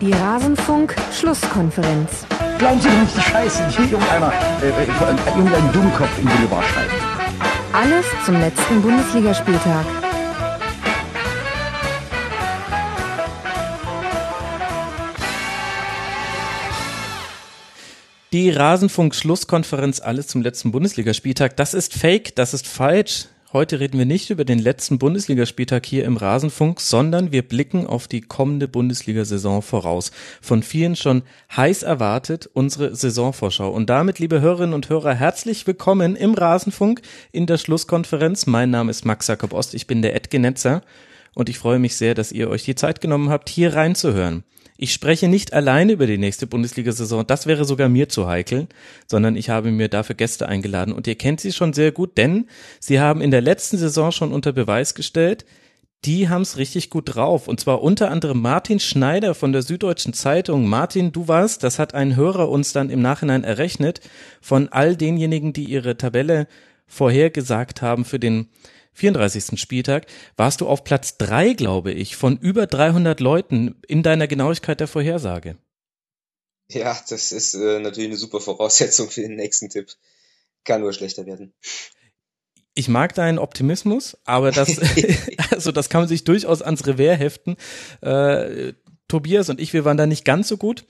Die Rasenfunk-Schlusskonferenz. Glauben Sie doch nicht die Scheiße, die hier irgendeiner, äh, äh, irgendein Dummkopf im Boulevard schreibt. Alles zum letzten Bundesligaspieltag. Die Rasenfunk-Schlusskonferenz, alles zum letzten Bundesligaspieltag. Das ist fake, das ist falsch. Heute reden wir nicht über den letzten Bundesligaspieltag hier im Rasenfunk, sondern wir blicken auf die kommende Bundesliga-Saison voraus. Von vielen schon heiß erwartet unsere Saisonvorschau. Und damit, liebe Hörerinnen und Hörer, herzlich willkommen im Rasenfunk in der Schlusskonferenz. Mein Name ist Max Jakob Ost, ich bin der Edgenetzer und ich freue mich sehr, dass ihr euch die Zeit genommen habt, hier reinzuhören. Ich spreche nicht alleine über die nächste Bundesliga-Saison, das wäre sogar mir zu heikel, sondern ich habe mir dafür Gäste eingeladen und ihr kennt sie schon sehr gut, denn sie haben in der letzten Saison schon unter Beweis gestellt, die haben's richtig gut drauf. Und zwar unter anderem Martin Schneider von der Süddeutschen Zeitung. Martin, du warst, das hat ein Hörer uns dann im Nachhinein errechnet, von all denjenigen, die ihre Tabelle vorhergesagt haben für den 34. Spieltag, warst du auf Platz drei, glaube ich, von über 300 Leuten in deiner Genauigkeit der Vorhersage. Ja, das ist äh, natürlich eine super Voraussetzung für den nächsten Tipp. Kann nur schlechter werden. Ich mag deinen Optimismus, aber das, also das kann man sich durchaus ans Revers heften. Äh, Tobias und ich, wir waren da nicht ganz so gut,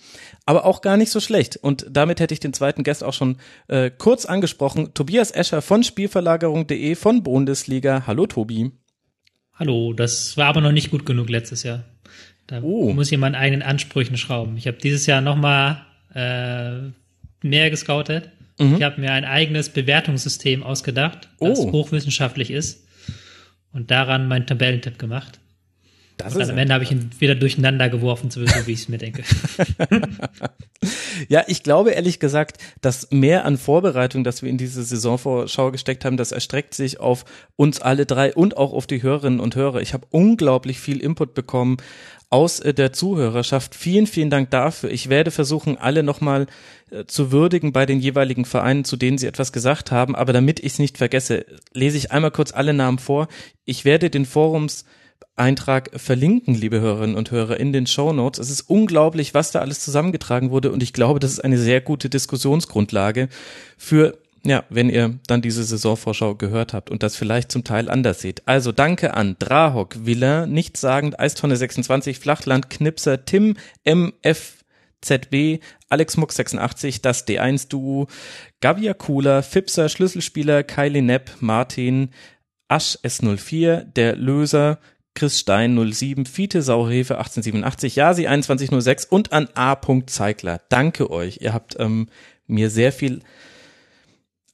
aber auch gar nicht so schlecht. Und damit hätte ich den zweiten Gast auch schon äh, kurz angesprochen. Tobias Escher von Spielverlagerung.de von Bundesliga. Hallo Tobi. Hallo, das war aber noch nicht gut genug letztes Jahr. Da oh. muss ich meinen eigenen Ansprüchen schrauben. Ich habe dieses Jahr nochmal äh, mehr gescoutet. Mhm. Ich habe mir ein eigenes Bewertungssystem ausgedacht, das oh. hochwissenschaftlich ist und daran meinen Tabellentipp gemacht. Das und dann am Ende habe ich ihn wieder durcheinander geworfen, so wie ich es mir denke. ja, ich glaube ehrlich gesagt, dass mehr an Vorbereitung, dass wir in diese Saisonvorschau gesteckt haben, das erstreckt sich auf uns alle drei und auch auf die Hörerinnen und Hörer. Ich habe unglaublich viel Input bekommen aus äh, der Zuhörerschaft. Vielen, vielen Dank dafür. Ich werde versuchen, alle nochmal äh, zu würdigen bei den jeweiligen Vereinen, zu denen sie etwas gesagt haben. Aber damit ich es nicht vergesse, lese ich einmal kurz alle Namen vor. Ich werde den Forums Eintrag verlinken, liebe Hörerinnen und Hörer, in den Show Notes. Es ist unglaublich, was da alles zusammengetragen wurde und ich glaube, das ist eine sehr gute Diskussionsgrundlage für ja, wenn ihr dann diese Saisonvorschau gehört habt und das vielleicht zum Teil anders seht. Also danke an Drahok, Villain, Nichtssagend, Eistonne 26, Flachland, Knipser, Tim, MF, ZB, Alex Muck 86, das D1-Duo, Gavia Cooler, Fipser, Schlüsselspieler, Kylie Nepp, Martin, Asch S04, der Löser, Chris Stein 07, Fiete Sauhefe 1887, Jasi 2106 und an A. Zeigler. Danke euch. Ihr habt ähm, mir sehr viel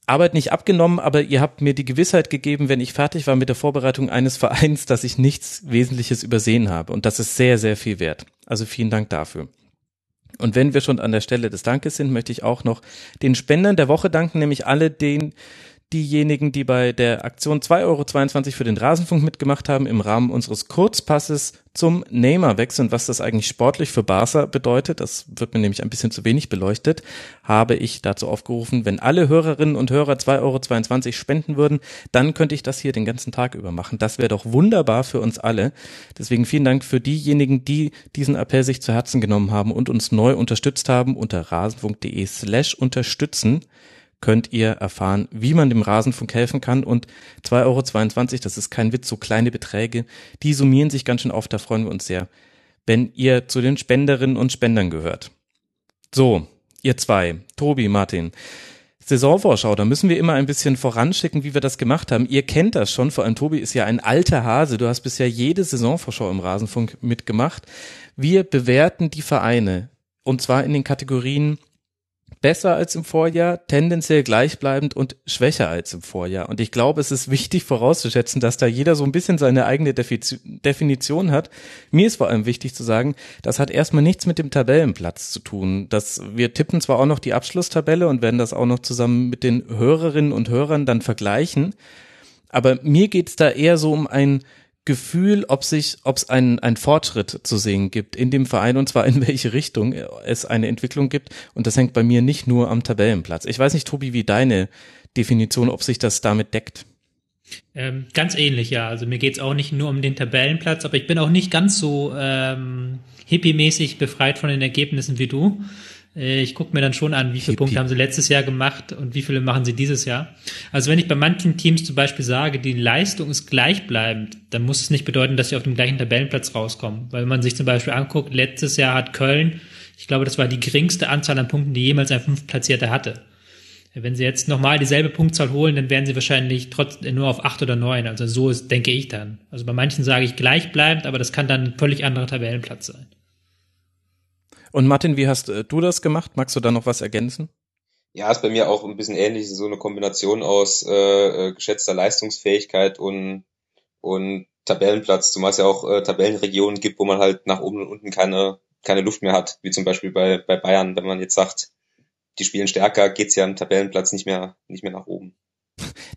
Arbeit nicht abgenommen, aber ihr habt mir die Gewissheit gegeben, wenn ich fertig war mit der Vorbereitung eines Vereins, dass ich nichts Wesentliches übersehen habe. Und das ist sehr, sehr viel wert. Also vielen Dank dafür. Und wenn wir schon an der Stelle des Dankes sind, möchte ich auch noch den Spendern der Woche danken, nämlich alle den, diejenigen, die bei der Aktion 2,22 Euro für den Rasenfunk mitgemacht haben, im Rahmen unseres Kurzpasses zum Neymar-Wechsel und was das eigentlich sportlich für Barca bedeutet, das wird mir nämlich ein bisschen zu wenig beleuchtet, habe ich dazu aufgerufen, wenn alle Hörerinnen und Hörer 2,22 Euro spenden würden, dann könnte ich das hier den ganzen Tag über machen. Das wäre doch wunderbar für uns alle. Deswegen vielen Dank für diejenigen, die diesen Appell sich zu Herzen genommen haben und uns neu unterstützt haben unter rasenfunk.de slash unterstützen könnt ihr erfahren, wie man dem Rasenfunk helfen kann. Und 2,22 Euro, das ist kein Witz, so kleine Beträge, die summieren sich ganz schön auf, da freuen wir uns sehr, wenn ihr zu den Spenderinnen und Spendern gehört. So, ihr zwei, Tobi, Martin. Saisonvorschau, da müssen wir immer ein bisschen voranschicken, wie wir das gemacht haben. Ihr kennt das schon, vor allem Tobi ist ja ein alter Hase, du hast bisher jede Saisonvorschau im Rasenfunk mitgemacht. Wir bewerten die Vereine und zwar in den Kategorien besser als im Vorjahr, tendenziell gleichbleibend und schwächer als im Vorjahr. Und ich glaube, es ist wichtig vorauszuschätzen, dass da jeder so ein bisschen seine eigene Definition hat. Mir ist vor allem wichtig zu sagen, das hat erstmal nichts mit dem Tabellenplatz zu tun. Das, wir tippen zwar auch noch die Abschlusstabelle und werden das auch noch zusammen mit den Hörerinnen und Hörern dann vergleichen. Aber mir geht's da eher so um ein Gefühl, ob sich, ob es einen, einen Fortschritt zu sehen gibt in dem Verein und zwar in welche Richtung es eine Entwicklung gibt. Und das hängt bei mir nicht nur am Tabellenplatz. Ich weiß nicht, Tobi, wie deine Definition, ob sich das damit deckt. Ähm, ganz ähnlich, ja. Also mir geht's auch nicht nur um den Tabellenplatz, aber ich bin auch nicht ganz so ähm, hippie-mäßig befreit von den Ergebnissen wie du. Äh, ich gucke mir dann schon an, wie viele Punkte haben sie letztes Jahr gemacht und wie viele machen sie dieses Jahr. Also wenn ich bei manchen Teams zum Beispiel sage, die Leistung ist gleichbleibend, dann muss es nicht bedeuten, dass sie auf dem gleichen Tabellenplatz rauskommen. Weil wenn man sich zum Beispiel anguckt, letztes Jahr hat Köln, ich glaube, das war die geringste Anzahl an Punkten, die jemals ein Fünftplatzierter hatte. Wenn sie jetzt nochmal dieselbe Punktzahl holen, dann werden sie wahrscheinlich trotzdem nur auf acht oder neun. Also so ist, denke ich dann. Also bei manchen sage ich gleichbleibend, aber das kann dann ein völlig anderer Tabellenplatz sein. Und Martin, wie hast äh, du das gemacht? Magst du da noch was ergänzen? Ja, ist bei mir auch ein bisschen ähnlich, so eine Kombination aus äh, äh, geschätzter Leistungsfähigkeit und, und Tabellenplatz, zumal es ja auch äh, Tabellenregionen gibt, wo man halt nach oben und unten keine, keine Luft mehr hat, wie zum Beispiel bei, bei Bayern, wenn man jetzt sagt, die spielen stärker, geht's ja am Tabellenplatz nicht mehr, nicht mehr nach oben.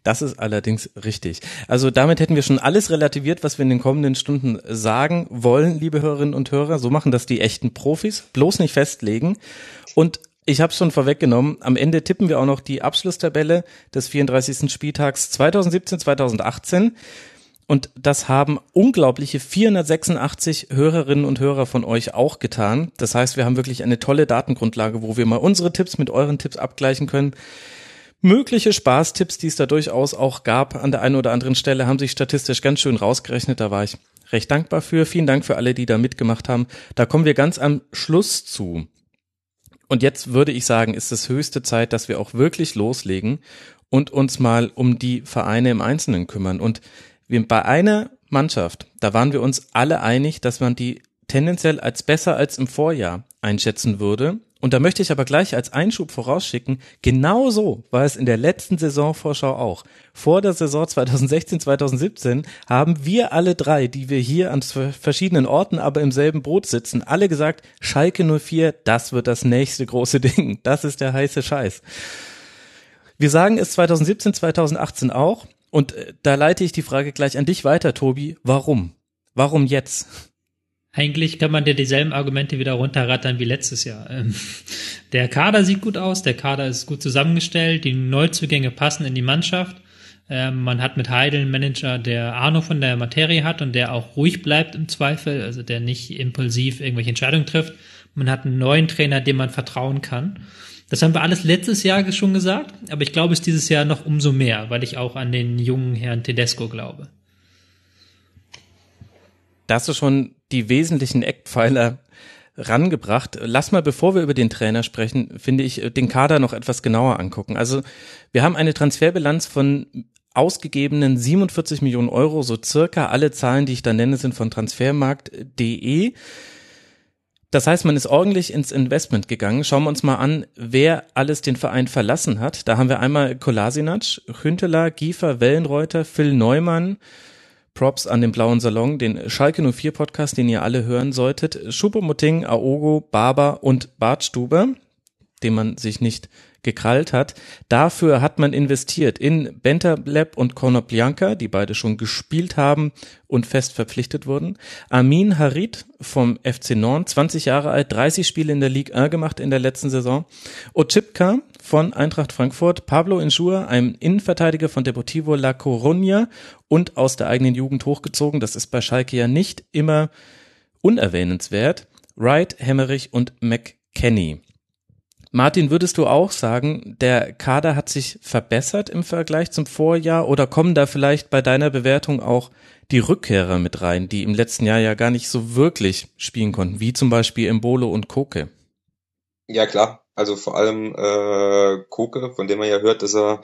Das ist allerdings richtig. Also damit hätten wir schon alles relativiert, was wir in den kommenden Stunden sagen wollen, liebe Hörerinnen und Hörer. So machen das die echten Profis. Bloß nicht festlegen. Und ich habe es schon vorweggenommen. Am Ende tippen wir auch noch die Abschlusstabelle des 34. Spieltags 2017-2018. Und das haben unglaubliche 486 Hörerinnen und Hörer von euch auch getan. Das heißt, wir haben wirklich eine tolle Datengrundlage, wo wir mal unsere Tipps mit euren Tipps abgleichen können. Mögliche Spaßtipps, die es da durchaus auch gab an der einen oder anderen Stelle, haben sich statistisch ganz schön rausgerechnet. Da war ich recht dankbar für. Vielen Dank für alle, die da mitgemacht haben. Da kommen wir ganz am Schluss zu. Und jetzt würde ich sagen, ist es höchste Zeit, dass wir auch wirklich loslegen und uns mal um die Vereine im Einzelnen kümmern. Und bei einer Mannschaft, da waren wir uns alle einig, dass man die tendenziell als besser als im Vorjahr einschätzen würde. Und da möchte ich aber gleich als Einschub vorausschicken, genau so war es in der letzten Saisonvorschau auch. Vor der Saison 2016, 2017 haben wir alle drei, die wir hier an verschiedenen Orten, aber im selben Boot sitzen, alle gesagt, Schalke 04, das wird das nächste große Ding. Das ist der heiße Scheiß. Wir sagen es 2017, 2018 auch. Und äh, da leite ich die Frage gleich an dich weiter, Tobi. Warum? Warum jetzt? Eigentlich kann man dir dieselben Argumente wieder runterrattern wie letztes Jahr. Ähm, der Kader sieht gut aus, der Kader ist gut zusammengestellt, die Neuzugänge passen in die Mannschaft. Ähm, man hat mit Heidel einen Manager, der Ahnung von der Materie hat und der auch ruhig bleibt im Zweifel, also der nicht impulsiv irgendwelche Entscheidungen trifft. Man hat einen neuen Trainer, dem man vertrauen kann. Das haben wir alles letztes Jahr schon gesagt, aber ich glaube es dieses Jahr noch umso mehr, weil ich auch an den jungen Herrn Tedesco glaube. Da hast du schon die wesentlichen Eckpfeiler rangebracht. Lass mal, bevor wir über den Trainer sprechen, finde ich, den Kader noch etwas genauer angucken. Also wir haben eine Transferbilanz von ausgegebenen 47 Millionen Euro, so circa alle Zahlen, die ich da nenne, sind von transfermarkt.de. Das heißt, man ist ordentlich ins Investment gegangen. Schauen wir uns mal an, wer alles den Verein verlassen hat. Da haben wir einmal Kolasinac, Hünteler, Giefer, Wellenreuter, Phil Neumann, Props an den Blauen Salon, den Schalke 04 Podcast, den ihr alle hören solltet, Schuppomoting, Aogo, Barber und Bartstuber, den man sich nicht gekrallt hat. Dafür hat man investiert in Bentaleb und Konoplyanka, die beide schon gespielt haben und fest verpflichtet wurden. Amin Harid vom FC Nord, 20 Jahre alt, 30 Spiele in der Ligue 1 gemacht in der letzten Saison. Ochipka von Eintracht Frankfurt, Pablo Injur, ein Innenverteidiger von Deportivo La Coruña und aus der eigenen Jugend hochgezogen. Das ist bei Schalke ja nicht immer unerwähnenswert. Wright, Hemmerich und McKenny. Martin, würdest du auch sagen, der Kader hat sich verbessert im Vergleich zum Vorjahr oder kommen da vielleicht bei deiner Bewertung auch die Rückkehrer mit rein, die im letzten Jahr ja gar nicht so wirklich spielen konnten, wie zum Beispiel Embolo und Koke? Ja, klar. Also vor allem äh, Koke, von dem man ja hört, dass er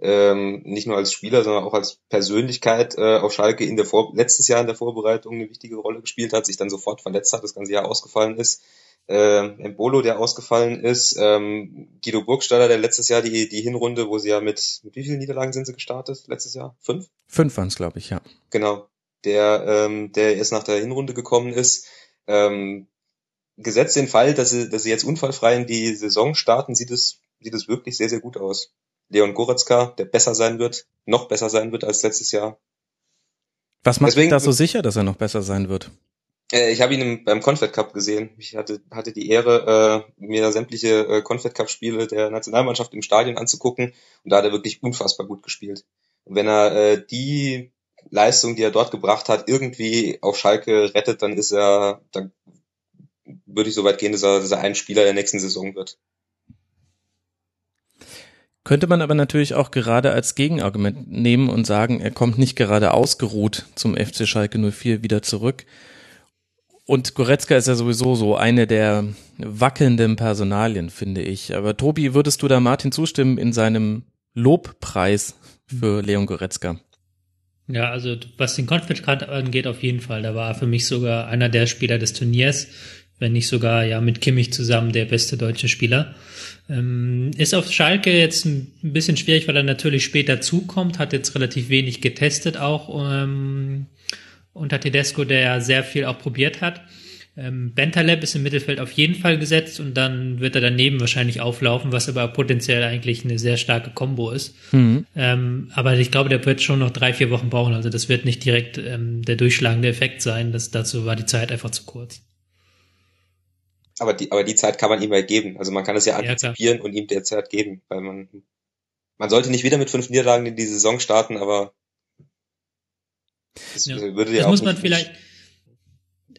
ähm, nicht nur als Spieler, sondern auch als Persönlichkeit äh, auf Schalke in der Vor letztes Jahr in der Vorbereitung eine wichtige Rolle gespielt hat, sich dann sofort verletzt hat, das ganze Jahr ausgefallen ist äh, Embolo, der ausgefallen ist, ähm, Guido Burgstaller, der letztes Jahr die, die Hinrunde, wo sie ja mit, mit wie vielen Niederlagen sind sie gestartet letztes Jahr? Fünf? Fünf waren es, glaube ich, ja. Genau. Der, ähm, der erst nach der Hinrunde gekommen ist. Ähm, gesetzt den Fall, dass sie, dass sie jetzt unfallfrei in die Saison starten, sieht es, sieht es wirklich sehr, sehr gut aus. Leon Goretzka, der besser sein wird, noch besser sein wird als letztes Jahr. Was macht Deswegen, da so sicher, dass er noch besser sein wird? Äh, ich habe ihn beim Confed Cup gesehen. Ich hatte, hatte die Ehre, äh, mir sämtliche äh, Confed Cup Spiele der Nationalmannschaft im Stadion anzugucken und da hat er wirklich unfassbar gut gespielt. Und wenn er äh, die Leistung, die er dort gebracht hat, irgendwie auf Schalke rettet, dann ist er, dann würde ich so weit gehen, dass er, dass er ein Spieler der nächsten Saison wird. Könnte man aber natürlich auch gerade als Gegenargument nehmen und sagen, er kommt nicht gerade ausgeruht zum FC Schalke 04 wieder zurück. Und Goretzka ist ja sowieso so eine der wackelnden Personalien, finde ich. Aber Tobi, würdest du da Martin zustimmen in seinem Lobpreis für Leon Goretzka? Ja, also was den Confidence angeht, auf jeden Fall. Da war für mich sogar einer der Spieler des Turniers, wenn nicht sogar ja mit Kimmich zusammen der beste deutsche Spieler. Ähm, ist auf Schalke jetzt ein bisschen schwierig, weil er natürlich später zukommt, hat jetzt relativ wenig getestet auch ähm, unter Tedesco, der ja sehr viel auch probiert hat. Ähm, Bentaleb ist im Mittelfeld auf jeden Fall gesetzt und dann wird er daneben wahrscheinlich auflaufen, was aber potenziell eigentlich eine sehr starke Combo ist. Mhm. Ähm, aber ich glaube, der wird schon noch drei, vier Wochen brauchen. Also das wird nicht direkt ähm, der durchschlagende Effekt sein. Das, dazu war die Zeit einfach zu kurz. Aber die, aber die Zeit kann man ihm halt geben. Also man kann es ja antizipieren ja, und ihm der Zeit geben, weil man, man sollte nicht wieder mit fünf Niederlagen in die Saison starten, aber das ja. würde ja das auch muss man vielleicht,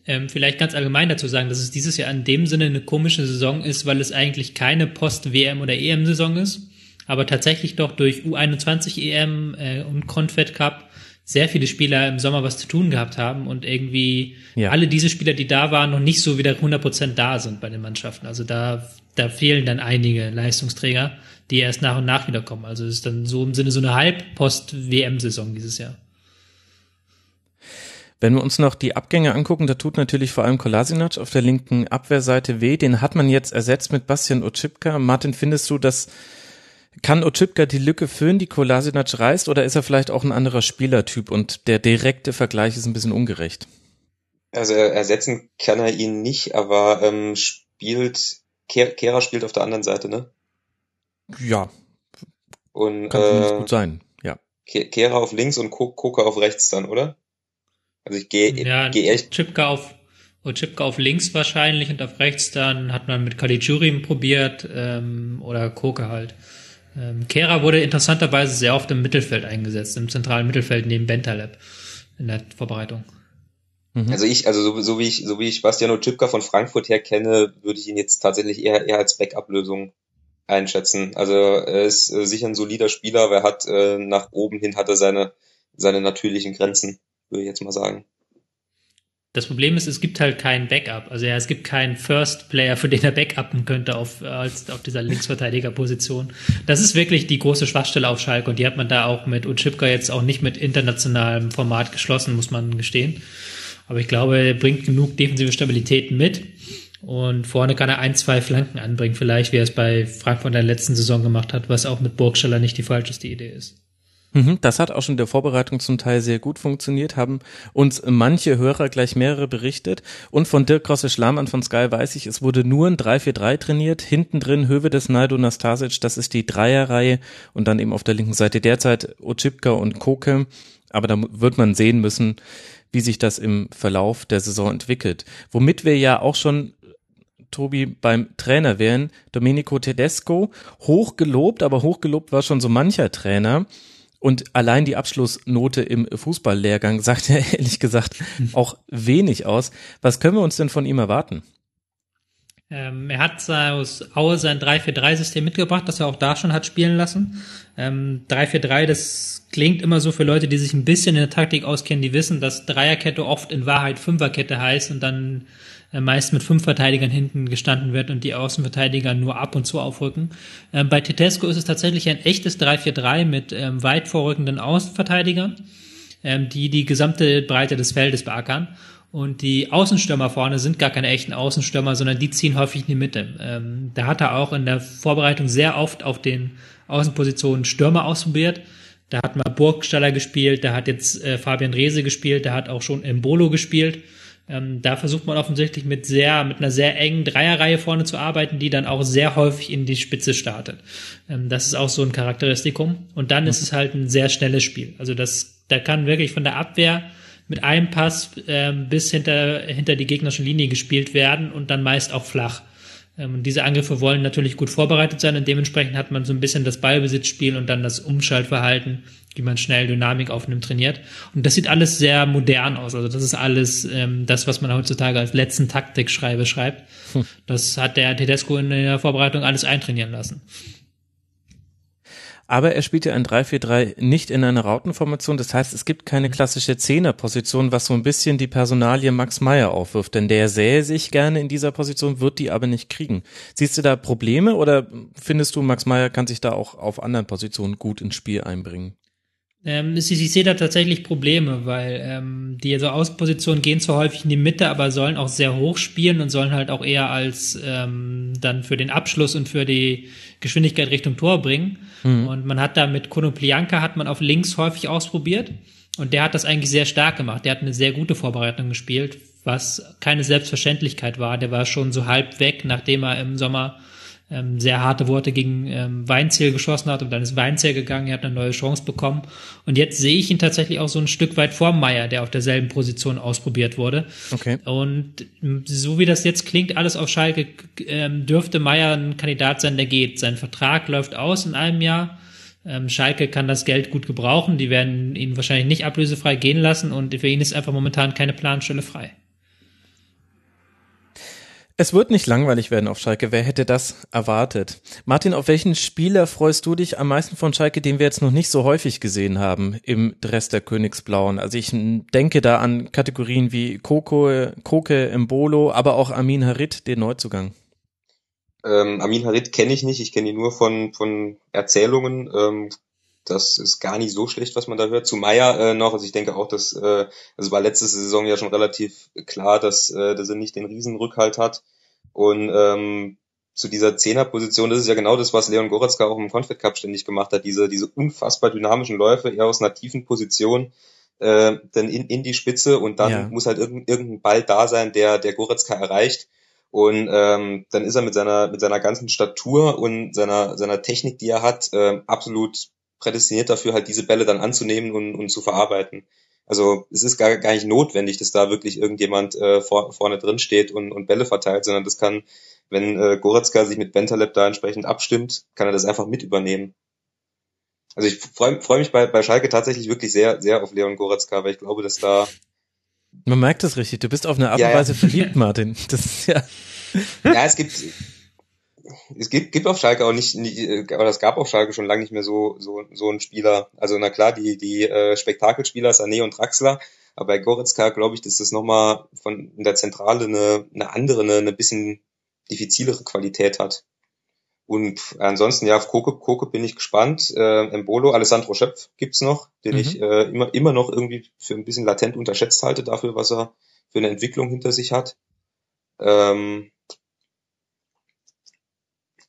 ähm, vielleicht ganz allgemein dazu sagen, dass es dieses Jahr in dem Sinne eine komische Saison ist, weil es eigentlich keine Post-WM- oder EM-Saison ist, aber tatsächlich doch durch U21 EM äh, und Confed Cup sehr viele Spieler im Sommer was zu tun gehabt haben und irgendwie ja. alle diese Spieler, die da waren, noch nicht so wieder 100% da sind bei den Mannschaften. Also da, da fehlen dann einige Leistungsträger, die erst nach und nach wiederkommen. Also es ist dann so im Sinne so eine Halb-Post-WM-Saison dieses Jahr. Wenn wir uns noch die Abgänge angucken, da tut natürlich vor allem Kolasinac auf der linken Abwehrseite weh. Den hat man jetzt ersetzt mit Bastian Oczipka. Martin, findest du, dass kann Oczipka die Lücke füllen, die Kolasinac reißt, oder ist er vielleicht auch ein anderer Spielertyp und der direkte Vergleich ist ein bisschen ungerecht? Also ersetzen kann er ihn nicht, aber ähm, spielt Kehrer spielt auf der anderen Seite, ne? Ja. Und kann äh, gut sein, ja. Kehrer auf links und Koka auf rechts dann, oder? Also ich gehe ja, geh echt. Chipka auf Chipka auf links wahrscheinlich und auf rechts dann hat man mit Kalijurin probiert ähm, oder Koke halt. Ähm, Kera wurde interessanterweise sehr oft im Mittelfeld eingesetzt, im zentralen Mittelfeld neben Bentaleb in der Vorbereitung. Mhm. Also ich, also so, so wie ich, so wie ich Bastiano Chipka von Frankfurt her kenne, würde ich ihn jetzt tatsächlich eher, eher als Backup-Lösung einschätzen. Also er ist äh, sicher ein solider Spieler, aber er hat äh, nach oben hin hat er seine, seine natürlichen Grenzen, würde ich jetzt mal sagen. Das Problem ist, es gibt halt keinen Backup. Also ja, es gibt keinen First Player, für den er backuppen könnte auf, als, auf dieser Linksverteidigerposition. Das ist wirklich die große Schwachstelle auf Schalke und die hat man da auch mit Utschipka jetzt auch nicht mit internationalem Format geschlossen, muss man gestehen. Aber ich glaube, er bringt genug defensive Stabilität mit. Und vorne kann er ein, zwei Flanken anbringen, vielleicht, wie er es bei Frankfurt in der letzten Saison gemacht hat, was auch mit Burgstaller nicht die falscheste Idee ist. Mhm, das hat auch schon in der Vorbereitung zum Teil sehr gut funktioniert, haben uns manche Hörer gleich mehrere berichtet. Und von Dirk Krosse-Schlamann von Sky weiß ich, es wurde nur ein 3-4-3 trainiert. Hinten drin Höwe des Naido Nastasic, das ist die Dreierreihe. Und dann eben auf der linken Seite derzeit Ochipka und Koke. Aber da wird man sehen müssen, wie sich das im Verlauf der Saison entwickelt. Womit wir ja auch schon Tobi, beim Trainer wären, Domenico Tedesco, hochgelobt, aber hochgelobt war schon so mancher Trainer. Und allein die Abschlussnote im Fußballlehrgang sagt ja ehrlich gesagt auch wenig aus. Was können wir uns denn von ihm erwarten? Ähm, er hat aus Aue sein 3-4-3-System mitgebracht, das er auch da schon hat spielen lassen. Ähm, 3-4-3, das klingt immer so für Leute, die sich ein bisschen in der Taktik auskennen, die wissen, dass Dreierkette oft in Wahrheit Fünferkette heißt und dann meist mit fünf Verteidigern hinten gestanden wird und die Außenverteidiger nur ab und zu aufrücken. Ähm, bei Tedesco ist es tatsächlich ein echtes 3-4-3 mit ähm, weit vorrückenden Außenverteidigern, ähm, die die gesamte Breite des Feldes beackern. Und die Außenstürmer vorne sind gar keine echten Außenstürmer, sondern die ziehen häufig in die Mitte. Ähm, da hat er auch in der Vorbereitung sehr oft auf den Außenpositionen Stürmer ausprobiert. Da hat mal Burgstaller gespielt, da hat jetzt äh, Fabian Rehse gespielt, da hat auch schon Embolo gespielt. Ähm, da versucht man offensichtlich mit sehr, mit einer sehr engen Dreierreihe vorne zu arbeiten, die dann auch sehr häufig in die Spitze startet. Ähm, das ist auch so ein Charakteristikum. Und dann mhm. ist es halt ein sehr schnelles Spiel. Also das, da kann wirklich von der Abwehr mit einem Pass ähm, bis hinter, hinter die gegnerische Linie gespielt werden und dann meist auch flach. Ähm, diese Angriffe wollen natürlich gut vorbereitet sein und dementsprechend hat man so ein bisschen das Ballbesitzspiel und dann das Umschaltverhalten, wie man schnell Dynamik aufnimmt, trainiert. Und das sieht alles sehr modern aus. Also das ist alles ähm, das, was man heutzutage als letzten Taktikschreibe schreibt. Hm. Das hat der Tedesco in der Vorbereitung alles eintrainieren lassen. Aber er spielt ja ein 3-4-3 nicht in einer Rautenformation. Das heißt, es gibt keine klassische Zehnerposition, was so ein bisschen die Personalie Max Meyer aufwirft. Denn der sähe sich gerne in dieser Position, wird die aber nicht kriegen. Siehst du da Probleme oder findest du, Max Meyer kann sich da auch auf anderen Positionen gut ins Spiel einbringen? Ähm, ich, ich sehe da tatsächlich Probleme, weil ähm, die so Außenpositionen gehen zwar häufig in die Mitte, aber sollen auch sehr hoch spielen und sollen halt auch eher als ähm, dann für den Abschluss und für die Geschwindigkeit Richtung Tor bringen. Mhm. Und man hat da mit Konoplianka hat man auf links häufig ausprobiert und der hat das eigentlich sehr stark gemacht. Der hat eine sehr gute Vorbereitung gespielt, was keine Selbstverständlichkeit war. Der war schon so halb weg, nachdem er im Sommer ähm, sehr harte Worte gegen ähm, Weinziel geschossen hat und dann ist Weinziel gegangen, er hat eine neue Chance bekommen. Und jetzt sehe ich ihn tatsächlich auch so ein Stück weit vor Meier, der auf derselben Position ausprobiert wurde. Okay. Und so wie das jetzt klingt, alles auf Schalke, ähm, dürfte Meier ein Kandidat sein, der geht. Sein Vertrag läuft aus in einem Jahr. Ähm, Schalke kann das Geld gut gebrauchen. Die werden ihn wahrscheinlich nicht ablösefrei gehen lassen und für ihn ist einfach momentan keine Planstelle frei. Es wird nicht langweilig werden auf Schalke. Wer hätte das erwartet? Martin, auf welchen Spieler freust du dich am meisten von Schalke, den wir jetzt noch nicht so häufig gesehen haben im Dress der Königsblauen? Also ich denke da an Kategorien wie Koko, Koke, Embolo, aber auch Amin Harit, den Neuzugang. Ähm, Amin Harit kenne ich nicht. Ich kenne ihn nur von, von Erzählungen. Ähm, das ist gar nicht so schlecht, was man da hört. Zu Meier äh, noch, also ich denke auch, dass äh, es war letzte Saison ja schon relativ klar, dass, äh, dass er nicht den Riesenrückhalt hat. Und ähm, zu dieser Zehnerposition, das ist ja genau das, was Leon Goretzka auch im Confed Cup ständig gemacht hat, diese, diese unfassbar dynamischen Läufe, eher aus einer tiefen Position, äh, dann in, in die Spitze und dann ja. muss halt irgendein, irgendein Ball da sein, der, der Goretzka erreicht. Und ähm, dann ist er mit seiner, mit seiner ganzen Statur und seiner, seiner Technik, die er hat, äh, absolut prädestiniert dafür, halt diese Bälle dann anzunehmen und, und zu verarbeiten. Also es ist gar, gar nicht notwendig, dass da wirklich irgendjemand äh, vor, vorne drin steht und, und Bälle verteilt, sondern das kann, wenn äh, Goretzka sich mit Bentaleb da entsprechend abstimmt, kann er das einfach mit übernehmen. Also ich freue freu mich bei, bei Schalke tatsächlich wirklich sehr, sehr auf Leon Goretzka, weil ich glaube, dass da man merkt das richtig. Du bist auf eine Art und Weise ja. verliebt, Martin. Das ist ja. Ja, es gibt, es gibt, gibt auf Schalke auch nicht, nicht aber es gab auf Schalke schon lange nicht mehr so, so, so einen Spieler. Also na klar, die, die äh, Spektakelspieler Sané und Draxler, aber bei Goretzka glaube ich, dass das nochmal von in der Zentrale eine, eine andere, eine, eine bisschen diffizilere Qualität hat. Und ansonsten, ja, auf Koke, Koke bin ich gespannt. Äh, Embolo, Alessandro Schöpf gibt's noch, den mhm. ich äh, immer, immer noch irgendwie für ein bisschen latent unterschätzt halte dafür, was er für eine Entwicklung hinter sich hat. Ähm,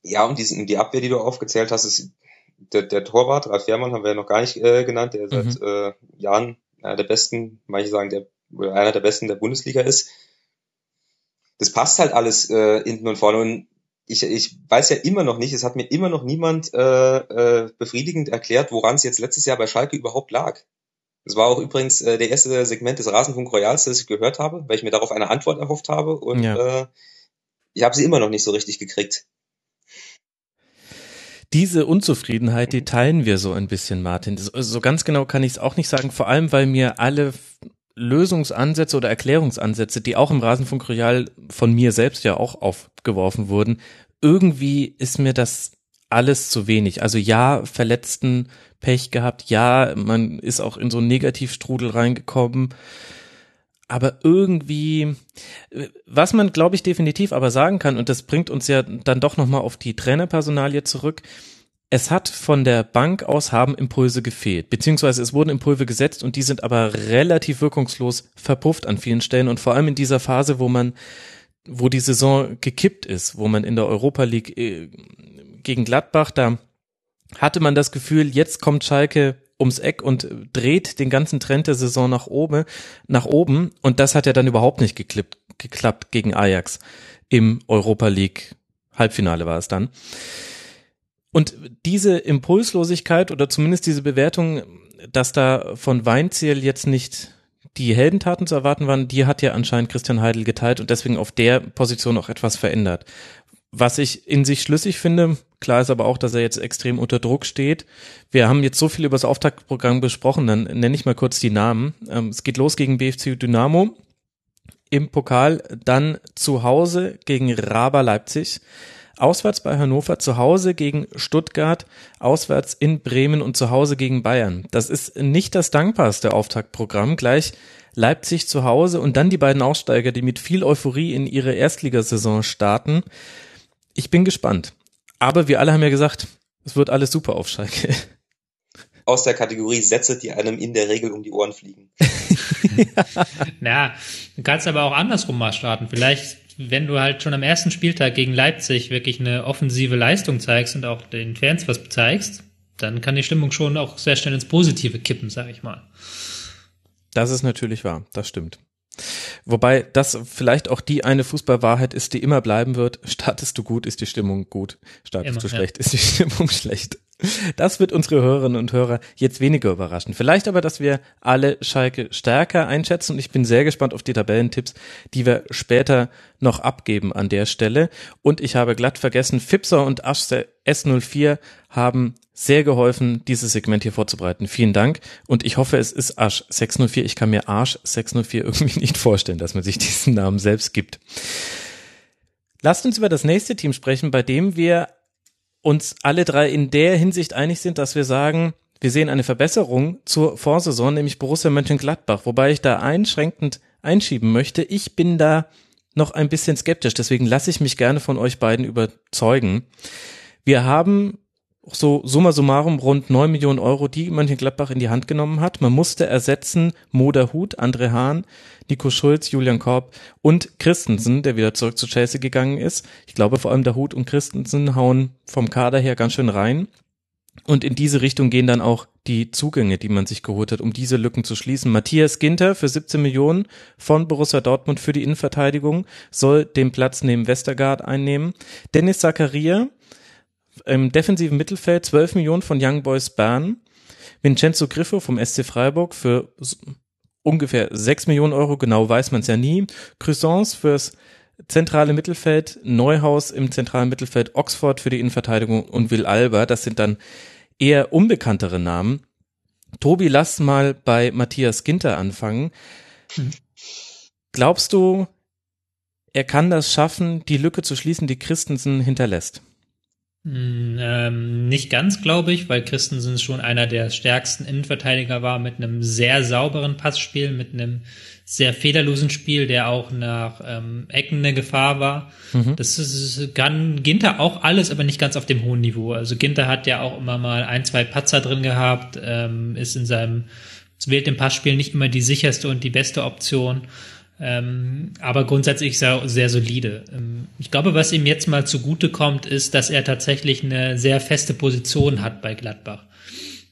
ja, und die, die Abwehr, die du aufgezählt hast, ist der, der Torwart, Ralf Fährmann haben wir ja noch gar nicht äh, genannt, der mhm. seit äh, Jahren einer der besten, manche sagen, der oder einer der besten der Bundesliga ist. Das passt halt alles äh, hinten und vorne. Und ich, ich weiß ja immer noch nicht, es hat mir immer noch niemand äh, äh, befriedigend erklärt, woran es jetzt letztes Jahr bei Schalke überhaupt lag. Das war auch übrigens äh, der erste Segment des Rasenfunk Royals, das ich gehört habe, weil ich mir darauf eine Antwort erhofft habe und ja. äh, ich habe sie immer noch nicht so richtig gekriegt diese Unzufriedenheit, die teilen wir so ein bisschen, Martin. So ganz genau kann ich es auch nicht sagen, vor allem weil mir alle Lösungsansätze oder Erklärungsansätze, die auch im Rasenfunk Royal von mir selbst ja auch aufgeworfen wurden, irgendwie ist mir das alles zu wenig. Also ja, Verletzten Pech gehabt, ja, man ist auch in so einen Negativstrudel reingekommen aber irgendwie, was man, glaube ich, definitiv aber sagen kann, und das bringt uns ja dann doch nochmal auf die Trainerpersonalie zurück, es hat von der Bank aus haben Impulse gefehlt, beziehungsweise es wurden Impulse gesetzt und die sind aber relativ wirkungslos verpufft an vielen Stellen und vor allem in dieser Phase, wo man, wo die Saison gekippt ist, wo man in der Europa League äh, gegen Gladbach, da hatte man das Gefühl, jetzt kommt Schalke ums Eck und dreht den ganzen Trend der Saison nach oben, nach oben. Und das hat ja dann überhaupt nicht geklappt, geklappt gegen Ajax im Europa League Halbfinale war es dann. Und diese Impulslosigkeit oder zumindest diese Bewertung, dass da von Weinziel jetzt nicht die Heldentaten zu erwarten waren, die hat ja anscheinend Christian Heidel geteilt und deswegen auf der Position auch etwas verändert. Was ich in sich schlüssig finde. Klar ist aber auch, dass er jetzt extrem unter Druck steht. Wir haben jetzt so viel über das Auftaktprogramm besprochen, dann nenne ich mal kurz die Namen. Ähm, es geht los gegen BFC Dynamo im Pokal, dann zu Hause gegen Raba Leipzig, auswärts bei Hannover, zu Hause gegen Stuttgart, auswärts in Bremen und zu Hause gegen Bayern. Das ist nicht das dankbarste Auftaktprogramm. Gleich Leipzig zu Hause und dann die beiden Aussteiger, die mit viel Euphorie in ihre Erstligasaison starten. Ich bin gespannt. Aber wir alle haben ja gesagt, es wird alles super auf Schalke. Aus der Kategorie Sätze, die einem in der Regel um die Ohren fliegen. ja, du kannst aber auch andersrum mal starten. Vielleicht, wenn du halt schon am ersten Spieltag gegen Leipzig wirklich eine offensive Leistung zeigst und auch den Fans was zeigst, dann kann die Stimmung schon auch sehr schnell ins Positive kippen, sag ich mal. Das ist natürlich wahr, das stimmt. Wobei das vielleicht auch die eine Fußballwahrheit ist, die immer bleiben wird. Startest du gut, ist die Stimmung gut. Startest immer, du schlecht, ja. ist die Stimmung schlecht. Das wird unsere Hörerinnen und Hörer jetzt weniger überraschen. Vielleicht aber, dass wir alle Schalke stärker einschätzen und ich bin sehr gespannt auf die Tabellentipps, die wir später noch abgeben an der Stelle. Und ich habe glatt vergessen, Fipser und Asch S04 haben sehr geholfen, dieses Segment hier vorzubereiten. Vielen Dank. Und ich hoffe, es ist Asch 604. Ich kann mir Arsch 604 irgendwie nicht vorstellen, dass man sich diesen Namen selbst gibt. Lasst uns über das nächste Team sprechen, bei dem wir uns alle drei in der Hinsicht einig sind, dass wir sagen, wir sehen eine Verbesserung zur Vorsaison, nämlich Borussia Mönchengladbach, wobei ich da einschränkend einschieben möchte. Ich bin da noch ein bisschen skeptisch, deswegen lasse ich mich gerne von euch beiden überzeugen. Wir haben so summa summarum rund neun Millionen Euro, die Mönchengladbach in die Hand genommen hat. Man musste ersetzen Moda Hut, André Hahn, Nico Schulz, Julian Korb und Christensen, der wieder zurück zu Chelsea gegangen ist. Ich glaube vor allem der Hut und Christensen hauen vom Kader her ganz schön rein. Und in diese Richtung gehen dann auch die Zugänge, die man sich geholt hat, um diese Lücken zu schließen. Matthias Ginter für 17 Millionen von Borussia Dortmund für die Innenverteidigung soll den Platz neben Westergaard einnehmen. Dennis Zakaria im defensiven Mittelfeld 12 Millionen von Young Boys Bern. Vincenzo Griffo vom SC Freiburg für ungefähr 6 Millionen Euro, genau weiß man es ja nie. Cruisance fürs zentrale Mittelfeld, Neuhaus im zentralen Mittelfeld, Oxford für die Innenverteidigung und Will Alba, das sind dann eher unbekanntere Namen. Tobi, lass mal bei Matthias Ginter anfangen. Glaubst du, er kann das schaffen, die Lücke zu schließen, die Christensen hinterlässt? Hm, ähm, nicht ganz, glaube ich, weil Christensen schon einer der stärksten Innenverteidiger war mit einem sehr sauberen Passspiel, mit einem sehr fehlerlosen Spiel, der auch nach ähm, Ecken eine Gefahr war. Mhm. Das ist, kann Ginter auch alles, aber nicht ganz auf dem hohen Niveau. Also Ginter hat ja auch immer mal ein, zwei Patzer drin gehabt, ähm, ist in seinem, wählt im Passspiel nicht immer die sicherste und die beste Option. Ähm, aber grundsätzlich sehr, sehr solide. Ähm, ich glaube, was ihm jetzt mal zugute kommt, ist, dass er tatsächlich eine sehr feste Position hat bei Gladbach.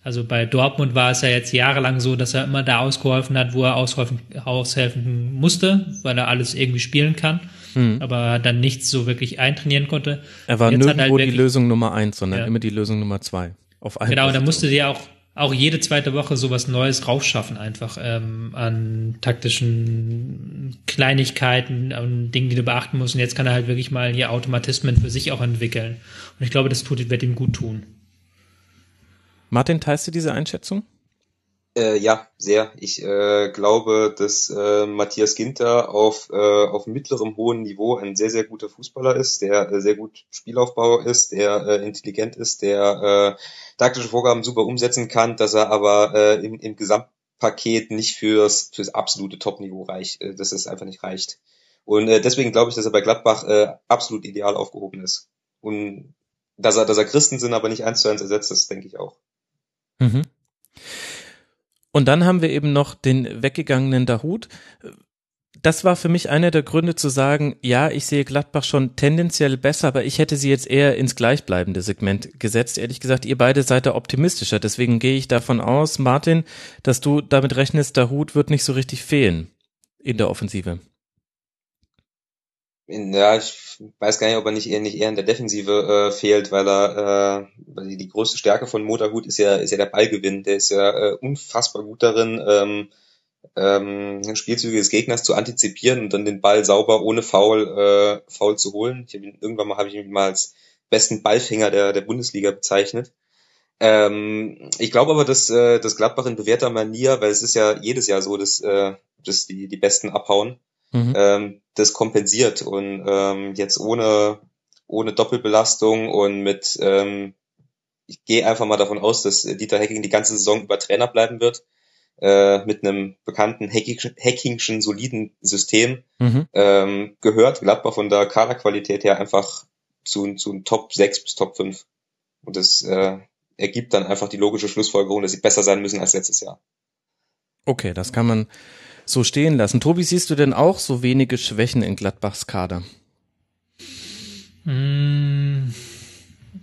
Also bei Dortmund war es ja jetzt jahrelang so, dass er immer da ausgeholfen hat, wo er aushelfen, aushelfen musste, weil er alles irgendwie spielen kann, hm. aber dann nichts so wirklich eintrainieren konnte. Er war nirgendwo halt wirklich, die Lösung Nummer eins, sondern ja. immer die Lösung Nummer zwei. Auf genau, und da musste sie auch auch jede zweite Woche sowas Neues raufschaffen, einfach ähm, an taktischen Kleinigkeiten, an Dingen, die du beachten musst. Und jetzt kann er halt wirklich mal hier Automatismen für sich auch entwickeln. Und ich glaube, das tut, wird ihm gut tun. Martin, teilst du diese Einschätzung? Äh, ja, sehr. Ich äh, glaube, dass äh, Matthias Ginter auf, äh, auf mittlerem hohen Niveau ein sehr, sehr guter Fußballer ist, der äh, sehr gut Spielaufbau ist, der äh, intelligent ist, der äh, taktische Vorgaben super umsetzen kann, dass er aber äh, im, im Gesamtpaket nicht fürs, fürs absolute Top-Niveau reicht, äh, dass es einfach nicht reicht. Und äh, deswegen glaube ich, dass er bei Gladbach äh, absolut ideal aufgehoben ist. Und dass er, dass er Christen sind, aber nicht eins zu eins ersetzt, das denke ich auch. Mhm. Und dann haben wir eben noch den weggegangenen Dahut. Das war für mich einer der Gründe zu sagen, ja, ich sehe Gladbach schon tendenziell besser, aber ich hätte sie jetzt eher ins gleichbleibende Segment gesetzt. Ehrlich gesagt, ihr beide seid da optimistischer. Deswegen gehe ich davon aus, Martin, dass du damit rechnest, Dahut wird nicht so richtig fehlen in der Offensive. Ja, ich weiß gar nicht, ob er nicht eher, nicht eher in der Defensive äh, fehlt, weil er, äh, weil die, die größte Stärke von Motorhut ist ja, ist ja der Ballgewinn. Der ist ja äh, unfassbar gut darin, ähm, ähm, Spielzüge des Gegners zu antizipieren und dann den Ball sauber ohne Foul, äh, Foul zu holen. Ich hab ihn, irgendwann mal habe ich ihn mal als besten Ballfänger der, der Bundesliga bezeichnet. Ähm, ich glaube aber, dass, äh, dass Gladbach in bewährter Manier, weil es ist ja jedes Jahr so, dass, äh, dass die, die Besten abhauen, mhm. ähm, das kompensiert und ähm, jetzt ohne, ohne Doppelbelastung und mit, ähm, ich gehe einfach mal davon aus, dass Dieter Hecking die ganze Saison über Trainer bleiben wird, äh, mit einem bekannten Hackingschen soliden System, mhm. ähm, gehört Gladbach von der Kaderqualität her einfach zu, zu Top 6 bis Top 5. Und das äh, ergibt dann einfach die logische Schlussfolgerung, dass sie besser sein müssen als letztes Jahr. Okay, das kann man so stehen lassen. Tobi, siehst du denn auch so wenige Schwächen in Gladbachs Kader? Mm,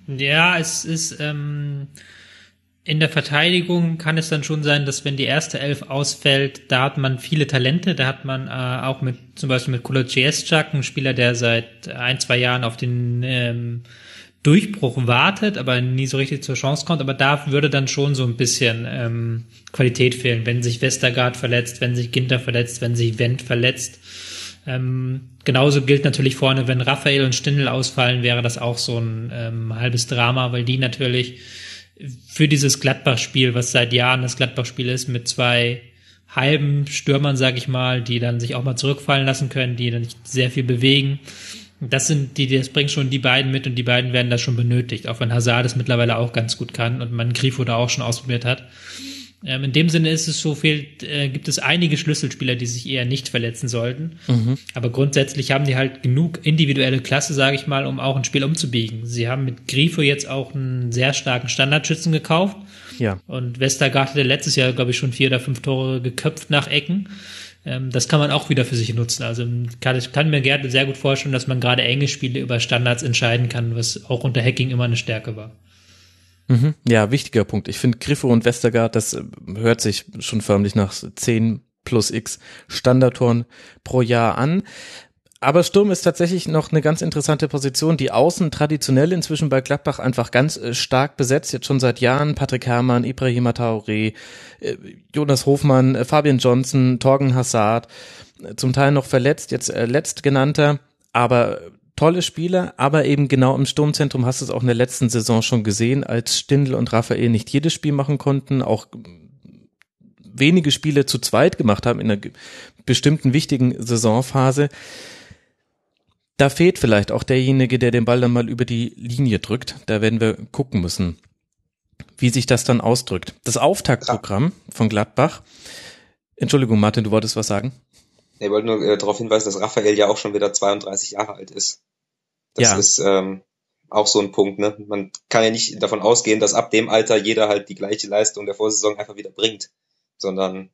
ja, es ist ähm, in der Verteidigung kann es dann schon sein, dass wenn die erste Elf ausfällt, da hat man viele Talente. Da hat man äh, auch mit zum Beispiel mit Kulocieszczak, ein Spieler, der seit ein zwei Jahren auf den ähm, Durchbruch wartet, aber nie so richtig zur Chance kommt. Aber da würde dann schon so ein bisschen ähm, Qualität fehlen, wenn sich Westergaard verletzt, wenn sich Ginter verletzt, wenn sich Wendt verletzt. Ähm, genauso gilt natürlich vorne, wenn Raphael und Stindl ausfallen, wäre das auch so ein ähm, halbes Drama, weil die natürlich für dieses Gladbach-Spiel, was seit Jahren das Gladbach-Spiel ist, mit zwei halben Stürmern, sag ich mal, die dann sich auch mal zurückfallen lassen können, die dann nicht sehr viel bewegen, das sind die, das bringt schon die beiden mit und die beiden werden das schon benötigt, auch wenn Hazard es mittlerweile auch ganz gut kann und man Grifo da auch schon ausprobiert hat. Ähm, in dem Sinne ist es so viel, äh, gibt es einige Schlüsselspieler, die sich eher nicht verletzen sollten. Mhm. Aber grundsätzlich haben die halt genug individuelle Klasse, sage ich mal, um auch ein Spiel umzubiegen. Sie haben mit Grifo jetzt auch einen sehr starken Standardschützen gekauft. Ja. Und Westergaard hatte letztes Jahr, glaube ich, schon vier oder fünf Tore geköpft nach Ecken. Ähm, das kann man auch wieder für sich nutzen. Also kann, ich kann mir gerne sehr gut vorstellen, dass man gerade enge Spiele über Standards entscheiden kann, was auch unter Hacking immer eine Stärke war. Mhm. Ja, wichtiger Punkt. Ich finde Griffo und Westergaard, das äh, hört sich schon förmlich nach 10 plus X Standardtoren pro Jahr an. Aber Sturm ist tatsächlich noch eine ganz interessante Position. Die Außen traditionell inzwischen bei Gladbach einfach ganz äh, stark besetzt, jetzt schon seit Jahren. Patrick Herrmann, Ibrahima Traoré, äh, Jonas Hofmann, äh, Fabian Johnson, Torgen Hassard, zum Teil noch verletzt, jetzt letztgenannter, aber tolle Spieler, aber eben genau im Sturmzentrum hast du es auch in der letzten Saison schon gesehen, als Stindl und Raphael nicht jedes Spiel machen konnten, auch wenige Spiele zu zweit gemacht haben in einer bestimmten wichtigen Saisonphase da fehlt vielleicht auch derjenige, der den Ball dann mal über die Linie drückt. Da werden wir gucken müssen, wie sich das dann ausdrückt. Das Auftaktprogramm von Gladbach. Entschuldigung, Martin, du wolltest was sagen? Ich wollte nur äh, darauf hinweisen, dass Raphael ja auch schon wieder 32 Jahre alt ist. Das ja. ist ähm, auch so ein Punkt. Ne? Man kann ja nicht davon ausgehen, dass ab dem Alter jeder halt die gleiche Leistung der Vorsaison einfach wieder bringt, sondern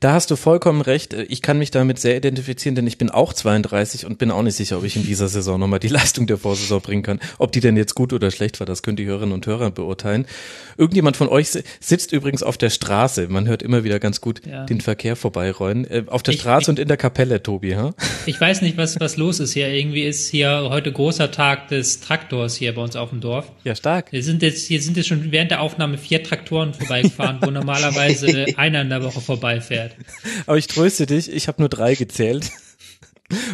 da hast du vollkommen recht. Ich kann mich damit sehr identifizieren, denn ich bin auch 32 und bin auch nicht sicher, ob ich in dieser Saison nochmal die Leistung der Vorsaison bringen kann. Ob die denn jetzt gut oder schlecht war, das können die Hörerinnen und Hörer beurteilen. Irgendjemand von euch sitzt übrigens auf der Straße. Man hört immer wieder ganz gut ja. den Verkehr vorbeirollen. Äh, auf der ich, Straße ich, und in der Kapelle, Tobi, ha? Ich weiß nicht, was, was los ist hier. Irgendwie ist hier heute großer Tag des Traktors hier bei uns auf dem Dorf. Ja, stark. Wir sind jetzt, hier sind jetzt schon während der Aufnahme vier Traktoren vorbeigefahren, wo normalerweise einer in der Woche vorbeifährt. Aber ich tröste dich, ich habe nur drei gezählt.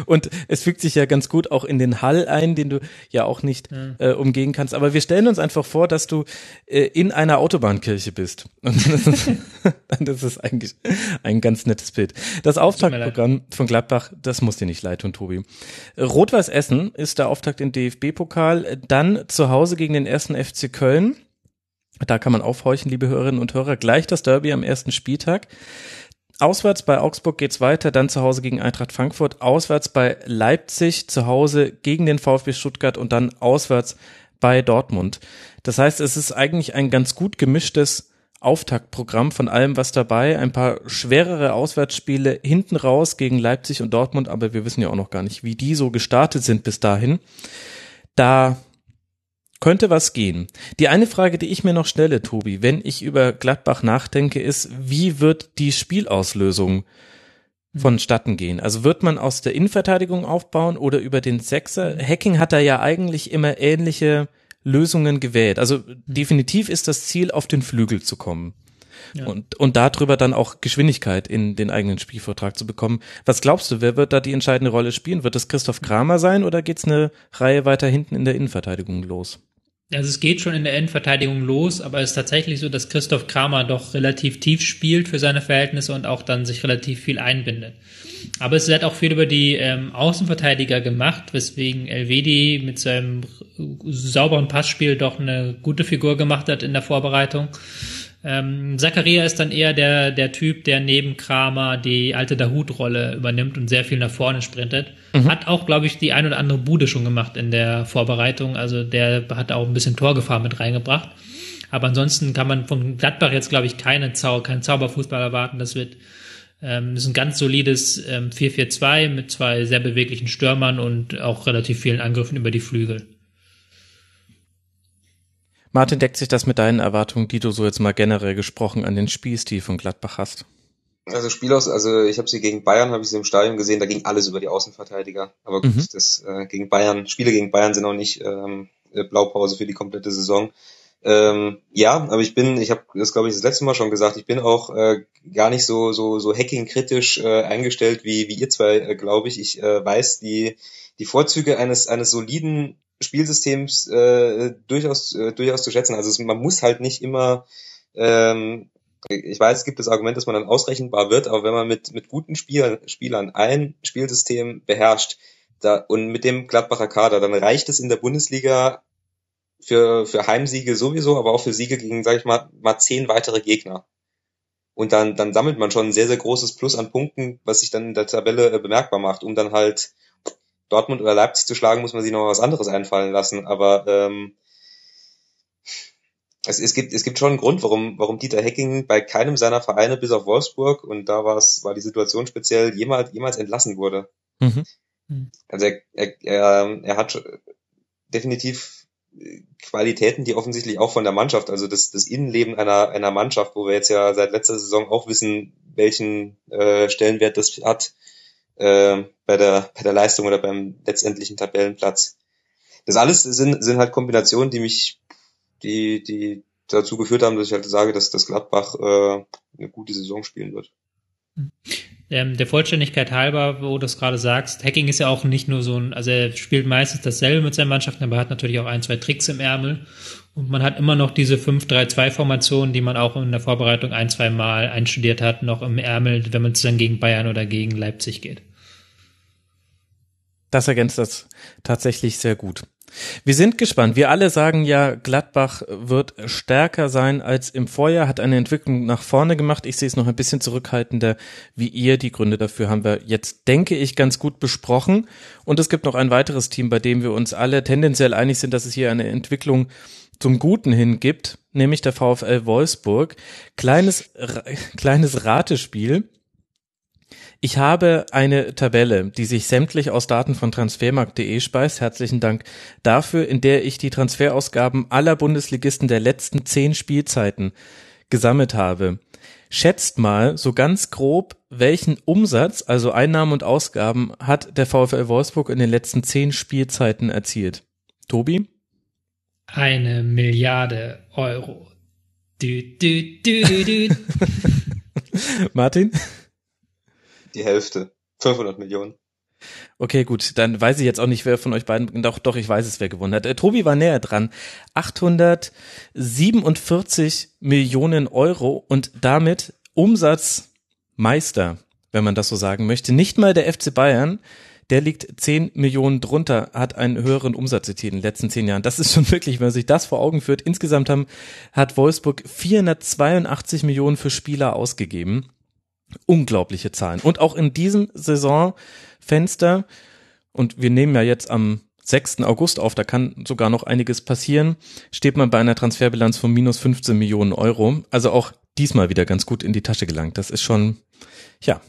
Und es fügt sich ja ganz gut auch in den Hall ein, den du ja auch nicht ja. äh, umgehen kannst. Aber wir stellen uns einfach vor, dass du äh, in einer Autobahnkirche bist. Und das ist, das ist eigentlich ein ganz nettes Bild. Das Auftaktprogramm von Gladbach, das muss dir nicht leid tun, Tobi. Rot-Weiß Essen ist der Auftakt in DFB-Pokal. Dann zu Hause gegen den ersten FC Köln. Da kann man aufhorchen, liebe Hörerinnen und Hörer. Gleich das Derby am ersten Spieltag. Auswärts bei Augsburg geht's weiter, dann zu Hause gegen Eintracht Frankfurt, auswärts bei Leipzig, zu Hause gegen den VfB Stuttgart und dann auswärts bei Dortmund. Das heißt, es ist eigentlich ein ganz gut gemischtes Auftaktprogramm von allem was dabei. Ein paar schwerere Auswärtsspiele hinten raus gegen Leipzig und Dortmund, aber wir wissen ja auch noch gar nicht, wie die so gestartet sind bis dahin. Da könnte was gehen. Die eine Frage, die ich mir noch stelle, Tobi, wenn ich über Gladbach nachdenke, ist, wie wird die Spielauslösung vonstatten gehen? Also wird man aus der Innenverteidigung aufbauen oder über den Sechser? Hacking hat da ja eigentlich immer ähnliche Lösungen gewählt. Also definitiv ist das Ziel, auf den Flügel zu kommen. Ja. und, und darüber dann auch Geschwindigkeit in den eigenen Spielvortrag zu bekommen. Was glaubst du, wer wird da die entscheidende Rolle spielen? Wird es Christoph Kramer sein oder geht's eine Reihe weiter hinten in der Innenverteidigung los? Also es geht schon in der Endverteidigung los, aber es ist tatsächlich so, dass Christoph Kramer doch relativ tief spielt für seine Verhältnisse und auch dann sich relativ viel einbindet. Aber es hat auch viel über die ähm, Außenverteidiger gemacht, weswegen Elvedi mit seinem sauberen Passspiel doch eine gute Figur gemacht hat in der Vorbereitung. Ähm, Zakaria ist dann eher der, der Typ, der neben Kramer die alte Dahut-Rolle übernimmt und sehr viel nach vorne sprintet. Mhm. Hat auch, glaube ich, die ein oder andere Bude schon gemacht in der Vorbereitung. Also der hat auch ein bisschen Torgefahr mit reingebracht. Aber ansonsten kann man von Gladbach jetzt, glaube ich, keine Zau keinen Zauberfußball erwarten. Das wird ähm, ist ein ganz solides ähm, 4-4-2 mit zwei sehr beweglichen Stürmern und auch relativ vielen Angriffen über die Flügel. Martin, deckt sich das mit deinen Erwartungen, die du so jetzt mal generell gesprochen an den Spielstil von Gladbach hast? Also Spiel aus, also ich habe sie gegen Bayern, habe ich sie im Stadion gesehen, da ging alles über die Außenverteidiger. Aber gut, mhm. das äh, gegen Bayern, Spiele gegen Bayern sind auch nicht ähm, Blaupause für die komplette Saison. Ähm, ja, aber ich bin, ich habe das glaube ich das letzte Mal schon gesagt, ich bin auch äh, gar nicht so so so hacking-kritisch äh, eingestellt wie wie ihr zwei, äh, glaube ich. Ich äh, weiß die die Vorzüge eines eines soliden Spielsystems äh, durchaus äh, durchaus zu schätzen. Also es, man muss halt nicht immer ähm, ich weiß, es gibt das Argument, dass man dann ausrechenbar wird, aber wenn man mit mit guten Spielern, Spielern ein Spielsystem beherrscht da, und mit dem Gladbacher Kader, dann reicht es in der Bundesliga für für Heimsiege sowieso, aber auch für Siege gegen, sag ich mal, mal zehn weitere Gegner. Und dann dann sammelt man schon ein sehr sehr großes Plus an Punkten, was sich dann in der Tabelle äh, bemerkbar macht, um dann halt Dortmund oder Leipzig zu schlagen, muss man sich noch was anderes einfallen lassen. Aber ähm, es, es, gibt, es gibt schon einen Grund, warum, warum Dieter Hecking bei keinem seiner Vereine bis auf Wolfsburg, und da war es, war die Situation speziell, jemals, jemals entlassen wurde. Mhm. Also er, er, er, er hat definitiv Qualitäten, die offensichtlich auch von der Mannschaft, also das, das Innenleben einer, einer Mannschaft, wo wir jetzt ja seit letzter Saison auch wissen, welchen äh, Stellenwert das hat, äh, bei der bei der Leistung oder beim letztendlichen Tabellenplatz. Das alles sind sind halt Kombinationen, die mich die die dazu geführt haben, dass ich halt sage, dass das Gladbach äh, eine gute Saison spielen wird. Ähm, der Vollständigkeit halber, wo du das gerade sagst, Hacking ist ja auch nicht nur so ein, also er spielt meistens dasselbe mit seinen Mannschaften, aber hat natürlich auch ein, zwei Tricks im Ärmel. Und man hat immer noch diese 5-3-2-Formation, die man auch in der Vorbereitung ein, zwei Mal einstudiert hat, noch im Ärmel, wenn man es dann gegen Bayern oder gegen Leipzig geht. Das ergänzt das tatsächlich sehr gut. Wir sind gespannt. Wir alle sagen ja, Gladbach wird stärker sein als im Vorjahr, hat eine Entwicklung nach vorne gemacht. Ich sehe es noch ein bisschen zurückhaltender wie ihr. Die Gründe dafür haben wir jetzt, denke ich, ganz gut besprochen. Und es gibt noch ein weiteres Team, bei dem wir uns alle tendenziell einig sind, dass es hier eine Entwicklung zum Guten hin gibt, nämlich der VfL Wolfsburg. Kleines, kleines Ratespiel. Ich habe eine Tabelle, die sich sämtlich aus Daten von transfermarkt.de speist. Herzlichen Dank dafür, in der ich die Transferausgaben aller Bundesligisten der letzten zehn Spielzeiten gesammelt habe. Schätzt mal so ganz grob, welchen Umsatz, also Einnahmen und Ausgaben, hat der VfL Wolfsburg in den letzten zehn Spielzeiten erzielt? Tobi? Eine Milliarde Euro. Du, du, du, Martin? Die Hälfte. 500 Millionen. Okay, gut, dann weiß ich jetzt auch nicht, wer von euch beiden, doch, doch, ich weiß es, wer gewonnen hat. Äh, Tobi war näher dran. 847 Millionen Euro und damit Umsatzmeister, wenn man das so sagen möchte. Nicht mal der FC Bayern, der liegt 10 Millionen drunter, hat einen höheren Umsatz in den letzten zehn Jahren. Das ist schon wirklich, wenn man sich das vor Augen führt. Insgesamt haben, hat Wolfsburg 482 Millionen für Spieler ausgegeben. Unglaubliche Zahlen. Und auch in diesem Saisonfenster, und wir nehmen ja jetzt am 6. August auf, da kann sogar noch einiges passieren, steht man bei einer Transferbilanz von minus 15 Millionen Euro. Also auch diesmal wieder ganz gut in die Tasche gelangt. Das ist schon, ja,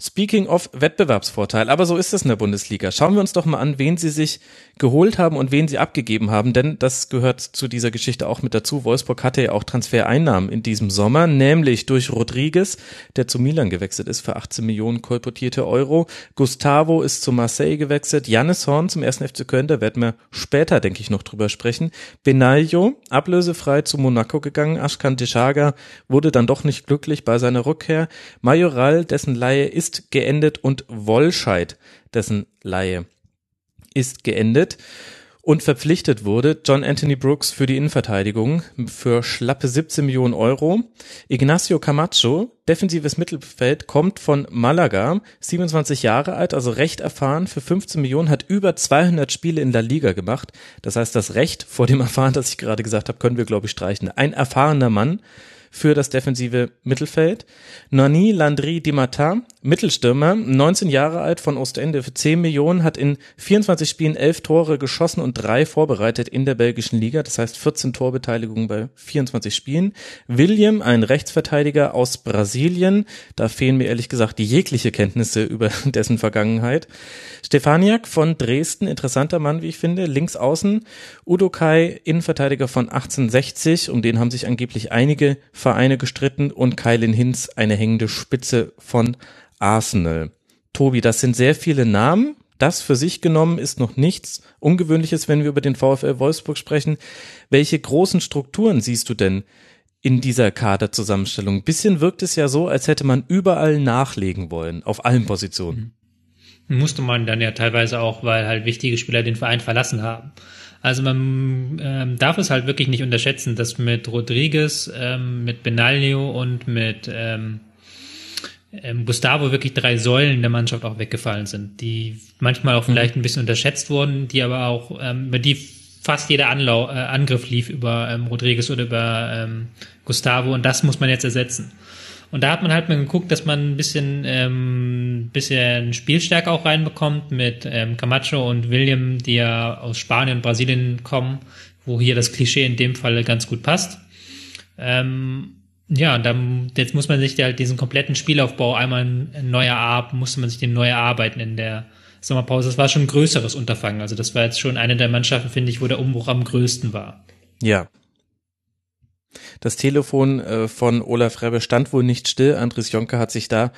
Speaking of Wettbewerbsvorteil, aber so ist es in der Bundesliga. Schauen wir uns doch mal an, wen sie sich geholt haben und wen sie abgegeben haben, denn das gehört zu dieser Geschichte auch mit dazu. Wolfsburg hatte ja auch Transfereinnahmen in diesem Sommer, nämlich durch Rodriguez, der zu Milan gewechselt ist für 18 Millionen kolportierte Euro. Gustavo ist zu Marseille gewechselt, Jannis Horn zum ersten FC Köln, da werden wir später, denke ich, noch drüber sprechen. Benaglio, ablösefrei zu Monaco gegangen, Ashkan Deshaga wurde dann doch nicht glücklich bei seiner Rückkehr. Majoral, dessen Leihe ist geendet und Wolscheid, dessen Laie ist geendet und verpflichtet wurde John Anthony Brooks für die Innenverteidigung für schlappe 17 Millionen Euro. Ignacio Camacho, defensives Mittelfeld, kommt von Malaga, 27 Jahre alt, also recht erfahren, für 15 Millionen, hat über 200 Spiele in La Liga gemacht. Das heißt, das Recht vor dem Erfahren, das ich gerade gesagt habe, können wir, glaube ich, streichen. Ein erfahrener Mann, für das defensive Mittelfeld. Nani Landry Di Matin, Mittelstürmer, 19 Jahre alt von Ostende für 10 Millionen, hat in 24 Spielen 11 Tore geschossen und drei vorbereitet in der belgischen Liga. Das heißt 14 Torbeteiligungen bei 24 Spielen. William, ein Rechtsverteidiger aus Brasilien. Da fehlen mir ehrlich gesagt jegliche Kenntnisse über dessen Vergangenheit. Stefaniak von Dresden, interessanter Mann, wie ich finde, links außen. Udo Kai, Innenverteidiger von 1860, um den haben sich angeblich einige Vereine gestritten und Kylin Hinz eine hängende Spitze von Arsenal. Tobi, das sind sehr viele Namen. Das für sich genommen ist noch nichts Ungewöhnliches, wenn wir über den VfL Wolfsburg sprechen. Welche großen Strukturen siehst du denn in dieser Kaderzusammenstellung? Ein bisschen wirkt es ja so, als hätte man überall nachlegen wollen, auf allen Positionen. Musste man dann ja teilweise auch, weil halt wichtige Spieler den Verein verlassen haben. Also man ähm, darf es halt wirklich nicht unterschätzen, dass mit Rodriguez, ähm, mit Benaglio und mit ähm, ähm, Gustavo wirklich drei Säulen der Mannschaft auch weggefallen sind, die manchmal auch vielleicht ein bisschen unterschätzt wurden, die aber auch, ähm, über die fast jeder Anlau äh, Angriff lief über ähm, Rodriguez oder über ähm, Gustavo und das muss man jetzt ersetzen. Und da hat man halt mal geguckt, dass man ein bisschen, ähm, bisschen Spielstärke auch reinbekommt mit ähm, Camacho und William, die ja aus Spanien und Brasilien kommen, wo hier das Klischee in dem Fall ganz gut passt. Ähm, ja, dann jetzt muss man sich halt diesen kompletten Spielaufbau einmal neu erarbeiten, musste man sich den neu erarbeiten in der Sommerpause. Das war schon ein größeres Unterfangen. Also das war jetzt schon eine der Mannschaften, finde ich, wo der Umbruch am größten war. Ja, das Telefon äh, von Olaf Rebbe stand wohl nicht still. Andres Jonke hat sich da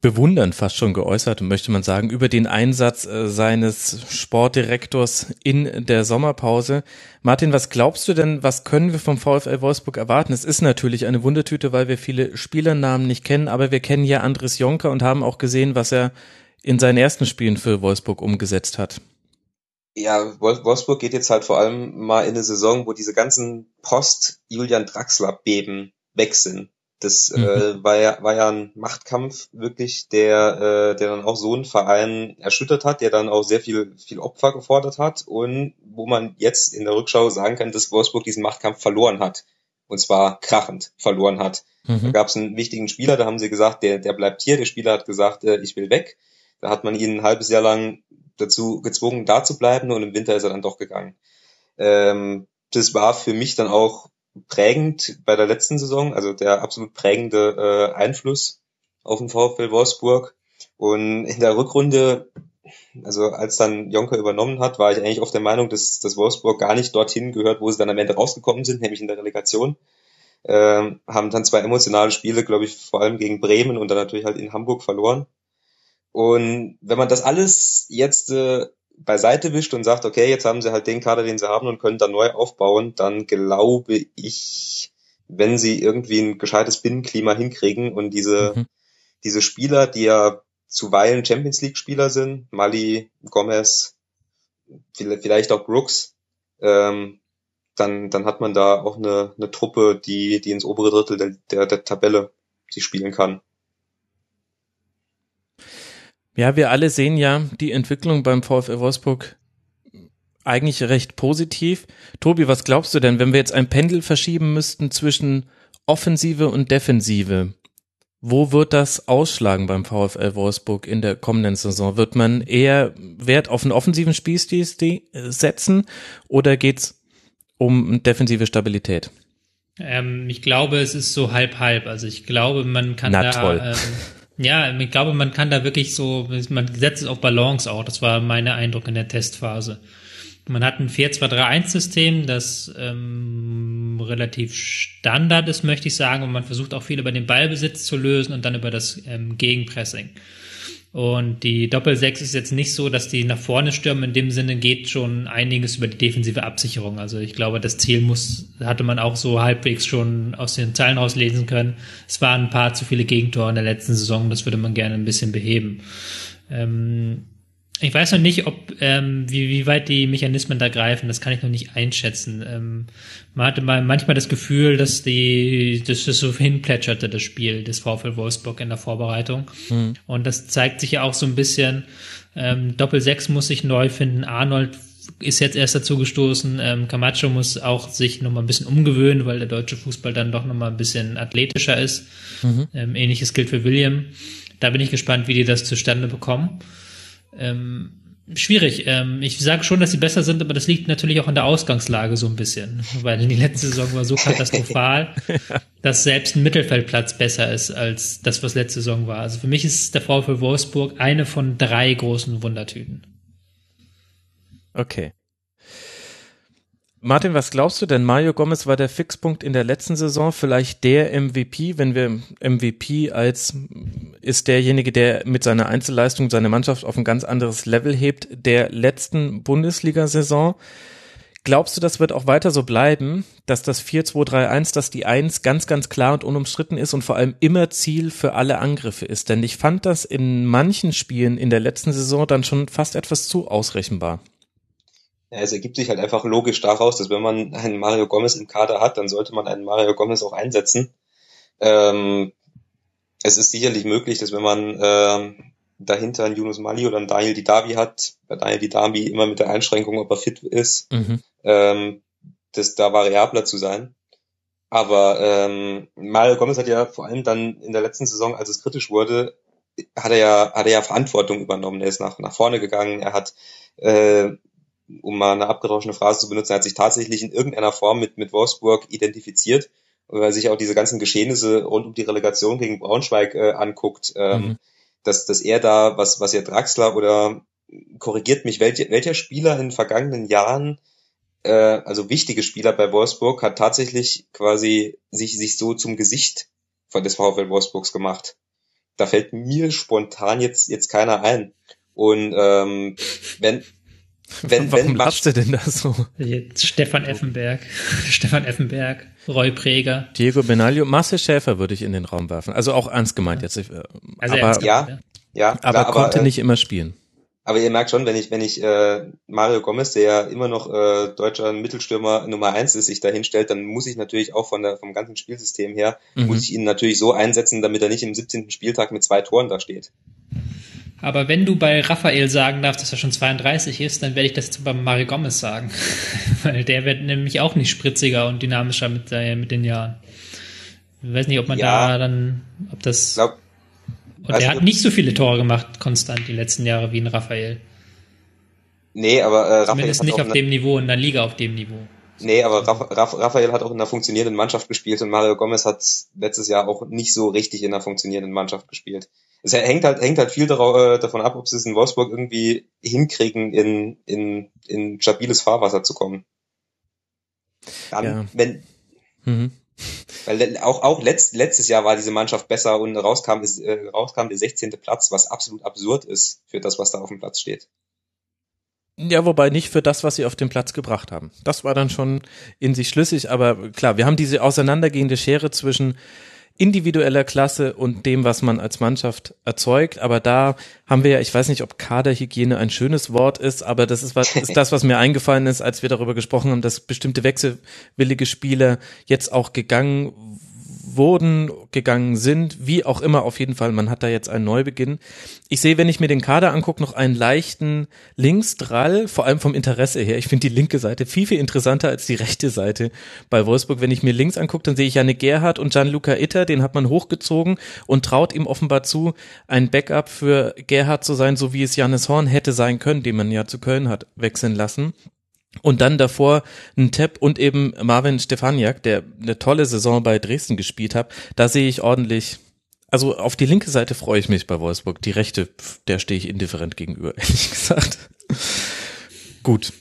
bewundernd fast schon geäußert, möchte man sagen, über den Einsatz äh, seines Sportdirektors in der Sommerpause. Martin, was glaubst du denn, was können wir vom VfL Wolfsburg erwarten? Es ist natürlich eine Wundertüte, weil wir viele Spielernamen nicht kennen, aber wir kennen ja Andres Jonker und haben auch gesehen, was er in seinen ersten Spielen für Wolfsburg umgesetzt hat ja, Wolfsburg geht jetzt halt vor allem mal in eine Saison, wo diese ganzen Post-Julian Draxler-Beben weg sind. Das mhm. äh, war, ja, war ja ein Machtkampf wirklich, der, äh, der dann auch so einen Verein erschüttert hat, der dann auch sehr viel, viel Opfer gefordert hat und wo man jetzt in der Rückschau sagen kann, dass Wolfsburg diesen Machtkampf verloren hat. Und zwar krachend verloren hat. Mhm. Da gab es einen wichtigen Spieler, da haben sie gesagt, der, der bleibt hier. Der Spieler hat gesagt, äh, ich will weg. Da hat man ihn ein halbes Jahr lang dazu gezwungen, da zu bleiben und im Winter ist er dann doch gegangen. Ähm, das war für mich dann auch prägend bei der letzten Saison, also der absolut prägende äh, Einfluss auf den VfL Wolfsburg. Und in der Rückrunde, also als dann Jonker übernommen hat, war ich eigentlich auf der Meinung, dass, dass Wolfsburg gar nicht dorthin gehört, wo sie dann am Ende rausgekommen sind, nämlich in der Relegation. Ähm, haben dann zwei emotionale Spiele, glaube ich, vor allem gegen Bremen und dann natürlich halt in Hamburg verloren. Und wenn man das alles jetzt äh, beiseite wischt und sagt, okay, jetzt haben sie halt den Kader, den sie haben und können dann neu aufbauen, dann glaube ich, wenn sie irgendwie ein gescheites Binnenklima hinkriegen und diese, mhm. diese Spieler, die ja zuweilen Champions League Spieler sind, Mali, Gomez, vielleicht auch Brooks, ähm, dann, dann hat man da auch eine, eine Truppe, die, die ins obere Drittel der, der, der Tabelle sich spielen kann. Ja, wir alle sehen ja die Entwicklung beim VfL Wolfsburg eigentlich recht positiv. Tobi, was glaubst du denn, wenn wir jetzt ein Pendel verschieben müssten zwischen Offensive und Defensive? Wo wird das ausschlagen beim VfL Wolfsburg in der kommenden Saison? Wird man eher Wert auf einen offensiven Spielstil setzen oder geht's um defensive Stabilität? Ähm, ich glaube, es ist so halb halb. Also ich glaube, man kann Na, da. Ähm, Ja, ich glaube, man kann da wirklich so, man setzt es auf Balance auch. Das war mein Eindruck in der Testphase. Man hat ein 4-2-3-1-System, das ähm, relativ Standard ist, möchte ich sagen, und man versucht auch viel über den Ballbesitz zu lösen und dann über das ähm, Gegenpressing. Und die Doppel-6 ist jetzt nicht so, dass die nach vorne stürmen. In dem Sinne geht schon einiges über die defensive Absicherung. Also ich glaube, das Ziel muss, hatte man auch so halbwegs schon aus den Zeilen rauslesen können. Es waren ein paar zu viele Gegentore in der letzten Saison. Das würde man gerne ein bisschen beheben. Ähm, ich weiß noch nicht, ob ähm, wie, wie weit die Mechanismen da greifen, das kann ich noch nicht einschätzen. Ähm, man hatte mal manchmal das Gefühl, dass die dass das so hinplätscherte, das Spiel des VfL Wolfsburg in der Vorbereitung. Mhm. Und das zeigt sich ja auch so ein bisschen, ähm, Doppel 6 muss sich neu finden, Arnold ist jetzt erst dazu gestoßen, ähm, Camacho muss auch sich nochmal ein bisschen umgewöhnen, weil der deutsche Fußball dann doch nochmal ein bisschen athletischer ist. Mhm. Ähm, ähnliches gilt für William. Da bin ich gespannt, wie die das zustande bekommen. Ähm, schwierig. Ähm, ich sage schon, dass sie besser sind, aber das liegt natürlich auch an der Ausgangslage so ein bisschen, weil die letzte Saison war so katastrophal, dass selbst ein Mittelfeldplatz besser ist als das, was letzte Saison war. Also für mich ist der VfL Wolfsburg eine von drei großen Wundertüten. Okay. Martin, was glaubst du denn? Mario Gomez war der Fixpunkt in der letzten Saison, vielleicht der MVP, wenn wir MVP als ist derjenige, der mit seiner Einzelleistung seine Mannschaft auf ein ganz anderes Level hebt, der letzten Bundesliga-Saison. Glaubst du, das wird auch weiter so bleiben, dass das 4-2-3-1, dass die 1 ganz, ganz klar und unumstritten ist und vor allem immer Ziel für alle Angriffe ist? Denn ich fand das in manchen Spielen in der letzten Saison dann schon fast etwas zu ausrechenbar. Ja, es ergibt sich halt einfach logisch daraus, dass wenn man einen Mario Gomez im Kader hat, dann sollte man einen Mario Gomez auch einsetzen. Ähm, es ist sicherlich möglich, dass wenn man ähm, dahinter einen Yunus Mali oder einen Daniel Didavi hat, bei Daniel Didavi immer mit der Einschränkung, ob er fit ist, mhm. ähm, das da variabler zu sein. Aber ähm, Mario Gomez hat ja vor allem dann in der letzten Saison, als es kritisch wurde, hat er ja, hat er ja Verantwortung übernommen. Er ist nach, nach vorne gegangen, er hat äh, um mal eine abgedroschene Phrase zu benutzen, hat sich tatsächlich in irgendeiner Form mit, mit Wolfsburg identifiziert, weil sich auch diese ganzen Geschehnisse rund um die Relegation gegen Braunschweig äh, anguckt, ähm, mhm. dass, dass er da, was, was ja Draxler oder korrigiert mich, welche, welcher Spieler in den vergangenen Jahren, äh, also wichtige Spieler bei Wolfsburg, hat tatsächlich quasi sich, sich so zum Gesicht von des VfL Wolfsburgs gemacht. Da fällt mir spontan jetzt, jetzt keiner ein. Und ähm, wenn, wenn, Warum wenn lachst du denn da so? Stefan Effenberg, Stefan Effenberg, Roy Preger. Diego Benaglio, Marcel Schäfer würde ich in den Raum werfen. Also auch ernst gemeint jetzt. Äh, also aber, ernst gemeint, ja, ja, aber klar, konnte aber, nicht immer spielen. Aber ihr merkt schon, wenn ich, wenn ich äh, Mario Gomez, der ja immer noch äh, deutscher Mittelstürmer Nummer eins ist, sich da hinstellt, dann muss ich natürlich auch von der, vom ganzen Spielsystem her, mhm. muss ich ihn natürlich so einsetzen, damit er nicht im 17. Spieltag mit zwei Toren da steht. Aber wenn du bei Raphael sagen darfst, dass er schon 32 ist, dann werde ich das jetzt bei Mario Gomez sagen. Weil der wird nämlich auch nicht spritziger und dynamischer mit, äh, mit den Jahren. Ich weiß nicht, ob man ja, da dann, ob das. Glaub, und der hat nicht so viele Tore gemacht, konstant, die letzten Jahre wie ein Raphael. Nee, aber äh, Raphael. Zumindest nicht auf dem Niveau, in der Liga auf dem Niveau. Nee, aber Raphael hat auch in einer funktionierenden Mannschaft gespielt und Mario Gomez hat letztes Jahr auch nicht so richtig in einer funktionierenden Mannschaft gespielt es hängt halt, hängt halt viel äh, davon ab, ob sie es in Wolfsburg irgendwie hinkriegen, in, in, in stabiles Fahrwasser zu kommen. Dann, ja. wenn, mhm. weil auch, auch letzt, letztes Jahr war diese Mannschaft besser und rauskam, äh, rauskam der 16. Platz, was absolut absurd ist für das, was da auf dem Platz steht. Ja, wobei nicht für das, was sie auf den Platz gebracht haben. Das war dann schon in sich schlüssig, aber klar, wir haben diese auseinandergehende Schere zwischen individueller Klasse und dem, was man als Mannschaft erzeugt. Aber da haben wir ja, ich weiß nicht, ob Kaderhygiene ein schönes Wort ist, aber das ist, was, ist das, was mir eingefallen ist, als wir darüber gesprochen haben, dass bestimmte wechselwillige Spieler jetzt auch gegangen wurden, gegangen sind, wie auch immer, auf jeden Fall, man hat da jetzt einen Neubeginn. Ich sehe, wenn ich mir den Kader angucke, noch einen leichten Linksdrall, vor allem vom Interesse her. Ich finde die linke Seite viel, viel interessanter als die rechte Seite bei Wolfsburg. Wenn ich mir links angucke, dann sehe ich Janne Gerhardt und Gianluca Itter, den hat man hochgezogen und traut ihm offenbar zu, ein Backup für Gerhardt zu sein, so wie es Janis Horn hätte sein können, den man ja zu Köln hat wechseln lassen. Und dann davor ein Tepp und eben Marvin Stefaniak, der eine tolle Saison bei Dresden gespielt hat. Da sehe ich ordentlich Also auf die linke Seite freue ich mich bei Wolfsburg. Die rechte, der stehe ich indifferent gegenüber, ehrlich gesagt. Gut.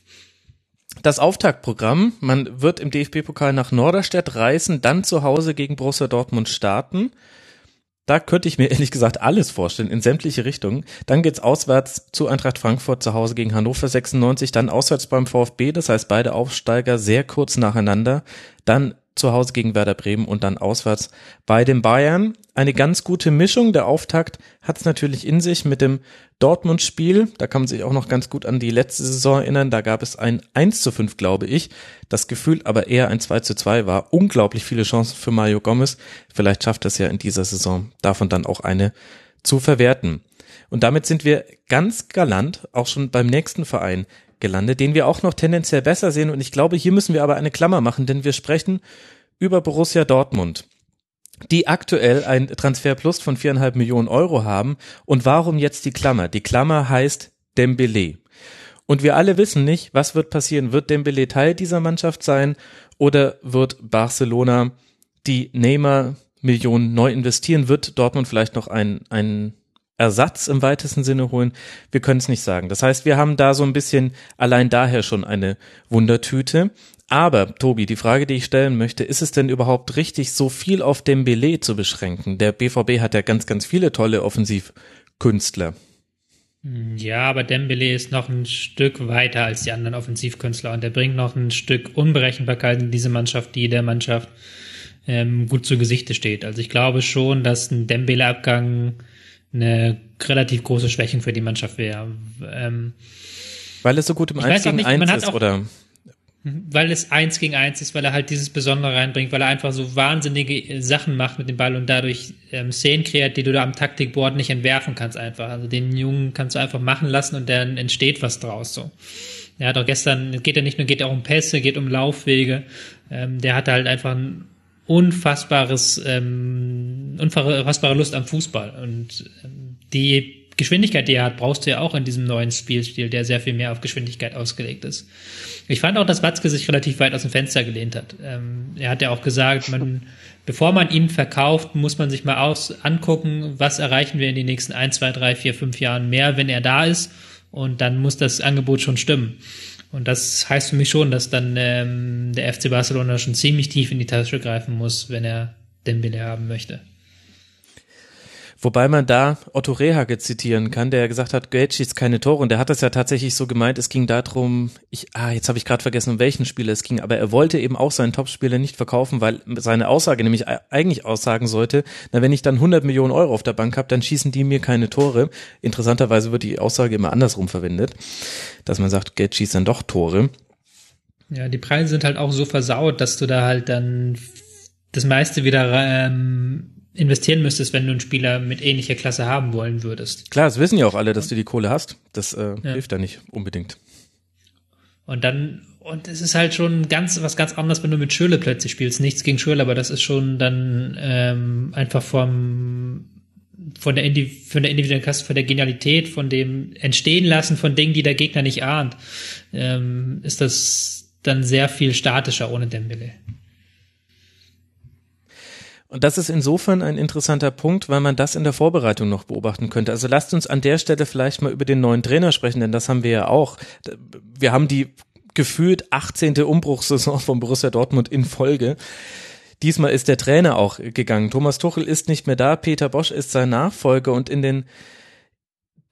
Das Auftaktprogramm, man wird im DFB-Pokal nach Norderstedt reisen, dann zu Hause gegen Borussia Dortmund starten. Da könnte ich mir ehrlich gesagt alles vorstellen, in sämtliche Richtungen. Dann geht's auswärts zu Eintracht Frankfurt zu Hause gegen Hannover 96, dann auswärts beim VfB, das heißt beide Aufsteiger sehr kurz nacheinander. Dann zu Hause gegen Werder Bremen und dann auswärts bei den Bayern. Eine ganz gute Mischung. Der Auftakt hat es natürlich in sich mit dem Dortmund-Spiel. Da kann man sich auch noch ganz gut an die letzte Saison erinnern. Da gab es ein 1 zu 5, glaube ich. Das Gefühl aber eher ein 2 zu 2 war. Unglaublich viele Chancen für Mario Gomez. Vielleicht schafft es ja in dieser Saison davon dann auch eine zu verwerten. Und damit sind wir ganz galant auch schon beim nächsten Verein gelandet, den wir auch noch tendenziell besser sehen. Und ich glaube, hier müssen wir aber eine Klammer machen, denn wir sprechen über Borussia Dortmund die aktuell ein Transfer Plus von viereinhalb Millionen Euro haben. Und warum jetzt die Klammer? Die Klammer heißt Dembele. Und wir alle wissen nicht, was wird passieren. Wird Dembele Teil dieser Mannschaft sein oder wird Barcelona die Neymar Millionen neu investieren? Wird Dortmund vielleicht noch ein, ein Ersatz im weitesten Sinne holen? Wir können es nicht sagen. Das heißt, wir haben da so ein bisschen allein daher schon eine Wundertüte. Aber, Tobi, die Frage, die ich stellen möchte, ist es denn überhaupt richtig, so viel auf Dembele zu beschränken? Der BVB hat ja ganz, ganz viele tolle Offensivkünstler. Ja, aber Dembele ist noch ein Stück weiter als die anderen Offensivkünstler und er bringt noch ein Stück Unberechenbarkeit in diese Mannschaft, die der Mannschaft ähm, gut zu Gesichte steht. Also ich glaube schon, dass ein Dembele-Abgang eine relativ große Schwächung für die Mannschaft wäre. Ähm, weil es so gut im 1 gegen 1 ist, oder? Weil es eins gegen eins ist, weil er halt dieses Besondere reinbringt, weil er einfach so wahnsinnige Sachen macht mit dem Ball und dadurch ähm, Szenen kreiert, die du da am Taktikboard nicht entwerfen kannst einfach. Also den Jungen kannst du einfach machen lassen und dann entsteht was draus so. Er hat auch gestern, geht er nicht nur, geht er auch um Pässe, geht um Laufwege. Ähm, der hatte halt einfach ein unfassbares, ähm, unfassbare Lust am Fußball. Und ähm, die Geschwindigkeit, die er hat, brauchst du ja auch in diesem neuen Spielstil, der sehr viel mehr auf Geschwindigkeit ausgelegt ist. Ich fand auch, dass Watzke sich relativ weit aus dem Fenster gelehnt hat. Ähm, er hat ja auch gesagt, man, bevor man ihn verkauft, muss man sich mal aus, angucken, was erreichen wir in den nächsten ein, zwei, drei, vier, fünf Jahren mehr, wenn er da ist. Und dann muss das Angebot schon stimmen. Und das heißt für mich schon, dass dann ähm, der FC Barcelona schon ziemlich tief in die Tasche greifen muss, wenn er Dembele haben möchte. Wobei man da Otto Rehage zitieren kann, der gesagt hat, Geld schießt keine Tore und der hat das ja tatsächlich so gemeint, es ging darum, ich, ah, jetzt habe ich gerade vergessen, um welchen Spieler es ging, aber er wollte eben auch seinen Topspieler nicht verkaufen, weil seine Aussage nämlich eigentlich aussagen sollte, na, wenn ich dann 100 Millionen Euro auf der Bank habe, dann schießen die mir keine Tore. Interessanterweise wird die Aussage immer andersrum verwendet, dass man sagt, Geld schießt dann doch Tore. Ja, die Preise sind halt auch so versaut, dass du da halt dann das meiste wieder ähm, investieren müsstest, wenn du einen Spieler mit ähnlicher Klasse haben wollen würdest. Klar, es wissen ja auch alle, dass du die Kohle hast. Das äh, ja. hilft ja nicht unbedingt. Und dann, und es ist halt schon ganz was ganz anderes, wenn du mit Schöle plötzlich spielst. Nichts gegen Schöle, aber das ist schon dann ähm, einfach vom von der, Indi von der individuellen Klasse, von der Genialität, von dem Entstehen lassen von Dingen, die der Gegner nicht ahnt, ähm, ist das dann sehr viel statischer ohne Dembele. Und das ist insofern ein interessanter Punkt, weil man das in der Vorbereitung noch beobachten könnte. Also lasst uns an der Stelle vielleicht mal über den neuen Trainer sprechen, denn das haben wir ja auch. Wir haben die gefühlt 18. Umbruchssaison von Borussia Dortmund in Folge. Diesmal ist der Trainer auch gegangen. Thomas Tuchel ist nicht mehr da, Peter Bosch ist sein Nachfolger und in den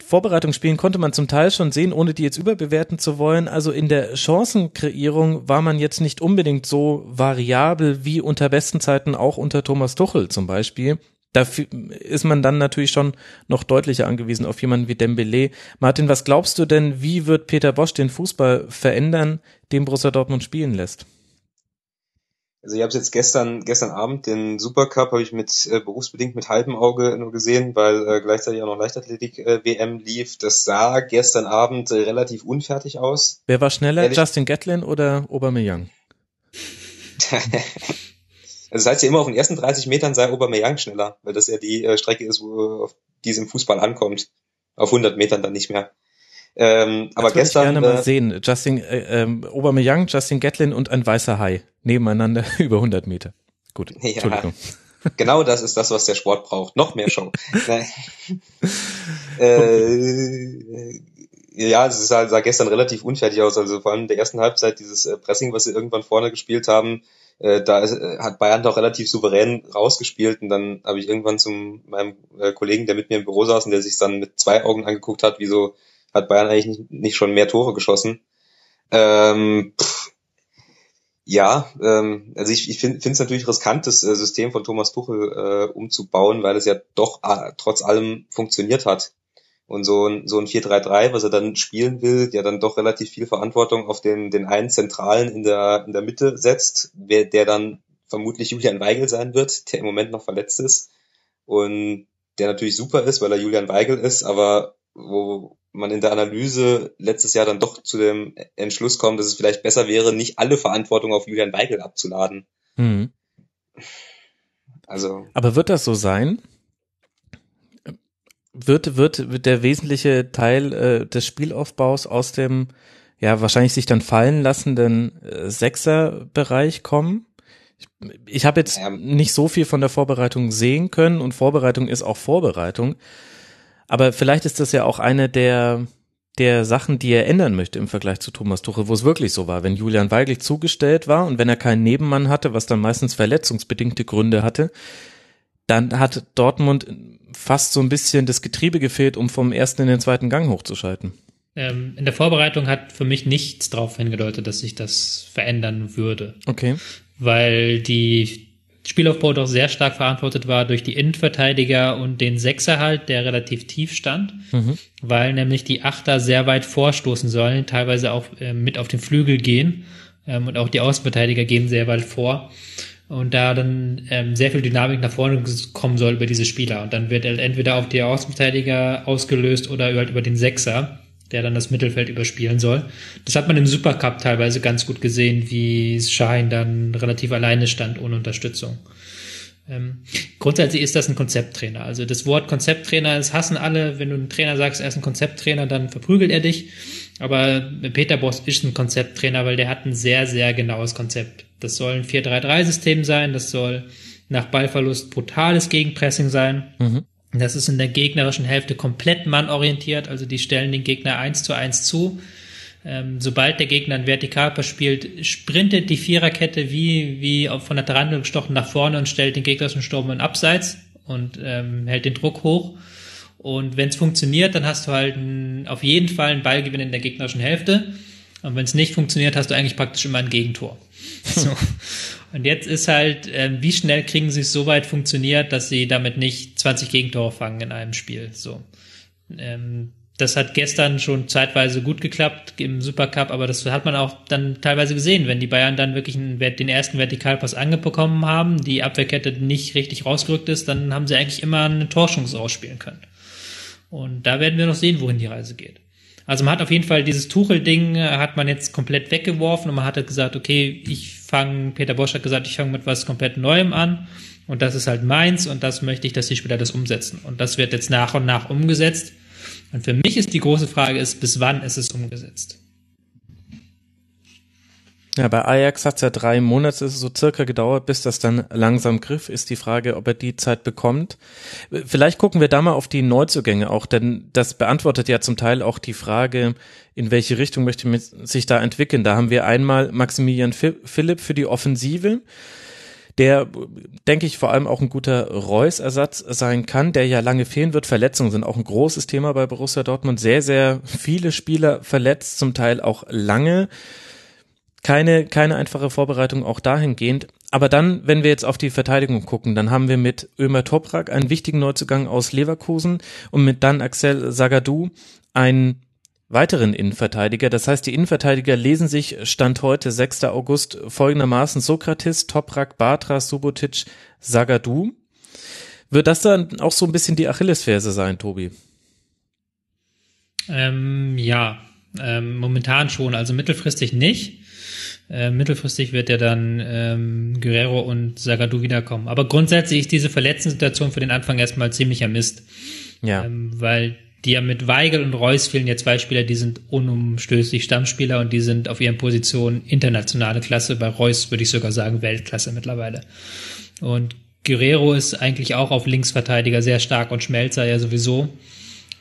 Vorbereitungsspielen konnte man zum Teil schon sehen, ohne die jetzt überbewerten zu wollen. Also in der Chancenkreierung war man jetzt nicht unbedingt so variabel wie unter besten Zeiten auch unter Thomas Tuchel zum Beispiel. Da ist man dann natürlich schon noch deutlicher angewiesen auf jemanden wie Dembele. Martin, was glaubst du denn, wie wird Peter Bosch den Fußball verändern, den Borussia Dortmund spielen lässt? Also ich habe jetzt gestern, gestern Abend den Supercup habe ich mit äh, berufsbedingt mit halbem Auge nur gesehen, weil äh, gleichzeitig auch noch Leichtathletik äh, WM lief. Das sah gestern Abend äh, relativ unfertig aus. Wer war schneller, Ehrlich? Justin Gatlin oder Aubameyang? also das heißt ja immer auf den ersten 30 Metern sei Aubameyang schneller, weil das ja die äh, Strecke ist, wo auf die es im Fußball ankommt. Auf 100 Metern dann nicht mehr. Ähm, aber gestern. Ich gerne mal äh, sehen. Justin äh, ähm, Aubameyang, Justin Gatlin und ein weißer Hai nebeneinander über 100 Meter. Gut, Entschuldigung. genau das ist das, was der Sport braucht. Noch mehr Show. äh, ja, es sah, sah gestern relativ unfertig aus. Also vor allem in der ersten Halbzeit dieses äh, Pressing, was sie irgendwann vorne gespielt haben, äh, da äh, hat Bayern doch relativ souverän rausgespielt. Und dann habe ich irgendwann zum meinem Kollegen, der mit mir im Büro saß und der sich dann mit zwei Augen angeguckt hat, wieso hat Bayern eigentlich nicht, nicht schon mehr Tore geschossen. Ähm, pff, ja, ähm, also ich, ich finde es natürlich riskant, das äh, System von Thomas Tuchel äh, umzubauen, weil es ja doch äh, trotz allem funktioniert hat. Und so ein, so ein 4-3-3, was er dann spielen will, der dann doch relativ viel Verantwortung auf den, den einen Zentralen in der, in der Mitte setzt, wer, der dann vermutlich Julian Weigel sein wird, der im Moment noch verletzt ist. Und der natürlich super ist, weil er Julian Weigel ist, aber wo man in der Analyse letztes Jahr dann doch zu dem Entschluss kommt, dass es vielleicht besser wäre, nicht alle Verantwortung auf Julian Weigel abzuladen. Mhm. Also. Aber wird das so sein? Wird, wird, wird der wesentliche Teil äh, des Spielaufbaus aus dem, ja, wahrscheinlich sich dann fallen lassenden äh, Sechser-Bereich kommen? Ich, ich habe jetzt ja. nicht so viel von der Vorbereitung sehen können und Vorbereitung ist auch Vorbereitung. Aber vielleicht ist das ja auch eine der, der Sachen, die er ändern möchte im Vergleich zu Thomas Tuchel, wo es wirklich so war. Wenn Julian Weiglich zugestellt war und wenn er keinen Nebenmann hatte, was dann meistens verletzungsbedingte Gründe hatte, dann hat Dortmund fast so ein bisschen das Getriebe gefehlt, um vom ersten in den zweiten Gang hochzuschalten. Ähm, in der Vorbereitung hat für mich nichts darauf hingedeutet, dass sich das verändern würde. Okay. Weil die Spielaufbau doch sehr stark verantwortet war durch die Innenverteidiger und den Sechser halt, der relativ tief stand, mhm. weil nämlich die Achter sehr weit vorstoßen sollen, teilweise auch äh, mit auf den Flügel gehen ähm, und auch die Außenverteidiger gehen sehr weit vor. Und da dann ähm, sehr viel Dynamik nach vorne kommen soll über diese Spieler. Und dann wird er entweder auf die Außenverteidiger ausgelöst oder halt über den Sechser der dann das Mittelfeld überspielen soll. Das hat man im Supercup teilweise ganz gut gesehen, wie Schein dann relativ alleine stand ohne Unterstützung. Ähm, grundsätzlich ist das ein Konzepttrainer. Also das Wort Konzepttrainer, das hassen alle. Wenn du einem Trainer sagst, er ist ein Konzepttrainer, dann verprügelt er dich. Aber Peter Boss ist ein Konzepttrainer, weil der hat ein sehr, sehr genaues Konzept. Das soll ein 4-3-3-System sein, das soll nach Ballverlust brutales Gegenpressing sein. Mhm. Das ist in der gegnerischen Hälfte komplett mannorientiert, also die stellen den Gegner eins zu eins zu. Ähm, sobald der Gegner ein Vertikalpass spielt, sprintet die Viererkette wie, wie von der Tarantel gestochen nach vorne und stellt den gegnerischen Sturm in Abseits und ähm, hält den Druck hoch. Und wenn es funktioniert, dann hast du halt ein, auf jeden Fall einen Ballgewinn in der gegnerischen Hälfte. Und wenn es nicht funktioniert, hast du eigentlich praktisch immer ein Gegentor. So. Und jetzt ist halt, äh, wie schnell kriegen sie es so weit funktioniert, dass sie damit nicht 20 Gegentore fangen in einem Spiel. So. Ähm, das hat gestern schon zeitweise gut geklappt im Supercup, aber das hat man auch dann teilweise gesehen, wenn die Bayern dann wirklich einen, den ersten Vertikalpass angebekommen haben, die Abwehrkette nicht richtig rausgerückt ist, dann haben sie eigentlich immer eine Torschance ausspielen können. Und da werden wir noch sehen, wohin die Reise geht. Also man hat auf jeden Fall dieses Tuchel-Ding äh, hat man jetzt komplett weggeworfen und man hat halt gesagt, okay, ich fange, Peter Bosch hat gesagt, ich fange mit was komplett Neuem an und das ist halt meins und das möchte ich, dass die Spieler das umsetzen. Und das wird jetzt nach und nach umgesetzt. Und für mich ist die große Frage ist, bis wann ist es umgesetzt? Ja, bei Ajax hat es ja drei Monate so circa gedauert, bis das dann langsam griff. Ist die Frage, ob er die Zeit bekommt. Vielleicht gucken wir da mal auf die Neuzugänge auch, denn das beantwortet ja zum Teil auch die Frage, in welche Richtung möchte man sich da entwickeln. Da haben wir einmal Maximilian Philipp für die Offensive der, denke ich, vor allem auch ein guter Reus-Ersatz sein kann, der ja lange fehlen wird. Verletzungen sind auch ein großes Thema bei Borussia Dortmund. Sehr, sehr viele Spieler verletzt, zum Teil auch lange keine, keine einfache Vorbereitung auch dahingehend. Aber dann, wenn wir jetzt auf die Verteidigung gucken, dann haben wir mit Ömer Toprak einen wichtigen Neuzugang aus Leverkusen und mit dann Axel Sagadou einen weiteren Innenverteidiger. Das heißt, die Innenverteidiger lesen sich Stand heute, 6. August, folgendermaßen Sokrates, Toprak, Batra, Subotic, Sagadou. Wird das dann auch so ein bisschen die Achillesferse sein, Tobi? Ähm, ja, ähm, momentan schon, also mittelfristig nicht. Äh, mittelfristig wird ja dann ähm, Guerrero und Zagadou wiederkommen. Aber grundsätzlich ist diese Verletzten-Situation für den Anfang erstmal ziemlicher Mist. Ja. Ähm, weil die ja mit Weigel und Reus fehlen ja zwei Spieler, die sind unumstößlich Stammspieler und die sind auf ihren Positionen internationale Klasse. Bei Reus würde ich sogar sagen Weltklasse mittlerweile. Und Guerrero ist eigentlich auch auf Linksverteidiger sehr stark und Schmelzer ja sowieso.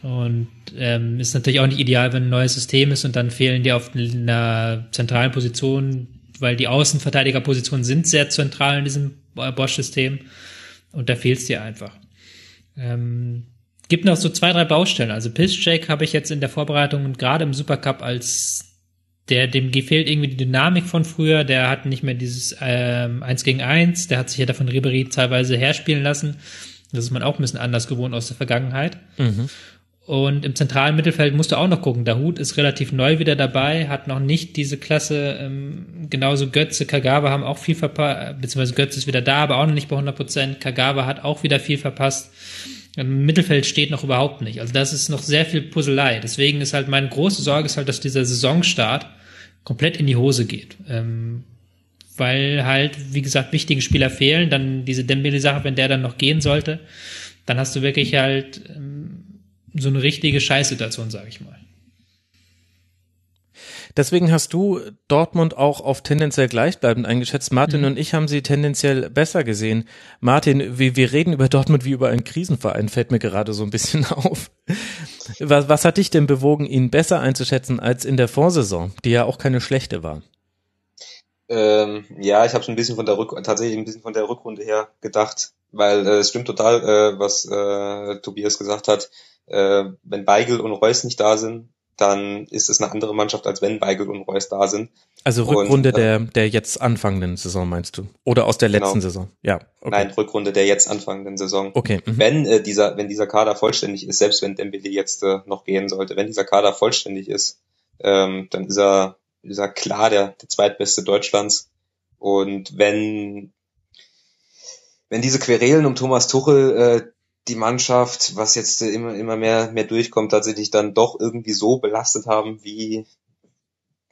Und ähm, ist natürlich auch nicht ideal, wenn ein neues System ist und dann fehlen dir auf einer zentralen Position, weil die Außenverteidigerpositionen sind sehr zentral in diesem Bosch-System und da fehlt es dir einfach. Ähm, gibt noch so zwei, drei Baustellen. Also Pisscheck habe ich jetzt in der Vorbereitung und gerade im Supercup als der, dem fehlt irgendwie die Dynamik von früher, der hat nicht mehr dieses ähm, 1 gegen 1, der hat sich ja davon Ribery teilweise herspielen lassen. Das ist man auch ein bisschen anders gewohnt aus der Vergangenheit. Mhm. Und im zentralen Mittelfeld musst du auch noch gucken. Der Hut ist relativ neu wieder dabei, hat noch nicht diese Klasse. Ähm, genauso Götze, Kagawa haben auch viel verpasst, beziehungsweise Götze ist wieder da, aber auch noch nicht bei 100 Prozent. Kagawa hat auch wieder viel verpasst. Im Mittelfeld steht noch überhaupt nicht. Also das ist noch sehr viel Puzzlei. Deswegen ist halt meine große Sorge ist halt, dass dieser Saisonstart komplett in die Hose geht. Ähm, weil halt, wie gesagt, wichtige Spieler fehlen. Dann diese Dembele-Sache, wenn der dann noch gehen sollte, dann hast du wirklich halt ähm, so eine richtige Scheißsituation, sage ich mal. Deswegen hast du Dortmund auch auf tendenziell gleichbleibend eingeschätzt. Martin mhm. und ich haben sie tendenziell besser gesehen. Martin, wir, wir reden über Dortmund wie über einen Krisenverein, fällt mir gerade so ein bisschen auf. Was, was hat dich denn bewogen, ihn besser einzuschätzen als in der Vorsaison, die ja auch keine schlechte war? Ähm, ja, ich habe schon ein bisschen von der Rück tatsächlich ein bisschen von der Rückrunde her gedacht, weil äh, es stimmt total, äh, was äh, Tobias gesagt hat. Äh, wenn Beigel und Reus nicht da sind, dann ist es eine andere Mannschaft, als wenn Weigel und Reus da sind. Also Rückrunde und, äh, der, der jetzt anfangenden Saison meinst du? Oder aus der letzten genau. Saison? Ja. Okay. Nein, Rückrunde der jetzt anfangenden Saison. Okay. Mhm. Wenn äh, dieser, wenn dieser Kader vollständig ist, selbst wenn Dembele jetzt äh, noch gehen sollte, wenn dieser Kader vollständig ist, ähm, dann ist er, ist er klar der, der zweitbeste Deutschlands. Und wenn wenn diese Querelen um Thomas Tuchel äh, die Mannschaft, was jetzt immer, immer mehr, mehr durchkommt, tatsächlich dann doch irgendwie so belastet haben, wie,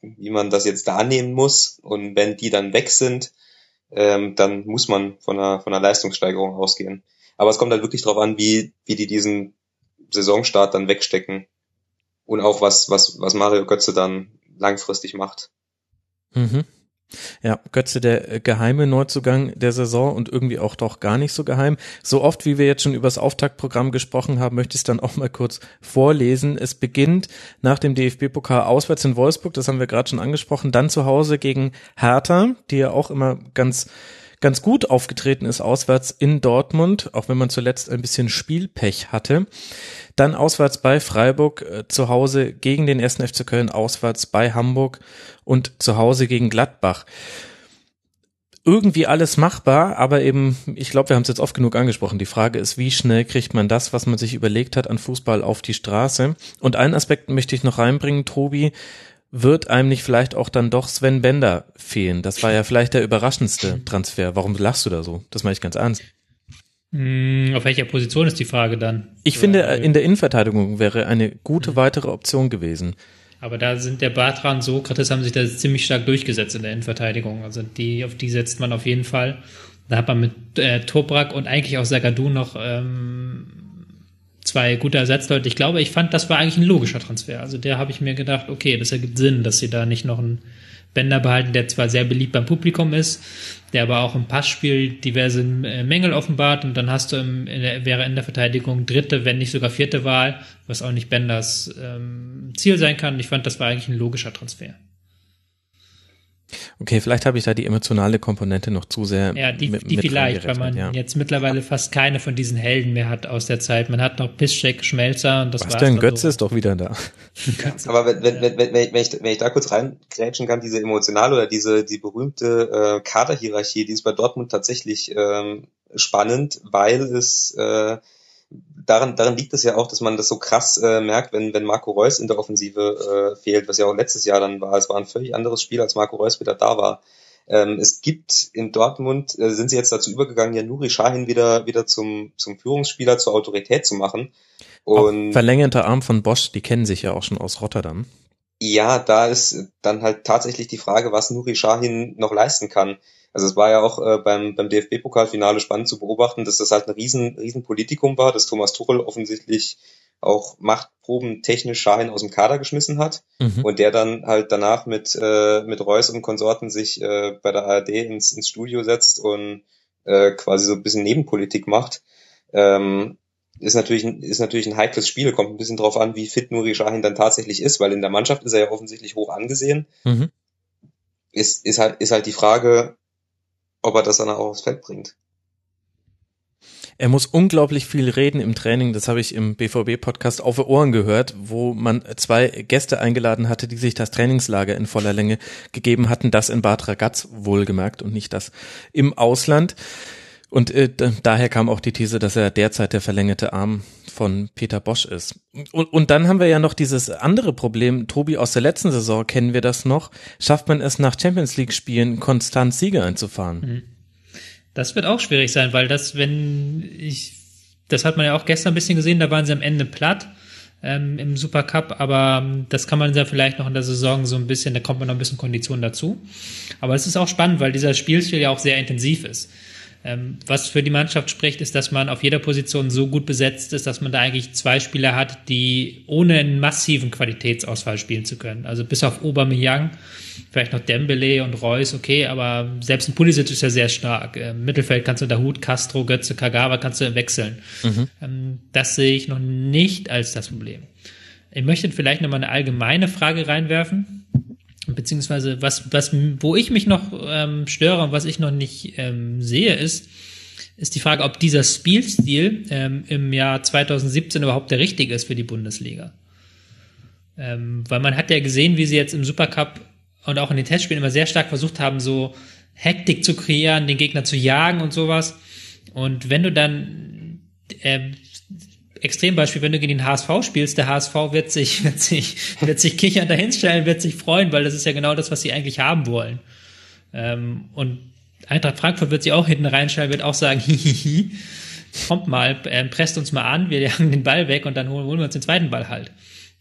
wie man das jetzt da nehmen muss. Und wenn die dann weg sind, ähm, dann muss man von einer, von einer Leistungssteigerung ausgehen. Aber es kommt halt wirklich darauf an, wie, wie die diesen Saisonstart dann wegstecken. Und auch was, was, was Mario Götze dann langfristig macht. Mhm. Ja, Götze der äh, geheime Neuzugang der Saison und irgendwie auch doch gar nicht so geheim. So oft, wie wir jetzt schon über das Auftaktprogramm gesprochen haben, möchte ich es dann auch mal kurz vorlesen. Es beginnt nach dem DFB-Pokal auswärts in Wolfsburg, das haben wir gerade schon angesprochen, dann zu Hause gegen Hertha, die ja auch immer ganz ganz gut aufgetreten ist auswärts in Dortmund, auch wenn man zuletzt ein bisschen Spielpech hatte. Dann auswärts bei Freiburg, äh, zu Hause gegen den 1. FC Köln, auswärts bei Hamburg und zu Hause gegen Gladbach. Irgendwie alles machbar, aber eben, ich glaube, wir haben es jetzt oft genug angesprochen. Die Frage ist, wie schnell kriegt man das, was man sich überlegt hat an Fußball auf die Straße? Und einen Aspekt möchte ich noch reinbringen, Tobi wird einem nicht vielleicht auch dann doch Sven Bender fehlen? Das war ja vielleicht der überraschendste Transfer. Warum lachst du da so? Das meine ich ganz ernst. Hm, auf welcher Position ist die Frage dann? Ich finde, in der Innenverteidigung wäre eine gute hm. weitere Option gewesen. Aber da sind der Bartra und Sokrates haben sich da ziemlich stark durchgesetzt in der Innenverteidigung. Also die, auf die setzt man auf jeden Fall. Da hat man mit äh, Toprak und eigentlich auch Sagadu noch ähm, zwei gute Ersatzleute. Ich glaube, ich fand, das war eigentlich ein logischer Transfer. Also der habe ich mir gedacht, okay, das ergibt Sinn, dass sie da nicht noch einen Bänder behalten, der zwar sehr beliebt beim Publikum ist, der aber auch im Passspiel diverse äh, Mängel offenbart und dann hast du im, in der, wäre in der Verteidigung dritte, wenn nicht sogar vierte Wahl, was auch nicht Benders ähm, Ziel sein kann. Ich fand, das war eigentlich ein logischer Transfer. Okay, vielleicht habe ich da die emotionale Komponente noch zu sehr. Ja, die, mit, die mit vielleicht, weil man ja. jetzt mittlerweile fast keine von diesen Helden mehr hat aus der Zeit. Man hat noch Piszczek, Schmelzer und das Was denn? Götze so. ist doch wieder da. Aber wenn, wenn, wenn, wenn, wenn, ich, wenn ich da kurz reingrätschen kann, diese emotionale oder diese die berühmte äh, Kaderhierarchie, die ist bei Dortmund tatsächlich ähm, spannend, weil es äh, daran, daran liegt es ja auch, dass man das so krass äh, merkt, wenn, wenn Marco Reus in der Offensive äh, fehlt, was ja auch letztes Jahr dann war. Es war ein völlig anderes Spiel, als Marco Reus wieder da war. Ähm, es gibt in Dortmund, äh, sind sie jetzt dazu übergegangen, ja Nuri Sahin wieder, wieder zum, zum Führungsspieler, zur Autorität zu machen. Und auch verlängerter Arm von Bosch, die kennen sich ja auch schon aus Rotterdam. Ja, da ist dann halt tatsächlich die Frage, was Nuri Sahin noch leisten kann. Also es war ja auch äh, beim, beim DFB-Pokalfinale spannend zu beobachten, dass das halt ein riesen, riesen Politikum war, dass Thomas Tuchel offensichtlich auch Machtproben technisch Schahin aus dem Kader geschmissen hat mhm. und der dann halt danach mit, äh, mit Reus und Konsorten sich äh, bei der ARD ins, ins Studio setzt und äh, quasi so ein bisschen Nebenpolitik macht. Ähm, ist natürlich, ist natürlich ein heikles Spiel, kommt ein bisschen drauf an, wie fit Nuri Sahin dann tatsächlich ist, weil in der Mannschaft ist er ja offensichtlich hoch angesehen. Mhm. Ist, ist, halt, ist halt die Frage, ob er das dann auch aufs Feld bringt. Er muss unglaublich viel reden im Training, das habe ich im BVB-Podcast auf Ohren gehört, wo man zwei Gäste eingeladen hatte, die sich das Trainingslager in voller Länge gegeben hatten, das in Bad Ragaz wohlgemerkt und nicht das im Ausland. Und äh, daher kam auch die These, dass er derzeit der verlängerte Arm von Peter Bosch ist. Und, und dann haben wir ja noch dieses andere Problem, Tobi, aus der letzten Saison kennen wir das noch. Schafft man es nach Champions League Spielen konstant Sieger einzufahren? Mhm. Das wird auch schwierig sein, weil das, wenn ich, das hat man ja auch gestern ein bisschen gesehen, da waren sie am Ende platt ähm, im Supercup, aber ähm, das kann man ja vielleicht noch in der Saison so ein bisschen, da kommt man noch ein bisschen Kondition dazu. Aber es ist auch spannend, weil dieser Spielstil ja auch sehr intensiv ist. Ähm, was für die Mannschaft spricht, ist, dass man auf jeder Position so gut besetzt ist, dass man da eigentlich zwei Spieler hat, die ohne einen massiven Qualitätsausfall spielen zu können. Also bis auf Aubameyang, vielleicht noch Dembele und Reus, okay, aber selbst ein Pulisic ist ja sehr stark. Im Mittelfeld kannst du da Hut, Castro, Götze, Kagawa kannst du wechseln. Mhm. Ähm, das sehe ich noch nicht als das Problem. Ich möchte vielleicht nochmal eine allgemeine Frage reinwerfen beziehungsweise was, was, wo ich mich noch ähm, störe und was ich noch nicht ähm, sehe, ist, ist die Frage, ob dieser Spielstil ähm, im Jahr 2017 überhaupt der richtige ist für die Bundesliga. Ähm, weil man hat ja gesehen, wie sie jetzt im Supercup und auch in den Testspielen immer sehr stark versucht haben, so Hektik zu kreieren, den Gegner zu jagen und sowas. Und wenn du dann äh, Extrembeispiel, wenn du gegen den HSV spielst, der HSV wird sich, wird sich, wird sich kichern dahinstellen, wird sich freuen, weil das ist ja genau das, was sie eigentlich haben wollen. Ähm, und Eintracht Frankfurt wird sich auch hinten reinstellen, wird auch sagen, hihihi, kommt mal, äh, presst uns mal an, wir jagen den Ball weg und dann holen, holen wir uns den zweiten Ball halt.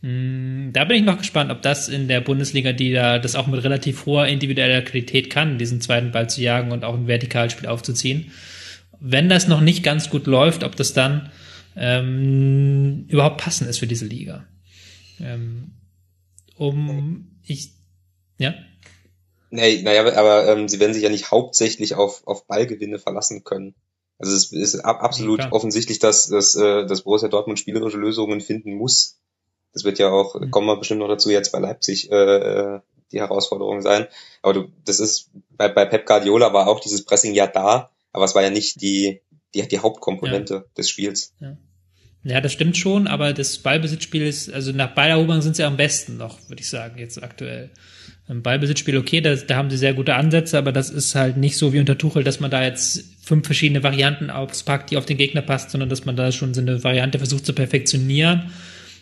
Mm, da bin ich noch gespannt, ob das in der Bundesliga, die da das auch mit relativ hoher individueller Qualität kann, diesen zweiten Ball zu jagen und auch ein Vertikalspiel aufzuziehen. Wenn das noch nicht ganz gut läuft, ob das dann ähm, überhaupt passend ist für diese Liga. Ähm, um ich, ja. Nee, naja, aber ähm, sie werden sich ja nicht hauptsächlich auf, auf Ballgewinne verlassen können. Also es ist absolut ja, offensichtlich, dass, dass, äh, dass Borussia Dortmund spielerische Lösungen finden muss. Das wird ja auch, mhm. kommen wir bestimmt noch dazu, jetzt bei Leipzig äh, die Herausforderung sein. Aber du, das ist, bei, bei Pep Guardiola war auch dieses Pressing ja da, aber es war ja nicht die, die, die Hauptkomponente ja. des Spiels. Ja. ja. das stimmt schon, aber das Ballbesitzspiel ist, also nach Balleroberung sind sie am besten noch, würde ich sagen, jetzt aktuell. Im Ballbesitzspiel, okay, da, da haben sie sehr gute Ansätze, aber das ist halt nicht so wie unter Tuchel, dass man da jetzt fünf verschiedene Varianten auspackt, die auf den Gegner passt, sondern dass man da schon so eine Variante versucht zu perfektionieren.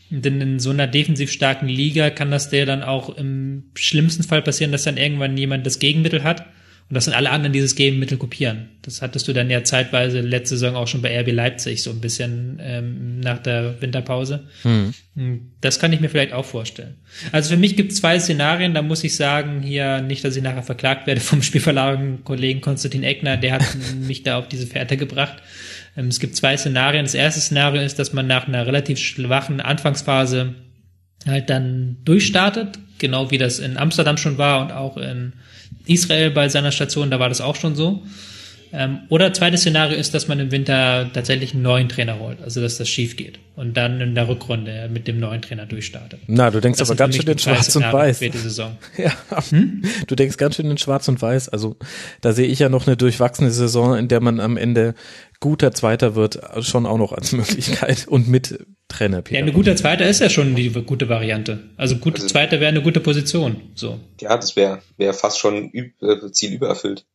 Denn in so einer defensiv starken Liga kann das der dann auch im schlimmsten Fall passieren, dass dann irgendwann jemand das Gegenmittel hat und das sind alle anderen dieses Gegenmittel kopieren. Das hattest du dann ja zeitweise letzte Saison auch schon bei RB Leipzig, so ein bisschen ähm, nach der Winterpause. Hm. hm. Das kann ich mir vielleicht auch vorstellen. Also für mich gibt es zwei Szenarien, da muss ich sagen, hier nicht, dass ich nachher verklagt werde vom spielverlagerten Kollegen Konstantin Eckner, der hat mich da auf diese Fährte gebracht. Ähm, es gibt zwei Szenarien. Das erste Szenario ist, dass man nach einer relativ schwachen Anfangsphase halt dann durchstartet, genau wie das in Amsterdam schon war und auch in Israel bei seiner Station, da war das auch schon so. Ähm, oder zweites Szenario ist, dass man im Winter tatsächlich einen neuen Trainer holt, also dass das schief geht und dann in der Rückrunde mit dem neuen Trainer durchstartet. Na, du denkst das aber ganz schön in Schwarz und Weiß. Für die Saison. Ja, hm? du denkst ganz schön in Schwarz und Weiß. Also da sehe ich ja noch eine durchwachsene Saison, in der man am Ende guter Zweiter wird, schon auch noch als Möglichkeit und mit Trainer. Peter. Ja, ein guter Zweiter ist ja schon die gute Variante. Also guter also, Zweiter wäre eine gute Position. So. Ja, das wäre wäre fast schon äh, Ziel übererfüllt.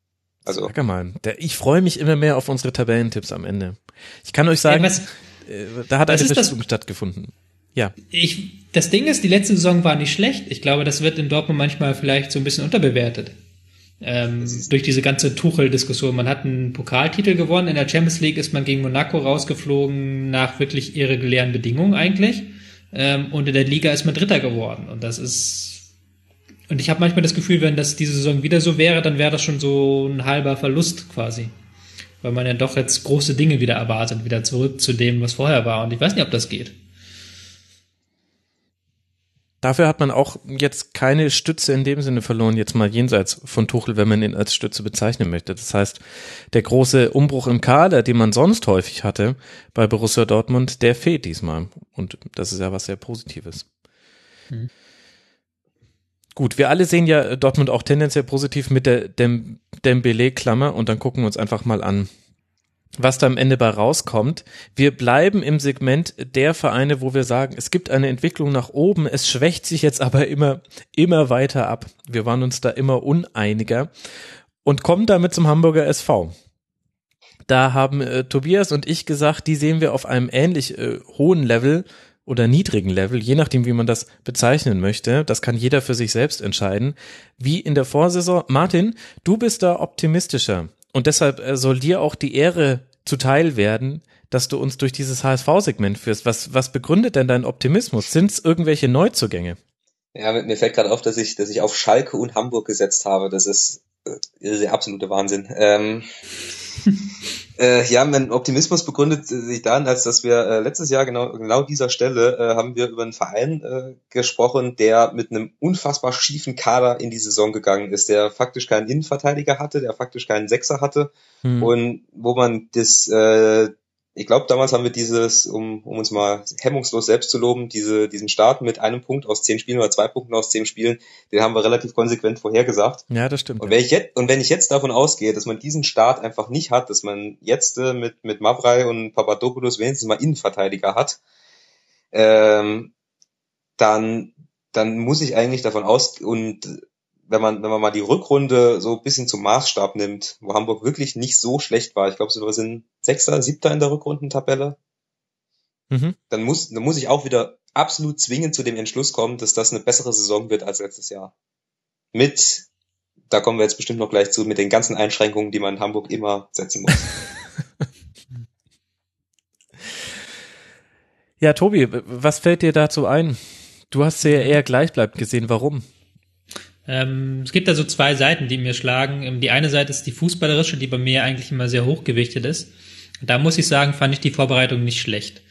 Also. Sag mal, der, ich freue mich immer mehr auf unsere Tabellentipps am Ende. Ich kann euch sagen, ja, was, äh, da hat eine Verschiebung stattgefunden. Ja. Ich, das Ding ist, die letzte Saison war nicht schlecht. Ich glaube, das wird in Dortmund manchmal vielleicht so ein bisschen unterbewertet. Ähm, durch diese ganze Tuchel-Diskussion. Man hat einen Pokaltitel gewonnen. In der Champions League ist man gegen Monaco rausgeflogen nach wirklich irregulären Bedingungen eigentlich. Ähm, und in der Liga ist man Dritter geworden. Und das ist, und ich habe manchmal das Gefühl, wenn das diese Saison wieder so wäre, dann wäre das schon so ein halber Verlust quasi. Weil man ja doch jetzt große Dinge wieder erwartet, wieder zurück zu dem, was vorher war. Und ich weiß nicht, ob das geht. Dafür hat man auch jetzt keine Stütze in dem Sinne verloren, jetzt mal jenseits von Tuchel, wenn man ihn als Stütze bezeichnen möchte. Das heißt, der große Umbruch im Kader, den man sonst häufig hatte bei Borussia Dortmund, der fehlt diesmal. Und das ist ja was sehr Positives. Hm. Gut, wir alle sehen ja Dortmund auch tendenziell positiv mit der Dem Dembele-Klammer und dann gucken wir uns einfach mal an, was da am Ende bei rauskommt. Wir bleiben im Segment der Vereine, wo wir sagen, es gibt eine Entwicklung nach oben, es schwächt sich jetzt aber immer, immer weiter ab. Wir waren uns da immer uneiniger und kommen damit zum Hamburger SV. Da haben äh, Tobias und ich gesagt, die sehen wir auf einem ähnlich äh, hohen Level oder niedrigen Level, je nachdem, wie man das bezeichnen möchte. Das kann jeder für sich selbst entscheiden. Wie in der Vorsaison. Martin, du bist da optimistischer. Und deshalb äh, soll dir auch die Ehre zuteil werden, dass du uns durch dieses HSV-Segment führst. Was, was begründet denn dein Optimismus? Sind es irgendwelche Neuzugänge? Ja, mir fällt gerade auf, dass ich, dass ich auf Schalke und Hamburg gesetzt habe. Das ist äh, der absolute Wahnsinn. Ähm, Äh, ja, mein Optimismus begründet sich darin, als dass wir äh, letztes Jahr genau genau dieser Stelle äh, haben wir über einen Verein äh, gesprochen, der mit einem unfassbar schiefen Kader in die Saison gegangen ist, der faktisch keinen Innenverteidiger hatte, der faktisch keinen Sechser hatte hm. und wo man das äh, ich glaube, damals haben wir dieses, um, um uns mal hemmungslos selbst zu loben, diese, diesen Start mit einem Punkt aus zehn Spielen oder zwei Punkten aus zehn Spielen, den haben wir relativ konsequent vorhergesagt. Ja, das stimmt. Und wenn ich jetzt, und wenn ich jetzt davon ausgehe, dass man diesen Start einfach nicht hat, dass man jetzt äh, mit, mit Mavrei und Papadopoulos wenigstens mal Innenverteidiger hat, ähm, dann, dann muss ich eigentlich davon aus, und wenn man, wenn man mal die Rückrunde so ein bisschen zum Maßstab nimmt, wo Hamburg wirklich nicht so schlecht war, ich glaube, wir sind Sechster, Siebter in der Rückrundentabelle, mhm. dann muss, dann muss ich auch wieder absolut zwingend zu dem Entschluss kommen, dass das eine bessere Saison wird als letztes Jahr. Mit, da kommen wir jetzt bestimmt noch gleich zu, mit den ganzen Einschränkungen, die man in Hamburg immer setzen muss. ja, Tobi, was fällt dir dazu ein? Du hast sie ja eher gleichbleibend gesehen. Warum? Ähm, es gibt da so zwei Seiten, die mir schlagen. Ähm, die eine Seite ist die fußballerische, die bei mir eigentlich immer sehr hochgewichtet ist. Da muss ich sagen, fand ich die Vorbereitung nicht schlecht.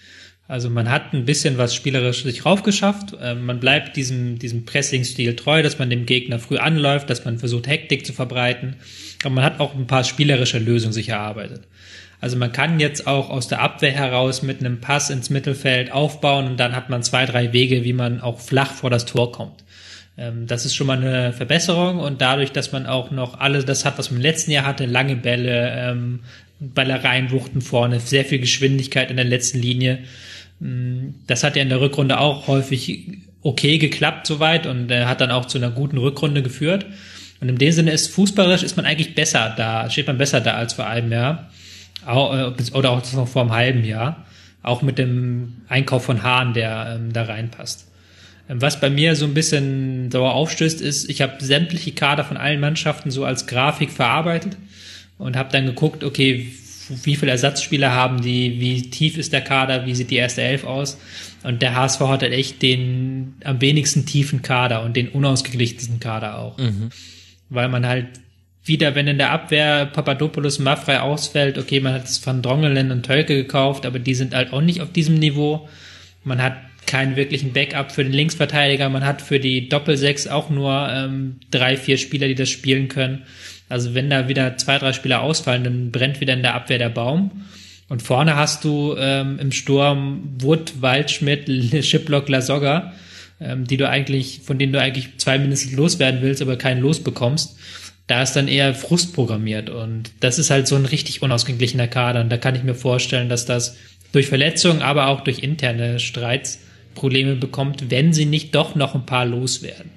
Also man hat ein bisschen was spielerisch sich raufgeschafft. Ähm, man bleibt diesem, diesem Pressing-Stil treu, dass man dem Gegner früh anläuft, dass man versucht, Hektik zu verbreiten. Aber man hat auch ein paar spielerische Lösungen sich erarbeitet. Also man kann jetzt auch aus der Abwehr heraus mit einem Pass ins Mittelfeld aufbauen und dann hat man zwei, drei Wege, wie man auch flach vor das Tor kommt. Ähm, das ist schon mal eine Verbesserung und dadurch, dass man auch noch alles das hat, was man im letzten Jahr hatte, lange Bälle, ähm, Ballereien, Wuchten vorne, sehr viel Geschwindigkeit in der letzten Linie. Mm, das hat ja in der Rückrunde auch häufig okay geklappt soweit und äh, hat dann auch zu einer guten Rückrunde geführt. Und in dem Sinne ist fußballerisch ist man eigentlich besser da, steht man besser da als vor einem Jahr. Äh, oder auch noch vor einem halben Jahr. Auch mit dem Einkauf von Haaren, der ähm, da reinpasst. Was bei mir so ein bisschen sauer aufstößt, ist, ich habe sämtliche Kader von allen Mannschaften so als Grafik verarbeitet und habe dann geguckt, okay, wie viele Ersatzspieler haben die, wie tief ist der Kader, wie sieht die erste Elf aus. Und der HSV hat halt echt den am wenigsten tiefen Kader und den unausgeglichensten Kader auch. Mhm. Weil man halt wieder, wenn in der Abwehr Papadopoulos Maffrey ausfällt, okay, man hat es von Drongelen und Tölke gekauft, aber die sind halt auch nicht auf diesem Niveau. Man hat keinen wirklichen Backup für den Linksverteidiger. Man hat für die Doppelsechs auch nur ähm, drei, vier Spieler, die das spielen können. Also wenn da wieder zwei, drei Spieler ausfallen, dann brennt wieder in der Abwehr der Baum. Und vorne hast du ähm, im Sturm Wood, Waldschmidt, Schiplock, Lasogga, ähm, die du eigentlich, von denen du eigentlich zwei mindestens loswerden willst, aber keinen losbekommst. Da ist dann eher Frust programmiert. Und das ist halt so ein richtig unausgeglichener Kader. Und da kann ich mir vorstellen, dass das durch Verletzungen, aber auch durch interne Streits Probleme bekommt, wenn sie nicht doch noch ein paar loswerden.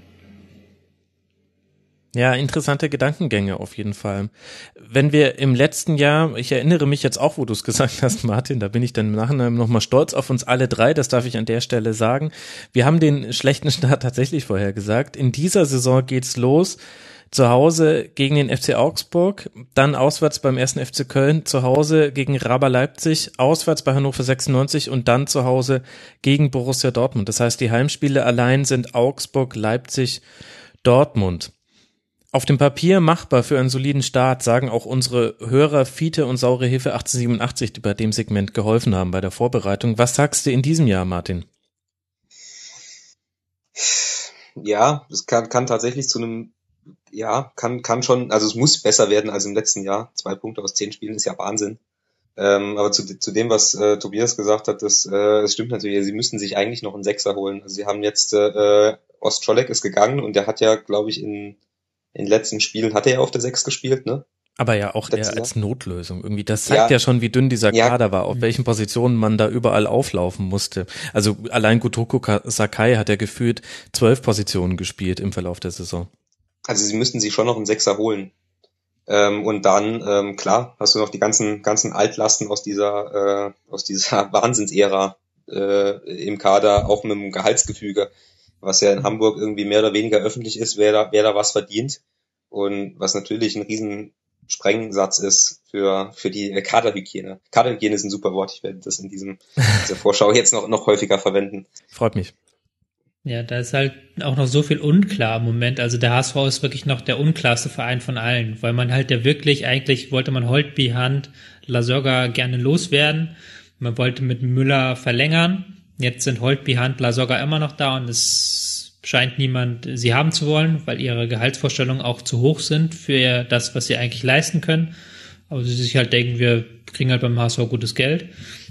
Ja, interessante Gedankengänge auf jeden Fall. Wenn wir im letzten Jahr, ich erinnere mich jetzt auch, wo du es gesagt hast, Martin, da bin ich dann im Nachhinein nochmal stolz auf uns alle drei, das darf ich an der Stelle sagen. Wir haben den schlechten Start tatsächlich vorher gesagt. In dieser Saison geht's los zu Hause gegen den FC Augsburg, dann auswärts beim ersten FC Köln, zu Hause gegen Raber Leipzig, auswärts bei Hannover 96 und dann zu Hause gegen Borussia Dortmund. Das heißt, die Heimspiele allein sind Augsburg, Leipzig, Dortmund. Auf dem Papier machbar für einen soliden Start, sagen auch unsere Hörer Fiete und Saure Hilfe 1887, die bei dem Segment geholfen haben bei der Vorbereitung. Was sagst du in diesem Jahr, Martin? Ja, es kann, kann tatsächlich zu einem, ja, kann, kann schon, also es muss besser werden als im letzten Jahr. Zwei Punkte aus zehn Spielen ist ja Wahnsinn. Ähm, aber zu, zu dem, was äh, Tobias gesagt hat, das, äh, das stimmt natürlich. Sie müssten sich eigentlich noch einen Sechser holen. Also sie haben jetzt äh, Ostscholek ist gegangen und der hat ja, glaube ich, in, in den letzten Spielen hat er ja auf der Sechs gespielt, ne? Aber ja auch eher als Notlösung irgendwie. Das zeigt ja, ja schon, wie dünn dieser ja. Kader war, auf welchen Positionen man da überall auflaufen musste. Also allein Gutoko Sakai hat ja gefühlt zwölf Positionen gespielt im Verlauf der Saison. Also sie müssten sich schon noch einen Sechser holen. Ähm, und dann, ähm, klar, hast du noch die ganzen, ganzen Altlasten aus dieser, äh, aus dieser Wahnsinnsära äh, im Kader, auch mit dem Gehaltsgefüge, was ja in Hamburg irgendwie mehr oder weniger öffentlich ist, wer da, wer da was verdient. Und was natürlich ein riesen Sprengsatz ist für, für die Kaderhygiene. Kaderhygiene ist ein super Wort. Ich werde das in diesem, dieser Vorschau jetzt noch, noch häufiger verwenden. Freut mich. Ja, da ist halt auch noch so viel unklar im Moment. Also der HSV ist wirklich noch der unklarste Verein von allen, weil man halt ja wirklich, eigentlich wollte man Holtby, Hand, Lasogga gerne loswerden. Man wollte mit Müller verlängern. Jetzt sind Holtby, Hand, Lasogga immer noch da und es scheint niemand sie haben zu wollen, weil ihre Gehaltsvorstellungen auch zu hoch sind für das, was sie eigentlich leisten können. Aber sie sich halt denken, wir kriegen halt beim HSV gutes Geld.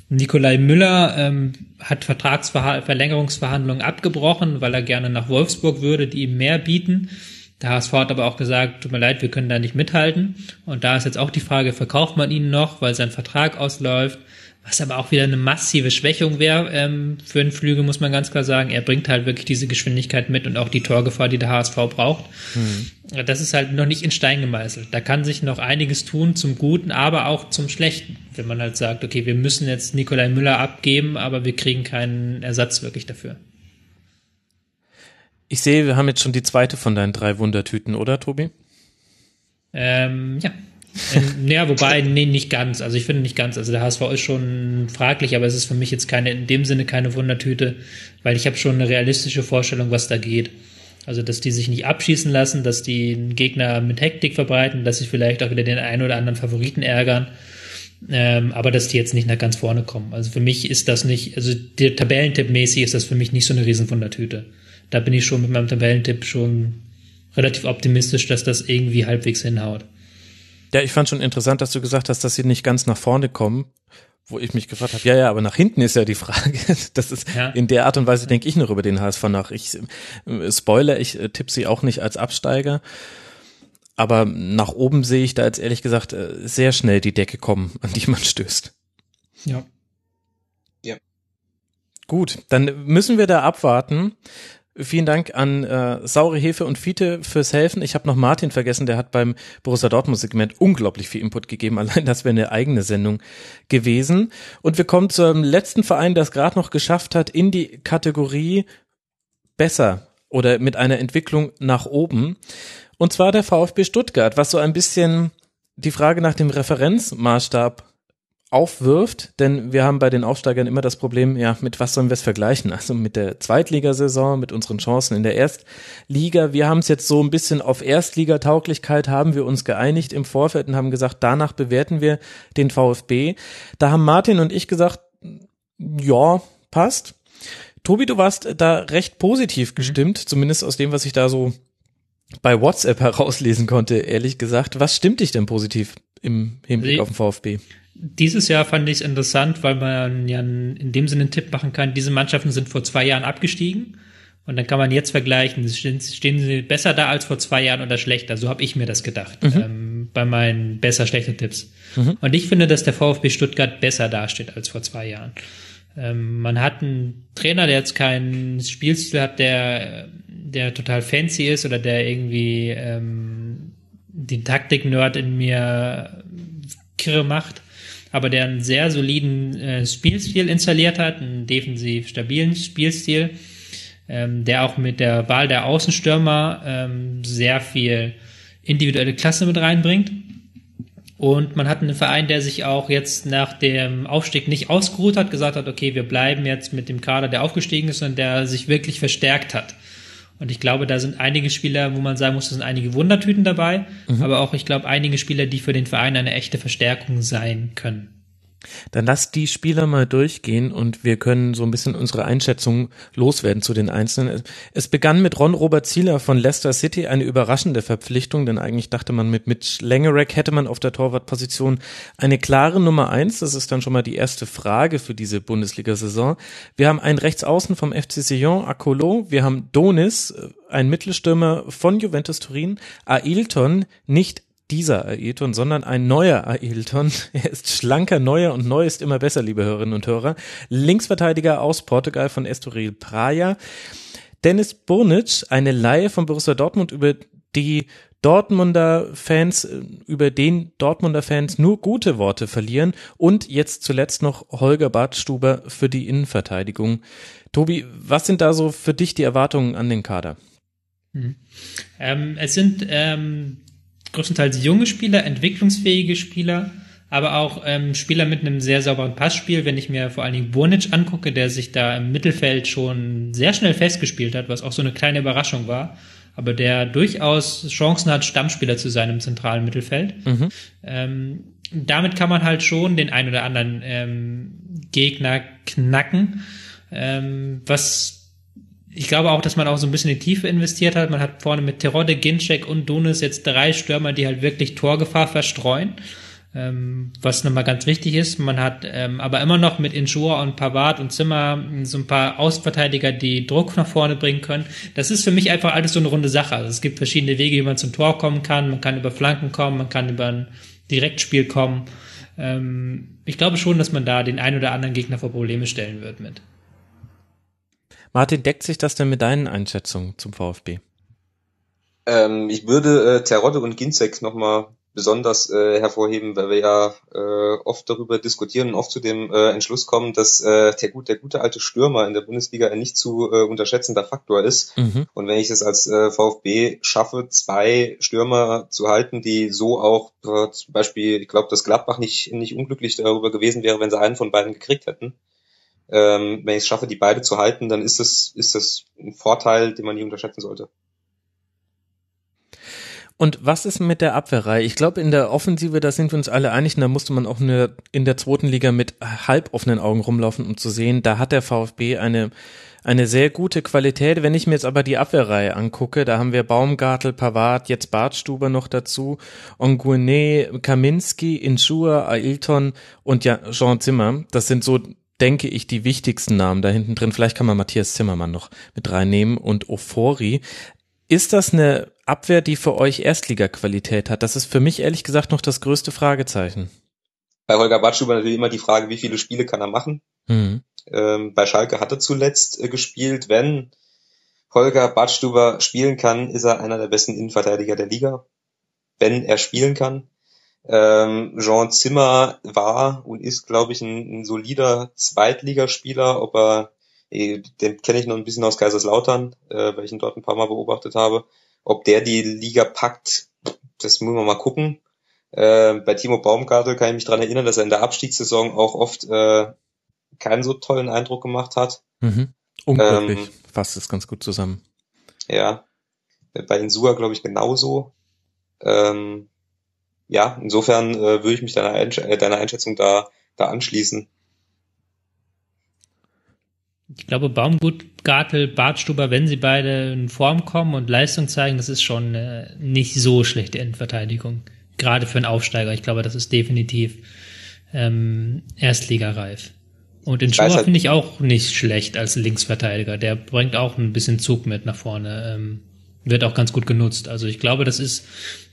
Nikolai Müller ähm, hat Vertragsverlängerungsverhandlungen abgebrochen, weil er gerne nach Wolfsburg würde, die ihm mehr bieten. Der HSV hat aber auch gesagt, tut mir leid, wir können da nicht mithalten. Und da ist jetzt auch die Frage, verkauft man ihn noch, weil sein Vertrag ausläuft? Was aber auch wieder eine massive Schwächung wäre ähm, für einen Flügel, muss man ganz klar sagen. Er bringt halt wirklich diese Geschwindigkeit mit und auch die Torgefahr, die der HSV braucht. Mhm. Das ist halt noch nicht in Stein gemeißelt. Da kann sich noch einiges tun zum Guten, aber auch zum Schlechten. Wenn man halt sagt, okay, wir müssen jetzt Nikolai Müller abgeben, aber wir kriegen keinen Ersatz wirklich dafür. Ich sehe, wir haben jetzt schon die zweite von deinen drei Wundertüten, oder, Tobi? Ähm, ja, ja, wobei, nee, nicht ganz. Also ich finde nicht ganz. Also der HSV ist schon fraglich, aber es ist für mich jetzt keine, in dem Sinne keine Wundertüte, weil ich habe schon eine realistische Vorstellung, was da geht. Also, dass die sich nicht abschießen lassen, dass die einen Gegner mit Hektik verbreiten, dass sich vielleicht auch wieder den einen oder anderen Favoriten ärgern. Ähm, aber dass die jetzt nicht nach ganz vorne kommen. Also für mich ist das nicht, also der Tabellentipp mäßig ist das für mich nicht so eine Riesenwundertüte. Da bin ich schon mit meinem Tabellentipp schon relativ optimistisch, dass das irgendwie halbwegs hinhaut. Ja, ich fand schon interessant, dass du gesagt hast, dass sie nicht ganz nach vorne kommen, wo ich mich gefragt habe, ja, ja, aber nach hinten ist ja die Frage. Das ist ja. in der Art und Weise denke ich noch über den HSV nach. Ich äh, Spoiler, ich äh, tippe sie auch nicht als Absteiger. Aber nach oben sehe ich da jetzt ehrlich gesagt äh, sehr schnell die Decke kommen, an die man stößt. Ja. Ja. Gut, dann müssen wir da abwarten. Vielen Dank an äh, Saure Hefe und Fiete fürs Helfen. Ich habe noch Martin vergessen, der hat beim Borussia Dortmund Segment unglaublich viel Input gegeben. Allein das wäre eine eigene Sendung gewesen. Und wir kommen zum letzten Verein, das gerade noch geschafft hat in die Kategorie besser oder mit einer Entwicklung nach oben. Und zwar der VfB Stuttgart, was so ein bisschen die Frage nach dem Referenzmaßstab aufwirft, denn wir haben bei den Aufsteigern immer das Problem, ja, mit was sollen wir es vergleichen? Also mit der Zweitligasaison, mit unseren Chancen in der Erstliga. Wir haben es jetzt so ein bisschen auf Erstligatauglichkeit haben wir uns geeinigt im Vorfeld und haben gesagt, danach bewerten wir den VfB. Da haben Martin und ich gesagt, ja, passt. Tobi, du warst da recht positiv gestimmt, mhm. zumindest aus dem, was ich da so bei WhatsApp herauslesen konnte, ehrlich gesagt. Was stimmt dich denn positiv im Hinblick auf den VfB? Dieses Jahr fand ich es interessant, weil man ja in dem Sinne einen Tipp machen kann, diese Mannschaften sind vor zwei Jahren abgestiegen und dann kann man jetzt vergleichen, stehen, stehen sie besser da als vor zwei Jahren oder schlechter. So habe ich mir das gedacht mhm. ähm, bei meinen besser schlechter Tipps. Mhm. Und ich finde, dass der VfB Stuttgart besser dasteht als vor zwei Jahren. Ähm, man hat einen Trainer, der jetzt keinen Spielstil hat, der, der total fancy ist oder der irgendwie ähm, den Taktik-Nerd in mir kirre macht aber der einen sehr soliden äh, Spielstil installiert hat, einen defensiv stabilen Spielstil, ähm, der auch mit der Wahl der Außenstürmer ähm, sehr viel individuelle Klasse mit reinbringt. Und man hat einen Verein, der sich auch jetzt nach dem Aufstieg nicht ausgeruht hat, gesagt hat, okay, wir bleiben jetzt mit dem Kader, der aufgestiegen ist und der sich wirklich verstärkt hat. Und ich glaube, da sind einige Spieler, wo man sagen muss, da sind einige Wundertüten dabei, mhm. aber auch, ich glaube, einige Spieler, die für den Verein eine echte Verstärkung sein können. Dann lass die Spieler mal durchgehen und wir können so ein bisschen unsere Einschätzung loswerden zu den Einzelnen. Es begann mit Ron Robert Zieler von Leicester City, eine überraschende Verpflichtung, denn eigentlich dachte man mit Mitch Langerack hätte man auf der Torwartposition eine klare Nummer eins. Das ist dann schon mal die erste Frage für diese Bundesliga-Saison. Wir haben einen Rechtsaußen vom FC Sion, Akolo. Wir haben Donis, ein Mittelstürmer von Juventus Turin. Ailton, nicht dieser Ailton, sondern ein neuer Ailton. Er ist schlanker, neuer und neu ist immer besser, liebe Hörerinnen und Hörer. Linksverteidiger aus Portugal von Estoril Praia. Dennis Burnic, eine Laie von Borussia Dortmund, über die Dortmunder Fans, über den Dortmunder Fans nur gute Worte verlieren und jetzt zuletzt noch Holger Badstuber für die Innenverteidigung. Tobi, was sind da so für dich die Erwartungen an den Kader? Mhm. Ähm, es sind ähm, größtenteils junge Spieler, entwicklungsfähige Spieler, aber auch ähm, Spieler mit einem sehr sauberen Passspiel. Wenn ich mir vor allen Dingen Burnic angucke, der sich da im Mittelfeld schon sehr schnell festgespielt hat, was auch so eine kleine Überraschung war, aber der durchaus Chancen hat, Stammspieler zu sein im zentralen Mittelfeld. Mhm. Ähm, damit kann man halt schon den ein oder anderen ähm, Gegner knacken. Ähm, was ich glaube auch, dass man auch so ein bisschen in die Tiefe investiert hat. Man hat vorne mit Terodde, Ginczek und Donis jetzt drei Stürmer, die halt wirklich Torgefahr verstreuen. Ähm, was nochmal ganz wichtig ist. Man hat ähm, aber immer noch mit Injur und Pavard und Zimmer so ein paar Außenverteidiger, die Druck nach vorne bringen können. Das ist für mich einfach alles so eine runde Sache. Also es gibt verschiedene Wege, wie man zum Tor kommen kann. Man kann über Flanken kommen, man kann über ein Direktspiel kommen. Ähm, ich glaube schon, dass man da den einen oder anderen Gegner vor Probleme stellen wird mit. Martin, deckt sich das denn mit deinen Einschätzungen zum VfB? Ähm, ich würde äh, Terodde und Ginzek nochmal besonders äh, hervorheben, weil wir ja äh, oft darüber diskutieren und oft zu dem äh, Entschluss kommen, dass äh, der, gut, der gute alte Stürmer in der Bundesliga ein nicht zu äh, unterschätzender Faktor ist. Mhm. Und wenn ich es als äh, VfB schaffe, zwei Stürmer zu halten, die so auch äh, zum Beispiel, ich glaube, dass Gladbach nicht, nicht unglücklich darüber gewesen wäre, wenn sie einen von beiden gekriegt hätten, ähm, wenn ich es schaffe, die beide zu halten, dann ist das, ist das ein Vorteil, den man nie unterschätzen sollte. Und was ist mit der Abwehrreihe? Ich glaube, in der Offensive, da sind wir uns alle einig, da musste man auch eine, in der zweiten Liga mit halb offenen Augen rumlaufen, um zu sehen, da hat der VfB eine, eine sehr gute Qualität. Wenn ich mir jetzt aber die Abwehrreihe angucke, da haben wir Baumgartel, Pavard, jetzt Bartstuber noch dazu, Onguene, Kaminski, Insua, Ailton und ja, Jean Zimmer. Das sind so denke ich, die wichtigsten Namen da hinten drin. Vielleicht kann man Matthias Zimmermann noch mit reinnehmen und Ofori. Ist das eine Abwehr, die für euch Erstliga-Qualität hat? Das ist für mich ehrlich gesagt noch das größte Fragezeichen. Bei Holger Badstuber natürlich immer die Frage, wie viele Spiele kann er machen? Mhm. Ähm, bei Schalke hat er zuletzt äh, gespielt. Wenn Holger Badstuber spielen kann, ist er einer der besten Innenverteidiger der Liga. Wenn er spielen kann. Ähm, Jean Zimmer war und ist, glaube ich, ein, ein solider Zweitligaspieler. Ob er, eh, den kenne ich noch ein bisschen aus Kaiserslautern, äh, weil ich ihn dort ein paar Mal beobachtet habe. Ob der die Liga packt, das müssen wir mal gucken. Äh, bei Timo Baumgartel kann ich mich dran erinnern, dass er in der Abstiegssaison auch oft äh, keinen so tollen Eindruck gemacht hat. Mhm. Unglaublich, ähm, fasst es ganz gut zusammen. Ja, bei Insua glaube ich genauso. Ähm, ja, insofern äh, würde ich mich deiner, Einsch äh, deiner Einschätzung da, da anschließen. Ich glaube, Baumgut, Gartel, Bartstuber, wenn sie beide in Form kommen und Leistung zeigen, das ist schon äh, nicht so schlechte Endverteidigung. Gerade für einen Aufsteiger. Ich glaube, das ist definitiv ähm, Erstligareif. Und den Schauer halt, finde ich auch nicht schlecht als Linksverteidiger. Der bringt auch ein bisschen Zug mit nach vorne. Ähm, wird auch ganz gut genutzt. Also ich glaube, das ist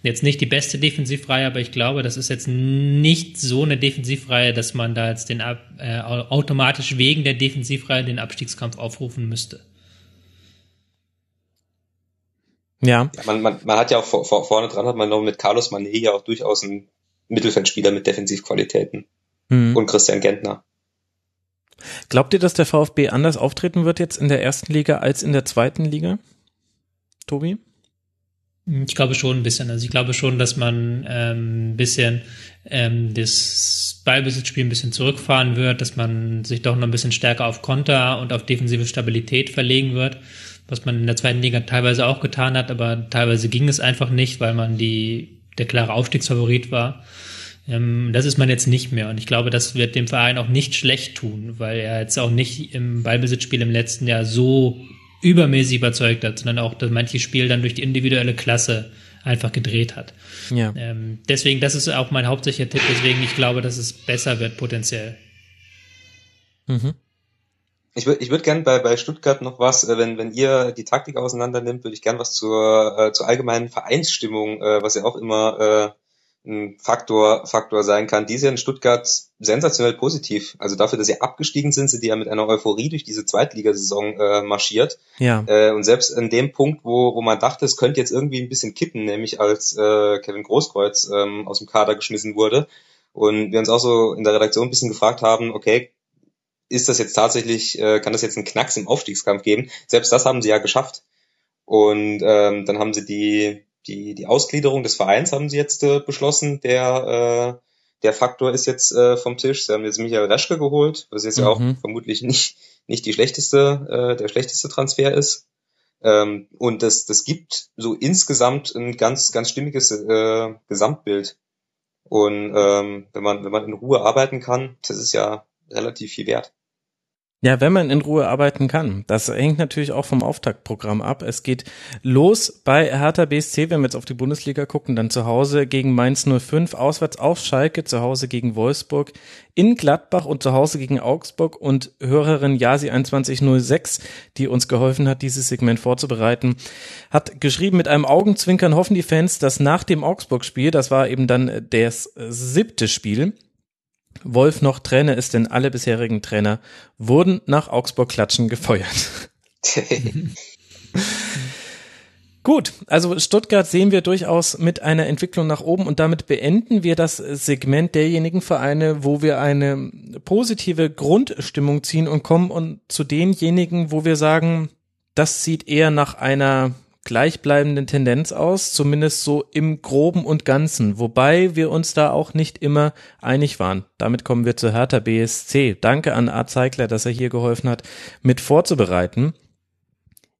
jetzt nicht die beste Defensivreihe, aber ich glaube, das ist jetzt nicht so eine Defensivreihe, dass man da jetzt den äh, automatisch wegen der Defensivreihe den Abstiegskampf aufrufen müsste. Ja. ja man, man, man hat ja auch vor, vor, vorne dran hat man noch mit Carlos Mané ja auch durchaus einen Mittelfeldspieler mit Defensivqualitäten. Mhm. Und Christian Gentner. Glaubt ihr, dass der VfB anders auftreten wird jetzt in der ersten Liga als in der zweiten Liga? Tobi? Ich glaube schon ein bisschen. Also ich glaube schon, dass man ähm, ein bisschen ähm, das Ballbesitzspiel ein bisschen zurückfahren wird, dass man sich doch noch ein bisschen stärker auf Konter und auf defensive Stabilität verlegen wird, was man in der zweiten Liga teilweise auch getan hat, aber teilweise ging es einfach nicht, weil man die der klare Aufstiegsfavorit war. Ähm, das ist man jetzt nicht mehr. Und ich glaube, das wird dem Verein auch nicht schlecht tun, weil er jetzt auch nicht im Ballbesitzspiel im letzten Jahr so übermäßig überzeugt hat, sondern auch dass manches Spiel dann durch die individuelle Klasse einfach gedreht hat. Ja. Ähm, deswegen, das ist auch mein hauptsächlicher Tipp, deswegen ich glaube, dass es besser wird potenziell. Mhm. Ich würde ich würd gerne bei, bei Stuttgart noch was, äh, wenn, wenn ihr die Taktik auseinander nimmt, würde ich gerne was zur, äh, zur allgemeinen Vereinsstimmung, äh, was ja auch immer äh, ein Faktor, Faktor sein kann. Die ist ja in Stuttgart sensationell positiv. Also dafür, dass sie abgestiegen sind, sind die ja mit einer Euphorie durch diese Zweitligasaison äh, marschiert. Ja. Äh, und selbst an dem Punkt, wo, wo man dachte, es könnte jetzt irgendwie ein bisschen kippen, nämlich als äh, Kevin Großkreuz ähm, aus dem Kader geschmissen wurde. Und wir uns auch so in der Redaktion ein bisschen gefragt haben, okay, ist das jetzt tatsächlich, äh, kann das jetzt einen Knacks im Aufstiegskampf geben? Selbst das haben sie ja geschafft. Und ähm, dann haben sie die, die, die Ausgliederung des Vereins haben sie jetzt äh, beschlossen. Der, äh, der Faktor ist jetzt äh, vom Tisch. Sie haben jetzt Michael Reschke geholt, was jetzt mhm. ja auch mhm. vermutlich nicht, nicht die schlechteste, äh, der schlechteste Transfer ist. Ähm, und das, das gibt so insgesamt ein ganz, ganz stimmiges äh, Gesamtbild. Und ähm, wenn man, wenn man in Ruhe arbeiten kann, das ist ja relativ viel wert. Ja, wenn man in Ruhe arbeiten kann. Das hängt natürlich auch vom Auftaktprogramm ab. Es geht los bei Hertha BSC, wenn wir jetzt auf die Bundesliga gucken, dann zu Hause gegen Mainz 05, auswärts auf Schalke, zu Hause gegen Wolfsburg, in Gladbach und zu Hause gegen Augsburg und Hörerin Yasi 2106, die uns geholfen hat, dieses Segment vorzubereiten, hat geschrieben, mit einem Augenzwinkern hoffen die Fans, dass nach dem Augsburg-Spiel, das war eben dann das siebte Spiel, Wolf noch Trainer ist, denn alle bisherigen Trainer wurden nach Augsburg Klatschen gefeuert. Gut, also Stuttgart sehen wir durchaus mit einer Entwicklung nach oben und damit beenden wir das Segment derjenigen Vereine, wo wir eine positive Grundstimmung ziehen und kommen und zu denjenigen, wo wir sagen, das sieht eher nach einer gleichbleibenden Tendenz aus, zumindest so im groben und ganzen, wobei wir uns da auch nicht immer einig waren. Damit kommen wir zu Hertha BSC. Danke an Art Zeigler, dass er hier geholfen hat, mit vorzubereiten.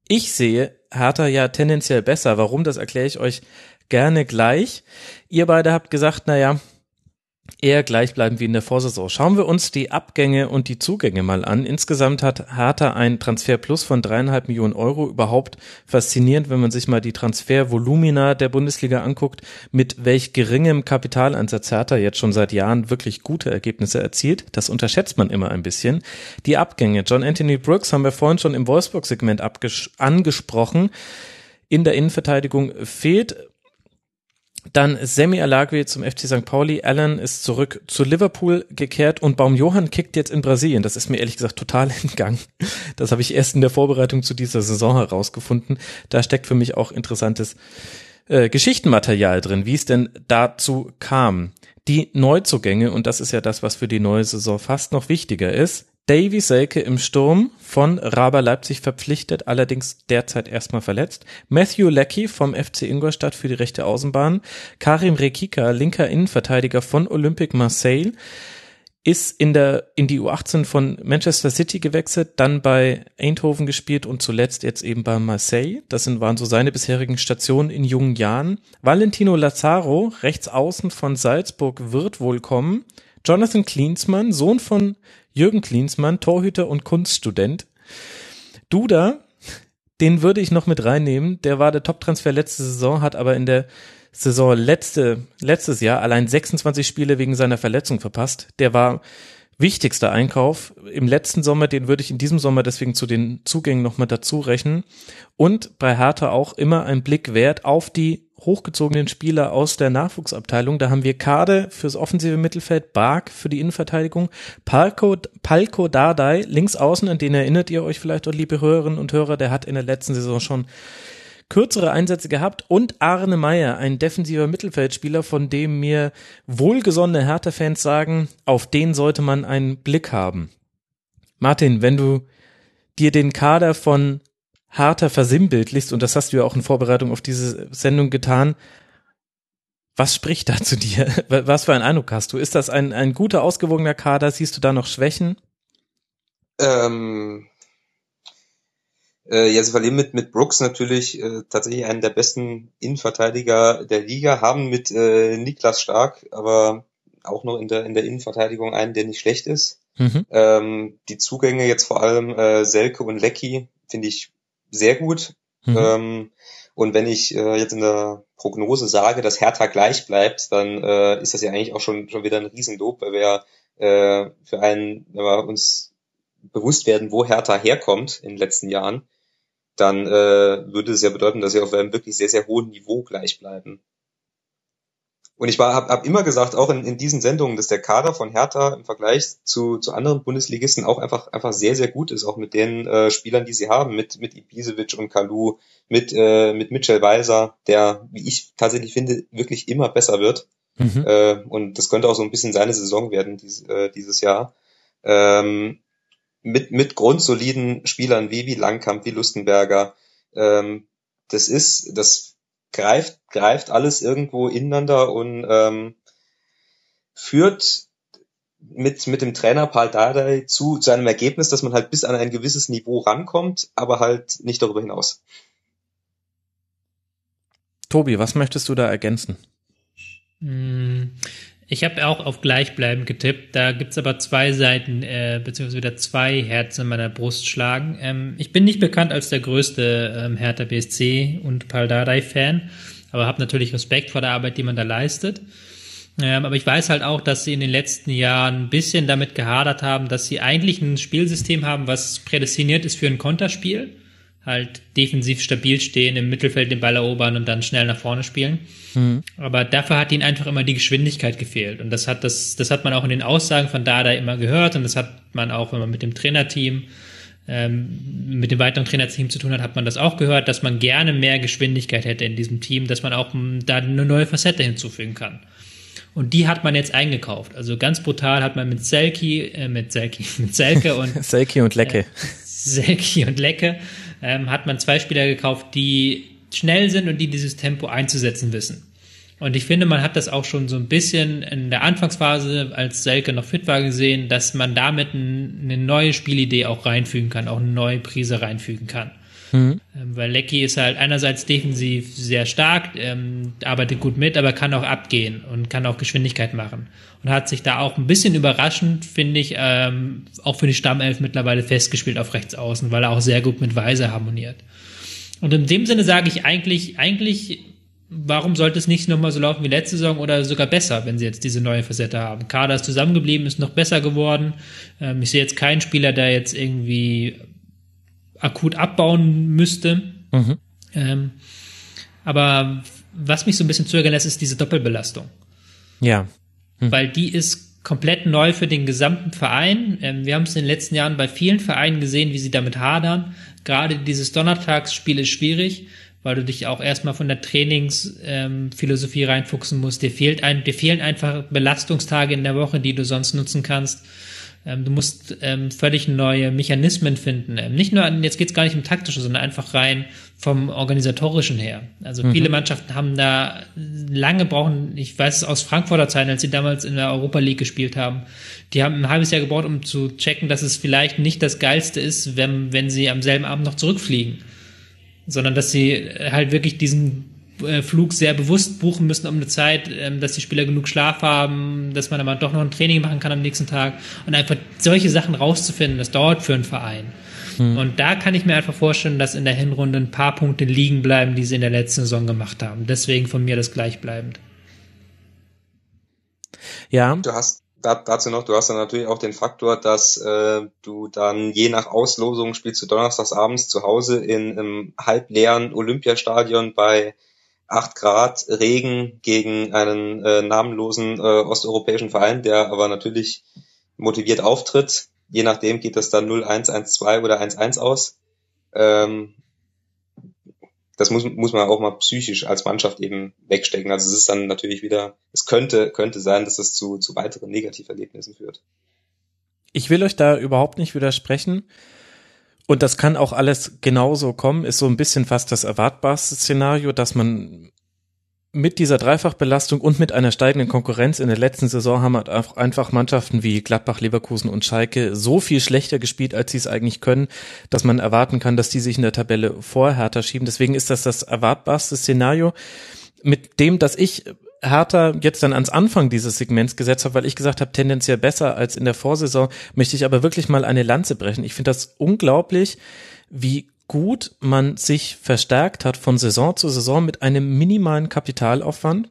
Ich sehe Hertha ja tendenziell besser. Warum, das erkläre ich euch gerne gleich. Ihr beide habt gesagt, na eher gleichbleibend wie in der Vorsaison. Schauen wir uns die Abgänge und die Zugänge mal an. Insgesamt hat Hertha ein Transfer plus von dreieinhalb Millionen Euro. Überhaupt faszinierend, wenn man sich mal die Transfervolumina der Bundesliga anguckt, mit welch geringem Kapitaleinsatz Hertha jetzt schon seit Jahren wirklich gute Ergebnisse erzielt. Das unterschätzt man immer ein bisschen. Die Abgänge. John Anthony Brooks haben wir vorhin schon im Wolfsburg-Segment angesprochen. In der Innenverteidigung fehlt dann Semi Alagui zum FC St. Pauli. Allen ist zurück zu Liverpool gekehrt und Baum Johann kickt jetzt in Brasilien. Das ist mir ehrlich gesagt total entgangen. Das habe ich erst in der Vorbereitung zu dieser Saison herausgefunden. Da steckt für mich auch interessantes äh, Geschichtenmaterial drin, wie es denn dazu kam. Die Neuzugänge, und das ist ja das, was für die neue Saison fast noch wichtiger ist, Davy Selke im Sturm von Raber Leipzig verpflichtet, allerdings derzeit erstmal verletzt. Matthew Leckie vom FC Ingolstadt für die rechte Außenbahn. Karim Rekika, linker Innenverteidiger von Olympique Marseille, ist in der in die U18 von Manchester City gewechselt, dann bei Eindhoven gespielt und zuletzt jetzt eben bei Marseille. Das sind, waren so seine bisherigen Stationen in jungen Jahren. Valentino Lazaro, rechts außen von Salzburg, wird wohl kommen. Jonathan Klinsmann, Sohn von Jürgen Klinsmann, Torhüter und Kunststudent. Duda, den würde ich noch mit reinnehmen. Der war der Top-Transfer letzte Saison, hat aber in der Saison letzte, letztes Jahr allein 26 Spiele wegen seiner Verletzung verpasst. Der war wichtigster Einkauf im letzten Sommer, den würde ich in diesem Sommer deswegen zu den Zugängen nochmal dazu rechnen. Und bei Hertha auch immer ein Blick wert auf die hochgezogenen Spieler aus der Nachwuchsabteilung. Da haben wir Kade fürs offensive Mittelfeld, Bark für die Innenverteidigung, Palko, Palko Dardai links außen, an den erinnert ihr euch vielleicht, liebe Hörerinnen und Hörer, der hat in der letzten Saison schon kürzere Einsätze gehabt und Arne Meyer, ein defensiver Mittelfeldspieler, von dem mir wohlgesonnene Hertha-Fans sagen, auf den sollte man einen Blick haben. Martin, wenn du dir den Kader von Hertha versinnbildlichst, und das hast du ja auch in Vorbereitung auf diese Sendung getan, was spricht da zu dir? Was für einen Eindruck hast du? Ist das ein, ein guter, ausgewogener Kader? Siehst du da noch Schwächen? Ähm, äh, ja, sie verlieren mit, mit Brooks natürlich äh, tatsächlich einen der besten Innenverteidiger der Liga, haben mit äh, Niklas Stark aber auch noch in der, in der Innenverteidigung einen, der nicht schlecht ist. Mhm. Ähm, die Zugänge jetzt vor allem äh, Selke und Lecky finde ich sehr gut. Mhm. Ähm, und wenn ich äh, jetzt in der Prognose sage, dass Hertha gleich bleibt, dann äh, ist das ja eigentlich auch schon, schon wieder ein Riesenlob, weil wir äh, für einen, wenn wir uns bewusst werden, wo Hertha herkommt in den letzten Jahren, dann äh, würde es ja bedeuten, dass sie auf einem wirklich sehr, sehr hohen Niveau gleich bleiben. Und ich habe hab immer gesagt, auch in, in diesen Sendungen, dass der Kader von Hertha im Vergleich zu, zu anderen Bundesligisten auch einfach, einfach sehr, sehr gut ist, auch mit den äh, Spielern, die sie haben, mit, mit Ibisevic und Kalu, mit, äh, mit Mitchell Weiser, der, wie ich tatsächlich finde, wirklich immer besser wird. Mhm. Äh, und das könnte auch so ein bisschen seine Saison werden dies, äh, dieses Jahr. Ähm, mit, mit grundsoliden Spielern wie, wie Langkamp, wie Lustenberger. Ähm, das ist, das greift, greift alles irgendwo ineinander und ähm, führt mit, mit dem Trainer Paul Dardai zu, zu einem Ergebnis, dass man halt bis an ein gewisses Niveau rankommt, aber halt nicht darüber hinaus. Tobi, was möchtest du da ergänzen? Ich habe auch auf gleichbleibend getippt. Da gibt's aber zwei Seiten, äh, beziehungsweise wieder zwei Herzen in meiner Brust schlagen. Ähm, ich bin nicht bekannt als der größte ähm, Hertha BSC und Paldadei-Fan, aber habe natürlich Respekt vor der Arbeit, die man da leistet. Ähm, aber ich weiß halt auch, dass sie in den letzten Jahren ein bisschen damit gehadert haben, dass sie eigentlich ein Spielsystem haben, was prädestiniert ist für ein Konterspiel halt defensiv stabil stehen, im Mittelfeld den Ball erobern und dann schnell nach vorne spielen. Mhm. Aber dafür hat ihnen einfach immer die Geschwindigkeit gefehlt. Und das hat das, das hat man auch in den Aussagen von Dada immer gehört und das hat man auch, wenn man mit dem Trainerteam, ähm, mit dem weiteren Trainerteam zu tun hat, hat man das auch gehört, dass man gerne mehr Geschwindigkeit hätte in diesem Team, dass man auch da eine neue Facette hinzufügen kann. Und die hat man jetzt eingekauft. Also ganz brutal hat man mit Selki, äh, mit Selki, mit Selke und Selki und Lecke. Äh, Selki und Lecke ähm, hat man zwei Spieler gekauft, die schnell sind und die dieses Tempo einzusetzen wissen. Und ich finde, man hat das auch schon so ein bisschen in der Anfangsphase, als Selke noch fit war, gesehen, dass man damit eine neue Spielidee auch reinfügen kann, auch eine neue Prise reinfügen kann. Mhm. Ähm, weil Lecky ist halt einerseits defensiv sehr stark, ähm, arbeitet gut mit, aber kann auch abgehen und kann auch Geschwindigkeit machen. Und hat sich da auch ein bisschen überraschend, finde ich, ähm, auch für die Stammelf mittlerweile festgespielt auf rechts außen, weil er auch sehr gut mit Weise harmoniert. Und in dem Sinne sage ich eigentlich, eigentlich, warum sollte es nicht nochmal so laufen wie letzte Saison oder sogar besser, wenn sie jetzt diese neue Facette haben? Kader ist zusammengeblieben, ist noch besser geworden. Ähm, ich sehe jetzt keinen Spieler, der jetzt irgendwie akut abbauen müsste. Mhm. Ähm, aber was mich so ein bisschen zögern lässt, ist diese Doppelbelastung. Ja. Mhm. Weil die ist komplett neu für den gesamten Verein. Ähm, wir haben es in den letzten Jahren bei vielen Vereinen gesehen, wie sie damit hadern. Gerade dieses Donnertagsspiel ist schwierig, weil du dich auch erstmal von der Trainingsphilosophie ähm, reinfuchsen musst. Dir fehlt ein, dir fehlen einfach Belastungstage in der Woche, die du sonst nutzen kannst. Ähm, du musst ähm, völlig neue Mechanismen finden. Ähm, nicht nur, jetzt geht es gar nicht um taktische, sondern einfach rein vom organisatorischen her. Also mhm. viele Mannschaften haben da lange brauchen, ich weiß es aus Frankfurter Zeiten, als sie damals in der Europa League gespielt haben, die haben ein halbes Jahr gebraucht, um zu checken, dass es vielleicht nicht das Geilste ist, wenn, wenn sie am selben Abend noch zurückfliegen. Sondern dass sie halt wirklich diesen Flug sehr bewusst buchen müssen um eine Zeit, ähm, dass die Spieler genug Schlaf haben, dass man aber doch noch ein Training machen kann am nächsten Tag und einfach solche Sachen rauszufinden, das dauert für einen Verein. Hm. Und da kann ich mir einfach vorstellen, dass in der Hinrunde ein paar Punkte liegen bleiben, die sie in der letzten Saison gemacht haben. Deswegen von mir das gleichbleibend. Ja. Du hast dazu noch, du hast dann natürlich auch den Faktor, dass äh, du dann je nach Auslosung spielst du donnerstags abends zu Hause in einem halbleeren Olympiastadion bei 8 Grad Regen gegen einen äh, namenlosen äh, osteuropäischen Verein, der aber natürlich motiviert auftritt. Je nachdem geht das dann 0-1, 1-2 oder 1-1 aus. Ähm, das muss, muss man auch mal psychisch als Mannschaft eben wegstecken. Also es ist dann natürlich wieder, es könnte, könnte sein, dass es zu, zu weiteren Negativerlebnissen führt. Ich will euch da überhaupt nicht widersprechen. Und das kann auch alles genauso kommen, ist so ein bisschen fast das erwartbarste Szenario, dass man mit dieser Dreifachbelastung und mit einer steigenden Konkurrenz in der letzten Saison haben halt einfach Mannschaften wie Gladbach, Leverkusen und Schalke so viel schlechter gespielt, als sie es eigentlich können, dass man erwarten kann, dass die sich in der Tabelle vor Hertha schieben. Deswegen ist das das erwartbarste Szenario, mit dem, dass ich Hertha jetzt dann ans Anfang dieses Segments gesetzt habe, weil ich gesagt habe, tendenziell besser als in der Vorsaison, möchte ich aber wirklich mal eine Lanze brechen. Ich finde das unglaublich, wie gut man sich verstärkt hat von Saison zu Saison mit einem minimalen Kapitalaufwand.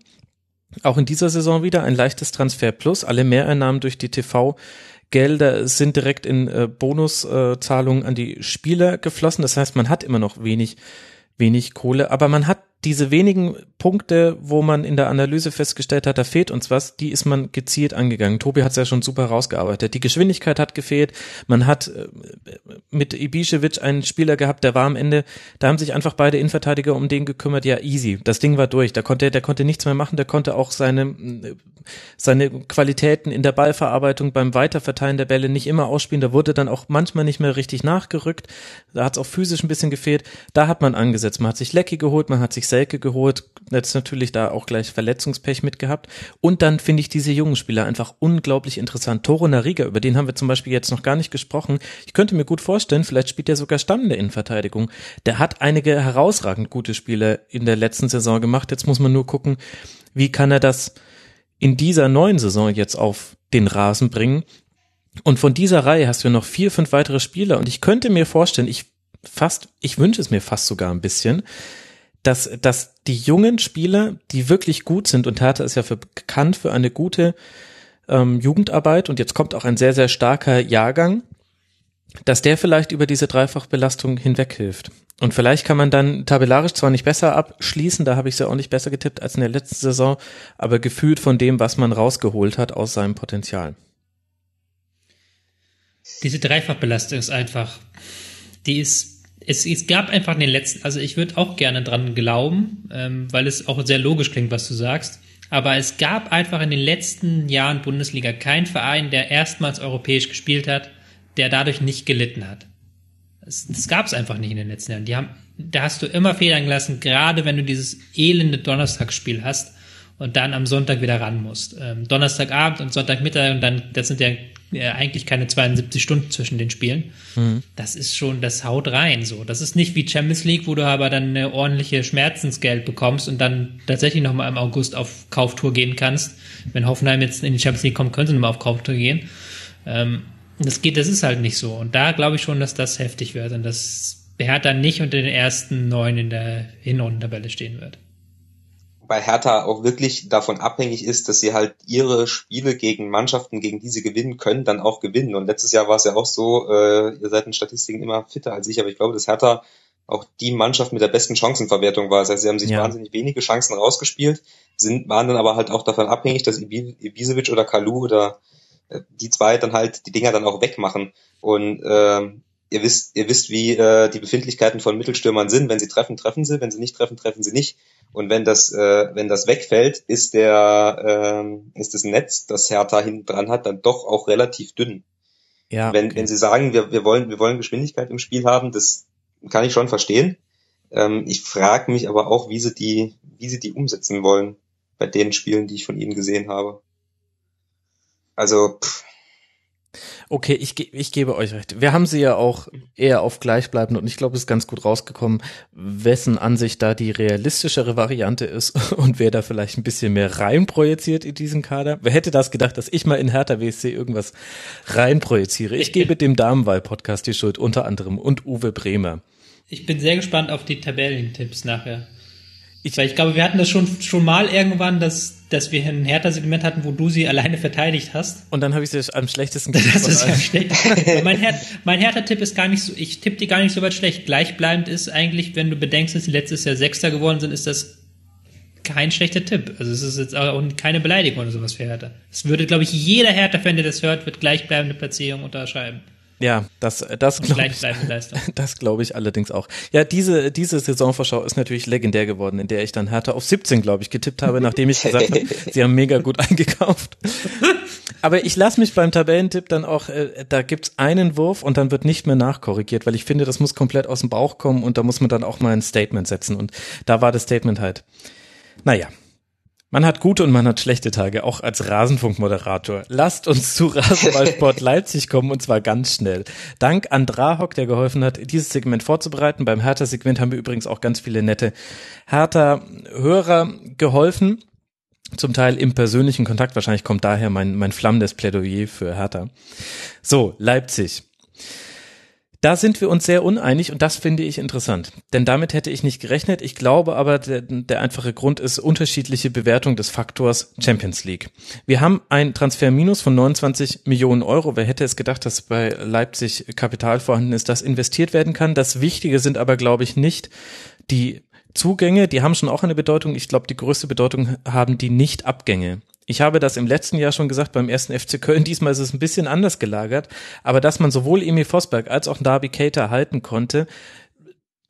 Auch in dieser Saison wieder ein leichtes Transfer plus, alle Mehreinnahmen durch die TV Gelder sind direkt in äh, Bonuszahlungen äh, an die Spieler geflossen. Das heißt, man hat immer noch wenig, wenig Kohle, aber man hat diese wenigen Punkte, wo man in der Analyse festgestellt hat, da fehlt uns was, die ist man gezielt angegangen. Tobi hat es ja schon super rausgearbeitet. Die Geschwindigkeit hat gefehlt. Man hat äh, mit Ibišević einen Spieler gehabt, der war am Ende, da haben sich einfach beide Innenverteidiger um den gekümmert. Ja, easy. Das Ding war durch. Da konnte, der konnte nichts mehr machen. Der konnte auch seine, seine Qualitäten in der Ballverarbeitung beim Weiterverteilen der Bälle nicht immer ausspielen. Da wurde dann auch manchmal nicht mehr richtig nachgerückt. Da hat es auch physisch ein bisschen gefehlt. Da hat man angesetzt. Man hat sich Lecky geholt, man hat sich Selke geholt, jetzt natürlich da auch gleich Verletzungspech mitgehabt. Und dann finde ich diese jungen Spieler einfach unglaublich interessant. Toro Nariga, über den haben wir zum Beispiel jetzt noch gar nicht gesprochen. Ich könnte mir gut vorstellen, vielleicht spielt er sogar Stamm in der Innenverteidigung. Der hat einige herausragend gute Spiele in der letzten Saison gemacht. Jetzt muss man nur gucken, wie kann er das in dieser neuen Saison jetzt auf den Rasen bringen. Und von dieser Reihe hast du noch vier, fünf weitere Spieler. Und ich könnte mir vorstellen, ich fast, ich wünsche es mir fast sogar ein bisschen, dass, dass die jungen Spieler, die wirklich gut sind, und Hertha ist ja für, bekannt für eine gute ähm, Jugendarbeit und jetzt kommt auch ein sehr, sehr starker Jahrgang, dass der vielleicht über diese Dreifachbelastung hinweghilft. Und vielleicht kann man dann tabellarisch zwar nicht besser abschließen, da habe ich es ja auch nicht besser getippt als in der letzten Saison, aber gefühlt von dem, was man rausgeholt hat aus seinem Potenzial. Diese Dreifachbelastung ist einfach, die ist es, es gab einfach in den letzten, also ich würde auch gerne dran glauben, ähm, weil es auch sehr logisch klingt, was du sagst. Aber es gab einfach in den letzten Jahren Bundesliga keinen Verein, der erstmals europäisch gespielt hat, der dadurch nicht gelitten hat. Das, das gab es einfach nicht in den letzten Jahren. Die haben, da hast du immer Federn gelassen, gerade wenn du dieses elende Donnerstagsspiel hast und dann am Sonntag wieder ran musst. Ähm, Donnerstagabend und Sonntagmittag und dann, das sind ja äh, eigentlich keine 72 Stunden zwischen den Spielen. Mhm. Das ist schon, das haut rein so. Das ist nicht wie Champions League, wo du aber dann eine ordentliche Schmerzensgeld bekommst und dann tatsächlich nochmal im August auf Kauftour gehen kannst. Wenn Hoffenheim jetzt in die Champions League kommt, können sie nochmal auf Kauftour gehen. Ähm, das geht, das ist halt nicht so. Und da glaube ich schon, dass das heftig wird und dass Hertha nicht unter den ersten neun in der Hinrundentabelle stehen wird bei Hertha auch wirklich davon abhängig ist, dass sie halt ihre Spiele gegen Mannschaften, gegen die sie gewinnen können, dann auch gewinnen. Und letztes Jahr war es ja auch so, äh, ihr seid in Statistiken immer fitter als ich, aber ich glaube, dass Hertha auch die Mannschaft mit der besten Chancenverwertung war. Das heißt, sie haben sich ja. wahnsinnig wenige Chancen rausgespielt, sind, waren dann aber halt auch davon abhängig, dass Ibisevic oder Kalu oder die zwei dann halt die Dinger dann auch wegmachen. Und äh, ihr wisst, ihr wisst, wie äh, die Befindlichkeiten von Mittelstürmern sind. Wenn sie treffen, treffen sie. Wenn sie nicht treffen, treffen sie nicht. Und wenn das, äh, wenn das wegfällt, ist der, äh, ist das Netz, das Hertha hinten dran hat, dann doch auch relativ dünn. Ja, wenn, okay. wenn sie sagen, wir, wir wollen, wir wollen Geschwindigkeit im Spiel haben, das kann ich schon verstehen. Ähm, ich frage mich aber auch, wie sie die, wie sie die umsetzen wollen bei den Spielen, die ich von ihnen gesehen habe. Also, pff, Okay, ich, ich gebe euch recht. Wir haben sie ja auch eher auf gleichbleibend und ich glaube, es ist ganz gut rausgekommen, wessen Ansicht da die realistischere Variante ist und wer da vielleicht ein bisschen mehr reinprojiziert in diesen Kader. Wer hätte das gedacht, dass ich mal in Hertha WSC irgendwas reinprojiziere? Ich gebe dem Damenwahl-Podcast die Schuld unter anderem und Uwe Bremer. Ich bin sehr gespannt auf die Tabellentipps nachher. Ich, weil ich glaube, wir hatten das schon, schon mal irgendwann, dass, dass wir ein Hertha-Segment hatten, wo du sie alleine verteidigt hast. Und dann habe ich sie am schlechtesten Das ist ja schlecht. mein, Her mein Hertha-Tipp ist gar nicht so, ich tippe die gar nicht so weit schlecht. Gleichbleibend ist eigentlich, wenn du bedenkst, dass sie letztes Jahr Sechster geworden sind, ist das kein schlechter Tipp. Also es ist jetzt auch keine Beleidigung oder sowas für Hertha. Es würde, glaube ich, jeder Hertha-Fan, der das hört, wird gleichbleibende Platzierung unterschreiben. Ja, das, das glaube ich, das glaube ich allerdings auch. Ja, diese, diese Saisonvorschau ist natürlich legendär geworden, in der ich dann Hertha auf 17, glaube ich, getippt habe, nachdem ich gesagt habe, sie haben mega gut eingekauft. Aber ich lasse mich beim Tabellentipp dann auch, äh, da gibt's einen Wurf und dann wird nicht mehr nachkorrigiert, weil ich finde, das muss komplett aus dem Bauch kommen und da muss man dann auch mal ein Statement setzen. Und da war das Statement halt, naja, man hat gute und man hat schlechte Tage, auch als Rasenfunkmoderator. Lasst uns zu Rasenballsport Leipzig kommen und zwar ganz schnell. Dank an Drahok, der geholfen hat, dieses Segment vorzubereiten. Beim Hertha-Segment haben wir übrigens auch ganz viele nette Hertha-Hörer geholfen. zum Teil im persönlichen Kontakt. Wahrscheinlich kommt daher mein, mein flammendes Plädoyer für Hertha. So, Leipzig. Da sind wir uns sehr uneinig und das finde ich interessant. Denn damit hätte ich nicht gerechnet. Ich glaube aber, der, der einfache Grund ist unterschiedliche Bewertung des Faktors Champions League. Wir haben ein Transferminus von 29 Millionen Euro. Wer hätte es gedacht, dass bei Leipzig Kapital vorhanden ist, das investiert werden kann? Das Wichtige sind aber, glaube ich, nicht die Zugänge, die haben schon auch eine Bedeutung. Ich glaube, die größte Bedeutung haben die Nicht-Abgänge. Ich habe das im letzten Jahr schon gesagt beim ersten FC Köln. Diesmal ist es ein bisschen anders gelagert. Aber dass man sowohl Emil Vosberg als auch Darby Cater halten konnte,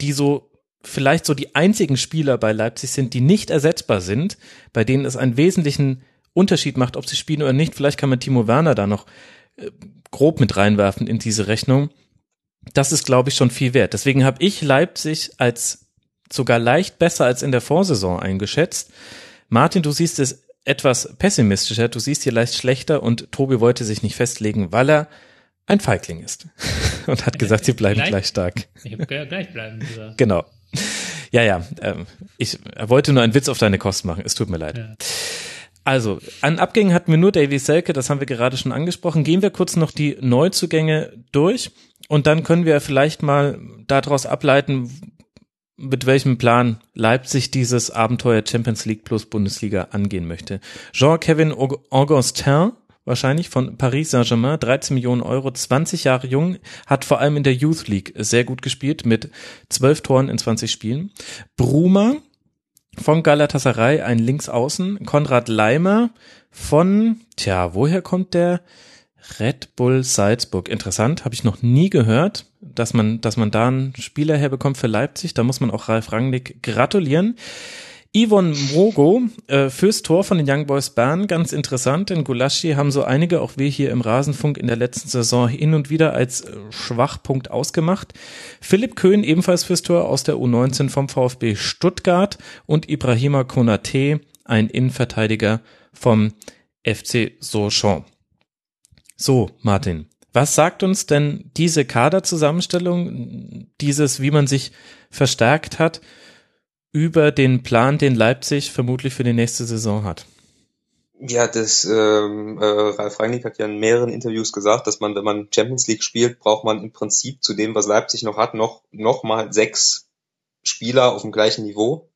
die so vielleicht so die einzigen Spieler bei Leipzig sind, die nicht ersetzbar sind, bei denen es einen wesentlichen Unterschied macht, ob sie spielen oder nicht. Vielleicht kann man Timo Werner da noch äh, grob mit reinwerfen in diese Rechnung. Das ist, glaube ich, schon viel wert. Deswegen habe ich Leipzig als sogar leicht besser als in der Vorsaison eingeschätzt. Martin, du siehst es etwas pessimistischer, du siehst hier leicht schlechter und Tobi wollte sich nicht festlegen, weil er ein Feigling ist und hat gesagt, sie bleiben gleich, gleich stark. Ich habe gleich bleiben gesagt. Genau. Ja, ja, ähm, ich er wollte nur einen Witz auf deine Kosten machen, es tut mir leid. Ja. Also, an Abgängen hatten wir nur Davy Selke, das haben wir gerade schon angesprochen. Gehen wir kurz noch die Neuzugänge durch und dann können wir vielleicht mal daraus ableiten, mit welchem Plan Leipzig dieses Abenteuer Champions League plus Bundesliga angehen möchte. Jean-Kevin Augustin, wahrscheinlich von Paris Saint-Germain, 13 Millionen Euro, 20 Jahre jung, hat vor allem in der Youth League sehr gut gespielt mit 12 Toren in 20 Spielen. Bruma von Galatasaray, ein Linksaußen. Konrad Leimer von, tja, woher kommt der? Red Bull Salzburg. Interessant, habe ich noch nie gehört, dass man, dass man da einen Spieler herbekommt für Leipzig. Da muss man auch Ralf Rangnick gratulieren. Yvonne Mogo äh, fürs Tor von den Young Boys Bern, ganz interessant, denn Gulaschi haben so einige, auch wir hier im Rasenfunk in der letzten Saison hin und wieder als äh, Schwachpunkt ausgemacht. Philipp Köhn ebenfalls fürs Tor aus der U19 vom VfB Stuttgart und Ibrahima Konate, ein Innenverteidiger vom FC Sochaux. So, Martin, was sagt uns denn diese Kaderzusammenstellung, dieses, wie man sich verstärkt hat, über den Plan, den Leipzig vermutlich für die nächste Saison hat? Ja, das ähm, äh, Ralf Rangnick hat ja in mehreren Interviews gesagt, dass man, wenn man Champions League spielt, braucht man im Prinzip zu dem, was Leipzig noch hat, noch noch mal sechs Spieler auf dem gleichen Niveau.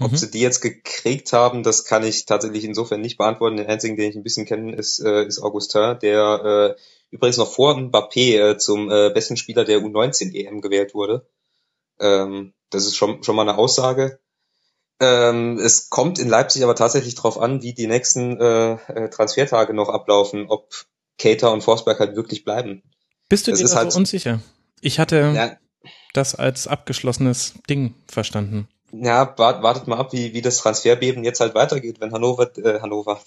Ob mhm. sie die jetzt gekriegt haben, das kann ich tatsächlich insofern nicht beantworten. Den einzigen, den ich ein bisschen kenne, ist, äh, ist Augustin, der äh, übrigens noch vor Mbappé äh, zum äh, besten Spieler der U19 EM gewählt wurde. Ähm, das ist schon, schon mal eine Aussage. Ähm, es kommt in Leipzig aber tatsächlich darauf an, wie die nächsten äh, äh, Transfertage noch ablaufen, ob Cater und Forsberg halt wirklich bleiben. Bist du das dir halt, so unsicher? Ich hatte ja, das als abgeschlossenes Ding verstanden ja, wartet mal ab, wie, wie das Transferbeben jetzt halt weitergeht, wenn Hannover, äh, Hannover.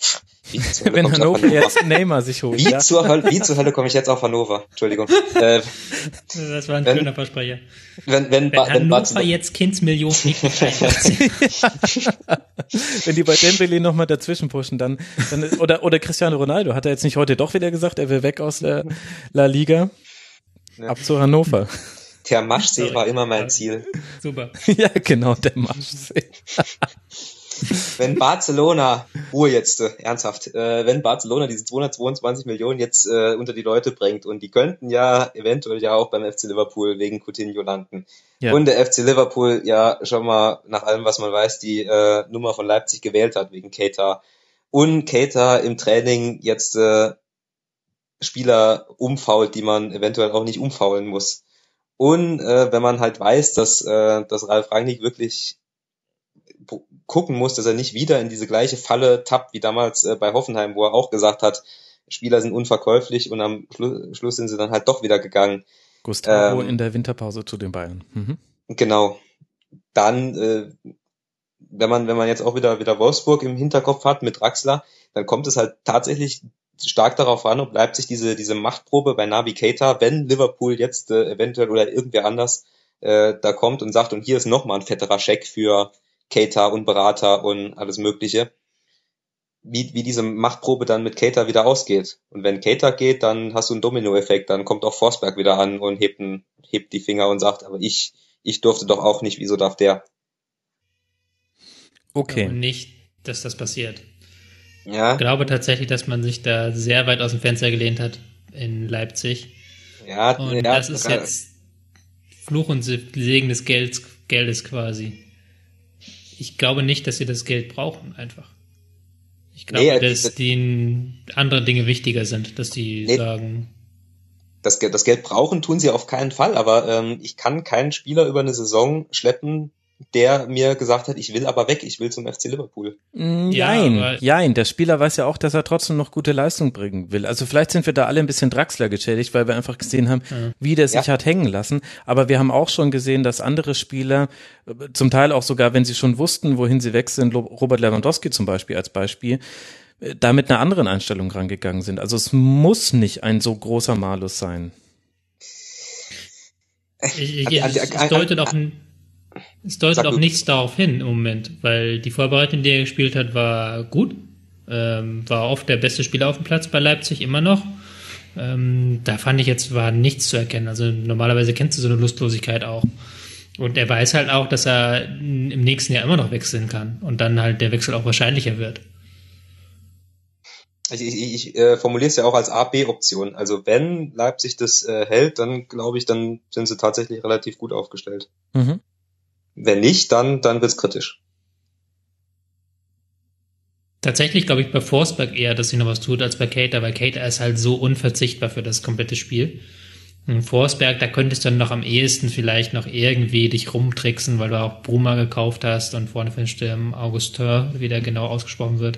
wenn Hannover, Hannover jetzt Neymar sich holt. Wie, ja? zur, Hölle, wie zur Hölle komme ich jetzt auf Hannover? Entschuldigung. Äh, das war ein wenn, schöner Versprecher. Wenn, wenn, wenn, wenn Hannover wenn jetzt Kindsmillionen Wenn die bei Dembele nochmal dazwischen pushen, dann, dann oder, oder Cristiano Ronaldo, hat er jetzt nicht heute doch wieder gesagt, er will weg aus der La Liga? Ja. Ab zu Hannover. Der Maschsee war immer mein Ziel. Super. ja, genau, der Maschsee. wenn Barcelona, Ruhe jetzt, äh, ernsthaft, äh, wenn Barcelona diese 222 Millionen jetzt äh, unter die Leute bringt und die könnten ja eventuell ja auch beim FC Liverpool wegen Coutinho landen. Ja. Und der FC Liverpool ja schon mal nach allem, was man weiß, die äh, Nummer von Leipzig gewählt hat wegen Keita. Und Keita im Training jetzt äh, Spieler umfault, die man eventuell auch nicht umfaulen muss. Und äh, wenn man halt weiß, dass, äh, dass Ralf Rangnick wirklich gucken muss, dass er nicht wieder in diese gleiche Falle tappt wie damals äh, bei Hoffenheim, wo er auch gesagt hat, Spieler sind unverkäuflich und am Schlu Schluss sind sie dann halt doch wieder gegangen. Gustavo ähm, in der Winterpause zu den Bayern. Mhm. Genau. Dann, äh, wenn man, wenn man jetzt auch wieder, wieder Wolfsburg im Hinterkopf hat mit Draxler, dann kommt es halt tatsächlich stark darauf an, ob Leipzig diese, diese Machtprobe bei Navi Keita, wenn Liverpool jetzt äh, eventuell oder irgendwer anders äh, da kommt und sagt, und hier ist nochmal ein fetterer Scheck für Keita und Berater und alles Mögliche, wie, wie diese Machtprobe dann mit Keita wieder ausgeht. Und wenn Keita geht, dann hast du einen Dominoeffekt, dann kommt auch Forsberg wieder an und hebt, ein, hebt die Finger und sagt, aber ich, ich durfte doch auch nicht, wieso darf der? Okay. Und nicht dass das passiert. Ja. Ich glaube tatsächlich, dass man sich da sehr weit aus dem Fenster gelehnt hat in Leipzig. Ja, und ja, das ist jetzt Fluch und Segen des Geldes, Geldes quasi. Ich glaube nicht, dass sie das Geld brauchen, einfach. Ich glaube, nee, dass das, denen andere Dinge wichtiger sind, dass die nee, sagen. Das, das Geld brauchen tun sie auf keinen Fall, aber ähm, ich kann keinen Spieler über eine Saison schleppen, der mir gesagt hat, ich will aber weg, ich will zum FC Liverpool. Mm, jein, ja, jein. Der Spieler weiß ja auch, dass er trotzdem noch gute Leistung bringen will. Also vielleicht sind wir da alle ein bisschen Draxler geschädigt, weil wir einfach gesehen haben, ja. wie der sich ja. hat hängen lassen. Aber wir haben auch schon gesehen, dass andere Spieler, äh, zum Teil auch sogar, wenn sie schon wussten, wohin sie weg sind, Robert Lewandowski zum Beispiel als Beispiel, äh, da mit einer anderen Einstellung rangegangen sind. Also es muss nicht ein so großer Malus sein. Ich, ich, es deutet auch ein es deutet Sag auch nichts darauf hin im Moment, weil die Vorbereitung, die er gespielt hat, war gut. Ähm, war oft der beste Spieler auf dem Platz bei Leipzig, immer noch. Ähm, da fand ich jetzt, war nichts zu erkennen. Also normalerweise kennst du so eine Lustlosigkeit auch. Und er weiß halt auch, dass er im nächsten Jahr immer noch wechseln kann und dann halt der Wechsel auch wahrscheinlicher wird. Also ich, ich, ich äh, formuliere es ja auch als A-B-Option. Also wenn Leipzig das äh, hält, dann glaube ich, dann sind sie tatsächlich relativ gut aufgestellt. Mhm. Wenn nicht, dann, dann wird's kritisch. Tatsächlich glaube ich bei Forsberg eher, dass sie noch was tut als bei Cater, weil Cater ist halt so unverzichtbar für das komplette Spiel. Und Forsberg, da könntest du dann noch am ehesten vielleicht noch irgendwie dich rumtricksen, weil du auch Bruma gekauft hast und vorne für den Sturm Augustin, wie der genau ausgesprochen wird.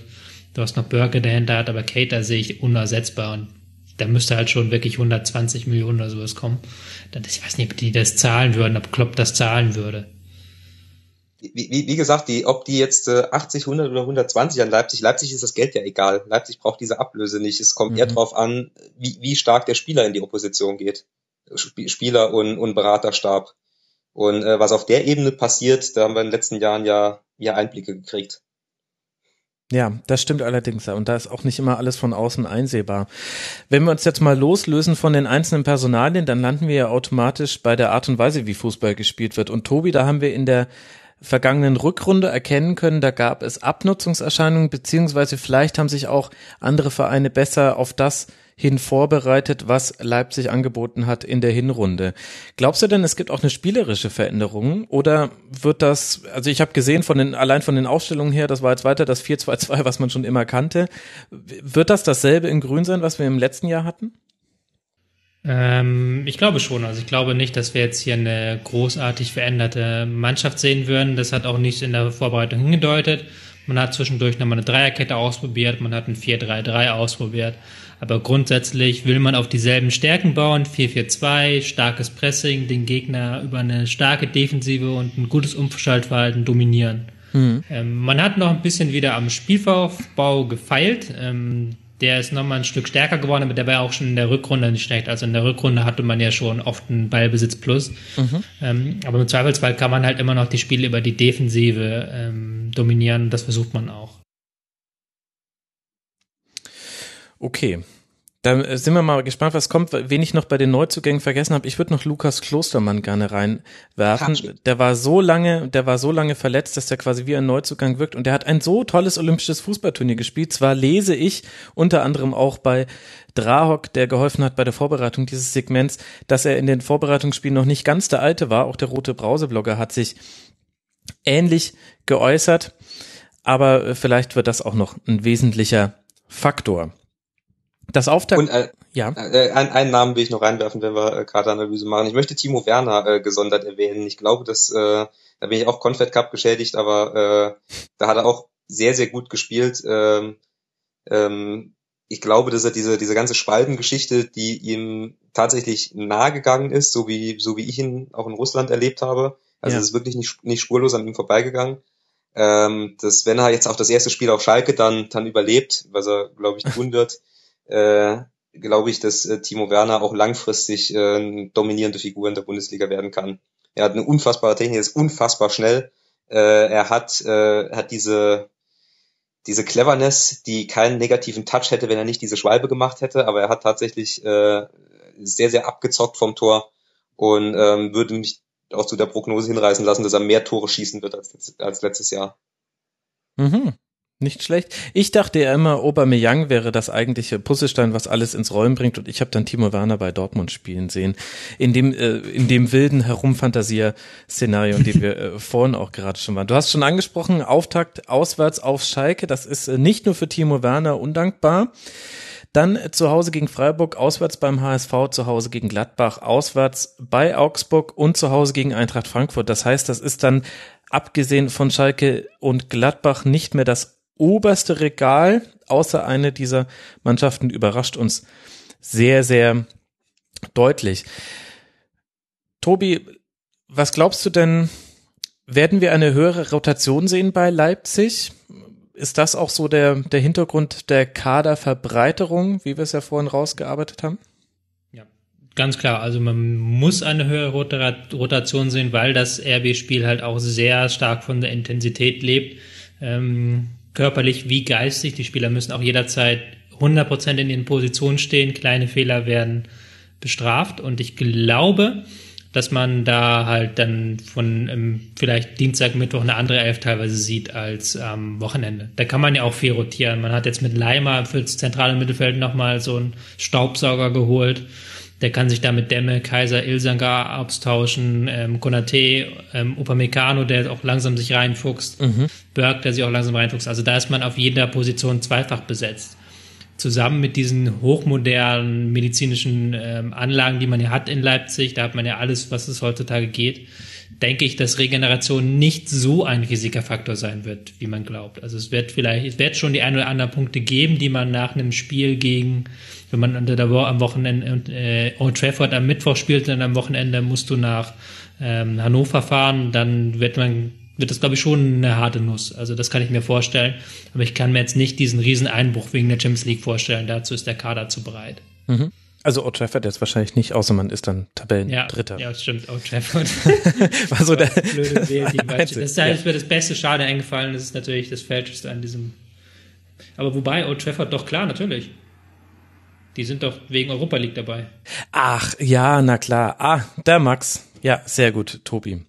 Du hast noch Burke dahinter hat, aber Cater sehe ich unersetzbar und da müsste halt schon wirklich 120 Millionen oder sowas kommen. Ich weiß nicht, ob die das zahlen würden, ob Klopp das zahlen würde wie, wie, gesagt, die, ob die jetzt äh, 80, 100 oder 120 an Leipzig, Leipzig ist das Geld ja egal. Leipzig braucht diese Ablöse nicht. Es kommt mhm. eher drauf an, wie, wie stark der Spieler in die Opposition geht. Spieler und, und Beraterstab. Und äh, was auf der Ebene passiert, da haben wir in den letzten Jahren ja, ja Einblicke gekriegt. Ja, das stimmt allerdings. Und da ist auch nicht immer alles von außen einsehbar. Wenn wir uns jetzt mal loslösen von den einzelnen Personalien, dann landen wir ja automatisch bei der Art und Weise, wie Fußball gespielt wird. Und Tobi, da haben wir in der vergangenen Rückrunde erkennen können, da gab es Abnutzungserscheinungen, beziehungsweise vielleicht haben sich auch andere Vereine besser auf das hin vorbereitet, was Leipzig angeboten hat in der Hinrunde. Glaubst du denn, es gibt auch eine spielerische Veränderung oder wird das, also ich habe gesehen von den allein von den Aufstellungen her, das war jetzt weiter das 4-2-2, was man schon immer kannte, wird das dasselbe in Grün sein, was wir im letzten Jahr hatten? Ähm, ich glaube schon. Also ich glaube nicht, dass wir jetzt hier eine großartig veränderte Mannschaft sehen würden. Das hat auch nicht in der Vorbereitung hingedeutet. Man hat zwischendurch nochmal eine Dreierkette ausprobiert, man hat ein 4-3-3 ausprobiert. Aber grundsätzlich will man auf dieselben Stärken bauen. 4-4-2, starkes Pressing, den Gegner über eine starke Defensive und ein gutes Umschaltverhalten dominieren. Mhm. Ähm, man hat noch ein bisschen wieder am Spielaufbau gefeilt. Ähm, der ist nochmal ein Stück stärker geworden, aber der war auch schon in der Rückrunde nicht schlecht. Also in der Rückrunde hatte man ja schon oft einen Ballbesitz plus. Mhm. Ähm, aber im Zweifelsfall kann man halt immer noch die Spiele über die Defensive ähm, dominieren. Das versucht man auch. Okay. Da äh, sind wir mal gespannt, was kommt. Wen ich noch bei den Neuzugängen vergessen habe, ich würde noch Lukas Klostermann gerne reinwerfen. Der war so lange, der war so lange verletzt, dass der quasi wie ein Neuzugang wirkt und der hat ein so tolles olympisches Fußballturnier gespielt. Zwar lese ich unter anderem auch bei Drahok, der geholfen hat bei der Vorbereitung dieses Segments, dass er in den Vorbereitungsspielen noch nicht ganz der alte war. Auch der rote Brauseblogger hat sich ähnlich geäußert, aber äh, vielleicht wird das auch noch ein wesentlicher Faktor. Das Auftakt. Und äh, ja. Äh, ein, einen Namen will ich noch reinwerfen, wenn wir äh, Kartenanalyse machen. Ich möchte Timo Werner äh, gesondert erwähnen. Ich glaube, dass äh, da bin ich auch Confed Cup geschädigt, aber äh, da hat er auch sehr, sehr gut gespielt. Ähm, ähm, ich glaube, dass er diese, diese ganze Spaltengeschichte, die ihm tatsächlich nahe gegangen ist, so wie, so wie ich ihn auch in Russland erlebt habe. Also ja. es ist wirklich nicht, nicht spurlos an ihm vorbeigegangen. Ähm, dass wenn er jetzt auch das erste Spiel auf Schalke dann, dann überlebt, was er, glaube ich, tun wird, äh, glaube ich, dass äh, Timo Werner auch langfristig äh, dominierende Figur in der Bundesliga werden kann. Er hat eine unfassbare Technik, ist unfassbar schnell. Äh, er hat, äh, hat diese, diese Cleverness, die keinen negativen Touch hätte, wenn er nicht diese Schwalbe gemacht hätte, aber er hat tatsächlich äh, sehr, sehr abgezockt vom Tor und ähm, würde mich auch zu der Prognose hinreißen lassen, dass er mehr Tore schießen wird als, als letztes Jahr. Mhm. Nicht schlecht. Ich dachte ja immer, Aubameyang wäre das eigentliche Puzzlestein, was alles ins Rollen bringt. Und ich habe dann Timo Werner bei Dortmund spielen sehen. In dem, äh, in dem wilden Herumfantasier-Szenario, in dem wir äh, vorhin auch gerade schon waren. Du hast schon angesprochen, Auftakt auswärts auf Schalke. Das ist äh, nicht nur für Timo Werner undankbar. Dann zu Hause gegen Freiburg, auswärts beim HSV, zu Hause gegen Gladbach, auswärts bei Augsburg und zu Hause gegen Eintracht Frankfurt. Das heißt, das ist dann abgesehen von Schalke und Gladbach nicht mehr das oberste Regal, außer eine dieser Mannschaften überrascht uns sehr, sehr deutlich. Tobi, was glaubst du denn, werden wir eine höhere Rotation sehen bei Leipzig? Ist das auch so der, der Hintergrund der Kaderverbreiterung, wie wir es ja vorhin rausgearbeitet haben? Ja, ganz klar. Also man muss eine höhere Rotation sehen, weil das RB-Spiel halt auch sehr stark von der Intensität lebt. Ähm, körperlich wie geistig. Die Spieler müssen auch jederzeit 100% in ihren Positionen stehen. Kleine Fehler werden bestraft. Und ich glaube, dass man da halt dann von ähm, vielleicht Dienstag, Mittwoch eine andere Elf teilweise sieht als am ähm, Wochenende. Da kann man ja auch viel rotieren. Man hat jetzt mit Leimer fürs zentrale Mittelfeld nochmal so einen Staubsauger geholt. Der kann sich da mit Demme, Kaiser, Ilsangar austauschen, ähm, Konate, ähm, Upamecano, der auch langsam sich reinfuchst, mhm. Berg, der sich auch langsam reinfuchst. Also da ist man auf jeder Position zweifach besetzt. Zusammen mit diesen hochmodernen medizinischen ähm, Anlagen, die man ja hat in Leipzig, da hat man ja alles, was es heutzutage geht, denke ich, dass Regeneration nicht so ein Risikofaktor sein wird, wie man glaubt. Also es wird vielleicht, es wird schon die ein oder anderen Punkte geben, die man nach einem Spiel gegen wenn man am Wochenende äh, Old Trafford am Mittwoch spielt, dann am Wochenende musst du nach ähm, Hannover fahren, dann wird man wird das, glaube ich, schon eine harte Nuss. Also das kann ich mir vorstellen. Aber ich kann mir jetzt nicht diesen riesen Einbruch wegen der Champions League vorstellen. Dazu ist der Kader zu breit. Mhm. Also Old Trafford jetzt wahrscheinlich nicht, außer man ist dann Tabellendritter. Ja, ja, stimmt, Old Trafford. War so der blöde Wähl, das ist ja. mir das beste Schade eingefallen. Das ist natürlich das Falscheste an diesem. Aber wobei Old Trafford doch klar, natürlich. Die sind doch wegen Europa League dabei. Ach, ja, na klar. Ah, der Max. Ja, sehr gut, Tobi.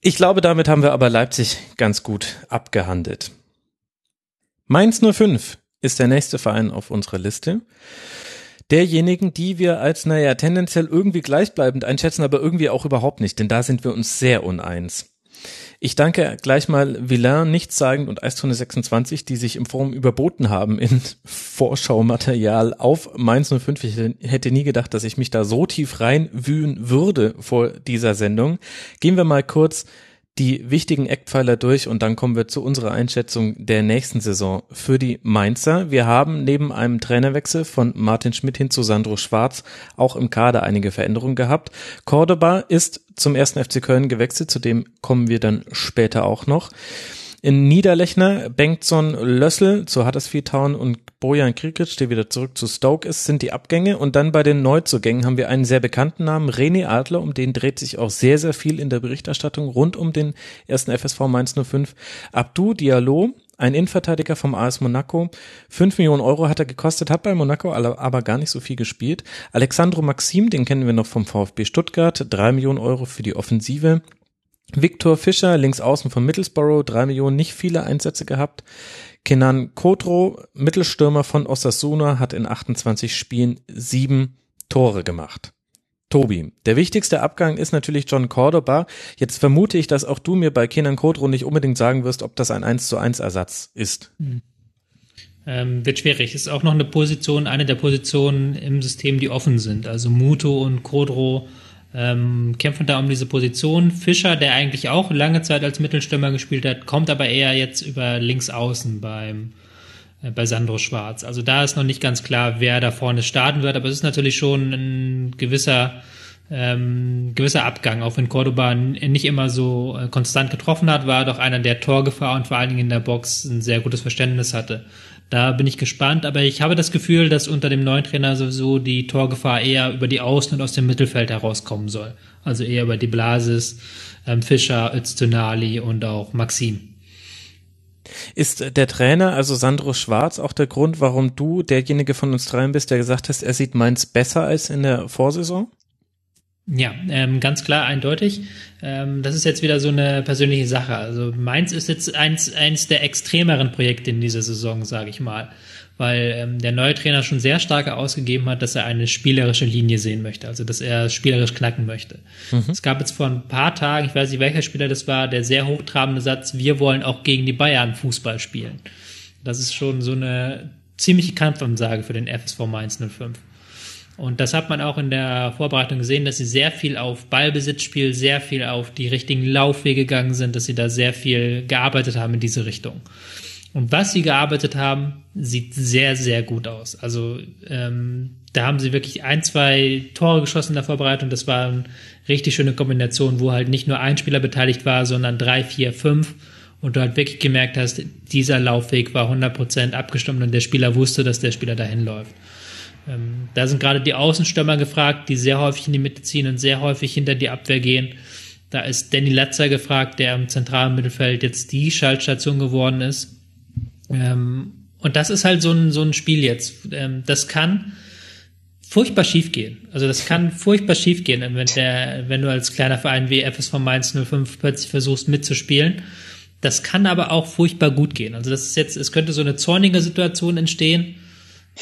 Ich glaube, damit haben wir aber Leipzig ganz gut abgehandelt. Mainz 05 ist der nächste Verein auf unserer Liste. Derjenigen, die wir als, naja, tendenziell irgendwie gleichbleibend einschätzen, aber irgendwie auch überhaupt nicht, denn da sind wir uns sehr uneins. Ich danke gleich mal Villain, Nichtssagend und Eistonne 26, die sich im Forum überboten haben in Vorschaumaterial auf Mainz 05. Ich hätte nie gedacht, dass ich mich da so tief reinwühlen würde vor dieser Sendung. Gehen wir mal kurz die wichtigen Eckpfeiler durch und dann kommen wir zu unserer Einschätzung der nächsten Saison für die Mainzer. Wir haben neben einem Trainerwechsel von Martin Schmidt hin zu Sandro Schwarz auch im Kader einige Veränderungen gehabt. Cordoba ist zum ersten FC Köln gewechselt, zu dem kommen wir dann später auch noch. In Niederlechner, Bengtson, Lössel zu Huddersfield Town und Bojan Krikic, der wieder zurück zu Stoke ist, sind die Abgänge. Und dann bei den Neuzugängen haben wir einen sehr bekannten Namen, René Adler, um den dreht sich auch sehr, sehr viel in der Berichterstattung rund um den ersten FSV Mainz 05. Abdu Diallo, ein Innenverteidiger vom AS Monaco. Fünf Millionen Euro hat er gekostet, hat bei Monaco aber gar nicht so viel gespielt. Alexandro Maxim, den kennen wir noch vom VfB Stuttgart. Drei Millionen Euro für die Offensive. Viktor Fischer, links außen von Middlesbrough, drei Millionen, nicht viele Einsätze gehabt. Kenan Kodro, Mittelstürmer von Osasuna, hat in 28 Spielen sieben Tore gemacht. Tobi, der wichtigste Abgang ist natürlich John Cordoba. Jetzt vermute ich, dass auch du mir bei Kenan Kodro nicht unbedingt sagen wirst, ob das ein 1 zu 1 Ersatz ist. Hm. Ähm, wird schwierig. Ist auch noch eine Position, eine der Positionen im System, die offen sind. Also Muto und Kodro ähm, kämpfen da um diese Position. Fischer, der eigentlich auch lange Zeit als Mittelstürmer gespielt hat, kommt aber eher jetzt über links außen beim äh, bei Sandro Schwarz. Also da ist noch nicht ganz klar, wer da vorne starten wird, aber es ist natürlich schon ein gewisser ähm, gewisser Abgang, auch wenn Cordoba nicht immer so äh, konstant getroffen hat, war doch einer, der Torgefahr und vor allen Dingen in der Box ein sehr gutes Verständnis hatte. Da bin ich gespannt, aber ich habe das Gefühl, dass unter dem neuen Trainer sowieso die Torgefahr eher über die Außen und aus dem Mittelfeld herauskommen soll. Also eher über die Blasis, ähm, Fischer, Öztunali und auch Maxim. Ist der Trainer, also Sandro Schwarz, auch der Grund, warum du derjenige von uns dreien bist, der gesagt hast, er sieht Mainz besser als in der Vorsaison? Ja, ähm, ganz klar, eindeutig. Ähm, das ist jetzt wieder so eine persönliche Sache. Also Mainz ist jetzt eins, eins der extremeren Projekte in dieser Saison, sage ich mal. Weil ähm, der neue Trainer schon sehr stark ausgegeben hat, dass er eine spielerische Linie sehen möchte, also dass er spielerisch knacken möchte. Mhm. Es gab jetzt vor ein paar Tagen, ich weiß nicht welcher Spieler das war, der sehr hochtrabende Satz, wir wollen auch gegen die Bayern Fußball spielen. Das ist schon so eine ziemliche Kampfansage für den FSV Mainz 05. Und das hat man auch in der Vorbereitung gesehen, dass sie sehr viel auf Ballbesitzspiel, sehr viel auf die richtigen Laufwege gegangen sind, dass sie da sehr viel gearbeitet haben in diese Richtung. Und was sie gearbeitet haben, sieht sehr, sehr gut aus. Also ähm, da haben sie wirklich ein, zwei Tore geschossen in der Vorbereitung. Das war eine richtig schöne Kombination, wo halt nicht nur ein Spieler beteiligt war, sondern drei, vier, fünf. Und du halt wirklich gemerkt hast, dieser Laufweg war 100% abgestimmt und der Spieler wusste, dass der Spieler dahin läuft. Ähm, da sind gerade die Außenstürmer gefragt, die sehr häufig in die Mitte ziehen und sehr häufig hinter die Abwehr gehen. Da ist Danny Latzer gefragt, der im zentralen Mittelfeld jetzt die Schaltstation geworden ist. Ähm, und das ist halt so ein, so ein Spiel jetzt. Ähm, das kann furchtbar schief gehen. Also das kann furchtbar schief gehen, wenn, wenn du als kleiner Verein wie FSV Mainz 05 plötzlich versuchst mitzuspielen. Das kann aber auch furchtbar gut gehen. Also das ist jetzt, es könnte so eine zornige Situation entstehen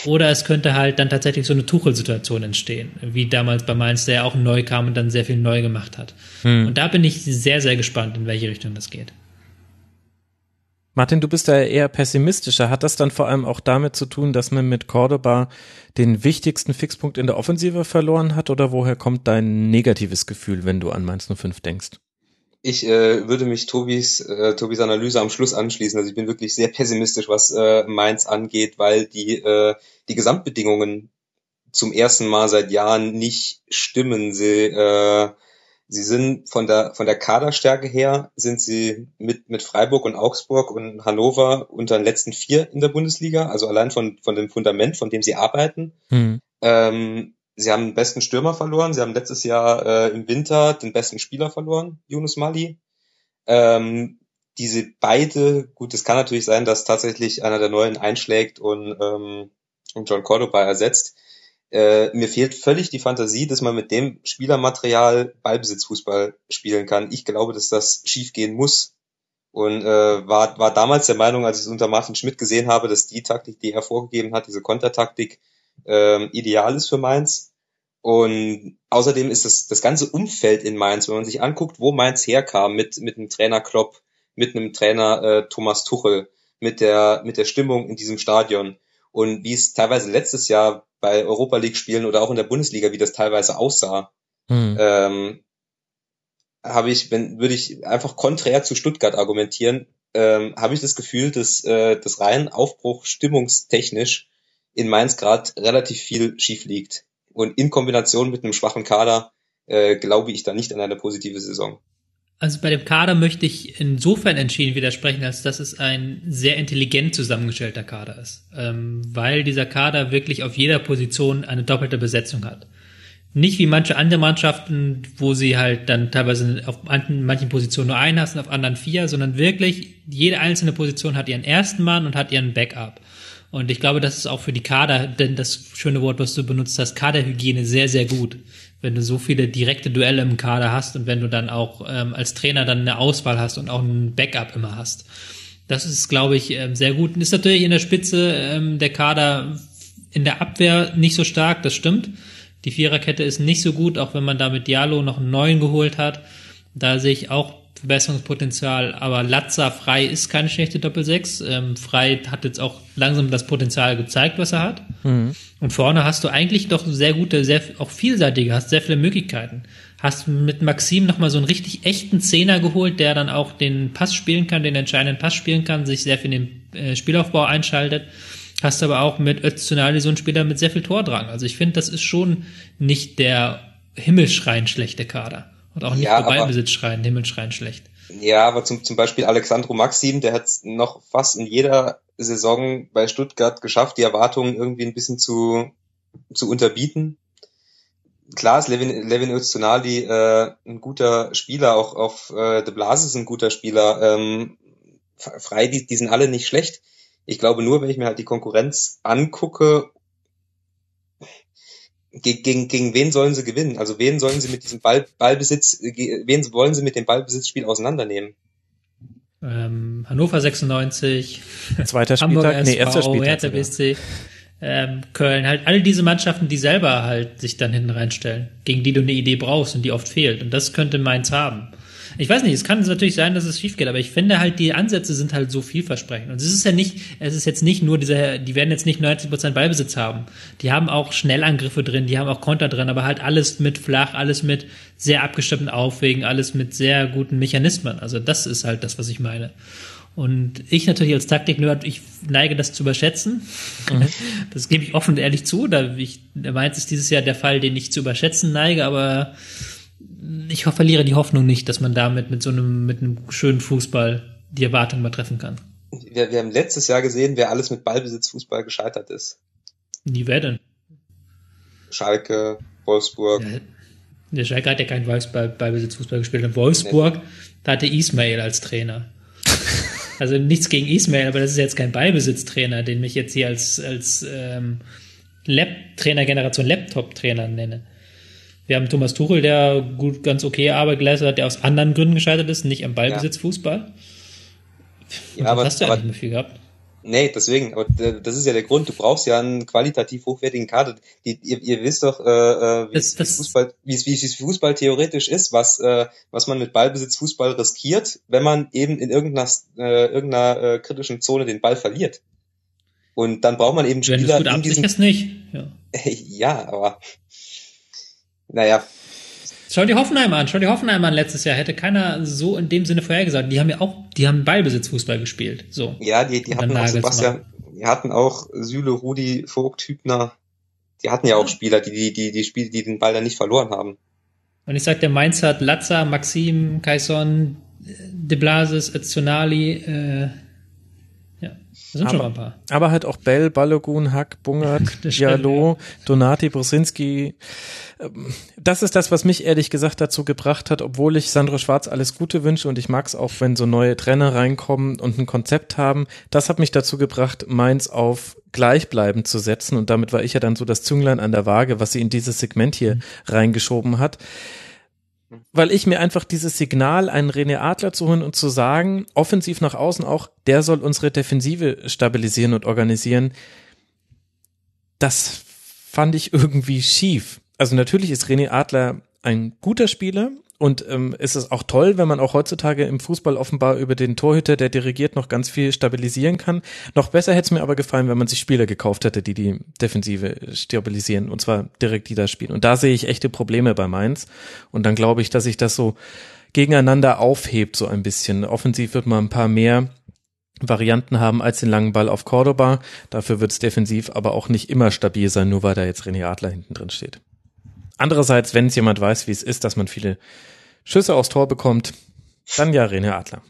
oder es könnte halt dann tatsächlich so eine Tuchel-Situation entstehen, wie damals bei Mainz, der ja auch neu kam und dann sehr viel neu gemacht hat. Hm. Und da bin ich sehr, sehr gespannt, in welche Richtung das geht. Martin, du bist da eher pessimistischer. Hat das dann vor allem auch damit zu tun, dass man mit Cordoba den wichtigsten Fixpunkt in der Offensive verloren hat? Oder woher kommt dein negatives Gefühl, wenn du an Mainz 05 denkst? Ich äh, würde mich Tobis, äh, Tobis Analyse am Schluss anschließen. Also ich bin wirklich sehr pessimistisch, was äh, Mainz angeht, weil die, äh, die Gesamtbedingungen zum ersten Mal seit Jahren nicht stimmen. Sie, äh, sie sind von der, von der Kaderstärke her, sind sie mit, mit Freiburg und Augsburg und Hannover unter den letzten vier in der Bundesliga. Also allein von, von dem Fundament, von dem sie arbeiten. Mhm. Ähm, Sie haben den besten Stürmer verloren. Sie haben letztes Jahr äh, im Winter den besten Spieler verloren, Yunus Mali. Ähm, diese beide, gut, es kann natürlich sein, dass tatsächlich einer der Neuen einschlägt und, ähm, und John Cordoba ersetzt. Äh, mir fehlt völlig die Fantasie, dass man mit dem Spielermaterial Ballbesitzfußball spielen kann. Ich glaube, dass das schiefgehen muss. Und äh, war, war damals der Meinung, als ich es unter Martin Schmidt gesehen habe, dass die Taktik, die er vorgegeben hat, diese Kontertaktik, ähm, ideal ist für Mainz. Und außerdem ist das, das ganze Umfeld in Mainz, wenn man sich anguckt, wo Mainz herkam mit, mit einem Trainer Klopp, mit einem Trainer äh, Thomas Tuchel, mit der, mit der Stimmung in diesem Stadion und wie es teilweise letztes Jahr bei Europa League Spielen oder auch in der Bundesliga, wie das teilweise aussah, mhm. ähm, habe ich, wenn, würde ich einfach konträr zu Stuttgart argumentieren, ähm, habe ich das Gefühl, dass äh, das rein Aufbruch stimmungstechnisch in Mainz gerade relativ viel schief liegt. Und in Kombination mit einem schwachen Kader äh, glaube ich da nicht an eine positive Saison. Also bei dem Kader möchte ich insofern entschieden widersprechen, als dass es ein sehr intelligent zusammengestellter Kader ist, ähm, weil dieser Kader wirklich auf jeder Position eine doppelte Besetzung hat. Nicht wie manche andere Mannschaften, wo sie halt dann teilweise auf manchen Positionen nur einen hast und auf anderen vier, sondern wirklich jede einzelne Position hat ihren ersten Mann und hat ihren Backup. Und ich glaube, das ist auch für die Kader, denn das schöne Wort, was du benutzt hast, Kaderhygiene sehr, sehr gut. Wenn du so viele direkte Duelle im Kader hast und wenn du dann auch ähm, als Trainer dann eine Auswahl hast und auch ein Backup immer hast. Das ist, glaube ich, ähm, sehr gut. Und ist natürlich in der Spitze ähm, der Kader in der Abwehr nicht so stark, das stimmt. Die Viererkette ist nicht so gut, auch wenn man da mit Diallo noch einen neuen geholt hat. Da sehe ich auch Verbesserungspotenzial, aber Latza frei ist keine schlechte Doppelsechs. Ähm, frei hat jetzt auch langsam das Potenzial gezeigt, was er hat. Mhm. Und vorne hast du eigentlich doch sehr gute, sehr auch vielseitige, hast sehr viele Möglichkeiten. Hast mit Maxim nochmal so einen richtig echten Zehner geholt, der dann auch den Pass spielen kann, den entscheidenden Pass spielen kann, sich sehr viel in den äh, Spielaufbau einschaltet. Hast aber auch mit Öztunali so einen Spieler mit sehr viel Tordrang. Also ich finde, das ist schon nicht der himmelschreiend schlechte Kader. Und auch nicht ja, Ballbesitz schreien, Himmelschreien schlecht. Ja, aber zum, zum Beispiel Alexandro Maxim, der hat noch fast in jeder Saison bei Stuttgart geschafft, die Erwartungen irgendwie ein bisschen zu, zu unterbieten. Klar ist Levin, Levin Öztunali äh, ein guter Spieler, auch auf äh, De Blase ist ein guter Spieler. Ähm, frei, die, die sind alle nicht schlecht. Ich glaube nur, wenn ich mir halt die Konkurrenz angucke, gegen, gegen, gegen wen sollen sie gewinnen? Also wen sollen sie mit diesem Ball, Ballbesitz, wen wollen sie mit dem Ballbesitzspiel auseinandernehmen? Ähm, Hannover 96, zweiter Spieltag, Hamburg nee, erster SV, Spieltag. Hertha BSC, ähm, Köln, halt all diese Mannschaften, die selber halt sich dann hinten reinstellen, gegen die du eine Idee brauchst und die oft fehlt. Und das könnte Mainz haben. Ich weiß nicht, es kann natürlich sein, dass es schief geht, aber ich finde halt, die Ansätze sind halt so vielversprechend. Und es ist ja nicht, es ist jetzt nicht nur dieser, die werden jetzt nicht 90% Ballbesitz haben. Die haben auch Schnellangriffe drin, die haben auch Konter drin, aber halt alles mit flach, alles mit sehr abgestimmten Aufwegen, alles mit sehr guten Mechanismen. Also das ist halt das, was ich meine. Und ich natürlich als Taktik-Nerd, ich neige das zu überschätzen. Mhm. Das gebe ich offen und ehrlich zu. Da ich, Mainz ist dieses Jahr der Fall, den ich zu überschätzen neige, aber ich verliere die Hoffnung nicht, dass man damit mit so einem, mit einem schönen Fußball die Erwartung mal treffen kann. Wir, wir haben letztes Jahr gesehen, wer alles mit Ballbesitzfußball gescheitert ist. Nie wer denn? Schalke, Wolfsburg. Ja, der Schalke hat ja keinen Ballbesitzfußball gespielt. In Wolfsburg, nee. da hatte Ismail als Trainer. Also nichts gegen Ismail, aber das ist jetzt kein Ballbesitztrainer, den ich jetzt hier als, als ähm, Lab-Trainer, Generation Laptop-Trainer nenne. Wir haben Thomas Tuchel, der gut, ganz okay Arbeit geleistet hat, der aus anderen Gründen gescheitert ist, nicht am Ballbesitz ja. Fußball. Ja, aber, hast du ja nicht mehr viel gehabt. Nee, deswegen, aber das ist ja der Grund, du brauchst ja einen qualitativ hochwertigen Kader. Die, ihr, ihr wisst doch, äh, äh wie, das, das, Fußball, wie, wie, wie Fußball theoretisch ist, was, äh, was man mit Ballbesitz Fußball riskiert, wenn man eben in irgendeiner, äh, irgendeiner äh, kritischen Zone den Ball verliert. Und dann braucht man eben Spieler wenn du gut in diesen... nicht. Ja. ja, aber naja. Schau die Hoffenheim an, schau die Hoffenheim an letztes Jahr. Hätte keiner so in dem Sinne vorhergesagt. Die haben ja auch, die haben Ballbesitzfußball gespielt. So. Ja, die, die hatten auch Sebastian, die hatten auch Süle, Rudi, Vogt, Hübner. Die hatten ja auch Spieler, die, die, die, die Spiele, die den Ball dann nicht verloren haben. Und ich sag, der Mainz hat Latza, Maxim, Kaison, De Blasis, Ezionali, äh, das sind aber, schon ein paar. Aber halt auch Bell, Balogun, Hack, Bungert, Diallo. Donati, Brusinski. Ähm, das ist das, was mich ehrlich gesagt dazu gebracht hat, obwohl ich Sandro Schwarz alles Gute wünsche und ich mag es auch, wenn so neue Trainer reinkommen und ein Konzept haben. Das hat mich dazu gebracht, Mainz auf gleichbleibend zu setzen und damit war ich ja dann so das Zünglein an der Waage, was sie in dieses Segment hier mhm. reingeschoben hat weil ich mir einfach dieses Signal, einen René Adler zu holen und zu sagen, offensiv nach außen auch, der soll unsere Defensive stabilisieren und organisieren, das fand ich irgendwie schief. Also natürlich ist René Adler ein guter Spieler und ähm, ist es auch toll, wenn man auch heutzutage im Fußball offenbar über den Torhüter, der dirigiert, noch ganz viel stabilisieren kann. Noch besser hätte es mir aber gefallen, wenn man sich Spieler gekauft hätte, die die Defensive stabilisieren und zwar direkt die da spielen. Und da sehe ich echte Probleme bei Mainz. Und dann glaube ich, dass sich das so gegeneinander aufhebt so ein bisschen. Offensiv wird man ein paar mehr Varianten haben als den langen Ball auf Cordoba. Dafür wird es defensiv aber auch nicht immer stabil sein, nur weil da jetzt René Adler hinten drin steht. Andererseits, wenn es jemand weiß, wie es ist, dass man viele Schüsse aufs Tor bekommt, dann ja René Adler.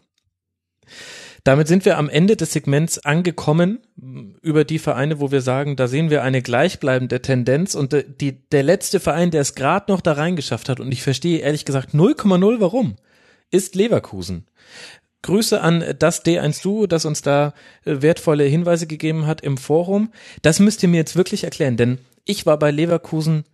Damit sind wir am Ende des Segments angekommen über die Vereine, wo wir sagen, da sehen wir eine gleichbleibende Tendenz und die, der letzte Verein, der es gerade noch da reingeschafft hat und ich verstehe ehrlich gesagt 0,0 warum, ist Leverkusen. Grüße an das D1 Duo, das uns da äh, wertvolle Hinweise gegeben hat im Forum. Das müsst ihr mir jetzt wirklich erklären, denn ich war bei Leverkusen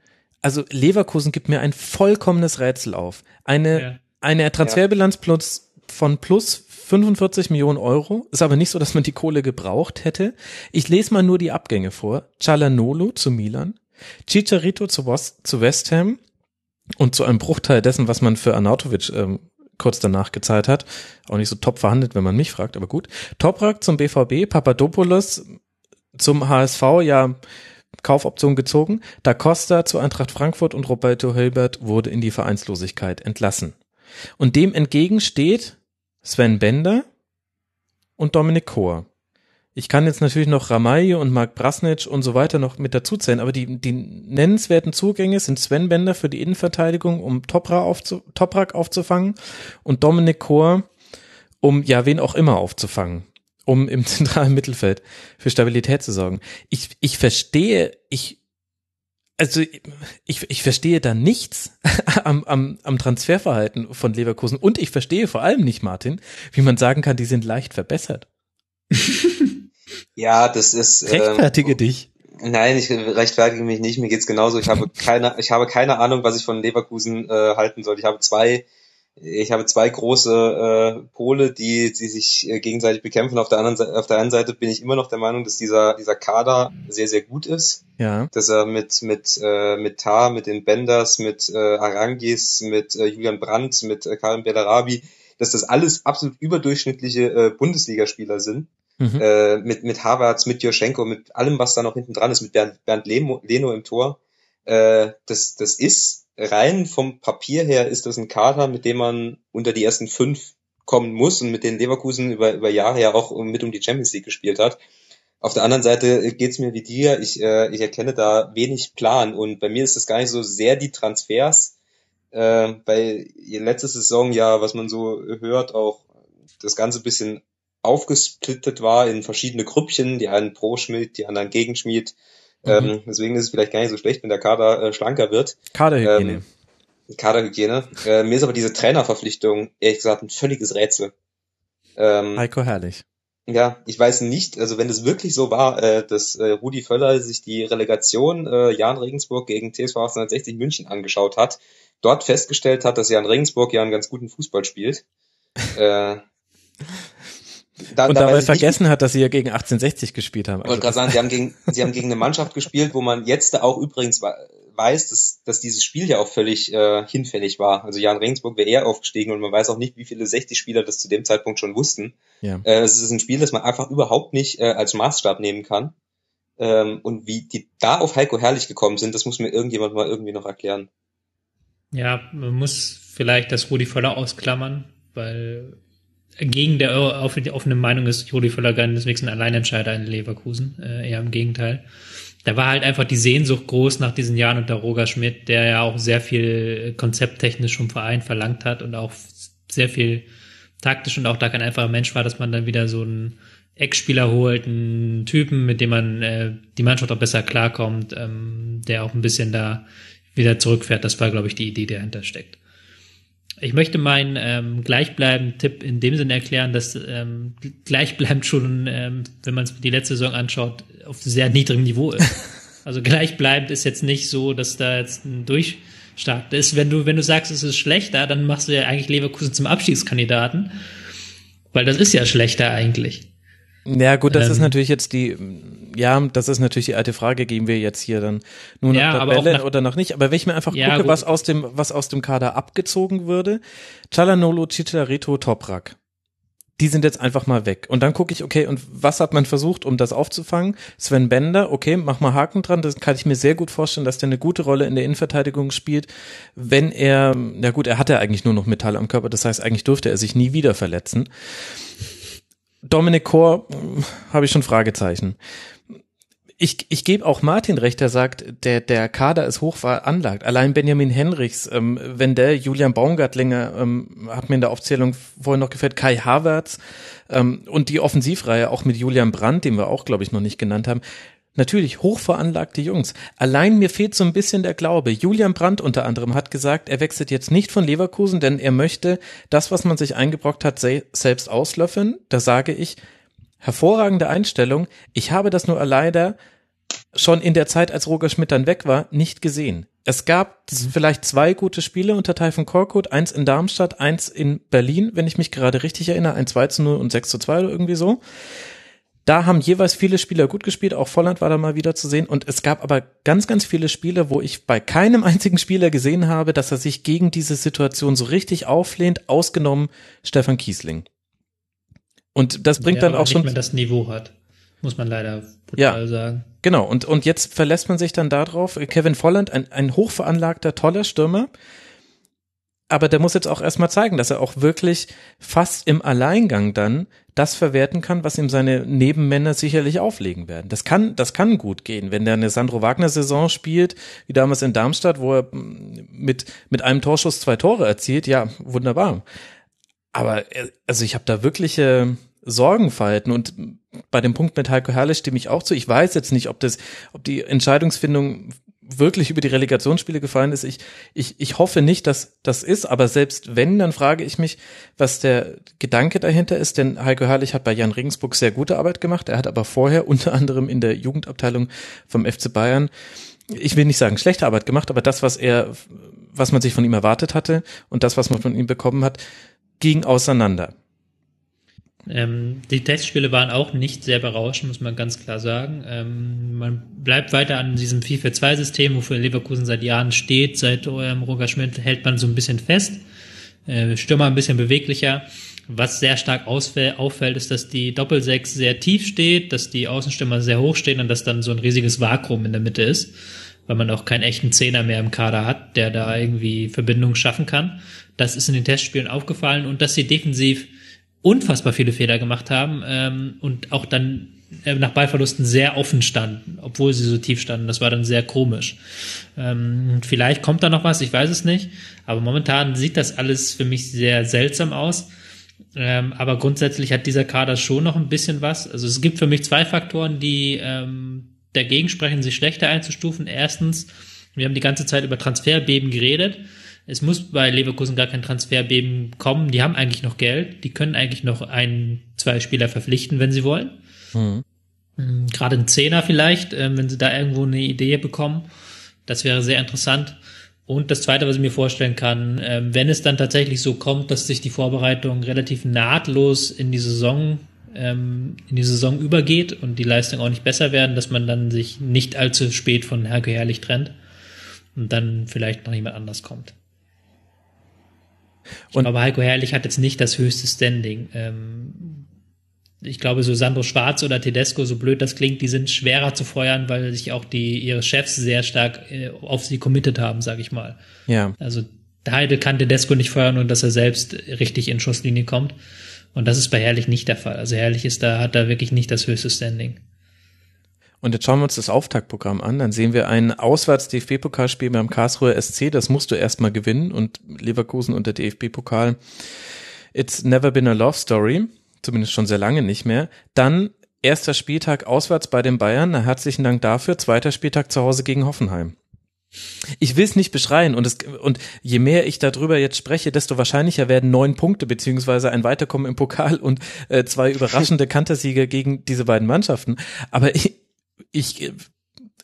also Leverkusen gibt mir ein vollkommenes Rätsel auf. Eine, ja. eine Transferbilanz plus von plus 45 Millionen Euro. Ist aber nicht so, dass man die Kohle gebraucht hätte. Ich lese mal nur die Abgänge vor. Cialanolo zu Milan, Chicharito zu, zu West Ham und zu einem Bruchteil dessen, was man für Arnautovic ähm, kurz danach gezahlt hat. Auch nicht so top verhandelt, wenn man mich fragt, aber gut. Toprak zum BVB, Papadopoulos zum HSV, ja, Kaufoption gezogen. Da Costa zu Eintracht Frankfurt und Roberto Hilbert wurde in die Vereinslosigkeit entlassen. Und dem entgegen steht Sven Bender und Dominik Kohr. Ich kann jetzt natürlich noch Ramaye und Mark Brasnic und so weiter noch mit dazuzählen, aber die, die nennenswerten Zugänge sind Sven Bender für die Innenverteidigung, um Topra aufzu, Toprak aufzufangen und Dominik Kohr, um ja wen auch immer aufzufangen um im zentralen Mittelfeld für Stabilität zu sorgen. Ich, ich verstehe, ich, also ich, ich verstehe da nichts am, am, am Transferverhalten von Leverkusen und ich verstehe vor allem nicht, Martin, wie man sagen kann, die sind leicht verbessert. ja, das ist. Ähm, Rechtfertige ähm, dich. Nein, ich rechtfertige mich nicht. Mir geht's genauso. Ich habe keine, ich habe keine Ahnung, was ich von Leverkusen äh, halten soll. Ich habe zwei, ich habe zwei große äh, Pole, die, die sich äh, gegenseitig bekämpfen. Auf der anderen Seite, auf der einen Seite bin ich immer noch der Meinung, dass dieser dieser Kader sehr sehr gut ist. Ja. Dass er mit mit äh, mit Tar, mit den Benders, mit äh, Arangis, mit äh, Julian Brandt, mit äh, Karim Bellarabi, dass das alles absolut überdurchschnittliche äh, Bundesligaspieler sind Mhm. Äh, mit, mit Havertz, mit Joschenko, mit allem, was da noch hinten dran ist, mit Bernd, Bernd Leno, Leno im Tor. Äh, das, das ist rein vom Papier her ist das ein Kader, mit dem man unter die ersten fünf kommen muss und mit den Leverkusen über, über Jahre ja auch mit um die Champions League gespielt hat. Auf der anderen Seite geht's mir wie dir, ich, äh, ich erkenne da wenig Plan und bei mir ist das gar nicht so sehr die Transfers, äh, weil letzte Saison ja, was man so hört, auch das Ganze bisschen aufgesplittet war in verschiedene Grüppchen, die einen pro Schmied, die anderen gegen Schmied. Mhm. Ähm, deswegen ist es vielleicht gar nicht so schlecht, wenn der Kader äh, schlanker wird. Kaderhygiene. Ähm, Kaderhygiene. Äh, mir ist aber diese Trainerverpflichtung ehrlich gesagt ein völliges Rätsel. Ähm, Heiko Herrlich. Ja, ich weiß nicht, also wenn es wirklich so war, äh, dass äh, Rudi Völler sich die Relegation äh, Jan Regensburg gegen TSV 1860 München angeschaut hat, dort festgestellt hat, dass Jan Regensburg ja einen ganz guten Fußball spielt. äh, da, und dabei vergessen nicht, hat, dass sie ja gegen 1860 gespielt haben. Ich wollte gerade sagen, sie haben, gegen, sie haben gegen eine Mannschaft gespielt, wo man jetzt auch übrigens weiß, dass, dass dieses Spiel ja auch völlig äh, hinfällig war. Also Jan Regensburg wäre eher aufgestiegen und man weiß auch nicht, wie viele 60-Spieler das zu dem Zeitpunkt schon wussten. Ja. Äh, es ist ein Spiel, das man einfach überhaupt nicht äh, als Maßstab nehmen kann. Ähm, und wie die da auf Heiko Herrlich gekommen sind, das muss mir irgendjemand mal irgendwie noch erklären. Ja, man muss vielleicht das Rudi Völler ausklammern, weil gegen der offene Meinung ist Juli Völler deswegen ein Alleinentscheider in Leverkusen, äh, eher im Gegenteil. Da war halt einfach die Sehnsucht groß nach diesen Jahren unter Roger Schmidt, der ja auch sehr viel konzepttechnisch vom Verein verlangt hat und auch sehr viel taktisch und auch da kein einfacher Mensch war, dass man dann wieder so einen Eckspieler holt, einen Typen, mit dem man äh, die Mannschaft auch besser klarkommt, ähm, der auch ein bisschen da wieder zurückfährt. Das war, glaube ich, die Idee, die dahinter steckt. Ich möchte meinen ähm, gleichbleibenden Tipp in dem Sinne erklären, dass ähm, gleichbleibend schon, ähm, wenn man es die letzte Saison anschaut, auf sehr niedrigem Niveau ist. Also gleichbleibend ist jetzt nicht so, dass da jetzt ein Durchstart ist. Wenn du, wenn du sagst, es ist schlechter, dann machst du ja eigentlich Leverkusen zum Abstiegskandidaten. Weil das ist ja schlechter eigentlich. Ja, gut, das ähm, ist natürlich jetzt die, ja, das ist natürlich die alte Frage, geben wir jetzt hier dann nur noch ja, Tabelle nach, oder noch nicht. Aber wenn ich mir einfach ja, gucke, gut. was aus dem, was aus dem Kader abgezogen würde, Chalanolo, Chicharito, Toprak. Die sind jetzt einfach mal weg. Und dann gucke ich, okay, und was hat man versucht, um das aufzufangen? Sven Bender, okay, mach mal Haken dran. Das kann ich mir sehr gut vorstellen, dass der eine gute Rolle in der Innenverteidigung spielt, wenn er, na gut, er hatte eigentlich nur noch Metall am Körper, das heißt, eigentlich durfte er sich nie wieder verletzen. Dominic Kor habe ich schon Fragezeichen. Ich, ich gebe auch Martin recht, der sagt, der, der Kader ist hoch veranlagt. Allein Benjamin Henrichs, ähm, wenn der Julian Baumgartlinger, ähm, hat mir in der Aufzählung vorhin noch gefällt, Kai Havertz ähm, und die Offensivreihe auch mit Julian Brandt, den wir auch, glaube ich, noch nicht genannt haben, Natürlich hochveranlagte Jungs. Allein mir fehlt so ein bisschen der Glaube. Julian Brandt unter anderem hat gesagt, er wechselt jetzt nicht von Leverkusen, denn er möchte das, was man sich eingebrockt hat, selbst auslöffeln. Da sage ich, hervorragende Einstellung. Ich habe das nur leider schon in der Zeit, als Roger Schmidt dann weg war, nicht gesehen. Es gab vielleicht zwei gute Spiele unter Taifun Korkut, eins in Darmstadt, eins in Berlin, wenn ich mich gerade richtig erinnere, ein 2 zu 0 und 6 zu 2 oder irgendwie so. Da haben jeweils viele Spieler gut gespielt, auch Volland war da mal wieder zu sehen. Und es gab aber ganz, ganz viele Spiele, wo ich bei keinem einzigen Spieler gesehen habe, dass er sich gegen diese Situation so richtig auflehnt, ausgenommen Stefan Kiesling. Und das bringt ja, dann auch schon. Nicht mehr das Niveau hat, muss man leider brutal ja, sagen. Genau. Und, und jetzt verlässt man sich dann darauf. Kevin Volland, ein, ein hochveranlagter, toller Stürmer, aber der muss jetzt auch erstmal zeigen, dass er auch wirklich fast im Alleingang dann das verwerten kann, was ihm seine Nebenmänner sicherlich auflegen werden. Das kann, das kann gut gehen, wenn der eine Sandro Wagner Saison spielt, wie damals in Darmstadt, wo er mit, mit einem Torschuss zwei Tore erzielt. Ja, wunderbar. Aber, also ich habe da wirkliche Sorgenfalten und bei dem Punkt mit Heiko Herrlich stimme ich auch zu. Ich weiß jetzt nicht, ob das, ob die Entscheidungsfindung wirklich über die Relegationsspiele gefallen ist. Ich, ich, ich hoffe nicht, dass das ist, aber selbst wenn, dann frage ich mich, was der Gedanke dahinter ist, denn Heiko Herrlich hat bei Jan Regensburg sehr gute Arbeit gemacht. Er hat aber vorher unter anderem in der Jugendabteilung vom FC Bayern, ich will nicht sagen schlechte Arbeit gemacht, aber das, was er, was man sich von ihm erwartet hatte und das, was man von ihm bekommen hat, ging auseinander. Ähm, die Testspiele waren auch nicht sehr berauschend, muss man ganz klar sagen. Ähm, man bleibt weiter an diesem 4-4-2-System, wofür Leverkusen seit Jahren steht. Seit ähm, Roger Schmidt hält man so ein bisschen fest. Äh, Stürmer ein bisschen beweglicher. Was sehr stark auffällt, ist, dass die Doppelsechs sehr tief steht, dass die Außenstürmer sehr hoch stehen und dass dann so ein riesiges Vakuum in der Mitte ist, weil man auch keinen echten Zehner mehr im Kader hat, der da irgendwie Verbindungen schaffen kann. Das ist in den Testspielen aufgefallen und dass sie defensiv unfassbar viele Fehler gemacht haben ähm, und auch dann äh, nach Ballverlusten sehr offen standen, obwohl sie so tief standen. Das war dann sehr komisch. Ähm, vielleicht kommt da noch was, ich weiß es nicht. Aber momentan sieht das alles für mich sehr seltsam aus. Ähm, aber grundsätzlich hat dieser Kader schon noch ein bisschen was. Also es gibt für mich zwei Faktoren, die ähm, dagegen sprechen, sich schlechter einzustufen. Erstens, wir haben die ganze Zeit über Transferbeben geredet. Es muss bei Leverkusen gar kein Transferbeben kommen. Die haben eigentlich noch Geld. Die können eigentlich noch ein, zwei Spieler verpflichten, wenn sie wollen. Mhm. Gerade ein Zehner vielleicht, ähm, wenn sie da irgendwo eine Idee bekommen. Das wäre sehr interessant. Und das Zweite, was ich mir vorstellen kann, ähm, wenn es dann tatsächlich so kommt, dass sich die Vorbereitung relativ nahtlos in die Saison ähm, in die Saison übergeht und die Leistung auch nicht besser werden, dass man dann sich nicht allzu spät von Herke Herrlich trennt und dann vielleicht noch jemand anders kommt. Ich glaube, Heiko Herrlich hat jetzt nicht das höchste Standing. Ähm, ich glaube, so Sandro Schwarz oder Tedesco, so blöd das klingt, die sind schwerer zu feuern, weil sich auch die ihre Chefs sehr stark äh, auf sie committed haben, sage ich mal. Ja. Also Heide kann Tedesco nicht feuern und dass er selbst richtig in Schusslinie kommt. Und das ist bei Herrlich nicht der Fall. Also Herrlich ist da, hat da wirklich nicht das höchste Standing. Und jetzt schauen wir uns das Auftaktprogramm an. Dann sehen wir ein Auswärts-DFB-Pokalspiel beim Karlsruher SC. Das musst du erstmal gewinnen. Und Leverkusen und der DFB-Pokal. It's never been a love story. Zumindest schon sehr lange nicht mehr. Dann erster Spieltag auswärts bei den Bayern. Na, herzlichen Dank dafür. Zweiter Spieltag zu Hause gegen Hoffenheim. Ich will es nicht beschreien und, es, und je mehr ich darüber jetzt spreche, desto wahrscheinlicher werden neun Punkte beziehungsweise ein Weiterkommen im Pokal und äh, zwei überraschende Kantersiege gegen diese beiden Mannschaften. Aber ich, ich äh,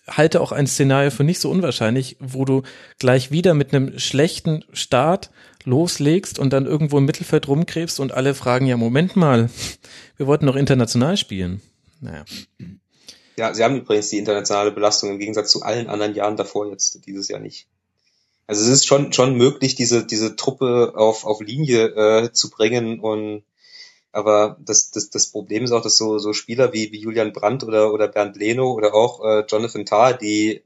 halte auch ein Szenario für nicht so unwahrscheinlich, wo du gleich wieder mit einem schlechten Start loslegst und dann irgendwo im Mittelfeld rumkrebst und alle fragen, ja, Moment mal, wir wollten noch international spielen. Naja. Ja, sie haben übrigens die internationale Belastung im Gegensatz zu allen anderen Jahren davor jetzt dieses Jahr nicht. Also es ist schon schon möglich, diese diese Truppe auf auf Linie äh, zu bringen und aber das, das, das Problem ist auch, dass so, so Spieler wie, wie Julian Brandt oder, oder Bernd Leno oder auch äh, Jonathan Tah, die,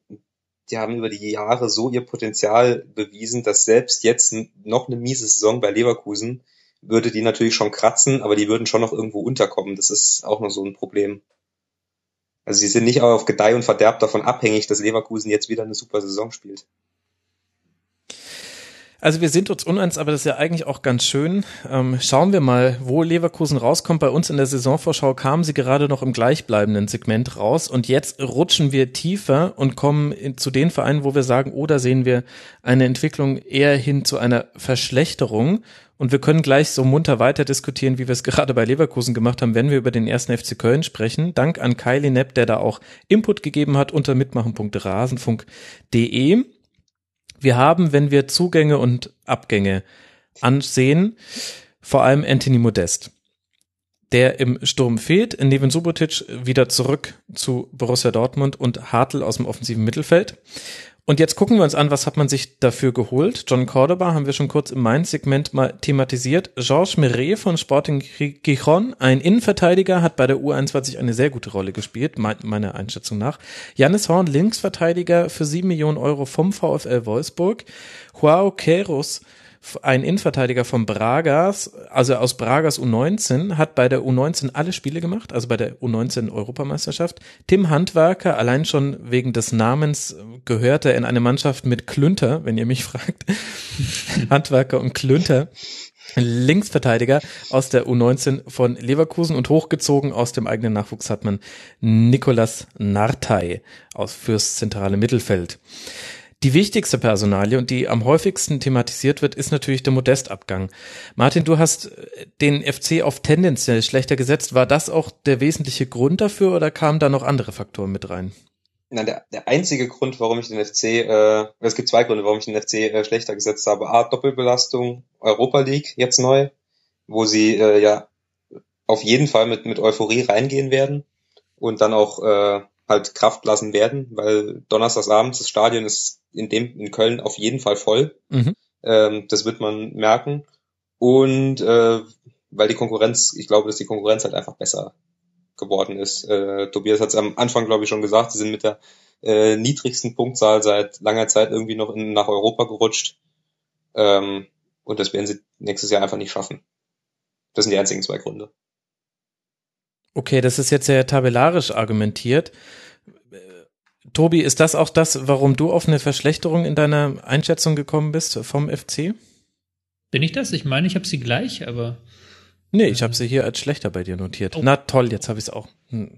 die haben über die Jahre so ihr Potenzial bewiesen, dass selbst jetzt noch eine miese Saison bei Leverkusen würde die natürlich schon kratzen, aber die würden schon noch irgendwo unterkommen. Das ist auch noch so ein Problem. Also sie sind nicht auf Gedeih und Verderb davon abhängig, dass Leverkusen jetzt wieder eine super Saison spielt. Also wir sind uns uneins, aber das ist ja eigentlich auch ganz schön. Ähm, schauen wir mal, wo Leverkusen rauskommt. Bei uns in der Saisonvorschau kamen sie gerade noch im gleichbleibenden Segment raus und jetzt rutschen wir tiefer und kommen in, zu den Vereinen, wo wir sagen, oh, da sehen wir eine Entwicklung eher hin zu einer Verschlechterung. Und wir können gleich so munter weiter diskutieren, wie wir es gerade bei Leverkusen gemacht haben, wenn wir über den ersten FC Köln sprechen. Dank an Kylie Nepp, der da auch Input gegeben hat unter mitmachen.rasenfunk.de. Wir haben, wenn wir Zugänge und Abgänge ansehen, vor allem Anthony Modest. Der im Sturm fehlt, Neven Subotic wieder zurück zu Borussia Dortmund und Hartl aus dem offensiven Mittelfeld. Und jetzt gucken wir uns an, was hat man sich dafür geholt. John Cordoba haben wir schon kurz im Main-Segment mal thematisiert. Georges Meret von Sporting Gijon, ein Innenverteidiger, hat bei der U21 eine sehr gute Rolle gespielt, meiner Einschätzung nach. Janis Horn, Linksverteidiger für sieben Millionen Euro vom VfL Wolfsburg. Joao Queiroz, ein Innenverteidiger von Bragas, also aus Bragas U19, hat bei der U19 alle Spiele gemacht, also bei der U19 Europameisterschaft. Tim Handwerker, allein schon wegen des Namens gehört er in eine Mannschaft mit Klünter, wenn ihr mich fragt. Handwerker und Klünter. Linksverteidiger aus der U19 von Leverkusen und hochgezogen aus dem eigenen Nachwuchs hat man Nicolas Nartey aus fürs zentrale Mittelfeld. Die wichtigste Personalie und die am häufigsten thematisiert wird, ist natürlich der Modestabgang. Martin, du hast den FC auf tendenziell schlechter gesetzt. War das auch der wesentliche Grund dafür oder kamen da noch andere Faktoren mit rein? Na, der, der einzige Grund, warum ich den FC, äh, es gibt zwei Gründe, warum ich den FC äh, schlechter gesetzt habe. A, Doppelbelastung, Europa League jetzt neu, wo sie äh, ja auf jeden Fall mit, mit Euphorie reingehen werden und dann auch äh, halt Kraft lassen werden, weil Donnerstagsabends das Stadion ist in dem in Köln auf jeden Fall voll. Mhm. Ähm, das wird man merken. Und äh, weil die Konkurrenz, ich glaube, dass die Konkurrenz halt einfach besser geworden ist. Äh, Tobias hat es am Anfang, glaube ich, schon gesagt, sie sind mit der äh, niedrigsten Punktzahl seit langer Zeit irgendwie noch in, nach Europa gerutscht. Ähm, und das werden sie nächstes Jahr einfach nicht schaffen. Das sind die einzigen zwei Gründe. Okay, das ist jetzt sehr tabellarisch argumentiert. Tobi, ist das auch das, warum du auf eine Verschlechterung in deiner Einschätzung gekommen bist vom FC? Bin ich das? Ich meine, ich habe sie gleich, aber. Nee, ich habe sie hier als schlechter bei dir notiert. Oh. Na toll, jetzt habe ich es auch. Hm.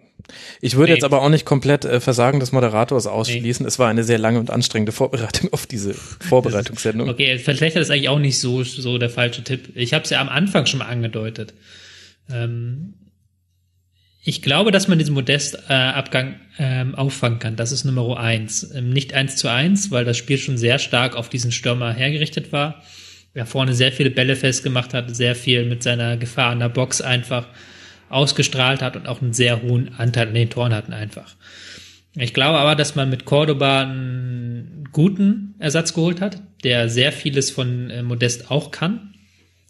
Ich würde nee. jetzt aber auch nicht komplett äh, Versagen des Moderators ausschließen. Nee. Es war eine sehr lange und anstrengende Vorbereitung auf diese Vorbereitungssendung. okay, verschlechtert ist eigentlich auch nicht so, so der falsche Tipp. Ich habe es ja am Anfang schon mal angedeutet. Ähm, ich glaube, dass man diesen Modestabgang äh, ähm, auffangen kann. Das ist Nummer eins. Ähm, nicht eins zu eins, weil das Spiel schon sehr stark auf diesen Stürmer hergerichtet war. Er vorne sehr viele Bälle festgemacht hat, sehr viel mit seiner Gefahr an der Box einfach ausgestrahlt hat und auch einen sehr hohen Anteil an den Toren hatten einfach. Ich glaube aber, dass man mit Cordoba einen guten Ersatz geholt hat, der sehr vieles von äh, Modest auch kann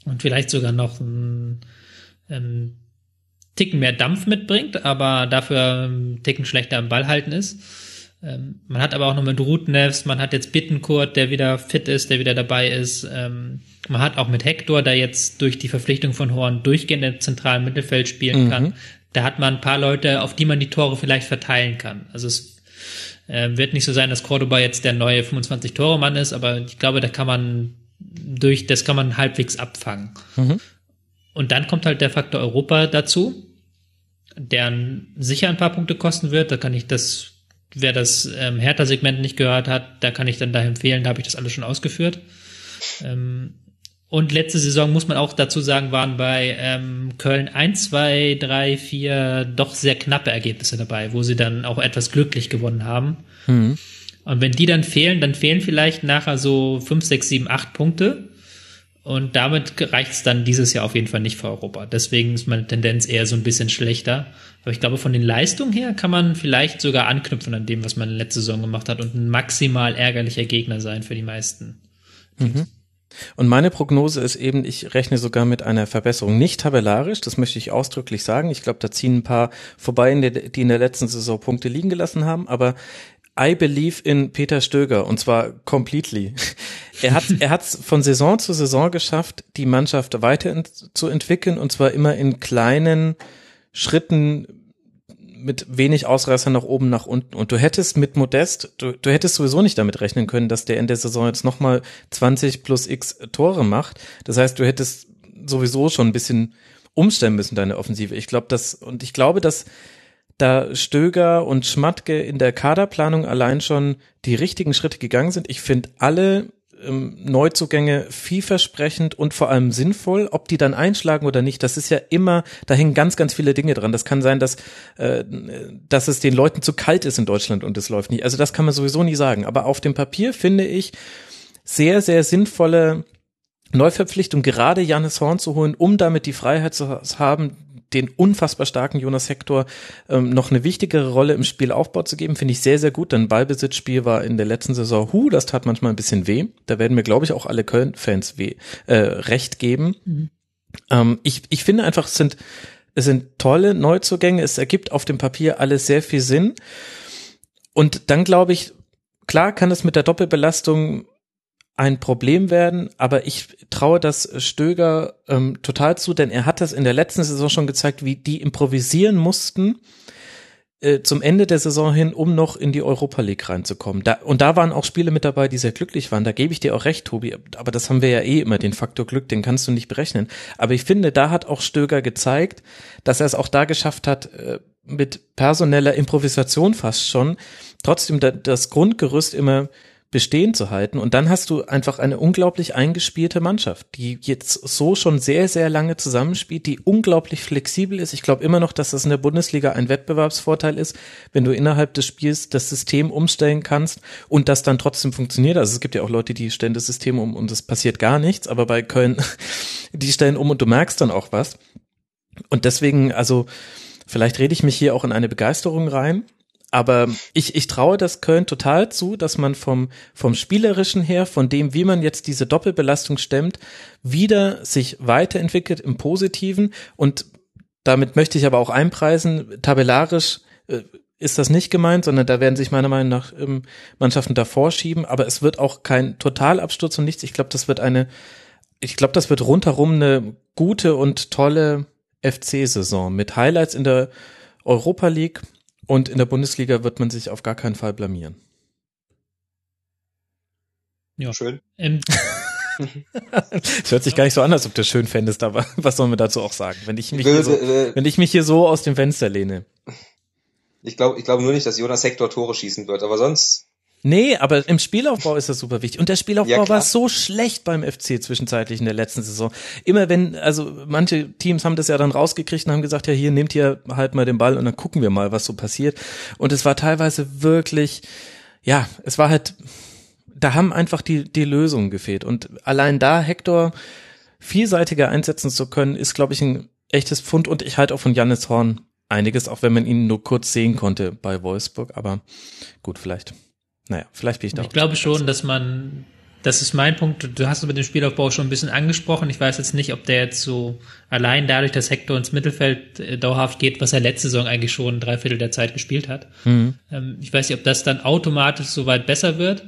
und vielleicht sogar noch ein ähm, Ticken mehr Dampf mitbringt, aber dafür einen Ticken schlechter am Ball halten ist. Ähm, man hat aber auch noch mit Rutnevs, man hat jetzt Bittenkurt, der wieder fit ist, der wieder dabei ist. Ähm, man hat auch mit Hector, der jetzt durch die Verpflichtung von Horn durchgehend im zentralen Mittelfeld spielen mhm. kann. Da hat man ein paar Leute, auf die man die Tore vielleicht verteilen kann. Also es äh, wird nicht so sein, dass Cordoba jetzt der neue 25-Tore-Mann ist, aber ich glaube, da kann man durch, das kann man halbwegs abfangen. Mhm. Und dann kommt halt der Faktor Europa dazu, der sicher ein paar Punkte kosten wird. Da kann ich das, wer das ähm, Hertha-Segment nicht gehört hat, da kann ich dann da empfehlen, da habe ich das alles schon ausgeführt. Ähm, und letzte Saison muss man auch dazu sagen, waren bei ähm, Köln 1, 2, 3, 4 doch sehr knappe Ergebnisse dabei, wo sie dann auch etwas glücklich gewonnen haben. Mhm. Und wenn die dann fehlen, dann fehlen vielleicht nachher so 5, 6, 7, 8 Punkte. Und damit reicht es dann dieses Jahr auf jeden Fall nicht für Europa. Deswegen ist meine Tendenz eher so ein bisschen schlechter. Aber ich glaube, von den Leistungen her kann man vielleicht sogar anknüpfen an dem, was man letzte Saison gemacht hat und ein maximal ärgerlicher Gegner sein für die meisten. Mhm. Und meine Prognose ist eben, ich rechne sogar mit einer Verbesserung. Nicht tabellarisch, das möchte ich ausdrücklich sagen. Ich glaube, da ziehen ein paar vorbei, die in der letzten Saison Punkte liegen gelassen haben. Aber I believe in Peter Stöger und zwar completely. Er hat er hat's von Saison zu Saison geschafft, die Mannschaft weiter zu entwickeln und zwar immer in kleinen Schritten mit wenig Ausreißer nach oben, nach unten. Und du hättest mit Modest, du, du hättest sowieso nicht damit rechnen können, dass der in der Saison jetzt nochmal 20 plus x Tore macht. Das heißt, du hättest sowieso schon ein bisschen umstellen müssen, deine Offensive. Ich glaube, dass, und ich glaube, dass da Stöger und Schmatke in der Kaderplanung allein schon die richtigen Schritte gegangen sind. Ich finde alle ähm, Neuzugänge vielversprechend und vor allem sinnvoll. Ob die dann einschlagen oder nicht, das ist ja immer, da hängen ganz, ganz viele Dinge dran. Das kann sein, dass, äh, dass es den Leuten zu kalt ist in Deutschland und es läuft nicht. Also das kann man sowieso nie sagen. Aber auf dem Papier finde ich sehr, sehr sinnvolle Neuverpflichtung, gerade Janis Horn zu holen, um damit die Freiheit zu haben, den unfassbar starken Jonas Hector ähm, noch eine wichtigere Rolle im Spielaufbau zu geben, finde ich sehr, sehr gut. Denn Ballbesitzspiel war in der letzten Saison, hu, das tat manchmal ein bisschen weh. Da werden mir, glaube ich, auch alle Köln-Fans weh, äh, recht geben. Mhm. Ähm, ich, ich finde einfach, es sind, es sind tolle Neuzugänge. Es ergibt auf dem Papier alles sehr viel Sinn. Und dann glaube ich, klar kann es mit der Doppelbelastung ein Problem werden, aber ich traue das Stöger ähm, total zu, denn er hat das in der letzten Saison schon gezeigt, wie die improvisieren mussten, äh, zum Ende der Saison hin, um noch in die Europa League reinzukommen. Da, und da waren auch Spiele mit dabei, die sehr glücklich waren. Da gebe ich dir auch recht, Tobi. Aber das haben wir ja eh immer, den Faktor Glück, den kannst du nicht berechnen. Aber ich finde, da hat auch Stöger gezeigt, dass er es auch da geschafft hat, äh, mit personeller Improvisation fast schon, trotzdem das Grundgerüst immer bestehen zu halten. Und dann hast du einfach eine unglaublich eingespielte Mannschaft, die jetzt so schon sehr, sehr lange zusammenspielt, die unglaublich flexibel ist. Ich glaube immer noch, dass das in der Bundesliga ein Wettbewerbsvorteil ist, wenn du innerhalb des Spiels das System umstellen kannst und das dann trotzdem funktioniert. Also es gibt ja auch Leute, die stellen das System um und es passiert gar nichts, aber bei Köln, die stellen um und du merkst dann auch was. Und deswegen, also vielleicht rede ich mich hier auch in eine Begeisterung rein aber ich, ich traue das Köln total zu, dass man vom, vom Spielerischen her, von dem, wie man jetzt diese Doppelbelastung stemmt, wieder sich weiterentwickelt im Positiven. Und damit möchte ich aber auch einpreisen, tabellarisch äh, ist das nicht gemeint, sondern da werden sich meiner Meinung nach ähm, Mannschaften davor schieben. Aber es wird auch kein Totalabsturz und nichts. Ich glaube, das wird eine, ich glaube, das wird rundherum eine gute und tolle FC-Saison mit Highlights in der Europa League und in der Bundesliga wird man sich auf gar keinen Fall blamieren. Ja. Schön. Ähm. Es hört sich gar nicht so an, als ob du schön fändest, aber was sollen wir dazu auch sagen, wenn ich mich, hier so, wenn ich mich hier so aus dem Fenster lehne? Ich glaube ich glaube nur nicht, dass Jonas Hector Tore schießen wird, aber sonst Nee, aber im Spielaufbau ist das super wichtig. Und der Spielaufbau ja, war so schlecht beim FC zwischenzeitlich in der letzten Saison. Immer wenn, also manche Teams haben das ja dann rausgekriegt und haben gesagt, ja, hier nehmt ihr halt mal den Ball und dann gucken wir mal, was so passiert. Und es war teilweise wirklich, ja, es war halt, da haben einfach die, die Lösungen gefehlt. Und allein da Hector vielseitiger einsetzen zu können, ist, glaube ich, ein echtes Pfund. Und ich halte auch von Jannis Horn einiges, auch wenn man ihn nur kurz sehen konnte bei Wolfsburg. Aber gut, vielleicht. Naja, vielleicht bin ich da. Ich glaube schon, dass man, das ist mein Punkt, du hast es mit dem Spielaufbau schon ein bisschen angesprochen. Ich weiß jetzt nicht, ob der jetzt so allein dadurch, dass Hector ins Mittelfeld äh, dauerhaft geht, was er letzte Saison eigentlich schon drei Viertel der Zeit gespielt hat. Mhm. Ähm, ich weiß nicht, ob das dann automatisch so weit besser wird.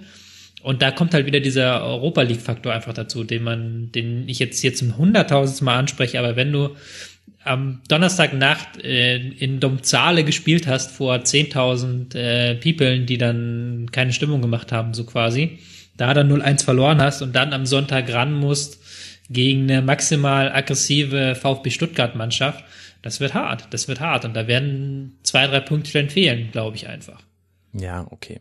Und da kommt halt wieder dieser Europa League Faktor einfach dazu, den man, den ich jetzt hier zum hunderttausendsten Mal anspreche. Aber wenn du am Donnerstagnacht äh, in Domzale gespielt hast vor 10.000 äh, People, die dann keine Stimmung gemacht haben, so quasi, da dann 0-1 verloren hast und dann am Sonntag ran musst gegen eine maximal aggressive VfB Stuttgart Mannschaft, das wird hart, das wird hart und da werden zwei, drei Punkte dann fehlen, glaube ich einfach. Ja, okay.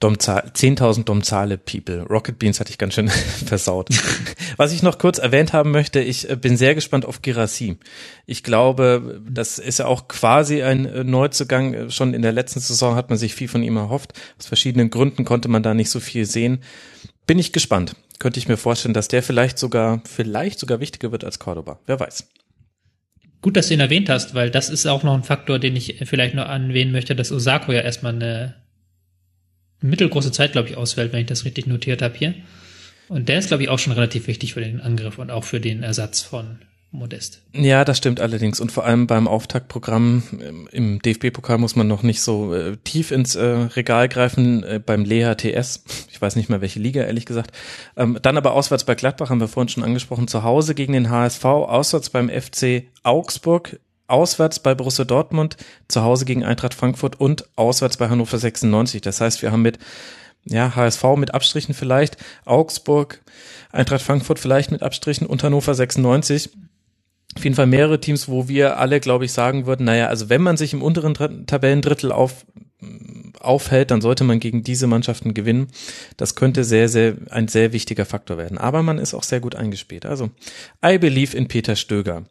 Domzahl, 10.000 Domzale People. Rocket Beans hatte ich ganz schön versaut. Was ich noch kurz erwähnt haben möchte, ich äh, bin sehr gespannt auf Girassi. Ich glaube, das ist ja auch quasi ein äh, Neuzugang. Schon in der letzten Saison hat man sich viel von ihm erhofft. Aus verschiedenen Gründen konnte man da nicht so viel sehen. Bin ich gespannt. Könnte ich mir vorstellen, dass der vielleicht sogar, vielleicht sogar wichtiger wird als Cordoba. Wer weiß. Gut, dass du ihn erwähnt hast, weil das ist auch noch ein Faktor, den ich vielleicht noch anwählen möchte, dass Osako ja erstmal eine mittelgroße Zeit, glaube ich, ausfällt, wenn ich das richtig notiert habe hier. Und der ist, glaube ich, auch schon relativ wichtig für den Angriff und auch für den Ersatz von Modest. Ja, das stimmt allerdings. Und vor allem beim Auftaktprogramm im DFB-Pokal muss man noch nicht so äh, tief ins äh, Regal greifen. Äh, beim Lea TS, ich weiß nicht mehr welche Liga, ehrlich gesagt. Ähm, dann aber auswärts bei Gladbach, haben wir vorhin schon angesprochen, zu Hause gegen den HSV, auswärts beim FC Augsburg, auswärts bei Borussia Dortmund, zu Hause gegen Eintracht Frankfurt und auswärts bei Hannover 96. Das heißt, wir haben mit ja, HSV mit Abstrichen vielleicht, Augsburg, Eintracht Frankfurt vielleicht mit Abstrichen und Hannover 96. Auf jeden Fall mehrere Teams, wo wir alle, glaube ich, sagen würden, naja, also wenn man sich im unteren Tabellendrittel auf, aufhält, dann sollte man gegen diese Mannschaften gewinnen. Das könnte sehr, sehr, ein sehr wichtiger Faktor werden. Aber man ist auch sehr gut eingespielt. Also, I believe in Peter Stöger.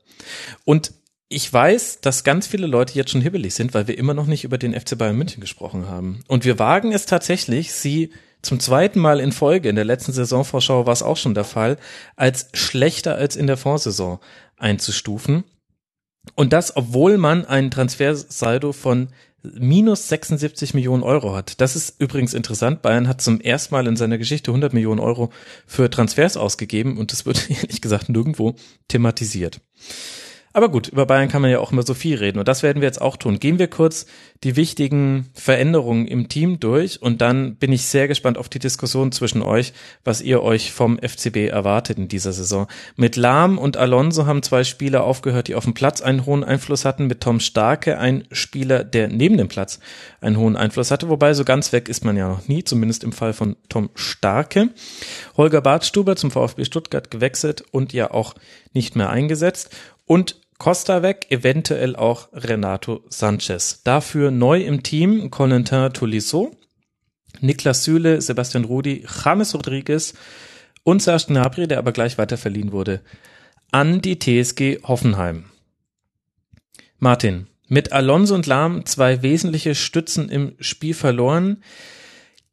Und ich weiß, dass ganz viele Leute jetzt schon hibbelig sind, weil wir immer noch nicht über den FC Bayern München gesprochen haben. Und wir wagen es tatsächlich, sie zum zweiten Mal in Folge, in der letzten Saisonvorschau war es auch schon der Fall, als schlechter als in der Vorsaison einzustufen. Und das, obwohl man einen Transfersaldo von minus 76 Millionen Euro hat. Das ist übrigens interessant. Bayern hat zum ersten Mal in seiner Geschichte 100 Millionen Euro für Transfers ausgegeben und das wird ehrlich gesagt nirgendwo thematisiert. Aber gut, über Bayern kann man ja auch immer so viel reden und das werden wir jetzt auch tun. Gehen wir kurz die wichtigen Veränderungen im Team durch und dann bin ich sehr gespannt auf die Diskussion zwischen euch, was ihr euch vom FCB erwartet in dieser Saison. Mit Lahm und Alonso haben zwei Spieler aufgehört, die auf dem Platz einen hohen Einfluss hatten. Mit Tom Starke ein Spieler, der neben dem Platz einen hohen Einfluss hatte. Wobei so ganz weg ist man ja noch nie, zumindest im Fall von Tom Starke. Holger Bartstuber zum VfB Stuttgart gewechselt und ja auch nicht mehr eingesetzt. Und Costa weg, eventuell auch Renato Sanchez. Dafür neu im Team Corentin Tolisso, Niklas Süle, Sebastian Rudi, James Rodriguez und Serge Gnabry, der aber gleich weiter verliehen wurde, an die TSG Hoffenheim. Martin, mit Alonso und Lahm zwei wesentliche Stützen im Spiel verloren.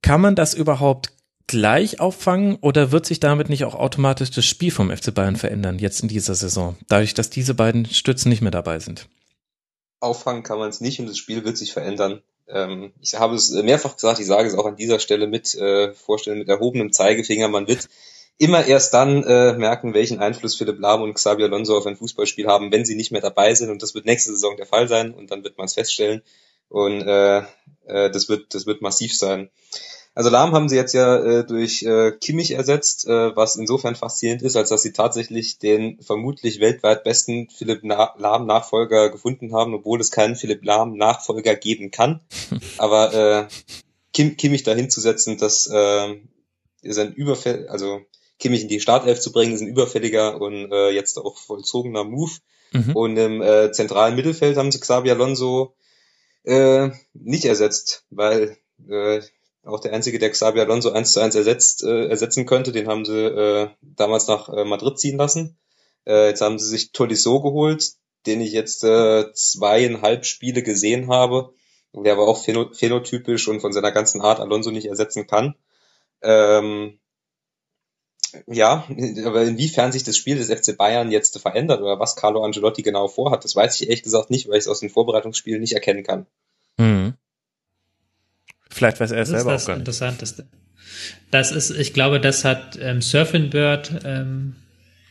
Kann man das überhaupt gleich auffangen oder wird sich damit nicht auch automatisch das Spiel vom FC Bayern verändern, jetzt in dieser Saison, dadurch, dass diese beiden Stützen nicht mehr dabei sind? Auffangen kann man es nicht und das Spiel wird sich verändern. Ähm, ich habe es mehrfach gesagt, ich sage es auch an dieser Stelle mit äh, Vorstellen mit erhobenem Zeigefinger. Man wird immer erst dann äh, merken, welchen Einfluss Philipp Lahm und Xabi Alonso auf ein Fußballspiel haben, wenn sie nicht mehr dabei sind. Und das wird nächste Saison der Fall sein und dann wird man es feststellen. Und äh, äh, das wird das wird massiv sein. Also Lahm haben sie jetzt ja äh, durch äh, Kimmich ersetzt, äh, was insofern faszinierend ist, als dass sie tatsächlich den vermutlich weltweit besten Philipp Na Lahm Nachfolger gefunden haben, obwohl es keinen Philipp Lahm Nachfolger geben kann. Aber äh, Kim Kimmich dahin zu setzen, das äh, ist ein Überfall, also Kimmich in die Startelf zu bringen, ist ein überfälliger und äh, jetzt auch vollzogener Move. Mhm. Und im äh, zentralen Mittelfeld haben sie Xabi Alonso äh, nicht ersetzt, weil äh, auch der einzige, der Xabi Alonso eins zu eins ersetzt, äh, ersetzen könnte. Den haben sie äh, damals nach äh, Madrid ziehen lassen. Äh, jetzt haben sie sich Tolisso geholt, den ich jetzt äh, zweieinhalb Spiele gesehen habe, der aber auch phänotypisch und von seiner ganzen Art Alonso nicht ersetzen kann. Ähm, ja, aber inwiefern sich das Spiel des FC Bayern jetzt verändert oder was Carlo Angelotti genau vorhat, das weiß ich ehrlich gesagt nicht, weil ich es aus den Vorbereitungsspielen nicht erkennen kann. Mhm. Vielleicht weiß er es selber auch gar nicht. Das ist das Interessanteste. Das ist, ich glaube, das hat ähm, Surfing Bird ähm,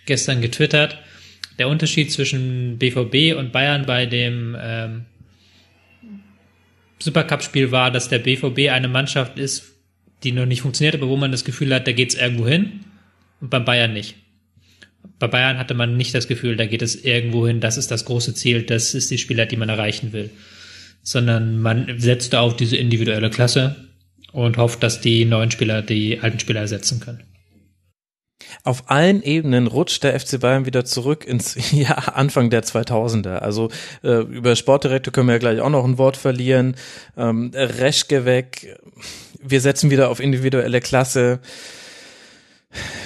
gestern getwittert. Der Unterschied zwischen BVB und Bayern bei dem ähm, Supercup-Spiel war, dass der BVB eine Mannschaft ist, die noch nicht funktioniert, aber wo man das Gefühl hat, da geht es irgendwo hin und beim Bayern nicht. Bei Bayern hatte man nicht das Gefühl, da geht es irgendwo hin, das ist das große Ziel, das ist die Spieler, die man erreichen will sondern man setzt auf diese individuelle Klasse und hofft, dass die neuen Spieler die alten Spieler ersetzen können. Auf allen Ebenen rutscht der FC Bayern wieder zurück ins ja, Anfang der 2000er. Also äh, über Sportdirektor können wir ja gleich auch noch ein Wort verlieren. Ähm, Reschke weg. Wir setzen wieder auf individuelle Klasse.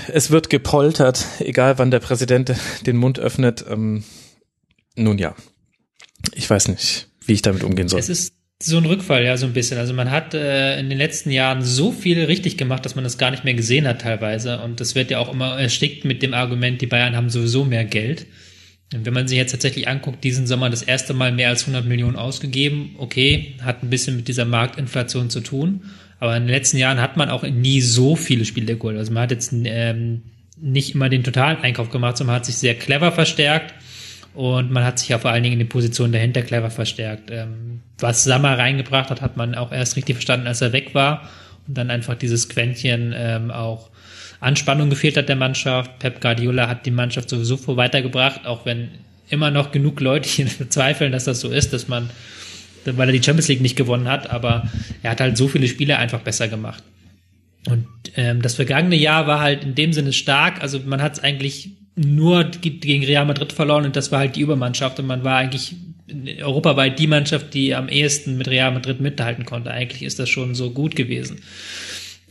Es wird gepoltert, egal wann der Präsident den Mund öffnet. Ähm, nun ja, ich weiß nicht wie ich damit umgehen soll. Es ist so ein Rückfall, ja, so ein bisschen. Also man hat äh, in den letzten Jahren so viel richtig gemacht, dass man das gar nicht mehr gesehen hat teilweise. Und das wird ja auch immer erstickt mit dem Argument, die Bayern haben sowieso mehr Geld. Und wenn man sich jetzt tatsächlich anguckt, diesen Sommer das erste Mal mehr als 100 Millionen ausgegeben, okay, hat ein bisschen mit dieser Marktinflation zu tun. Aber in den letzten Jahren hat man auch nie so viele Spiele geholt. Also man hat jetzt ähm, nicht immer den totalen Einkauf gemacht, sondern man hat sich sehr clever verstärkt und man hat sich ja vor allen Dingen in die Position dahinter clever verstärkt. Ähm, was Sammer reingebracht hat, hat man auch erst richtig verstanden, als er weg war. Und dann einfach dieses Quäntchen ähm, auch Anspannung gefehlt hat der Mannschaft. Pep Guardiola hat die Mannschaft sowieso vor weitergebracht, auch wenn immer noch genug Leute hier bezweifeln, dass das so ist, dass man, weil er die Champions League nicht gewonnen hat, aber er hat halt so viele Spiele einfach besser gemacht. Und ähm, das vergangene Jahr war halt in dem Sinne stark. Also man hat es eigentlich nur gegen Real Madrid verloren und das war halt die Übermannschaft und man war eigentlich europaweit die Mannschaft, die am ehesten mit Real Madrid mithalten konnte. Eigentlich ist das schon so gut gewesen.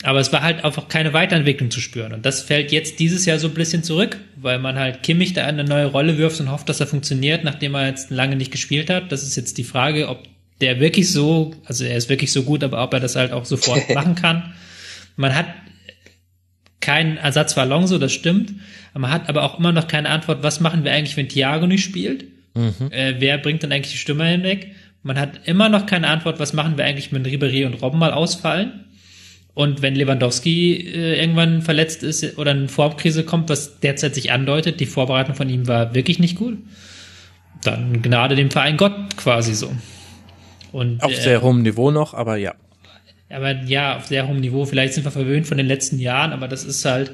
Aber es war halt einfach keine Weiterentwicklung zu spüren. Und das fällt jetzt dieses Jahr so ein bisschen zurück, weil man halt Kimmich da eine neue Rolle wirft und hofft, dass er funktioniert, nachdem er jetzt lange nicht gespielt hat. Das ist jetzt die Frage, ob der wirklich so, also er ist wirklich so gut, aber ob er das halt auch sofort machen kann. Man hat keinen Ersatz für Alonso, das stimmt. Man hat aber auch immer noch keine Antwort, was machen wir eigentlich, wenn Thiago nicht spielt? Mhm. Äh, wer bringt dann eigentlich die Stimme hinweg? Man hat immer noch keine Antwort, was machen wir eigentlich, wenn Ribéry und Robben mal ausfallen? Und wenn Lewandowski äh, irgendwann verletzt ist oder eine Formkrise kommt, was derzeit sich andeutet, die Vorbereitung von ihm war wirklich nicht gut. dann Gnade dem Verein Gott quasi so. Und, auf äh, sehr hohem Niveau noch, aber ja. Aber ja, auf sehr hohem Niveau. Vielleicht sind wir verwöhnt von den letzten Jahren, aber das ist halt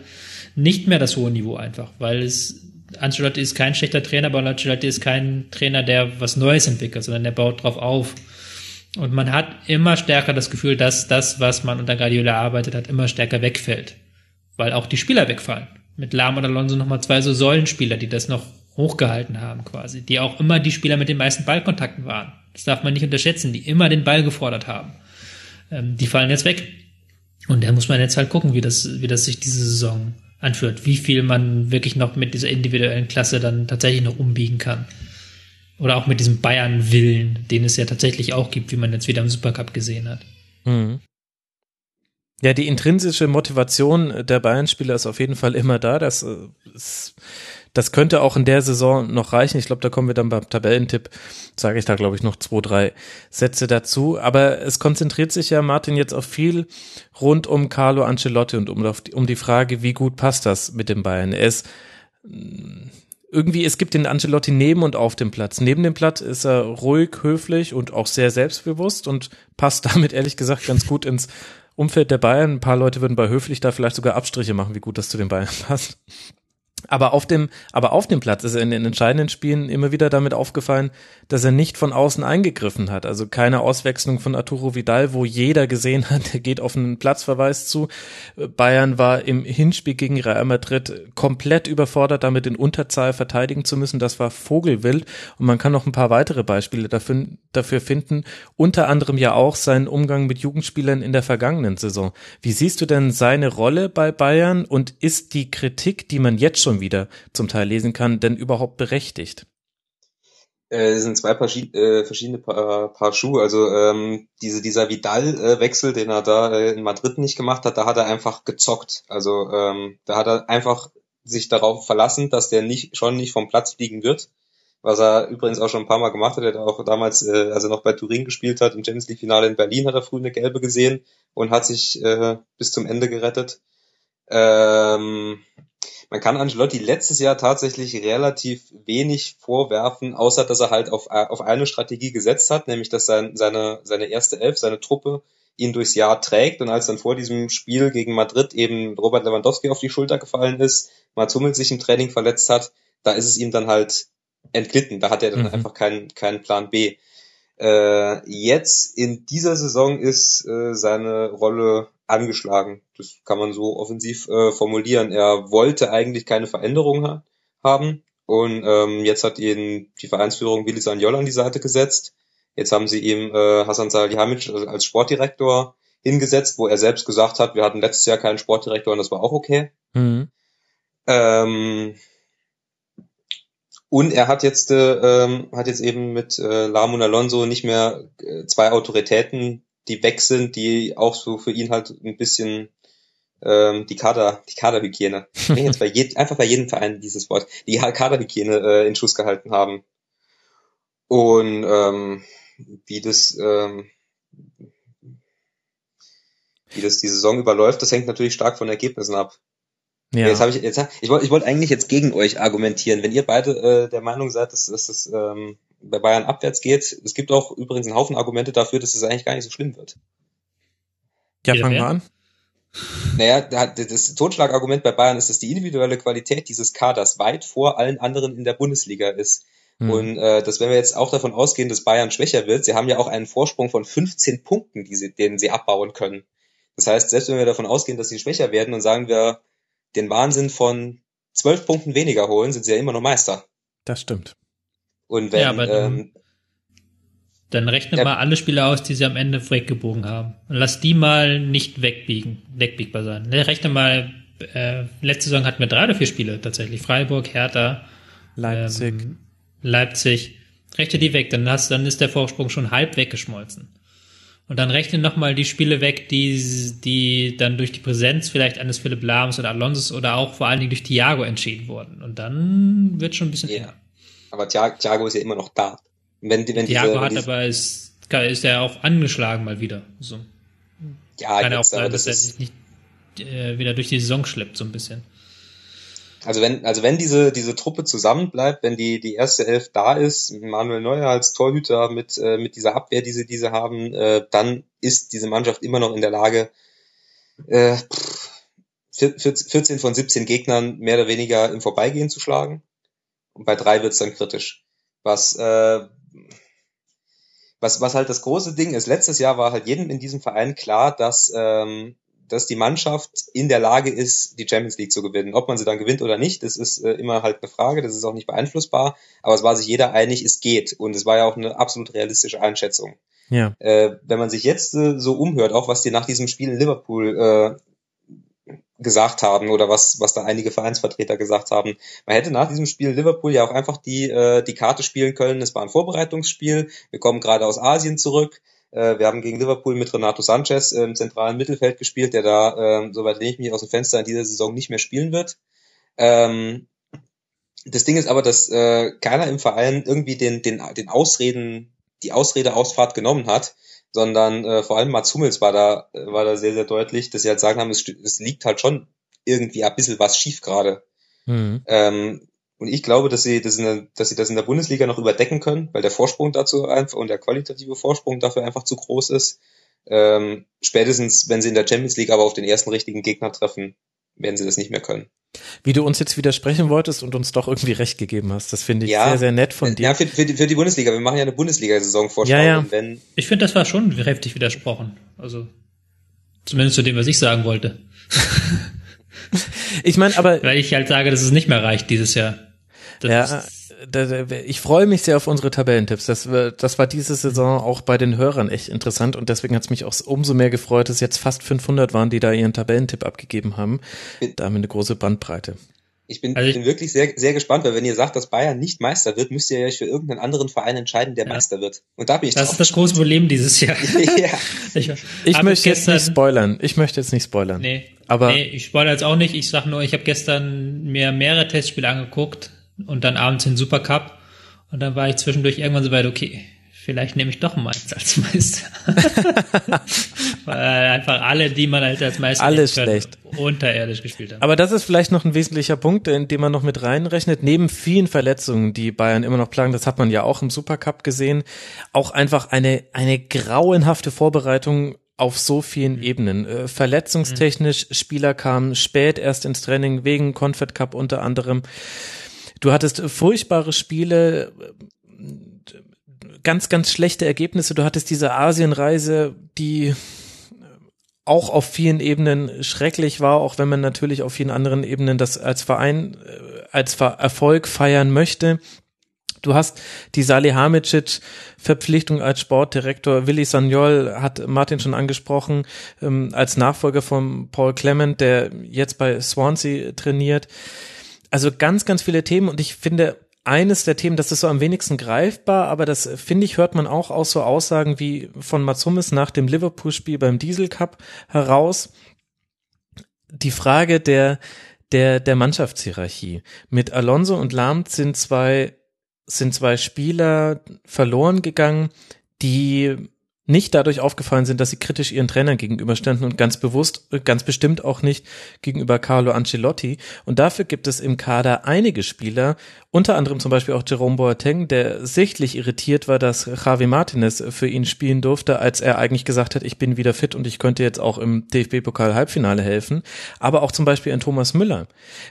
nicht mehr das hohe Niveau einfach, weil es Ancelotti ist kein schlechter Trainer, aber Ancelotti ist kein Trainer, der was Neues entwickelt, sondern der baut drauf auf. Und man hat immer stärker das Gefühl, dass das, was man unter Guardiola arbeitet hat, immer stärker wegfällt. Weil auch die Spieler wegfallen. Mit Lahm und Alonso nochmal zwei so Säulenspieler, die das noch hochgehalten haben quasi. Die auch immer die Spieler mit den meisten Ballkontakten waren. Das darf man nicht unterschätzen, die immer den Ball gefordert haben. Ähm, die fallen jetzt weg. Und da muss man jetzt halt gucken, wie das, wie das sich diese Saison anführt. Wie viel man wirklich noch mit dieser individuellen Klasse dann tatsächlich noch umbiegen kann. Oder auch mit diesem Bayern-Willen, den es ja tatsächlich auch gibt, wie man jetzt wieder im Supercup gesehen hat. Mhm. Ja, die intrinsische Motivation der Bayern-Spieler ist auf jeden Fall immer da. Das, ist, äh, das könnte auch in der Saison noch reichen. Ich glaube, da kommen wir dann beim Tabellentipp, sage ich da, glaube ich, noch zwei, drei Sätze dazu. Aber es konzentriert sich ja, Martin, jetzt auf viel rund um Carlo Ancelotti und um, um die Frage, wie gut passt das mit dem Bayern. Er ist irgendwie, es gibt den Ancelotti neben und auf dem Platz. Neben dem Platz ist er ruhig, höflich und auch sehr selbstbewusst und passt damit ehrlich gesagt ganz gut ins Umfeld der Bayern. Ein paar Leute würden bei höflich da vielleicht sogar Abstriche machen, wie gut das zu den Bayern passt. Aber auf dem, aber auf dem Platz ist er in den entscheidenden Spielen immer wieder damit aufgefallen, dass er nicht von außen eingegriffen hat. Also keine Auswechslung von Arturo Vidal, wo jeder gesehen hat, er geht auf einen Platzverweis zu. Bayern war im Hinspiel gegen Real Madrid komplett überfordert, damit in Unterzahl verteidigen zu müssen. Das war Vogelwild. Und man kann noch ein paar weitere Beispiele dafür, dafür finden. Unter anderem ja auch seinen Umgang mit Jugendspielern in der vergangenen Saison. Wie siehst du denn seine Rolle bei Bayern und ist die Kritik, die man jetzt schon wieder zum Teil lesen kann, denn überhaupt berechtigt? äh, sind zwei Paar, äh, verschiedene Paar, Paar Schuhe. Also ähm, diese, dieser Vidal-Wechsel, den er da äh, in Madrid nicht gemacht hat, da hat er einfach gezockt. Also ähm, da hat er einfach sich darauf verlassen, dass der nicht schon nicht vom Platz fliegen wird. Was er übrigens auch schon ein paar Mal gemacht hat. Er hat auch damals, äh, als er noch bei Turin gespielt hat, im Champions League Finale in Berlin, hat er früh eine gelbe gesehen und hat sich äh, bis zum Ende gerettet. Ähm, man kann Angelotti letztes Jahr tatsächlich relativ wenig vorwerfen, außer dass er halt auf, auf eine Strategie gesetzt hat, nämlich dass sein, seine, seine erste Elf, seine Truppe ihn durchs Jahr trägt und als dann vor diesem Spiel gegen Madrid eben Robert Lewandowski auf die Schulter gefallen ist, Mats Hummels sich im Training verletzt hat, da ist es ihm dann halt entglitten, da hat er dann mhm. einfach keinen, keinen Plan B. Äh, jetzt in dieser Saison ist äh, seine Rolle angeschlagen. Das kann man so offensiv äh, formulieren. Er wollte eigentlich keine Veränderung ha haben und ähm, jetzt hat ihn die Vereinsführung Willi Sanjol an die Seite gesetzt. Jetzt haben sie ihm äh, Hasan Salihamic als Sportdirektor hingesetzt, wo er selbst gesagt hat, wir hatten letztes Jahr keinen Sportdirektor und das war auch okay. Mhm. Ähm, und er hat jetzt, äh, ähm, hat jetzt eben mit äh, Lamun Alonso nicht mehr äh, zwei Autoritäten, die weg sind, die auch so für ihn halt ein bisschen ähm, die Kader, die Kaderhygiene. jetzt bei jedem, einfach bei jedem Verein dieses Wort, die Kaderhygiene äh, in Schuss gehalten haben. Und ähm, wie das, ähm, wie das die Saison überläuft, das hängt natürlich stark von Ergebnissen ab. Ja. Jetzt habe ich jetzt ich wollte ich wollte eigentlich jetzt gegen euch argumentieren, wenn ihr beide äh, der Meinung seid, dass, dass das ähm, bei Bayern abwärts geht. Es gibt auch übrigens einen Haufen Argumente dafür, dass es eigentlich gar nicht so schlimm wird. Ja, fangen wir an. Naja, das Totschlagargument bei Bayern ist, dass die individuelle Qualität dieses Kaders weit vor allen anderen in der Bundesliga ist. Hm. Und äh, dass wenn wir jetzt auch davon ausgehen, dass Bayern schwächer wird, sie haben ja auch einen Vorsprung von 15 Punkten, die sie, den sie abbauen können. Das heißt, selbst wenn wir davon ausgehen, dass sie schwächer werden und sagen wir, den Wahnsinn von zwölf Punkten weniger holen, sind sie ja immer noch Meister. Das stimmt. Und wenn, ja, aber ähm, dann rechne ja, mal alle Spieler aus, die sie am Ende weggebogen haben. Und lass die mal nicht wegbiegen, wegbiegbar sein. Ne, rechne mal, äh, letzte Saison hatten wir drei oder vier Spiele tatsächlich. Freiburg, Hertha, Leipzig. Ähm, Leipzig. Rechne die weg, dann hast, dann ist der Vorsprung schon halb weggeschmolzen. Und dann rechne nochmal die Spiele weg, die, die dann durch die Präsenz vielleicht eines Philipp Lahms oder Alonso oder auch vor allen Dingen durch Thiago entschieden wurden. Und dann wird schon ein bisschen ja. Aber Thiago ist ja immer noch da. Wenn, wenn Thiago diese, hat diese, aber ist, ist ja auch angeschlagen mal wieder. So. Ja, kann ja auch sein, dass er sich nicht äh, wieder durch die Saison schleppt, so ein bisschen. Also wenn, also wenn diese, diese Truppe zusammenbleibt, wenn die, die erste Elf da ist, Manuel Neuer als Torhüter mit, äh, mit dieser Abwehr, die sie diese haben, äh, dann ist diese Mannschaft immer noch in der Lage, äh, 14 von 17 Gegnern mehr oder weniger im Vorbeigehen zu schlagen. Und bei drei wird's dann kritisch. Was, äh, was, was halt das große Ding ist, letztes Jahr war halt jedem in diesem Verein klar, dass ähm, dass die Mannschaft in der Lage ist, die Champions League zu gewinnen. Ob man sie dann gewinnt oder nicht, das ist äh, immer halt eine Frage, das ist auch nicht beeinflussbar, aber es war sich jeder einig, es geht und es war ja auch eine absolut realistische Einschätzung. Ja. Äh, wenn man sich jetzt äh, so umhört, auch was die nach diesem Spiel in Liverpool äh, gesagt haben oder was, was da einige Vereinsvertreter gesagt haben. Man hätte nach diesem Spiel Liverpool ja auch einfach die, äh, die Karte spielen können. Es war ein Vorbereitungsspiel. Wir kommen gerade aus Asien zurück. Äh, wir haben gegen Liverpool mit Renato Sanchez im zentralen Mittelfeld gespielt, der da, äh, soweit lehne ich mich aus dem Fenster, in dieser Saison nicht mehr spielen wird. Ähm, das Ding ist aber, dass äh, keiner im Verein irgendwie den, den, den Ausreden, die Ausredeausfahrt genommen hat, sondern äh, vor allem Mats Hummels war da, war da sehr, sehr deutlich, dass sie halt sagen haben, es, es liegt halt schon irgendwie ein bisschen was schief gerade. Mhm. Ähm, und ich glaube, dass sie, das in der, dass sie das in der Bundesliga noch überdecken können, weil der Vorsprung dazu einfach und der qualitative Vorsprung dafür einfach zu groß ist. Ähm, spätestens, wenn sie in der Champions League aber auf den ersten richtigen Gegner treffen, werden sie das nicht mehr können. Wie du uns jetzt widersprechen wolltest und uns doch irgendwie recht gegeben hast, das finde ich ja, sehr, sehr nett von dir. Ja, für, für, die, für die Bundesliga. Wir machen ja eine Bundesliga-Saison vor. Ja, ja. Wenn ich finde, das war schon heftig widersprochen. Also zumindest zu dem, was ich sagen wollte. ich meine, aber weil ich halt sage, dass es nicht mehr reicht dieses Jahr. Das ja, ich freue mich sehr auf unsere Tabellentipps. Das, das war diese Saison auch bei den Hörern echt interessant und deswegen hat es mich auch umso mehr gefreut, dass jetzt fast 500 waren, die da ihren Tabellentipp abgegeben haben. Da haben wir eine große Bandbreite. Ich bin, also ich bin wirklich sehr, sehr gespannt, weil wenn ihr sagt, dass Bayern nicht Meister wird, müsst ihr euch für irgendeinen anderen Verein entscheiden, der ja. Meister wird. Und da bin ich Das ist das große Problem dieses Jahr. ja. Ich, ich möchte jetzt nicht spoilern. Ich möchte jetzt nicht spoilern. Nee. Aber nee, ich spoilere jetzt auch nicht. Ich sag nur, ich habe gestern mir mehrere Testspiele angeguckt und dann abends den Supercup. Und dann war ich zwischendurch irgendwann so weit, okay, vielleicht nehme ich doch Mainz als Meister. Weil einfach alle, die man halt als Meister Alles schlecht. unterirdisch gespielt haben. Aber das ist vielleicht noch ein wesentlicher Punkt, in den man noch mit reinrechnet. Neben vielen Verletzungen, die Bayern immer noch plagen, das hat man ja auch im Supercup gesehen, auch einfach eine, eine grauenhafte Vorbereitung auf so vielen mhm. Ebenen. Äh, verletzungstechnisch, mhm. Spieler kamen spät erst ins Training, wegen Confed Cup unter anderem. Du hattest furchtbare Spiele, ganz, ganz schlechte Ergebnisse. Du hattest diese Asienreise, die auch auf vielen Ebenen schrecklich war, auch wenn man natürlich auf vielen anderen Ebenen das als Verein, äh, als Erfolg feiern möchte. Du hast die Salihamidzic Verpflichtung als Sportdirektor. Willi Sagnol hat Martin schon angesprochen, ähm, als Nachfolger von Paul Clement, der jetzt bei Swansea trainiert also ganz, ganz viele Themen und ich finde, eines der Themen, das ist so am wenigsten greifbar, aber das finde ich, hört man auch aus so Aussagen wie von Mats Hummels nach dem Liverpool-Spiel beim Diesel Cup heraus. Die Frage der, der, der Mannschaftshierarchie. Mit Alonso und Lahm sind zwei, sind zwei Spieler verloren gegangen, die nicht dadurch aufgefallen sind, dass sie kritisch ihren Trainern gegenüberstanden und ganz bewusst, ganz bestimmt auch nicht gegenüber Carlo Ancelotti. Und dafür gibt es im Kader einige Spieler, unter anderem zum Beispiel auch Jerome Boateng, der sichtlich irritiert war, dass Javi Martinez für ihn spielen durfte, als er eigentlich gesagt hat, ich bin wieder fit und ich könnte jetzt auch im DFB-Pokal-Halbfinale helfen. Aber auch zum Beispiel ein Thomas Müller,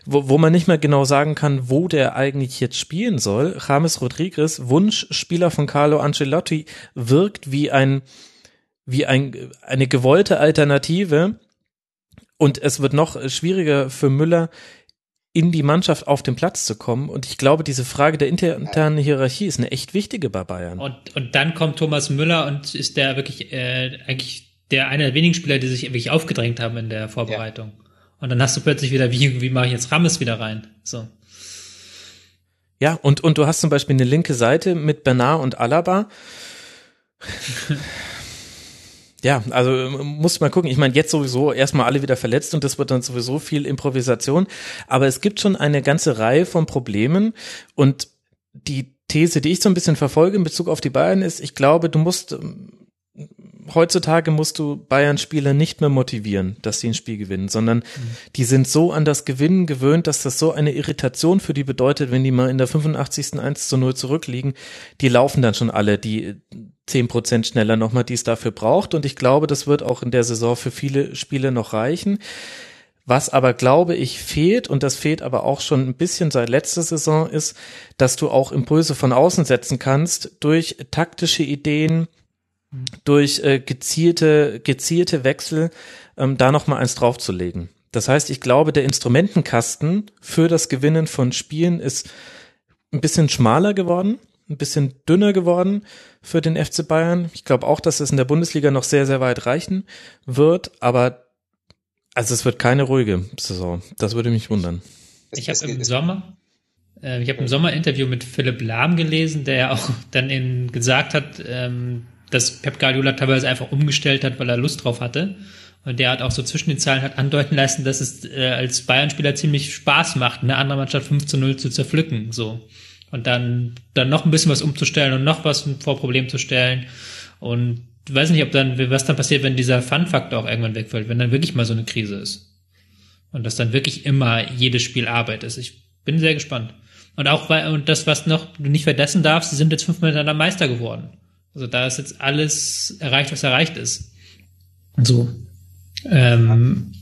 wo, wo man nicht mehr genau sagen kann, wo der eigentlich jetzt spielen soll. James Rodriguez, Wunschspieler von Carlo Ancelotti, wirkt wie ein wie ein, eine gewollte Alternative. Und es wird noch schwieriger für Müller, in die Mannschaft auf den Platz zu kommen. Und ich glaube, diese Frage der internen Hierarchie ist eine echt wichtige bei Bayern. Und, und dann kommt Thomas Müller und ist der wirklich äh, eigentlich der einer der wenigen Spieler, die sich wirklich aufgedrängt haben in der Vorbereitung. Ja. Und dann hast du plötzlich wieder, wie, wie mache ich jetzt Rammes wieder rein? So. Ja, und, und du hast zum Beispiel eine linke Seite mit Bernard und Alaba. Ja, also muss mal gucken. Ich meine, jetzt sowieso erstmal alle wieder verletzt und das wird dann sowieso viel Improvisation. Aber es gibt schon eine ganze Reihe von Problemen und die These, die ich so ein bisschen verfolge in Bezug auf die Bayern ist, ich glaube, du musst heutzutage musst du Bayern-Spieler nicht mehr motivieren, dass sie ein Spiel gewinnen, sondern mhm. die sind so an das Gewinnen gewöhnt, dass das so eine Irritation für die bedeutet, wenn die mal in der 85. 1 zu 0 zurückliegen. Die laufen dann schon alle die zehn Prozent schneller nochmal, die es dafür braucht. Und ich glaube, das wird auch in der Saison für viele Spiele noch reichen. Was aber, glaube ich, fehlt, und das fehlt aber auch schon ein bisschen seit letzter Saison, ist, dass du auch Impulse von außen setzen kannst durch taktische Ideen, durch äh, gezielte, gezielte Wechsel, ähm, da nochmal eins draufzulegen. Das heißt, ich glaube, der Instrumentenkasten für das Gewinnen von Spielen ist ein bisschen schmaler geworden, ein bisschen dünner geworden für den FC Bayern. Ich glaube auch, dass es in der Bundesliga noch sehr, sehr weit reichen wird, aber also es wird keine ruhige Saison. Das würde mich wundern. Ich habe im Sommer, äh, ich habe im Sommer Interview mit Philipp Lahm gelesen, der ja auch dann in, gesagt hat, ähm, dass Pep Guardiola teilweise einfach umgestellt hat, weil er Lust drauf hatte. Und der hat auch so zwischen den Zeilen hat andeuten lassen, dass es äh, als Bayern-Spieler ziemlich Spaß macht, eine andere Mannschaft 5 zu 0 zu zerpflücken, so. Und dann, dann noch ein bisschen was umzustellen und noch was vor Problem zu stellen. Und weiß nicht, ob dann, was dann passiert, wenn dieser Fun-Faktor auch irgendwann wegfällt, wenn dann wirklich mal so eine Krise ist. Und dass dann wirklich immer jedes Spiel Arbeit ist. Ich bin sehr gespannt. Und auch, weil, und das, was noch du nicht vergessen darfst, sie sind jetzt fünfmal miteinander Meister geworden. Also da ist jetzt alles erreicht, was erreicht ist. So. Ähm,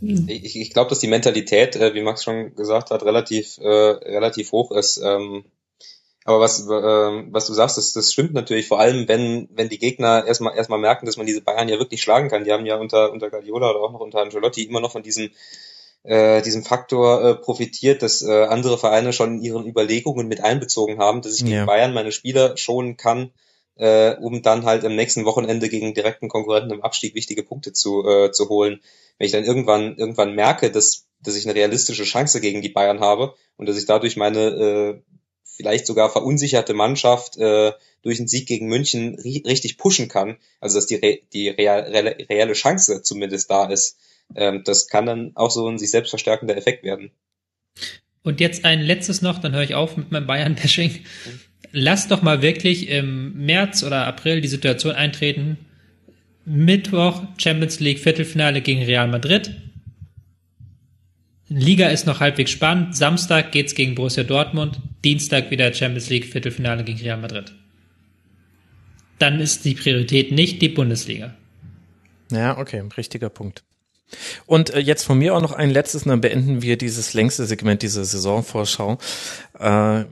ich ich glaube, dass die Mentalität, äh, wie Max schon gesagt hat, relativ, äh, relativ hoch ist. Ähm, aber was, äh, was du sagst, das, das stimmt natürlich, vor allem wenn, wenn die Gegner erstmal erstmal merken, dass man diese Bayern ja wirklich schlagen kann. Die haben ja unter, unter Guardiola oder auch noch unter Angelotti immer noch von diesem äh, diesem Faktor äh, profitiert, dass äh, andere Vereine schon in ihren Überlegungen mit einbezogen haben, dass ich gegen ja. Bayern meine Spieler schonen kann, äh, um dann halt am nächsten Wochenende gegen direkten Konkurrenten im Abstieg wichtige Punkte zu, äh, zu holen. Wenn ich dann irgendwann irgendwann merke, dass dass ich eine realistische Chance gegen die Bayern habe und dass ich dadurch meine äh, vielleicht sogar verunsicherte Mannschaft äh, durch einen Sieg gegen München richtig pushen kann, also dass die, re die real re reelle Chance zumindest da ist, ähm, das kann dann auch so ein sich selbst verstärkender Effekt werden. Und jetzt ein letztes noch, dann höre ich auf mit meinem Bayern-Bashing. Lass doch mal wirklich im März oder April die Situation eintreten. Mittwoch Champions League Viertelfinale gegen Real Madrid. Liga ist noch halbwegs spannend. Samstag geht's gegen Borussia Dortmund. Dienstag wieder Champions League Viertelfinale gegen Real Madrid. Dann ist die Priorität nicht die Bundesliga. Ja, okay, richtiger Punkt. Und äh, jetzt von mir auch noch ein letztes, und dann beenden wir dieses längste Segment dieser Saisonvorschau. Äh,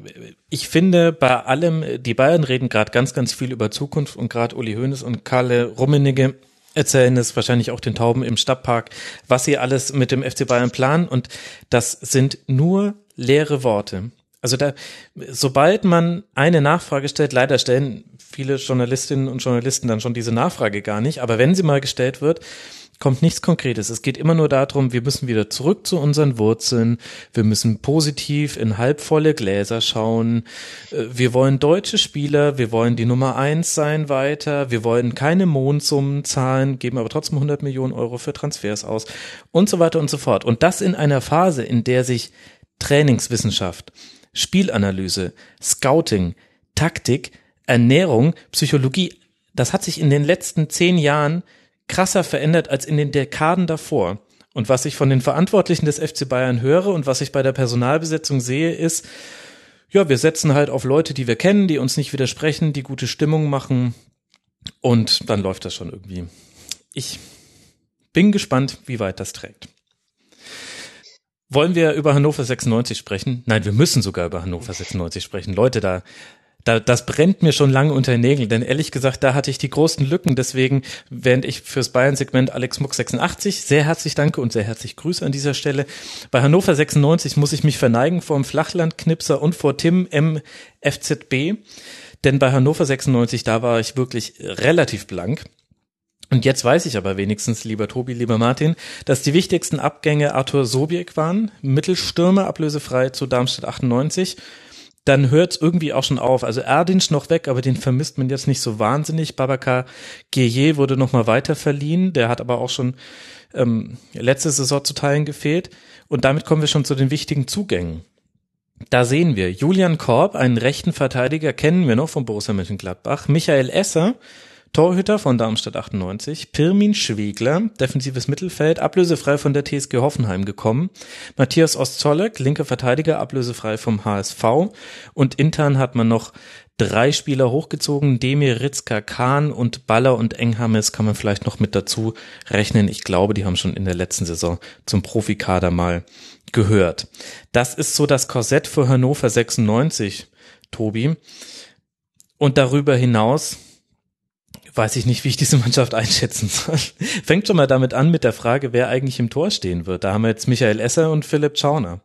ich finde bei allem, die Bayern reden gerade ganz, ganz viel über Zukunft und gerade Uli Hoeneß und Karle Rummenigge erzählen es wahrscheinlich auch den Tauben im Stadtpark, was sie alles mit dem FC Bayern planen und das sind nur leere Worte. Also da, sobald man eine Nachfrage stellt, leider stellen viele Journalistinnen und Journalisten dann schon diese Nachfrage gar nicht, aber wenn sie mal gestellt wird, kommt nichts Konkretes. Es geht immer nur darum, wir müssen wieder zurück zu unseren Wurzeln, wir müssen positiv in halbvolle Gläser schauen, äh, wir wollen deutsche Spieler, wir wollen die Nummer eins sein weiter, wir wollen keine Mondsummen zahlen, geben aber trotzdem 100 Millionen Euro für Transfers aus und so weiter und so fort. Und das in einer Phase, in der sich Trainingswissenschaft, Spielanalyse, Scouting, Taktik, Ernährung, Psychologie, das hat sich in den letzten zehn Jahren krasser verändert als in den Dekaden davor. Und was ich von den Verantwortlichen des FC Bayern höre und was ich bei der Personalbesetzung sehe, ist, ja, wir setzen halt auf Leute, die wir kennen, die uns nicht widersprechen, die gute Stimmung machen und dann läuft das schon irgendwie. Ich bin gespannt, wie weit das trägt. Wollen wir über Hannover 96 sprechen? Nein, wir müssen sogar über Hannover 96 sprechen. Leute, da da, das brennt mir schon lange unter den Nägeln, denn ehrlich gesagt, da hatte ich die großen Lücken. Deswegen, während ich fürs Bayern-Segment Alex Muck 86 sehr herzlich danke und sehr herzlich Grüße an dieser Stelle. Bei Hannover 96 muss ich mich verneigen vor dem Flachlandknipser und vor Tim M. FZB. Denn bei Hannover 96, da war ich wirklich relativ blank. Und jetzt weiß ich aber wenigstens, lieber Tobi, lieber Martin, dass die wichtigsten Abgänge Arthur Sobiek waren, Mittelstürmer, ablösefrei zu Darmstadt 98 dann hört es irgendwie auch schon auf. Also Erdinch noch weg, aber den vermisst man jetzt nicht so wahnsinnig. Babakar Gueye wurde nochmal weiter verliehen, der hat aber auch schon ähm, letzte Saison zu Teilen gefehlt. Und damit kommen wir schon zu den wichtigen Zugängen. Da sehen wir Julian Korb, einen rechten Verteidiger, kennen wir noch von Borussia Mönchengladbach. Michael Esser, Torhüter von Darmstadt 98, Pirmin Schwegler, defensives Mittelfeld, ablösefrei von der TSG Hoffenheim gekommen, Matthias Ostzolek, linker Verteidiger, ablösefrei vom HSV und intern hat man noch drei Spieler hochgezogen, Demir, Ritzka, Kahn und Baller und Enghammes kann man vielleicht noch mit dazu rechnen. Ich glaube, die haben schon in der letzten Saison zum Profikader mal gehört. Das ist so das Korsett für Hannover 96, Tobi. Und darüber hinaus weiß ich nicht, wie ich diese Mannschaft einschätzen soll. Fängt schon mal damit an mit der Frage, wer eigentlich im Tor stehen wird. Da haben wir jetzt Michael Esser und Philipp Schauner.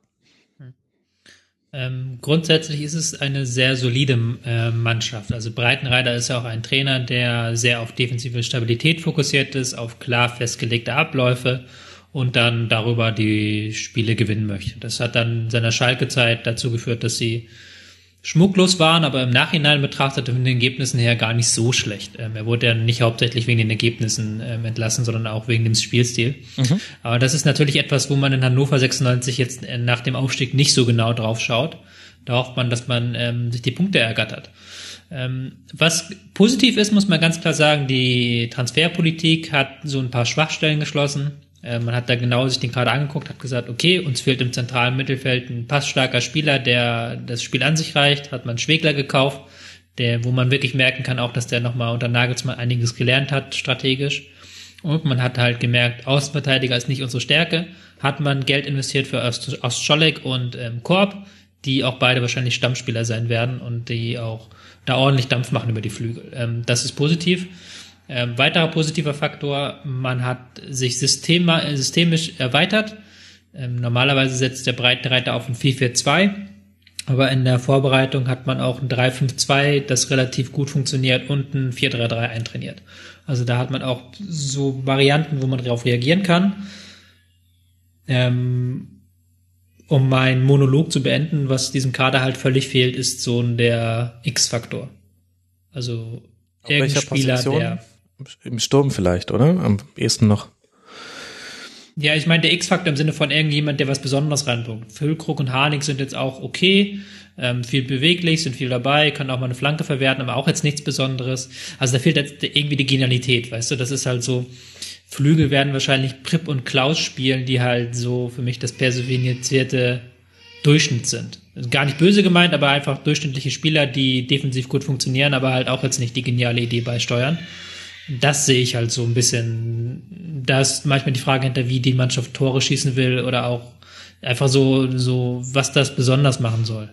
Ähm, grundsätzlich ist es eine sehr solide äh, Mannschaft. Also Breitenreiter ist ja auch ein Trainer, der sehr auf defensive Stabilität fokussiert ist, auf klar festgelegte Abläufe und dann darüber die Spiele gewinnen möchte. Das hat dann in seiner Schalke-Zeit dazu geführt, dass sie schmucklos waren, aber im Nachhinein betrachtet von den Ergebnissen her gar nicht so schlecht. Ähm, er wurde ja nicht hauptsächlich wegen den Ergebnissen ähm, entlassen, sondern auch wegen dem Spielstil. Mhm. Aber das ist natürlich etwas, wo man in Hannover 96 jetzt äh, nach dem Aufstieg nicht so genau drauf schaut. Da hofft man, dass man ähm, sich die Punkte ergattert. Ähm, was positiv ist, muss man ganz klar sagen, die Transferpolitik hat so ein paar Schwachstellen geschlossen. Äh, man hat da genau sich den gerade angeguckt, hat gesagt, okay, uns fehlt im zentralen Mittelfeld ein passstarker Spieler, der das Spiel an sich reicht, hat man Schwegler gekauft, der, wo man wirklich merken kann auch, dass der nochmal unter Nagelsmann einiges gelernt hat, strategisch. Und man hat halt gemerkt, Außenverteidiger ist nicht unsere Stärke, hat man Geld investiert für Ostscholek und ähm, Korb, die auch beide wahrscheinlich Stammspieler sein werden und die auch da ordentlich Dampf machen über die Flügel. Ähm, das ist positiv. Ähm, weiterer positiver Faktor, man hat sich System, systemisch erweitert. Ähm, normalerweise setzt der Breitenreiter auf ein 4-4-2, aber in der Vorbereitung hat man auch ein 3-5-2, das relativ gut funktioniert und ein 4-3-3 eintrainiert. Also da hat man auch so Varianten, wo man darauf reagieren kann. Ähm, um meinen Monolog zu beenden, was diesem Kader halt völlig fehlt, ist so der X-Faktor. Also irgendein Spieler, Position? der im Sturm vielleicht, oder? Am ehesten noch. Ja, ich meine, der X-Faktor im Sinne von irgendjemand, der was Besonderes reinbringt. Füllkrug und Harnik sind jetzt auch okay, ähm, viel beweglich, sind viel dabei, können auch mal eine Flanke verwerten, aber auch jetzt nichts Besonderes. Also da fehlt jetzt irgendwie die Genialität, weißt du? Das ist halt so, Flügel werden wahrscheinlich Prip und Klaus spielen, die halt so für mich das personifizierte Durchschnitt sind. Gar nicht böse gemeint, aber einfach durchschnittliche Spieler, die defensiv gut funktionieren, aber halt auch jetzt nicht die geniale Idee beisteuern das sehe ich halt so ein bisschen. Da ist manchmal die Frage hinter, wie die Mannschaft Tore schießen will oder auch einfach so, so, was das besonders machen soll.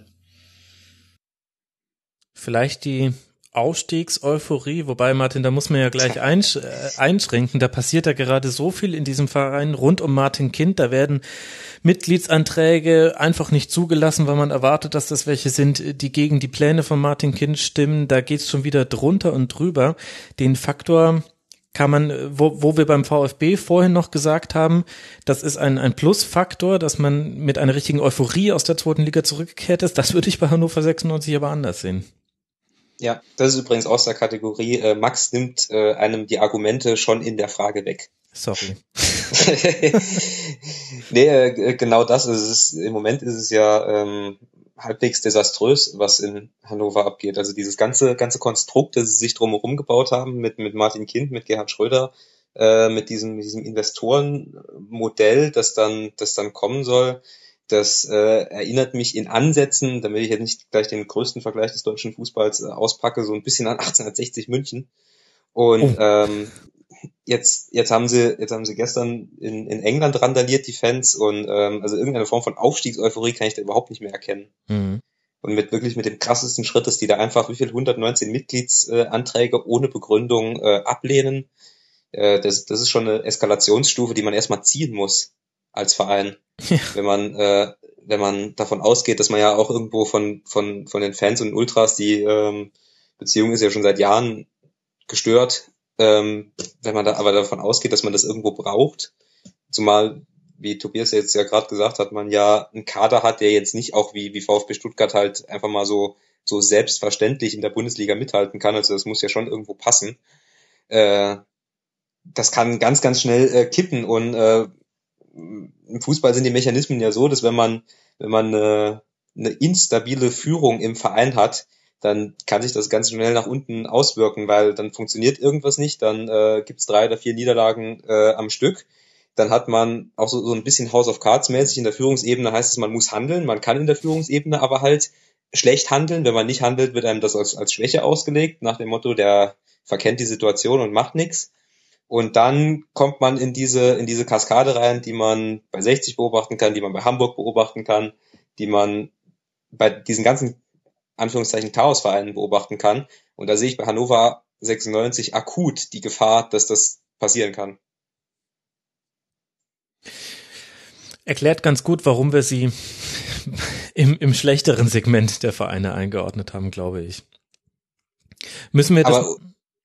Vielleicht die Aufstiegseuphorie, wobei Martin, da muss man ja gleich einsch äh, einschränken. Da passiert ja gerade so viel in diesem Verein rund um Martin Kind. Da werden Mitgliedsanträge einfach nicht zugelassen, weil man erwartet, dass das welche sind, die gegen die Pläne von Martin Kind stimmen. Da geht's schon wieder drunter und drüber. Den Faktor kann man, wo, wo wir beim VfB vorhin noch gesagt haben, das ist ein, ein Plusfaktor, dass man mit einer richtigen Euphorie aus der zweiten Liga zurückgekehrt ist. Das würde ich bei Hannover 96 aber anders sehen. Ja, das ist übrigens aus der Kategorie, äh, Max nimmt äh, einem die Argumente schon in der Frage weg. Sorry. nee, äh, genau das ist es. Im Moment ist es ja ähm, halbwegs desaströs, was in Hannover abgeht. Also dieses ganze, ganze Konstrukt, das sie sich drumherum gebaut haben mit, mit Martin Kind, mit Gerhard Schröder, äh, mit diesem, mit diesem Investorenmodell, das dann, das dann kommen soll, das äh, erinnert mich in Ansätzen, damit ich jetzt nicht gleich den größten Vergleich des deutschen Fußballs äh, auspacke, so ein bisschen an 1860 München. Und oh. ähm, jetzt, jetzt haben sie, jetzt haben sie gestern in, in England randaliert, die Fans, und ähm, also irgendeine Form von Aufstiegseuphorie kann ich da überhaupt nicht mehr erkennen. Mhm. Und mit wirklich mit dem krassesten Schritt ist, die da einfach wie viel 119 Mitgliedsanträge äh, ohne Begründung äh, ablehnen. Äh, das, das ist schon eine Eskalationsstufe, die man erstmal ziehen muss als Verein. Ja. Wenn man, äh, wenn man davon ausgeht, dass man ja auch irgendwo von, von, von den Fans und Ultras, die ähm, Beziehung ist ja schon seit Jahren gestört, ähm, wenn man da aber davon ausgeht, dass man das irgendwo braucht, zumal, wie Tobias jetzt ja gerade gesagt hat, man ja einen Kader hat, der jetzt nicht auch wie, wie VfB Stuttgart halt einfach mal so, so selbstverständlich in der Bundesliga mithalten kann. Also das muss ja schon irgendwo passen. Äh, das kann ganz, ganz schnell äh, kippen und äh, im Fußball sind die Mechanismen ja so, dass wenn man, wenn man eine, eine instabile Führung im Verein hat, dann kann sich das ganz schnell nach unten auswirken, weil dann funktioniert irgendwas nicht, dann äh, gibt es drei oder vier Niederlagen äh, am Stück. Dann hat man auch so, so ein bisschen House of Cards mäßig in der Führungsebene heißt es, man muss handeln, man kann in der Führungsebene aber halt schlecht handeln. Wenn man nicht handelt, wird einem das als, als Schwäche ausgelegt, nach dem Motto, der verkennt die Situation und macht nichts. Und dann kommt man in diese, in diese Kaskade rein, die man bei 60 beobachten kann, die man bei Hamburg beobachten kann, die man bei diesen ganzen Anführungszeichen Chaosvereinen beobachten kann. Und da sehe ich bei Hannover 96 akut die Gefahr, dass das passieren kann. Erklärt ganz gut, warum wir sie im, im schlechteren Segment der Vereine eingeordnet haben, glaube ich. Müssen wir das. Aber,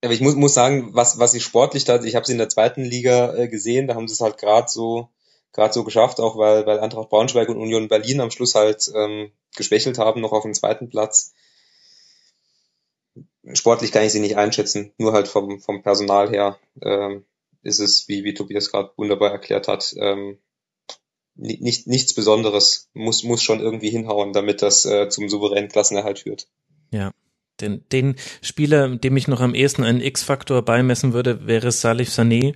aber ich muss, muss sagen, was, was sie sportlich da, ich habe sie in der zweiten Liga äh, gesehen, da haben sie es halt gerade so, gerade so geschafft, auch weil, weil Eintracht Braunschweig und Union Berlin am Schluss halt ähm, geschwächelt haben, noch auf dem zweiten Platz. Sportlich kann ich sie nicht einschätzen, nur halt vom, vom Personal her ähm, ist es, wie, wie Tobias gerade wunderbar erklärt hat, ähm, nicht, nichts Besonderes. Muss, muss schon irgendwie hinhauen, damit das äh, zum souveränen Klassenerhalt führt. Ja. Den, den Spieler, dem ich noch am ehesten einen X-Faktor beimessen würde, wäre Salif Sané.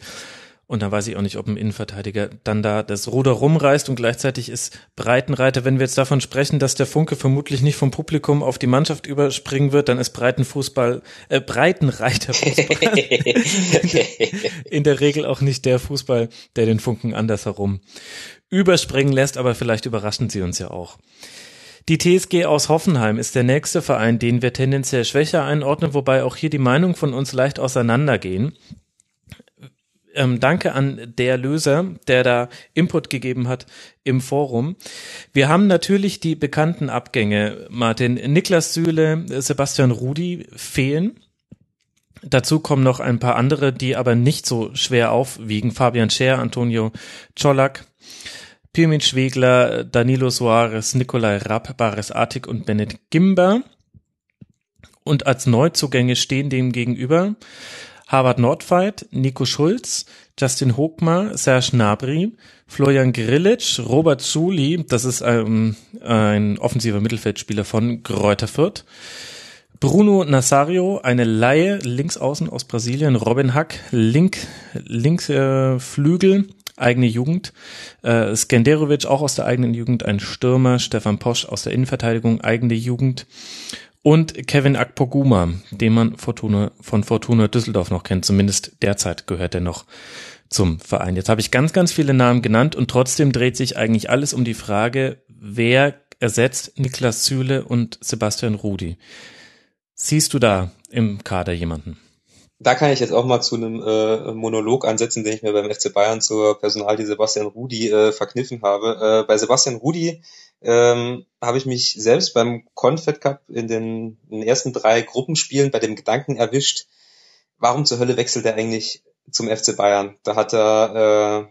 Und da weiß ich auch nicht, ob ein Innenverteidiger dann da das Ruder rumreißt und gleichzeitig ist Breitenreiter, wenn wir jetzt davon sprechen, dass der Funke vermutlich nicht vom Publikum auf die Mannschaft überspringen wird, dann ist Breitenfußball, äh, Breitenreiterfußball in der Regel auch nicht der Fußball, der den Funken andersherum überspringen lässt, aber vielleicht überraschen sie uns ja auch. Die TSG aus Hoffenheim ist der nächste Verein, den wir tendenziell schwächer einordnen, wobei auch hier die Meinungen von uns leicht auseinandergehen. Ähm, danke an der Löser, der da Input gegeben hat im Forum. Wir haben natürlich die bekannten Abgänge. Martin, Niklas Süle, Sebastian Rudi fehlen. Dazu kommen noch ein paar andere, die aber nicht so schwer aufwiegen. Fabian Scher, Antonio Czolak, Pirmin Schwegler, Danilo Soares, Nikolai Rapp, Baris Artig und Bennett Gimber. Und als Neuzugänge stehen dem gegenüber Harvard Nordfight, Nico Schulz, Justin Hochmar, Serge Nabri, Florian Grillitsch, Robert Zuli, das ist ein, ein offensiver Mittelfeldspieler von Greuther Bruno Nazario, eine Laie, Linksaußen aus Brasilien, Robin Hack, Link, Links äh, Flügel, eigene Jugend. Äh, Skenderovic auch aus der eigenen Jugend, ein Stürmer, Stefan Posch aus der Innenverteidigung, eigene Jugend. Und Kevin Akpoguma, den man Fortuna, von Fortuna Düsseldorf noch kennt, zumindest derzeit gehört er noch zum Verein. Jetzt habe ich ganz, ganz viele Namen genannt und trotzdem dreht sich eigentlich alles um die Frage, wer ersetzt Niklas Züle und Sebastian Rudi. Siehst du da im Kader jemanden? Da kann ich jetzt auch mal zu einem äh, Monolog ansetzen, den ich mir beim FC Bayern zur Personalie Sebastian Rudi äh, verkniffen habe. Äh, bei Sebastian Rudi ähm, habe ich mich selbst beim Confed Cup in den, in den ersten drei Gruppenspielen bei dem Gedanken erwischt, warum zur Hölle wechselt er eigentlich zum FC Bayern? Da hat er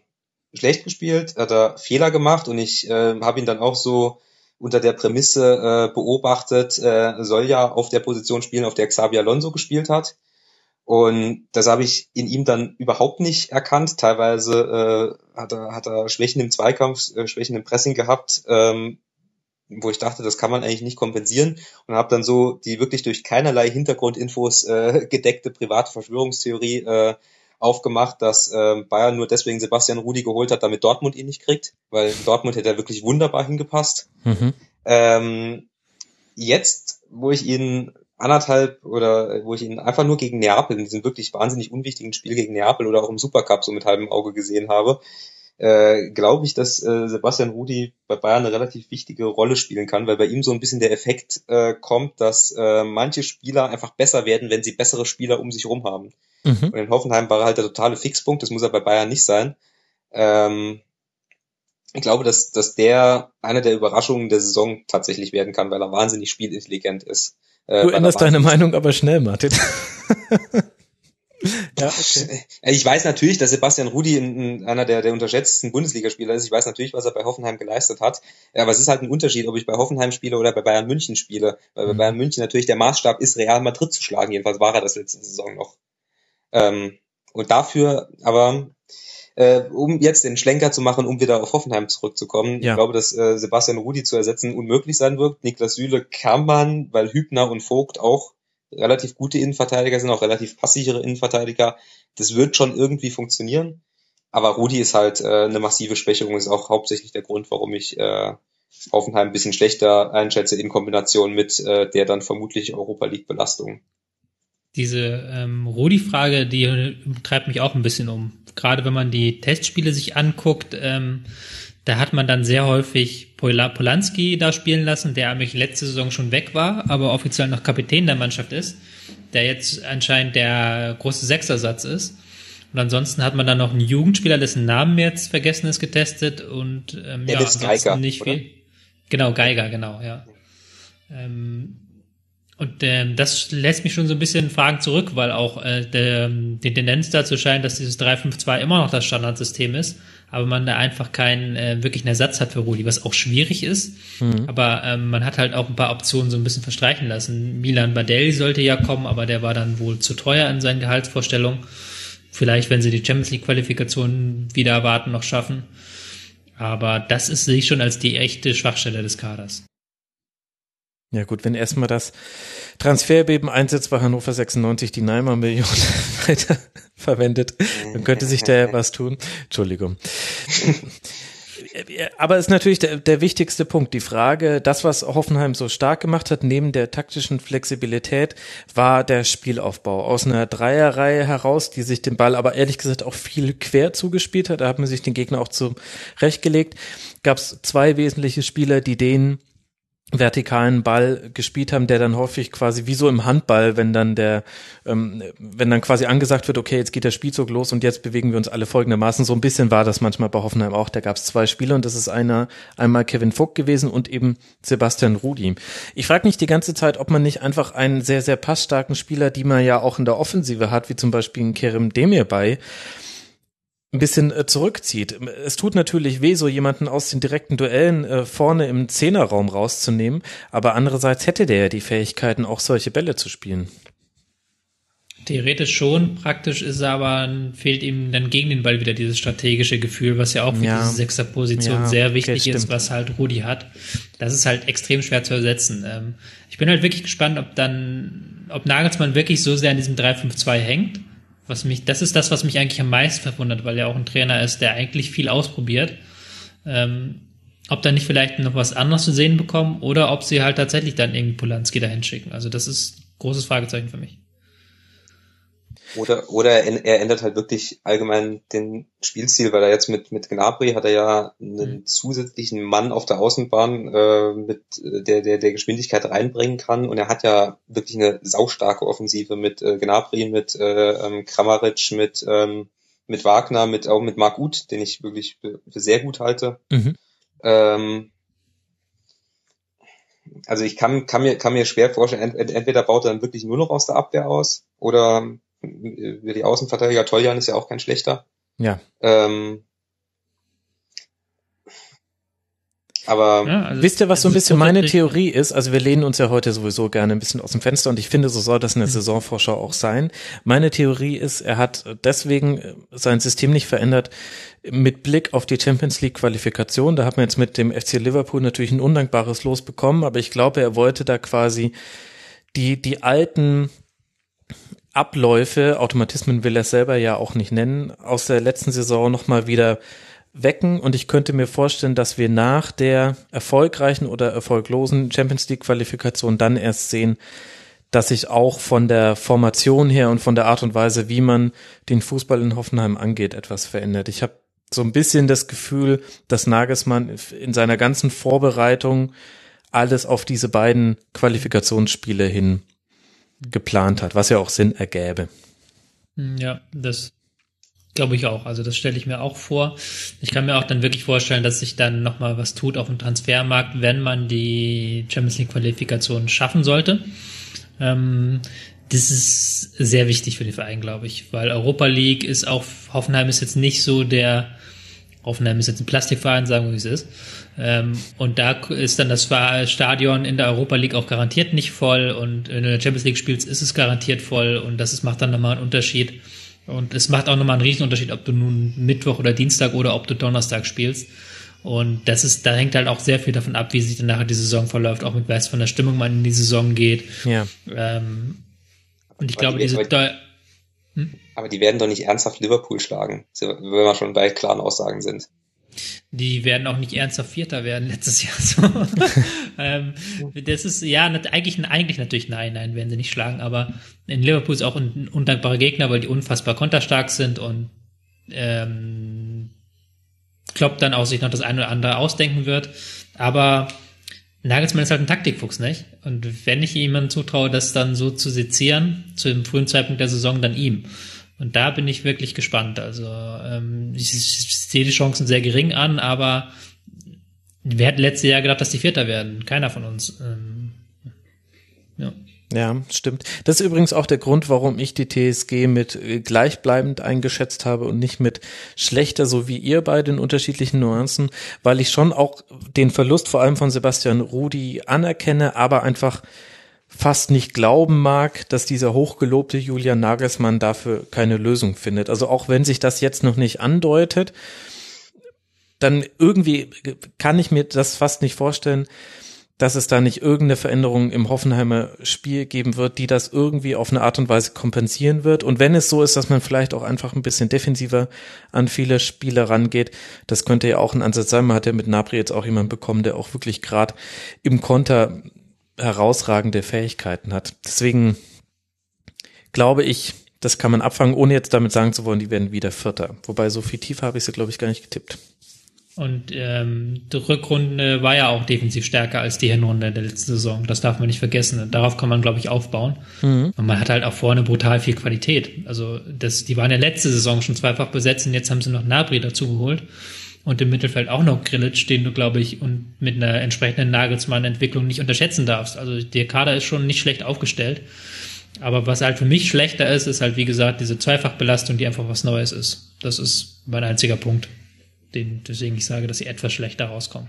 äh, schlecht gespielt, hat er Fehler gemacht und ich äh, habe ihn dann auch so unter der Prämisse äh, beobachtet, äh, soll ja auf der Position spielen, auf der Xabi Alonso gespielt hat. Und das habe ich in ihm dann überhaupt nicht erkannt. Teilweise äh, hat, er, hat er Schwächen im Zweikampf, äh, Schwächen im Pressing gehabt, ähm, wo ich dachte, das kann man eigentlich nicht kompensieren. Und habe dann so die wirklich durch keinerlei Hintergrundinfos äh, gedeckte private Verschwörungstheorie äh, aufgemacht, dass äh, Bayern nur deswegen Sebastian Rudi geholt hat, damit Dortmund ihn nicht kriegt, weil Dortmund hätte er wirklich wunderbar hingepasst. Mhm. Ähm, jetzt, wo ich ihn anderthalb oder wo ich ihn einfach nur gegen Neapel in diesem wirklich wahnsinnig unwichtigen Spiel gegen Neapel oder auch im Supercup so mit halbem Auge gesehen habe, äh, glaube ich, dass äh, Sebastian Rudi bei Bayern eine relativ wichtige Rolle spielen kann, weil bei ihm so ein bisschen der Effekt äh, kommt, dass äh, manche Spieler einfach besser werden, wenn sie bessere Spieler um sich rum haben. Mhm. Und in Hoffenheim war er halt der totale Fixpunkt, das muss er bei Bayern nicht sein. Ähm, ich glaube, dass, dass der eine der Überraschungen der Saison tatsächlich werden kann, weil er wahnsinnig spielintelligent ist. Äh, du änderst deine Meinung aber schnell, Martin. ja, okay. Äh, ich weiß natürlich, dass Sebastian Rudi in, einer der, der unterschätztesten Bundesligaspieler ist. Ich weiß natürlich, was er bei Hoffenheim geleistet hat. Aber es ist halt ein Unterschied, ob ich bei Hoffenheim spiele oder bei Bayern München spiele. Weil bei mhm. Bayern München natürlich der Maßstab ist, Real Madrid zu schlagen. Jedenfalls war er das letzte Saison noch. Ähm, und dafür aber Äh, um jetzt den Schlenker zu machen, um wieder auf Hoffenheim zurückzukommen. Ja. Ich glaube, dass äh, Sebastian Rudi zu ersetzen unmöglich sein wird. Niklas Süle kann man, weil Hübner und Vogt auch relativ gute Innenverteidiger sind, auch relativ passsichere Innenverteidiger. Das wird schon irgendwie funktionieren. Aber Rudi ist halt äh, eine massive Schwächung, ist auch hauptsächlich der Grund, warum ich äh, Hoffenheim ein bisschen schlechter einschätze in Kombination mit äh, der dann vermutlich Europa League Belastung. Diese ähm, Rudi-Frage, die treibt mich auch ein bisschen um. Gerade wenn man die Testspiele sich anguckt, ähm, da hat man dann sehr häufig Polanski da spielen lassen, der nämlich letzte Saison schon weg war, aber offiziell noch Kapitän der Mannschaft ist, der jetzt anscheinend der große Sechsersatz ist. Und ansonsten hat man dann noch einen Jugendspieler, dessen Namen jetzt vergessen ist, getestet und ähm, ja, ansonsten Geiger, nicht viel. Oder? Genau, Geiger, genau, ja. Ähm, und ähm, das lässt mich schon so ein bisschen Fragen zurück, weil auch äh, der, die Tendenz dazu scheint, dass dieses 3-5-2 immer noch das Standardsystem ist, aber man da einfach keinen äh, wirklichen Ersatz hat für Rudi, was auch schwierig ist. Mhm. Aber ähm, man hat halt auch ein paar Optionen so ein bisschen verstreichen lassen. Milan Badelli sollte ja kommen, aber der war dann wohl zu teuer in seinen Gehaltsvorstellungen. Vielleicht, wenn sie die Champions League Qualifikation wieder erwarten, noch schaffen. Aber das ist sich schon als die echte Schwachstelle des Kaders. Ja gut, wenn erstmal das Transferbeben einsetzt bei Hannover 96 die Neimer Million weiter verwendet, dann könnte sich da ja was tun. Entschuldigung. Aber es ist natürlich der, der wichtigste Punkt. Die Frage, das, was Hoffenheim so stark gemacht hat, neben der taktischen Flexibilität, war der Spielaufbau. Aus einer Dreierreihe heraus, die sich den Ball aber ehrlich gesagt auch viel quer zugespielt hat, da hat man sich den Gegner auch zurechtgelegt, gab es zwei wesentliche Spieler, die den vertikalen Ball gespielt haben, der dann häufig quasi wie so im Handball, wenn dann der, ähm, wenn dann quasi angesagt wird, okay, jetzt geht der Spielzug los und jetzt bewegen wir uns alle folgendermaßen. So ein bisschen war das manchmal bei Hoffenheim auch. Da gab es zwei Spieler und das ist einer, einmal Kevin Vogt gewesen und eben Sebastian Rudi. Ich frage mich die ganze Zeit, ob man nicht einfach einen sehr, sehr passstarken Spieler, die man ja auch in der Offensive hat, wie zum Beispiel einen Kerem Demir bei, ein bisschen äh, zurückzieht. Es tut natürlich weh, so jemanden aus den direkten Duellen äh, vorne im Zehnerraum rauszunehmen, aber andererseits hätte der ja die Fähigkeiten, auch solche Bälle zu spielen. Theoretisch schon, praktisch ist aber, fehlt ihm dann gegen den Ball wieder dieses strategische Gefühl, was ja auch für ja. diese Sechserposition ja, sehr wichtig okay, ist, was halt Rudi hat. Das ist halt extrem schwer zu ersetzen. Ähm, ich bin halt wirklich gespannt, ob dann, ob Nagelsmann wirklich so sehr an diesem 3-5-2 hängt was mich, das ist das, was mich eigentlich am meisten verwundert, weil er auch ein Trainer ist, der eigentlich viel ausprobiert. Ähm, ob da nicht vielleicht noch was anderes zu sehen bekommen oder ob sie halt tatsächlich dann irgendwie Polanski dahin schicken. Also das ist großes Fragezeichen für mich. Oder, oder er ändert halt wirklich allgemein den Spielstil, weil er jetzt mit, mit Gnabry hat er ja einen mhm. zusätzlichen Mann auf der Außenbahn, äh, mit, der, der, der Geschwindigkeit reinbringen kann. Und er hat ja wirklich eine saustarke Offensive mit äh, Gnabry, mit äh, ähm, Kramaric, mit, ähm, mit Wagner, mit, auch mit Marc Uth, den ich wirklich für, für sehr gut halte. Mhm. Ähm, also ich kann, kann, mir, kann mir schwer vorstellen, ent, entweder baut er dann wirklich nur noch aus der Abwehr aus oder wie die Außenverteidiger, Toljan ist ja auch kein schlechter. Ja. Ähm, aber ja, also wisst ihr, was so ein bisschen meine Theorie ist? Also wir lehnen uns ja heute sowieso gerne ein bisschen aus dem Fenster und ich finde, so soll das in der mhm. Saisonvorschau auch sein. Meine Theorie ist, er hat deswegen sein System nicht verändert mit Blick auf die Champions League Qualifikation. Da hat man jetzt mit dem FC Liverpool natürlich ein undankbares Los bekommen, aber ich glaube, er wollte da quasi die, die alten Abläufe, Automatismen will er selber ja auch nicht nennen, aus der letzten Saison nochmal wieder wecken und ich könnte mir vorstellen, dass wir nach der erfolgreichen oder erfolglosen Champions League Qualifikation dann erst sehen, dass sich auch von der Formation her und von der Art und Weise, wie man den Fußball in Hoffenheim angeht, etwas verändert. Ich habe so ein bisschen das Gefühl, dass Nagelsmann in seiner ganzen Vorbereitung alles auf diese beiden Qualifikationsspiele hin geplant hat, was ja auch Sinn ergäbe. Hm, ja, das glaube ich auch. Also das stelle ich mir auch vor. Ich kann mir auch dann wirklich vorstellen, dass sich dann nochmal was tut auf dem Transfermarkt, wenn man die Champions League Qualifikation schaffen sollte. Ähm, das ist sehr wichtig für den Verein, glaube ich, weil Europa League ist auch, Hoffenheim ist jetzt nicht so der, Hoffenheim ist jetzt ein Plastikverein, sagen wir, wie es ist. Ähm, und da ist dann das Stadion in der Europa League auch garantiert nicht voll und wenn du in der Champions League spielst, ist es garantiert voll und das ist, macht dann nochmal einen Unterschied. Und es macht auch nochmal einen Riesenunterschied, ob du nun Mittwoch oder Dienstag oder ob du Donnerstag spielst. Und das ist, da hängt halt auch sehr viel davon ab, wie sich dann nachher die Saison verläuft, auch mit was von der Stimmung man in die Saison geht. Ja. Ähm, und ich Aber glaube, die- diese, aber- da, Aber die werden doch nicht ernsthaft Liverpool schlagen, wenn wir schon bei klaren Aussagen sind. Die werden auch nicht ernsthaft Vierter werden letztes Jahr. So. ähm, das ist ja eigentlich, eigentlich natürlich nein, nein, werden sie nicht schlagen. Aber in Liverpool ist auch ein undankbarer Gegner, weil die unfassbar konterstark sind und ähm, Klopp dann auch sich noch das eine oder andere ausdenken wird. Aber Nagelsmann ist halt ein Taktikfuchs, nicht? Und wenn ich jemandem zutraue, das dann so zu sezieren, zu dem frühen Zeitpunkt der Saison, dann ihm. Und da bin ich wirklich gespannt. Also ähm, ich, sehe die Chancen sehr gering an, aber wir hätten letztes Jahr gedacht, dass die Vierter werden. Keiner von uns. Ähm, ja. Ja, stimmt. Das ist übrigens auch der Grund, warum ich die TSG mit äh, gleichbleibend eingeschätzt habe und nicht mit schlechter, so wie ihr beide in unterschiedlichen Nuancen, weil ich schon auch den Verlust vor allem von Sebastian Rudi anerkenne, aber einfach fast nicht glauben mag, dass dieser hochgelobte Julian Nagelsmann dafür keine Lösung findet. Also auch wenn sich das jetzt noch nicht andeutet, dann irgendwie kann ich mir das fast nicht vorstellen, dass es da nicht irgendeine Veränderung im Hoffenheimer Spiel geben wird, die das irgendwie auf eine Art und Weise kompensieren wird. Und wenn es so ist, dass man vielleicht auch einfach ein bisschen defensiver an viele Spieler rangeht, das könnte ja auch ein Ansatz sein. Man hat ja mit Nabri jetzt auch jemanden bekommen, der auch wirklich gerade im Konter herausragende Fähigkeiten hat. Deswegen glaube ich, das kann man abfangen, ohne jetzt damit sagen zu wollen, die werden wieder Vierter. Wobei so viel tiefer habe ich sie, glaube ich, gar nicht getippt. Und ähm, die Rückrunde war ja auch defensiv stärker als die Hinrunde der letzten Saison. Das darf man nicht vergessen. Und darauf kann man, glaube ich, aufbauen. Und man hat halt auch vorne brutal viel Qualität. Also das, die waren ja letzte Saison schon zweifach besetzt und jetzt haben sie noch Nabri dazu geholt. Und im Mittelfeld auch noch Grillitsch, den du, glaube ich, und mit einer entsprechenden Nagelsmann-Entwicklung nicht unterschätzen darfst. Also der Kader ist schon nicht schlecht aufgestellt. Aber was halt für mich schlechter ist, ist halt, wie gesagt, diese Zweifachbelastung, die einfach was Neues ist. Das ist mein einziger Punkt. Den, deswegen ich sage, dass sie etwas schlechter rauskommen.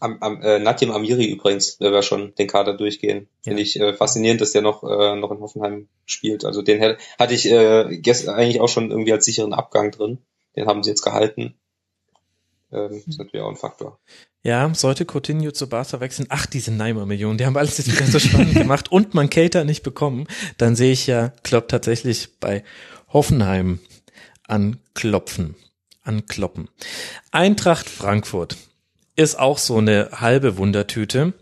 Am, am, äh, Nadim Amiri übrigens, wenn wir schon den Kader durchgehen. Finde ich äh, faszinierend, dass der noch, äh, noch in Hoffenheim spielt. Also den hätte, hatte ich äh, gestern eigentlich auch schon irgendwie als sicheren Abgang drin. Den haben sie jetzt gehalten. Ähm, ist natürlich auch ein Faktor. Ja, sollte Coutinho zu Barca wechseln, ach, diese Neymar-Millionen, die haben alles jetzt wieder so spannend gemacht und man Cater nicht bekommen, dann sehe ich ja Klopp tatsächlich bei Hoffenheim anklopfen, ankloppen. Eintracht Frankfurt ist auch so eine halbe Wundertüte.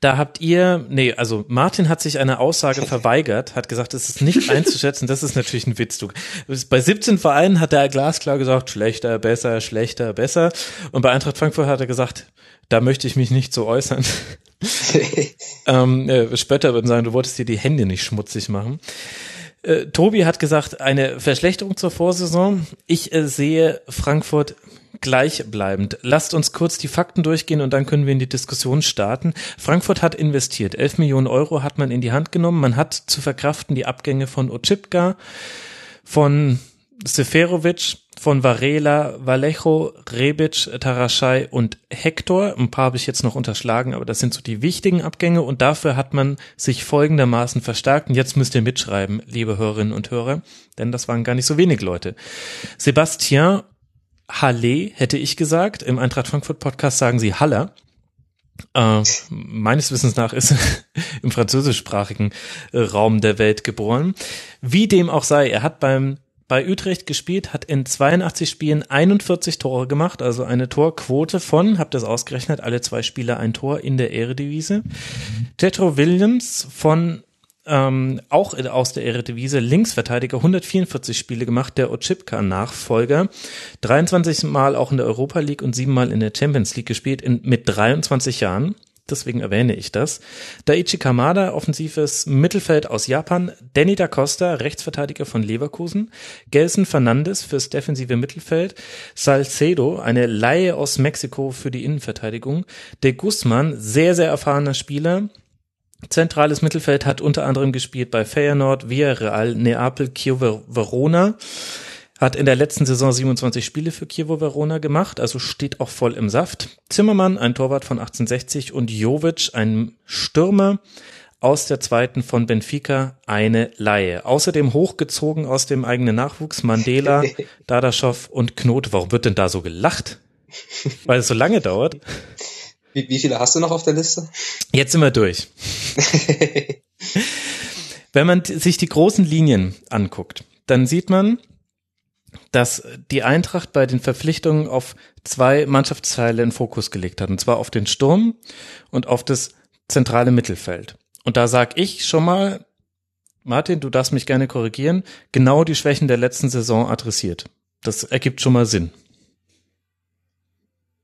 Da habt ihr, nee, also Martin hat sich eine Aussage verweigert, hat gesagt, es ist nicht einzuschätzen, das ist natürlich ein Witz. Du, bei 17 Vereinen hat er glasklar gesagt, schlechter, besser, schlechter, besser. Und bei Eintracht Frankfurt hat er gesagt, da möchte ich mich nicht so äußern. ähm, äh, Spötter würden sagen, du wolltest dir die Hände nicht schmutzig machen. Äh, Tobi hat gesagt, eine Verschlechterung zur Vorsaison. Ich äh, sehe Frankfurt gleichbleibend. Lasst uns kurz die Fakten durchgehen und dann können wir in die Diskussion starten. Frankfurt hat investiert. 11 Millionen Euro hat man in die Hand genommen. Man hat zu verkraften die Abgänge von Ochipka, von Seferovic, von Varela, Vallejo, Rebic, Taraschai und Hector. Ein paar habe ich jetzt noch unterschlagen, aber das sind so die wichtigen Abgänge und dafür hat man sich folgendermaßen verstärkt. Und jetzt müsst ihr mitschreiben, liebe Hörerinnen und Hörer, denn das waren gar nicht so wenig Leute. Sebastien Halle, hätte ich gesagt. Im Eintracht Frankfurt Podcast sagen sie Haller. Äh, meines Wissens nach ist im französischsprachigen äh, Raum der Welt geboren. Wie dem auch sei, er hat beim bei Utrecht gespielt, hat in 82 Spielen 41 Tore gemacht, also eine Torquote von, habt ihr es ausgerechnet, alle zwei Spieler ein Tor in der Eredivisie. Jetro Williams von ähm, auch aus der Eredivisie, Linksverteidiger, 144 Spiele gemacht, der Ochipka-Nachfolger, 23 Mal auch in der Europa League und 7 Mal in der Champions League gespielt, in, mit 23 Jahren. Deswegen erwähne ich das. Daichi Kamada, offensives Mittelfeld aus Japan. Danny da Costa, Rechtsverteidiger von Leverkusen. Gelson Fernandes fürs defensive Mittelfeld. Salcedo, eine Laie aus Mexiko für die Innenverteidigung. De Guzman, sehr, sehr erfahrener Spieler. Zentrales Mittelfeld hat unter anderem gespielt bei Feyenoord, Villarreal, Neapel, Chievo Verona. Hat in der letzten Saison 27 Spiele für Chievo Verona gemacht, also steht auch voll im Saft. Zimmermann, ein Torwart von 1860 und Jovic, ein Stürmer aus der zweiten von Benfica eine Laie. Außerdem hochgezogen aus dem eigenen Nachwuchs Mandela, Dadaschow und Knot. Warum wird denn da so gelacht? Weil es so lange dauert. Wie, wie viele hast du noch auf der Liste? Jetzt sind wir durch. Wenn man sich die großen Linien anguckt, dann sieht man, dass die Eintracht bei den Verpflichtungen auf zwei Mannschaftsteile in Fokus gelegt hat, und zwar auf den Sturm und auf das zentrale Mittelfeld. Und da sag ich schon mal, Martin, du darfst mich gerne korrigieren, genau die Schwächen der letzten Saison adressiert. Das ergibt schon mal Sinn.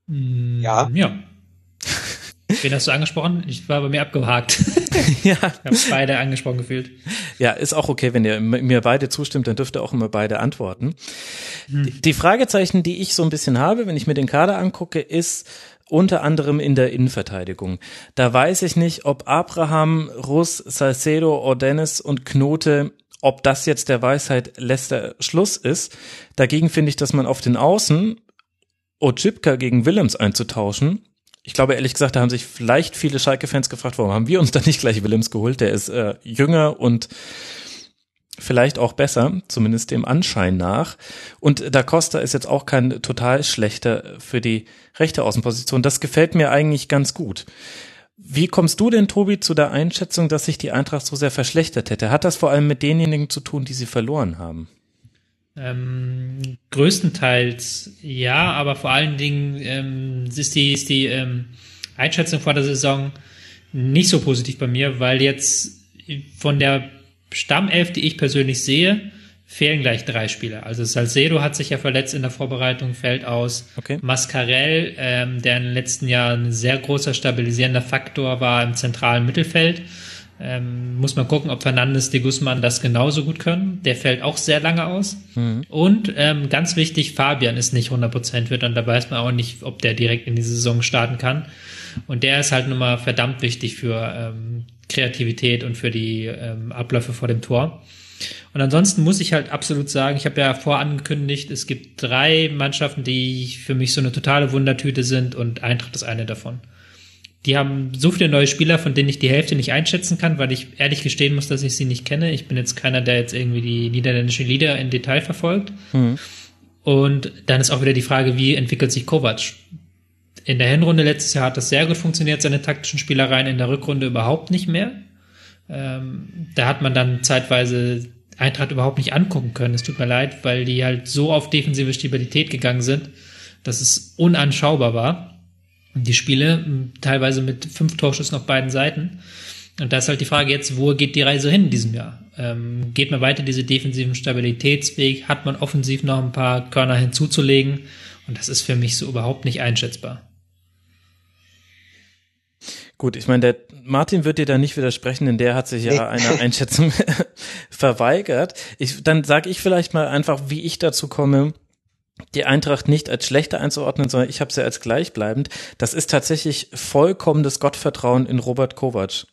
Ja. Ja. Wen hast du angesprochen? Ich war bei mir abgehakt. ja. Ich habe beide angesprochen gefühlt. Ja, ist auch okay, wenn ihr mir beide zustimmt, dann dürft ihr auch immer beide antworten. Hm. Die Fragezeichen, die ich so ein bisschen habe, wenn ich mir den Kader angucke, ist unter anderem in der Innenverteidigung. Da weiß ich nicht, ob Abraham, Russ, Salcedo, Ordenes und Knote ob das jetzt der Weisheit letzter Schluss ist. Dagegen finde ich, dass man auf den Außen Ojibka gegen Willems einzutauschen ich glaube ehrlich gesagt, da haben sich vielleicht viele Schalke-Fans gefragt, warum haben wir uns da nicht gleich Willems geholt? Der ist äh, jünger und vielleicht auch besser, zumindest dem Anschein nach. Und Da Costa ist jetzt auch kein total schlechter für die rechte Außenposition. Das gefällt mir eigentlich ganz gut. Wie kommst du denn, Tobi, zu der Einschätzung, dass sich die Eintracht so sehr verschlechtert hätte? Hat das vor allem mit denjenigen zu tun, die sie verloren haben? Ähm, größtenteils ja, aber vor allen Dingen ähm, ist die, ist die ähm, Einschätzung vor der Saison nicht so positiv bei mir, weil jetzt von der Stammelf, die ich persönlich sehe, fehlen gleich drei Spieler. Also Salcedo hat sich ja verletzt in der Vorbereitung, fällt aus. Okay. Mascarell, ähm, der in den letzten Jahren ein sehr großer stabilisierender Faktor war im zentralen Mittelfeld, ähm, muss man gucken, ob Fernandes de Guzman das genauso gut können. Der fällt auch sehr lange aus. Mhm. Und ähm, ganz wichtig, Fabian ist nicht 100% wird und da weiß man auch nicht, ob der direkt in die Saison starten kann. Und der ist halt nun mal verdammt wichtig für ähm, Kreativität und für die ähm, Abläufe vor dem Tor. Und ansonsten muss ich halt absolut sagen, ich habe ja vorangekündigt, es gibt drei Mannschaften, die für mich so eine totale Wundertüte sind und Eintracht ist eine davon. Die haben so viele neue Spieler, von denen ich die Hälfte nicht einschätzen kann, weil ich ehrlich gestehen muss, dass ich sie nicht kenne. Ich bin jetzt keiner, der jetzt irgendwie die niederländischen Lieder in Detail verfolgt. Mhm. Und dann ist auch wieder die Frage, wie entwickelt sich Kovac? In der Hinrunde letztes Jahr hat das sehr gut funktioniert, seine taktischen Spielereien in der Rückrunde überhaupt nicht mehr. Ähm, da hat man dann zeitweise Eintracht überhaupt nicht angucken können. Es tut mir leid, weil die halt so auf defensive Stabilität gegangen sind, dass es unanschaubar war die Spiele, teilweise mit fünf Torschüssen auf beiden Seiten. Und da ist halt die Frage jetzt, wo geht die Reise hin in diesem Jahr? Ähm, geht man weiter diese defensiven Stabilitätsweg? Hat man offensiv noch ein paar Körner hinzuzulegen? Und das ist für mich so überhaupt nicht einschätzbar. Gut, ich meine, der Martin wird dir da nicht widersprechen, denn der hat sich ja einer Einschätzung verweigert. Ich, dann sage ich vielleicht mal einfach, wie ich dazu komme, die Eintracht nicht als schlechter einzuordnen, sondern ich habe sie als gleichbleibend. Das ist tatsächlich vollkommenes Gottvertrauen in Robert Kovac.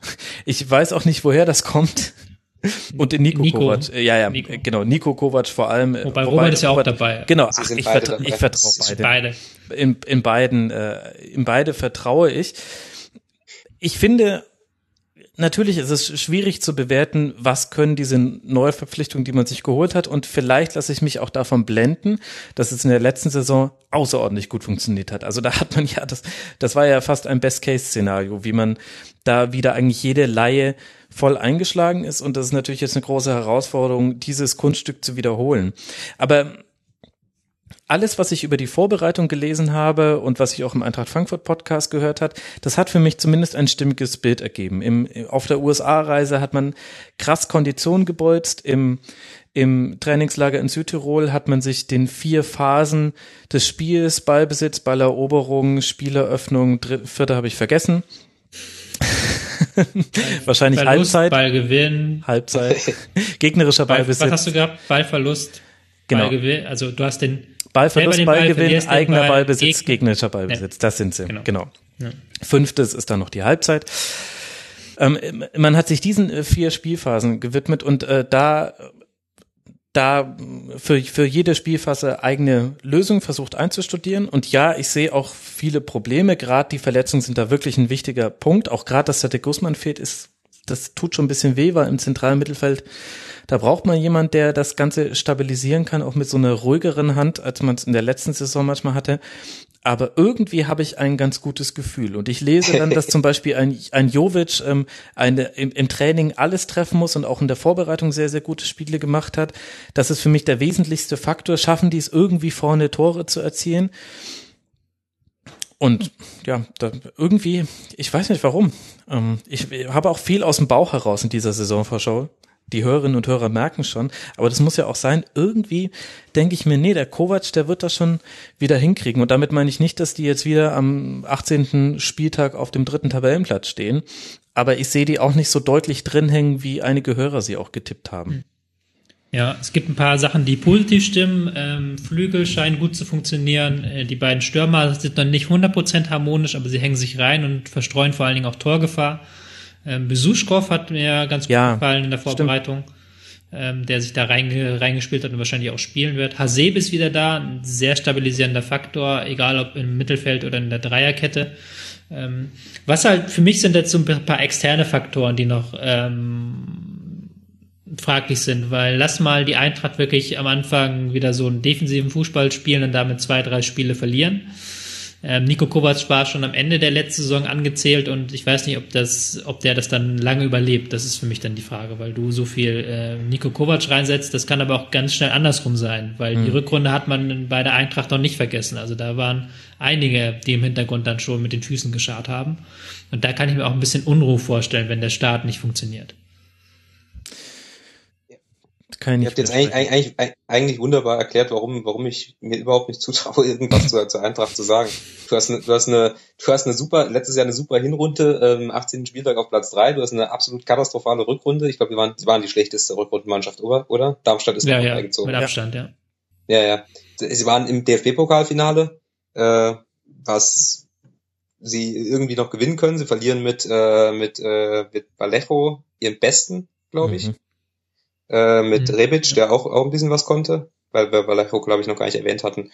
Ich weiß auch nicht, woher das kommt. Und in Nico, Nico. Kovac. Ja, ja, Nico. genau. Nico Kovac vor allem. Wobei, wobei Robert ist ja auch dabei. Genau, ach, ich, vertra ich vertraue beide. beide. In, in beiden, äh, in beide vertraue ich. Ich finde, natürlich ist es schwierig zu bewerten, was können diese Neuverpflichtungen, die man sich geholt hat. Und vielleicht lasse ich mich auch davon blenden, dass es in der letzten Saison außerordentlich gut funktioniert hat. Also da hat man ja, das, das war ja fast ein Best-Case-Szenario, wie man da wieder eigentlich jede Laie voll eingeschlagen ist. Und das ist natürlich jetzt eine große Herausforderung, dieses Kunststück zu wiederholen. Aber alles, was ich über die Vorbereitung gelesen habe und was ich auch im Eintracht Frankfurt Podcast gehört hat, das hat für mich zumindest ein stimmiges Bild ergeben. Im, auf der USA-Reise hat man krass Konditionen gebolzt. Im, im Trainingslager in Südtirol hat man sich den vier Phasen des Spiels, Ballbesitz, Balleroberung, Spieleröffnung, dritte, vierte habe ich vergessen. Wahrscheinlich Verlust, Halbzeit. Ballgewinn. Halbzeit. Gegnerischer Ballbesitz. Was hast du gehabt? Ballverlust. Genau. Ballgewinn. Also du hast den Ballverlust, Ballgewinn, eigener Ball, Ballbesitz, Geg gegnerischer Ballbesitz. Ja. Das sind sie. Genau. genau. Ja. Fünftes ist dann noch die Halbzeit. Ähm, man hat sich diesen äh, vier Spielphasen gewidmet und äh, da da für, für jede Spielphase eigene Lösung versucht einzustudieren. Und ja, ich sehe auch viele Probleme. Gerade die Verletzungen sind da wirklich ein wichtiger Punkt. Auch gerade, dass der de Guzman fehlt, ist das tut schon ein bisschen weh, weil im zentralen Mittelfeld, da braucht man jemand, der das Ganze stabilisieren kann, auch mit so einer ruhigeren Hand, als man es in der letzten Saison manchmal hatte. Aber irgendwie habe ich ein ganz gutes Gefühl. Und ich lese dann, dass zum Beispiel ein, ein Jovic ähm, eine, im, im Training alles treffen muss und auch in der Vorbereitung sehr, sehr gute Spiele gemacht hat. Das ist für mich der wesentlichste Faktor. Schaffen die es irgendwie vorne Tore zu erzielen? Und ja, da irgendwie, ich weiß nicht warum. Ähm, ich habe auch viel aus dem Bauch heraus in dieser Saisonvorschau. Die Hörerinnen und Hörer merken schon, aber das muss ja auch sein. Irgendwie denke ich mir, nee, der Kovac, der wird das schon wieder hinkriegen. Und damit meine ich nicht, dass die jetzt wieder am 18. Spieltag auf dem dritten Tabellenplatz stehen. Aber ich sehe die auch nicht so deutlich drin hängen, wie einige Hörer sie auch getippt haben. Hm. Ja, es gibt ein paar Sachen, die positiv stimmen. Ähm, Flügel scheinen gut zu funktionieren. Äh, die beiden Stürmer sind noch nicht 100% harmonisch, aber sie hängen sich rein und verstreuen vor allen Dingen auch Torgefahr. Ähm, Besuschkow hat mir ganz gut ja, gefallen in der Vorbereitung, ähm, der sich da reinge reingespielt hat und wahrscheinlich auch spielen wird. Haseb ist wieder da, ein sehr stabilisierender Faktor, egal ob im Mittelfeld oder in der Dreierkette. Ähm, was halt für mich sind jetzt so ein paar externe Faktoren, die noch ähm, fraglich sind, weil lass mal die Eintracht wirklich am Anfang wieder so einen defensiven Fußball spielen und damit zwei, drei Spiele verlieren. Ähm, Nico Kovac war schon am Ende der letzten Saison angezählt und ich weiß nicht, ob das, ob der das dann lange überlebt. Das ist für mich dann die Frage, weil du so viel äh, Nico Kovac reinsetzt. Das kann aber auch ganz schnell andersrum sein, weil mhm. die Rückrunde hat man bei der Eintracht noch nicht vergessen. Also da waren einige, die im Hintergrund dann schon mit den Füßen geschart haben. Und da kann ich mir auch ein bisschen Unruhe vorstellen, wenn der Start nicht funktioniert. Kann ich Ihr habt jetzt eigentlich, eigentlich, eigentlich wunderbar erklärt, warum, warum ich mir überhaupt nicht zutraue, irgendwas zu, zur Eintracht zu sagen. Du hast, eine, du hast eine, du hast eine super, letztes Jahr eine super Hinrunde, ähm, 18. Spieltag auf Platz 3, du hast eine absolut katastrophale Rückrunde. Ich glaube, wir waren, sie waren die schlechteste Rückrundenmannschaft, oder? oder? Darmstadt ist ja, ja, eingezogen. Mit Abstand, ja. Ja, ja. Sie waren im DFB-Pokalfinale, äh, was sie irgendwie noch gewinnen können. Sie verlieren mit, äh, mit, äh, mit Vallejo ihren Besten, glaube ich. Mhm äh, mit mhm. Rebic, der auch, auch ein bisschen was konnte, weil wir Vallejo, glaube ich, noch gar nicht erwähnt hatten.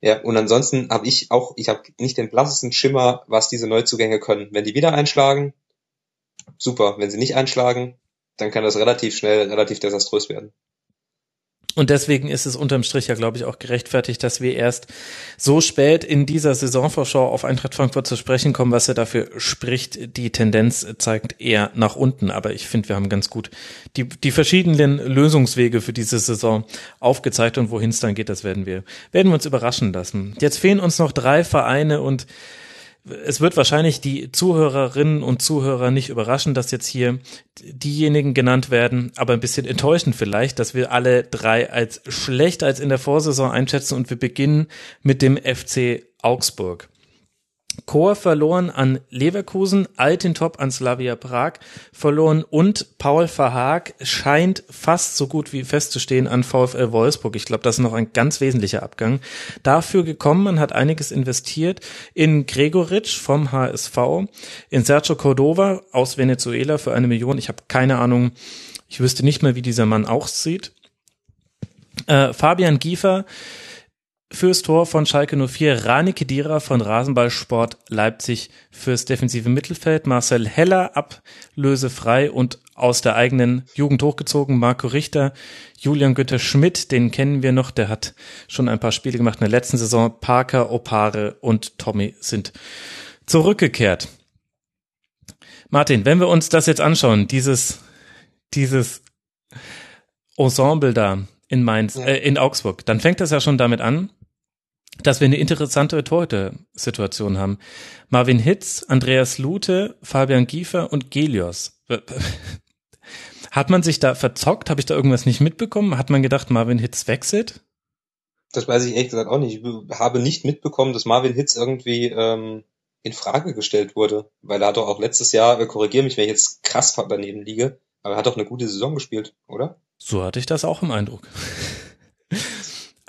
Ja, und ansonsten habe ich auch, ich habe nicht den blassesten Schimmer, was diese Neuzugänge können. Wenn die wieder einschlagen, super. Wenn sie nicht einschlagen, dann kann das relativ schnell, relativ desaströs werden. Und deswegen ist es unterm Strich ja, glaube ich, auch gerechtfertigt, dass wir erst so spät in dieser Saisonvorschau auf Eintracht Frankfurt zu sprechen kommen, was ja dafür spricht. Die Tendenz zeigt eher nach unten. Aber ich finde, wir haben ganz gut die, die verschiedenen Lösungswege für diese Saison aufgezeigt und wohin es dann geht, das werden wir, werden wir uns überraschen lassen. Jetzt fehlen uns noch drei Vereine und es wird wahrscheinlich die Zuhörerinnen und Zuhörer nicht überraschen, dass jetzt hier diejenigen genannt werden, aber ein bisschen enttäuschend vielleicht, dass wir alle drei als schlechter als in der Vorsaison einschätzen und wir beginnen mit dem FC Augsburg. Chor verloren an Leverkusen, Altintop an Slavia Prag verloren und Paul Verhaag scheint fast so gut wie festzustehen an VfL Wolfsburg. Ich glaube, das ist noch ein ganz wesentlicher Abgang. Dafür gekommen, man hat einiges investiert in Gregoritsch vom HSV, in Sergio Cordova aus Venezuela für eine Million. Ich habe keine Ahnung, ich wüsste nicht mehr, wie dieser Mann aussieht. Äh, Fabian Giefer fürs Tor von Schalke 04, Rani Kedira von Rasenballsport Leipzig fürs defensive Mittelfeld, Marcel Heller ablösefrei und aus der eigenen Jugend hochgezogen, Marco Richter, Julian Günther Schmidt, den kennen wir noch, der hat schon ein paar Spiele gemacht in der letzten Saison, Parker, Opare und Tommy sind zurückgekehrt. Martin, wenn wir uns das jetzt anschauen, dieses, dieses Ensemble da in Mainz, ja. äh, in Augsburg, dann fängt das ja schon damit an, dass wir eine interessante Torhüter-Situation haben. Marvin Hitz, Andreas Lute, Fabian Giefer und Gelios. Hat man sich da verzockt? Habe ich da irgendwas nicht mitbekommen? Hat man gedacht, Marvin Hitz wechselt? Das weiß ich ehrlich gesagt auch nicht. Ich habe nicht mitbekommen, dass Marvin Hitz irgendwie ähm, in Frage gestellt wurde, weil er hat doch auch letztes Jahr, äh, korrigiere mich, wenn ich jetzt krass daneben liege, aber er hat doch eine gute Saison gespielt, oder? So hatte ich das auch im Eindruck.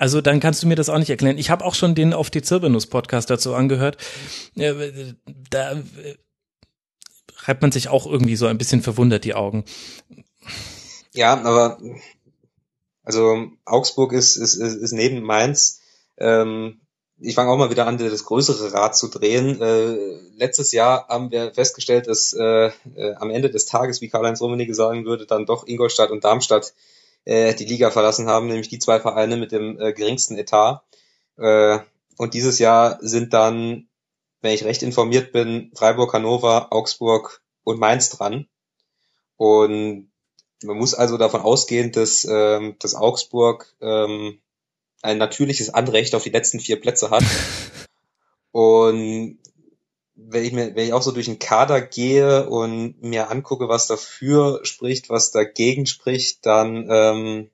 Also dann kannst du mir das auch nicht erklären. Ich habe auch schon den auf die Zirbelnuss Podcast dazu angehört. Da reibt man sich auch irgendwie so ein bisschen verwundert die Augen. Ja, aber also Augsburg ist ist, ist neben Mainz ähm, ich fange auch mal wieder an, das größere Rad zu drehen. Äh, letztes Jahr haben wir festgestellt, dass äh, äh, am Ende des Tages, wie Karl-Heinz Rummenigge sagen würde, dann doch Ingolstadt und Darmstadt äh, die Liga verlassen haben, nämlich die zwei Vereine mit dem äh, geringsten Etat. Äh, und dieses Jahr sind dann, wenn ich recht informiert bin, Freiburg, Hannover, Augsburg und Mainz dran. Und man muss also davon ausgehen, dass, ähm, dass Augsburg ähm, ein natürliches Anrecht auf die letzten vier Plätze hat. Und wenn ich mir, wenn ich auch so durch den Kader gehe und mir angucke, was dafür spricht, was dagegen spricht, dann ähm,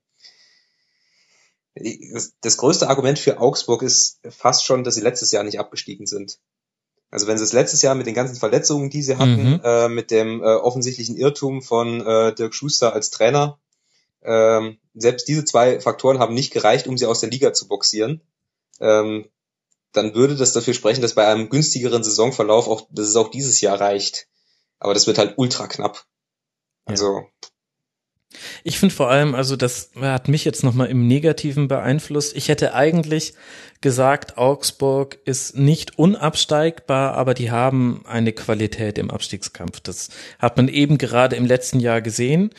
das, größte Argument für Augsburg ist fast schon, dass sie letztes Jahr nicht abgestiegen sind. Also wenn sie es letztes Jahr mit den ganzen Verletzungen, die sie hatten, mhm. äh, mit dem äh, offensichtlichen Irrtum von äh, Dirk Schuster als Trainer, ähm, selbst diese zwei Faktoren haben nicht gereicht, um sie aus der Liga zu boxieren. Ähm, dann würde das dafür sprechen, dass bei einem günstigeren Saisonverlauf auch, dass es auch dieses Jahr reicht. Aber das wird halt ultra knapp. Also. Ich finde vor allem, also das hat mich jetzt nochmal im Negativen beeinflusst. Ich hätte eigentlich gesagt, Augsburg ist nicht unabsteigbar, aber die haben eine Qualität im Abstiegskampf. Das hat man eben gerade im letzten Jahr gesehen.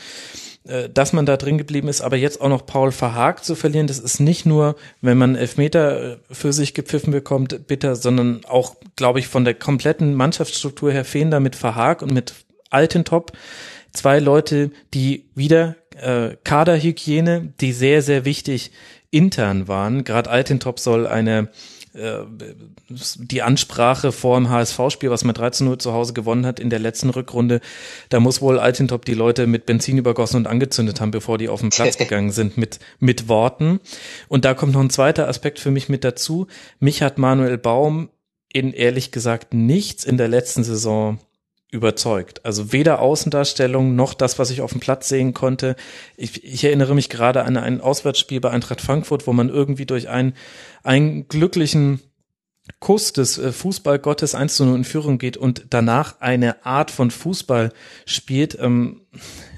Äh, dass man da drin geblieben ist, aber jetzt auch noch Paul Verhaag zu verlieren, das ist nicht nur, wenn man Elfmeter äh, für sich gepfiffen bekommt, bitter, sondern auch, glaube ich, von der kompletten Mannschaftsstruktur her fehlen da mit Verhaag und mit Altentop zwei Leute, die wieder äh, Kaderhygiene, die sehr, sehr wichtig intern waren. Gerade Altentop soll eine äh, die Ansprache vor dem HSV-Spiel, was man 13 Uhr zu Hause gewonnen hat in der letzten Rückrunde, da muss wohl Altintop die Leute mit Benzin übergossen und angezündet haben, bevor die auf den Platz gegangen sind mit, mit Worten. Und da kommt noch ein zweiter Aspekt für mich mit dazu. Mich hat Manuel Baum in ehrlich gesagt nichts in der letzten Saison überzeugt. Also weder Außendarstellung noch das, was ich auf dem Platz sehen konnte. Ich, ich erinnere mich gerade an ein Auswärtsspiel bei Eintracht Frankfurt, wo man irgendwie durch einen, einen glücklichen Kuss des äh, Fußballgottes 1 zu 0 in Führung geht und danach eine Art von Fußball spielt. Ähm,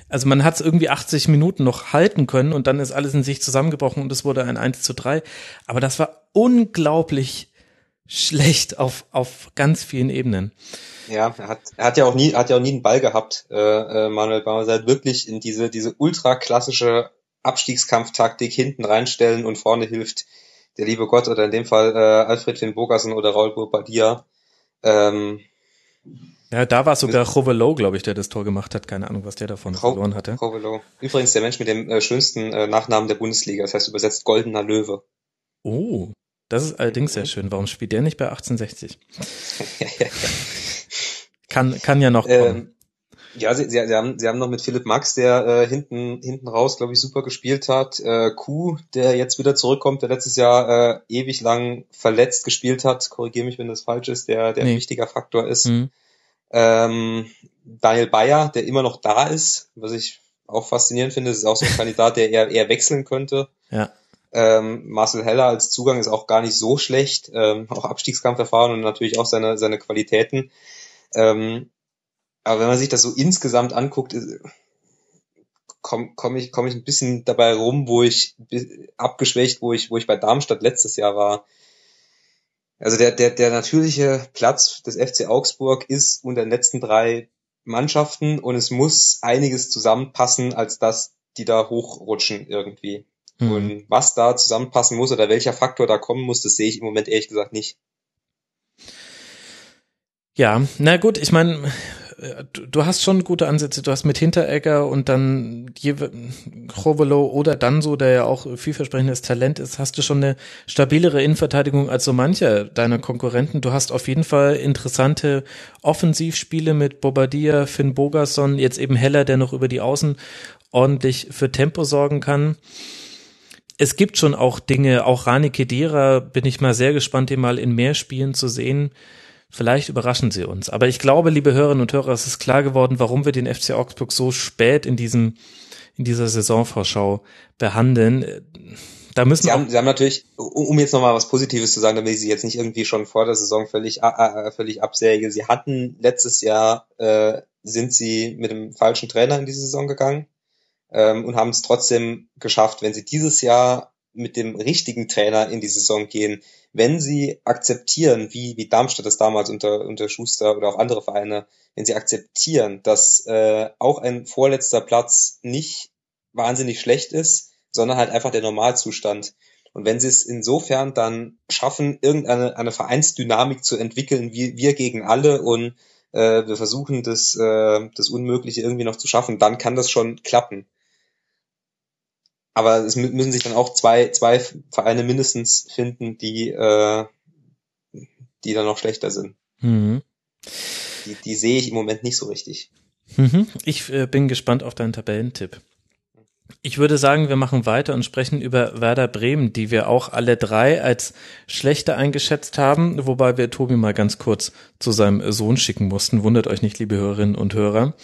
also man hat es irgendwie 80 Minuten noch halten können und dann ist alles in sich zusammengebrochen und es wurde ein 1 zu 3. Aber das war unglaublich schlecht auf, auf ganz vielen Ebenen. Ja, er hat, er hat ja auch nie, hat ja auch nie einen Ball gehabt, äh, äh, Manuel Bauer. Er hat wirklich in diese, diese ultra klassische Abstiegskampftaktik hinten reinstellen und vorne hilft der liebe Gott oder in dem Fall äh, Alfred Finn Bogasen oder Raul Burbadia. Ähm, ja, da war sogar Chovelo, glaube ich, der das Tor gemacht hat. Keine Ahnung, was der davon Ro verloren hatte. Chovelo. Übrigens der Mensch mit dem äh, schönsten äh, Nachnamen der Bundesliga, das heißt übersetzt goldener Löwe. Oh, das ist allerdings sehr schön. Warum spielt der nicht bei 1860? Kann, kann ja noch kommen. Ähm, ja, sie, sie, sie, haben, sie haben noch mit Philipp Max, der äh, hinten, hinten raus, glaube ich, super gespielt hat. Äh, Kuh, der jetzt wieder zurückkommt, der letztes Jahr äh, ewig lang verletzt gespielt hat. Korrigiere mich, wenn das falsch ist, der, der nee. ein wichtiger Faktor ist. Mhm. Ähm, Daniel Bayer, der immer noch da ist, was ich auch faszinierend finde, ist auch so ein Kandidat, der eher, eher wechseln könnte. Ja. Ähm, Marcel Heller als Zugang ist auch gar nicht so schlecht, ähm, auch Abstiegskampf erfahren und natürlich auch seine, seine Qualitäten. Ähm, aber wenn man sich das so insgesamt anguckt, komme komm ich, komm ich ein bisschen dabei rum, wo ich abgeschwächt, wo ich, wo ich bei Darmstadt letztes Jahr war. Also der, der, der natürliche Platz des FC Augsburg ist unter den letzten drei Mannschaften und es muss einiges zusammenpassen, als dass die da hochrutschen irgendwie. Mhm. Und was da zusammenpassen muss oder welcher Faktor da kommen muss, das sehe ich im Moment ehrlich gesagt nicht. Ja, na gut, ich meine, du, hast schon gute Ansätze. Du hast mit Hinteregger und dann Chovelo oder Danso, der ja auch vielversprechendes Talent ist, hast du schon eine stabilere Innenverteidigung als so mancher deiner Konkurrenten. Du hast auf jeden Fall interessante Offensivspiele mit Bobadilla, Finn Bogerson, jetzt eben Heller, der noch über die Außen ordentlich für Tempo sorgen kann es gibt schon auch Dinge, auch Rani Kedira bin ich mal sehr gespannt, den mal in mehr Spielen zu sehen. Vielleicht überraschen sie uns. Aber ich glaube, liebe Hörerinnen und Hörer, es ist klar geworden, warum wir den FC Augsburg so spät in diesem, in dieser Saisonvorschau behandeln. Da müssen sie, haben, sie haben natürlich, um jetzt nochmal was Positives zu sagen, damit ich sie jetzt nicht irgendwie schon vor der Saison völlig, äh, völlig absäge. Sie hatten letztes Jahr, äh, sind sie mit dem falschen Trainer in diese Saison gegangen ähm, und haben es trotzdem geschafft. Wenn sie dieses Jahr mit dem richtigen Trainer in die Saison gehen, wenn sie akzeptieren, wie, wie Darmstadt das damals unter, unter Schuster oder auch andere Vereine, wenn sie akzeptieren, dass äh, auch ein vorletzter Platz nicht wahnsinnig schlecht ist, sondern halt einfach der Normalzustand. Und wenn sie es insofern dann schaffen, irgendeine eine Vereinsdynamik zu entwickeln, wie wir gegen alle und äh, wir versuchen das, äh, das Unmögliche irgendwie noch zu schaffen, dann kann das schon klappen. Aber es müssen sich dann auch zwei, zwei Vereine mindestens finden, die, äh, die dann noch schlechter sind. Mhm. Die, die sehe ich im Moment nicht so richtig. Mhm. Ich äh, bin gespannt auf deinen Tabellentipp. Ich würde sagen, wir machen weiter und sprechen über Werder Bremen, die wir auch alle drei als schlechter eingeschätzt haben, wobei wir Tobi mal ganz kurz zu seinem Sohn schicken mussten. Wundert euch nicht, liebe Hörerinnen und Hörer.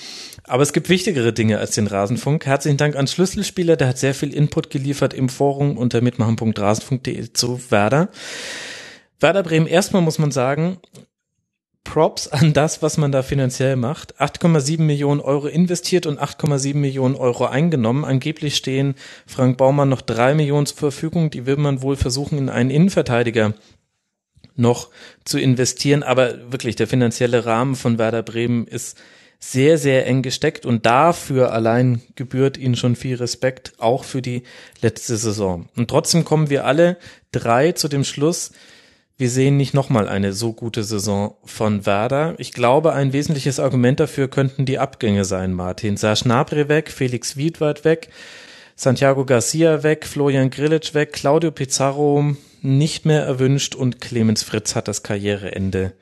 Aber es gibt wichtigere Dinge als den Rasenfunk. Herzlichen Dank an Schlüsselspieler, der hat sehr viel Input geliefert im Forum unter mitmachen.rasenfunk.de zu Werder. Werder Bremen, erstmal muss man sagen, Props an das, was man da finanziell macht. 8,7 Millionen Euro investiert und 8,7 Millionen Euro eingenommen. Angeblich stehen Frank Baumann noch drei Millionen zur Verfügung. Die will man wohl versuchen, in einen Innenverteidiger noch zu investieren. Aber wirklich, der finanzielle Rahmen von Werder Bremen ist sehr, sehr eng gesteckt und dafür allein gebührt ihnen schon viel Respekt, auch für die letzte Saison. Und trotzdem kommen wir alle drei zu dem Schluss, wir sehen nicht nochmal eine so gute Saison von Werder. Ich glaube, ein wesentliches Argument dafür könnten die Abgänge sein, Martin. Serge Gnabry weg, Felix Wiedwald weg, Santiago Garcia weg, Florian Grillitsch weg, Claudio Pizarro nicht mehr erwünscht und Clemens Fritz hat das Karriereende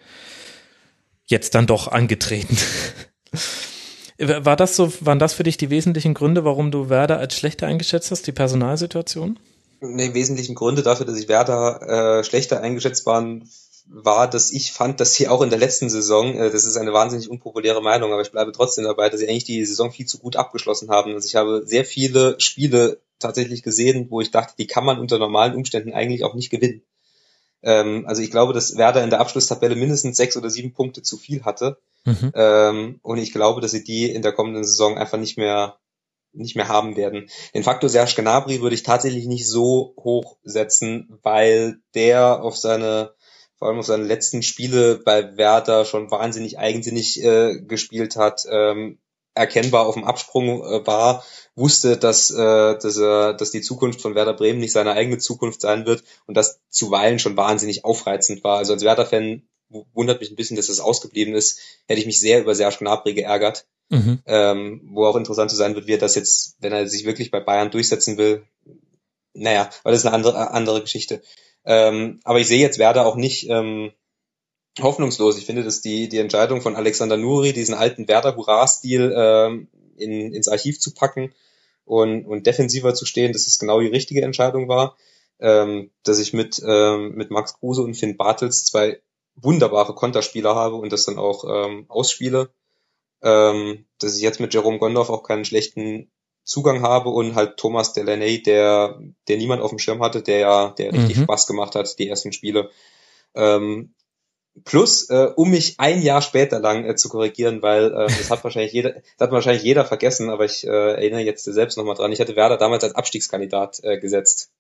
jetzt dann doch angetreten. War das so, waren das für dich die wesentlichen Gründe, warum du Werder als schlechter eingeschätzt hast, die Personalsituation? Die wesentlichen Gründe dafür, dass ich Werder äh, schlechter eingeschätzt waren, war, dass ich fand, dass sie auch in der letzten Saison, äh, das ist eine wahnsinnig unpopuläre Meinung, aber ich bleibe trotzdem dabei, dass sie eigentlich die Saison viel zu gut abgeschlossen haben. Also ich habe sehr viele Spiele tatsächlich gesehen, wo ich dachte, die kann man unter normalen Umständen eigentlich auch nicht gewinnen. Ähm, also ich glaube, dass Werder in der Abschlusstabelle mindestens sechs oder sieben Punkte zu viel hatte. Mhm. Ähm, und ich glaube, dass sie die in der kommenden Saison einfach nicht mehr nicht mehr haben werden. Den Faktor Serge Gnabry würde ich tatsächlich nicht so hoch setzen, weil der auf seine vor allem auf seine letzten Spiele bei Werder schon wahnsinnig eigensinnig äh, gespielt hat, ähm, erkennbar auf dem Absprung äh, war, wusste, dass, äh, dass, äh, dass die Zukunft von Werder Bremen nicht seine eigene Zukunft sein wird und das zuweilen schon wahnsinnig aufreizend war. Also als Werder-Fan wundert mich ein bisschen, dass das ausgeblieben ist. Hätte ich mich sehr über Serge Gnabry geärgert. Mhm. Ähm, wo auch interessant zu sein wird, wie er das jetzt, wenn er sich wirklich bei Bayern durchsetzen will, naja, aber das ist eine andere, andere Geschichte. Ähm, aber ich sehe jetzt Werder auch nicht ähm, hoffnungslos. Ich finde, dass die, die Entscheidung von Alexander Nuri, diesen alten Werder-Hurra-Stil ähm, in, ins Archiv zu packen und, und defensiver zu stehen, dass es genau die richtige Entscheidung war. Ähm, dass ich mit, ähm, mit Max Kruse und Finn Bartels zwei wunderbare Konterspieler habe und das dann auch ähm, ausspiele ähm, dass ich jetzt mit Jerome Gondorf auch keinen schlechten Zugang habe und halt Thomas Delaney, der, der niemand auf dem Schirm hatte, der ja, der richtig mhm. Spaß gemacht hat, die ersten Spiele. Ähm, plus, äh, um mich ein Jahr später lang äh, zu korrigieren, weil äh, das hat wahrscheinlich jeder, das hat wahrscheinlich jeder vergessen, aber ich äh, erinnere jetzt selbst nochmal dran. Ich hatte Werder damals als Abstiegskandidat äh, gesetzt.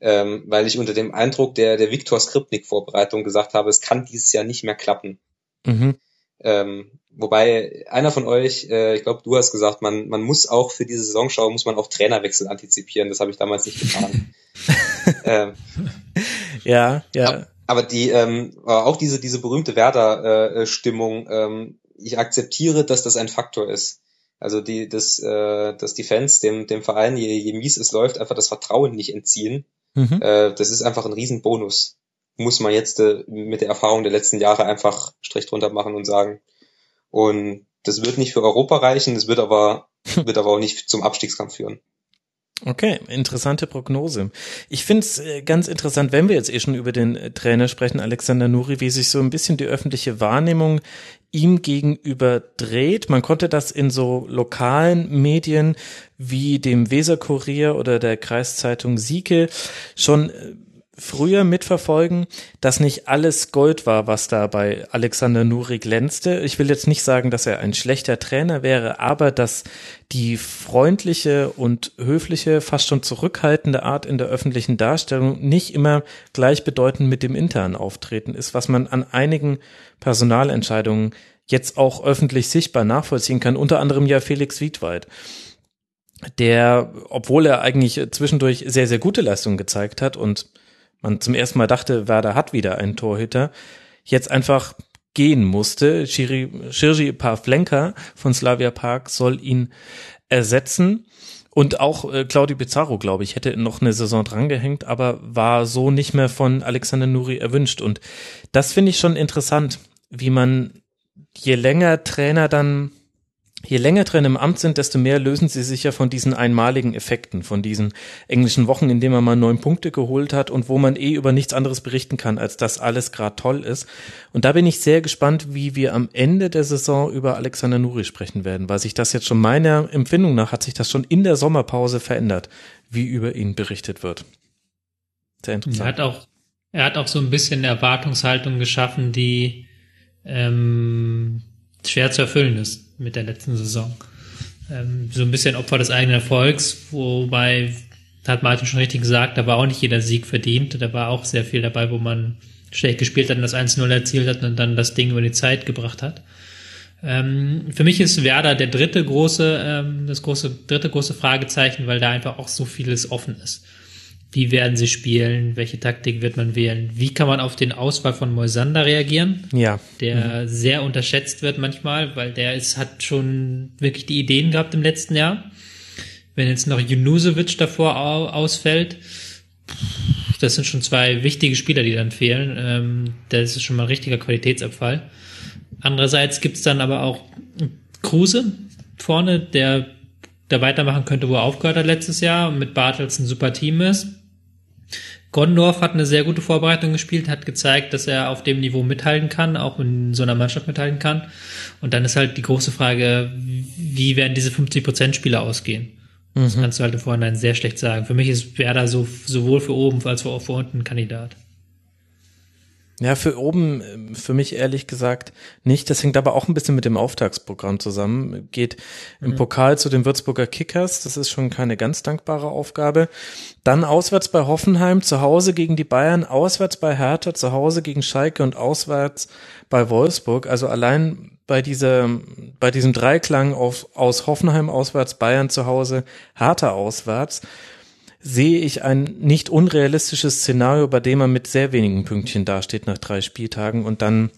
Ähm, weil ich unter dem Eindruck der, der Viktor Skripnik-Vorbereitung gesagt habe, es kann dieses Jahr nicht mehr klappen. Mhm. Ähm, Wobei einer von euch, äh, ich glaube, du hast gesagt, man, man muss auch für diese Saisonschau muss man auch Trainerwechsel antizipieren. Das habe ich damals nicht getan. ähm, ja, ja. Aber die, ähm, auch diese diese berühmte Werder-Stimmung, äh, ähm, ich akzeptiere, dass das ein Faktor ist. Also die, das, äh, dass die Fans dem dem Verein, je, je mies es läuft, einfach das Vertrauen nicht entziehen. Mhm. Äh, das ist einfach ein Riesenbonus. Muss man jetzt äh, mit der Erfahrung der letzten Jahre einfach Strich drunter machen und sagen, und das wird nicht für Europa reichen, das wird aber, wird aber auch nicht zum Abstiegskampf führen. Okay, interessante Prognose. Ich finde es äh, ganz interessant, wenn wir jetzt eh schon über den Trainer sprechen, Alexander Nuri, wie sich so ein bisschen die öffentliche Wahrnehmung ihm gegenüber dreht. Man konnte das in so lokalen Medien wie dem Weser Kurier oder der Kreiszeitung Sieke schon äh, früher mitverfolgen, dass nicht alles Gold war, was da bei Alexander Nuri glänzte. Ich will jetzt nicht sagen, dass er ein schlechter Trainer wäre, aber dass die freundliche und höfliche, fast schon zurückhaltende Art in der öffentlichen Darstellung nicht immer gleichbedeutend mit dem internen Auftreten ist, was man an einigen Personalentscheidungen jetzt auch öffentlich sichtbar nachvollziehen kann, unter anderem ja Felix Wiedwald der, obwohl er eigentlich zwischendurch sehr, sehr gute Leistungen gezeigt hat und man zum ersten Mal dachte, Werder hat wieder einen Torhüter, jetzt einfach gehen musste. Shirji Pavlenka von Slavia Park soll ihn ersetzen. Und auch äh, Claudio Pizarro, glaube ich, hätte noch eine Saison drangehängt, aber war so nicht mehr von Alexander Nuri erwünscht. Und das finde ich schon interessant, wie man je länger Trainer dann je länger drin im Amt sind, desto mehr lösen sie sich ja von diesen einmaligen Effekten, von diesen englischen Wochen, in denen man mal neun Punkte geholt hat und wo man eh über nichts anderes berichten kann, als dass alles gerade toll ist. Und da bin ich sehr gespannt, wie wir am Ende der Saison über Alexander Nuri sprechen werden, weil sich das jetzt schon meiner Empfindung nach hat sich das schon in der Sommerpause verändert, wie über ihn berichtet wird. Sehr interessant. Er hat auch, er hat auch so ein bisschen Erwartungshaltung geschaffen, die ähm, schwer zu erfüllen ist mit der letzten Saison. Ähm, so ein bisschen Opfer des eigenen Erfolgs, wobei, hat Martin schon richtig gesagt, da war auch nicht jeder Sieg verdient. Da war auch sehr viel dabei, wo man schlecht gespielt hat und das 1-0 erzielt hat und dann das Ding über die Zeit gebracht hat. Ähm, für mich ist Werder der dritte große, ähm, das große, dritte große Fragezeichen, weil da einfach auch so vieles offen ist. Wie werden sie spielen? Welche Taktik wird man wählen? Wie kann man auf den Auswahl von Moisander reagieren? Ja. Der mhm. sehr unterschätzt wird manchmal, weil der ist, hat schon wirklich die Ideen gehabt im letzten Jahr. Wenn jetzt noch Junusovic davor ausfällt, das sind schon zwei wichtige Spieler, die dann fehlen. Ähm, das ist schon mal ein richtiger Qualitätsabfall. Andererseits gibt's dann aber auch Kruse vorne, der da weitermachen könnte, wo er aufgehört hat letztes Jahr und mit Bartels ein super Team ist. Gondorf hat eine sehr gute Vorbereitung gespielt, hat gezeigt, dass er auf dem Niveau mithalten kann, auch in so einer Mannschaft mithalten kann. Und dann ist halt die große Frage, wie werden diese 50%-Spieler ausgehen? Mhm. Das kannst du halt im Vorhinein sehr schlecht sagen. Für mich ist Werder so, sowohl für oben als auch für unten ein Kandidat. Ja, für oben, für mich ehrlich gesagt nicht. Das hängt aber auch ein bisschen mit dem Auftragsprogramm zusammen. Geht im mhm. Pokal zu den Würzburger Kickers. Das ist schon keine ganz dankbare Aufgabe. Dann auswärts bei Hoffenheim, zu Hause gegen die Bayern, auswärts bei Hertha, zu Hause gegen Schalke und auswärts bei Wolfsburg. Also allein bei dieser, bei diesem Dreiklang auf, aus Hoffenheim auswärts, Bayern zu Hause, Hertha auswärts sehe ich ein nicht unrealistisches Szenario, bei dem man mit sehr wenigen Pünktchen dasteht nach drei Spieltagen und dann,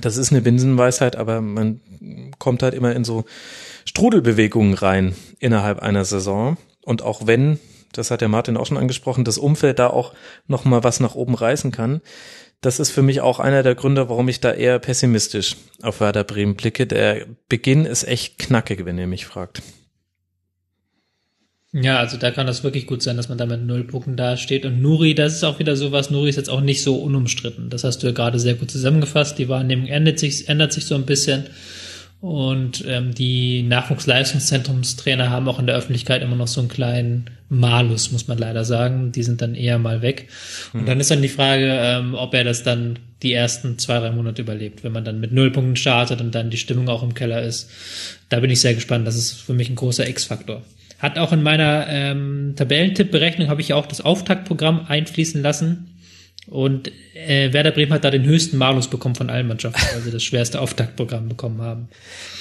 das ist eine Binsenweisheit, aber man kommt halt immer in so Strudelbewegungen rein innerhalb einer Saison. Und auch wenn, das hat der Martin auch schon angesprochen, das Umfeld da auch noch mal was nach oben reißen kann, das ist für mich auch einer der Gründe, warum ich da eher pessimistisch auf Werder Bremen blicke. Der Beginn ist echt knackig, wenn ihr mich fragt. Ja, also da kann das wirklich gut sein, dass man da mit null Punkten dasteht. Und Nuri, das ist auch wieder sowas, Nuri ist jetzt auch nicht so unumstritten. Das hast du ja gerade sehr gut zusammengefasst. Die Wahrnehmung ändert sich, ändert sich so ein bisschen. Und ähm, die Nachwuchsleistungszentrumstrainer haben auch in der Öffentlichkeit immer noch so einen kleinen Malus, muss man leider sagen. Die sind dann eher mal weg. Und dann ist dann die Frage, ähm, ob er das dann die ersten zwei, drei Monate überlebt, wenn man dann mit null Punkten startet und dann die Stimmung auch im Keller ist. Da bin ich sehr gespannt. Das ist für mich ein großer X-Faktor. Hat auch in meiner ähm, Tabellentippberechnung habe ich auch das Auftaktprogramm einfließen lassen. Und äh, Werder Bremen hat da den höchsten Malus bekommen von allen Mannschaften, weil sie das schwerste Auftaktprogramm bekommen haben.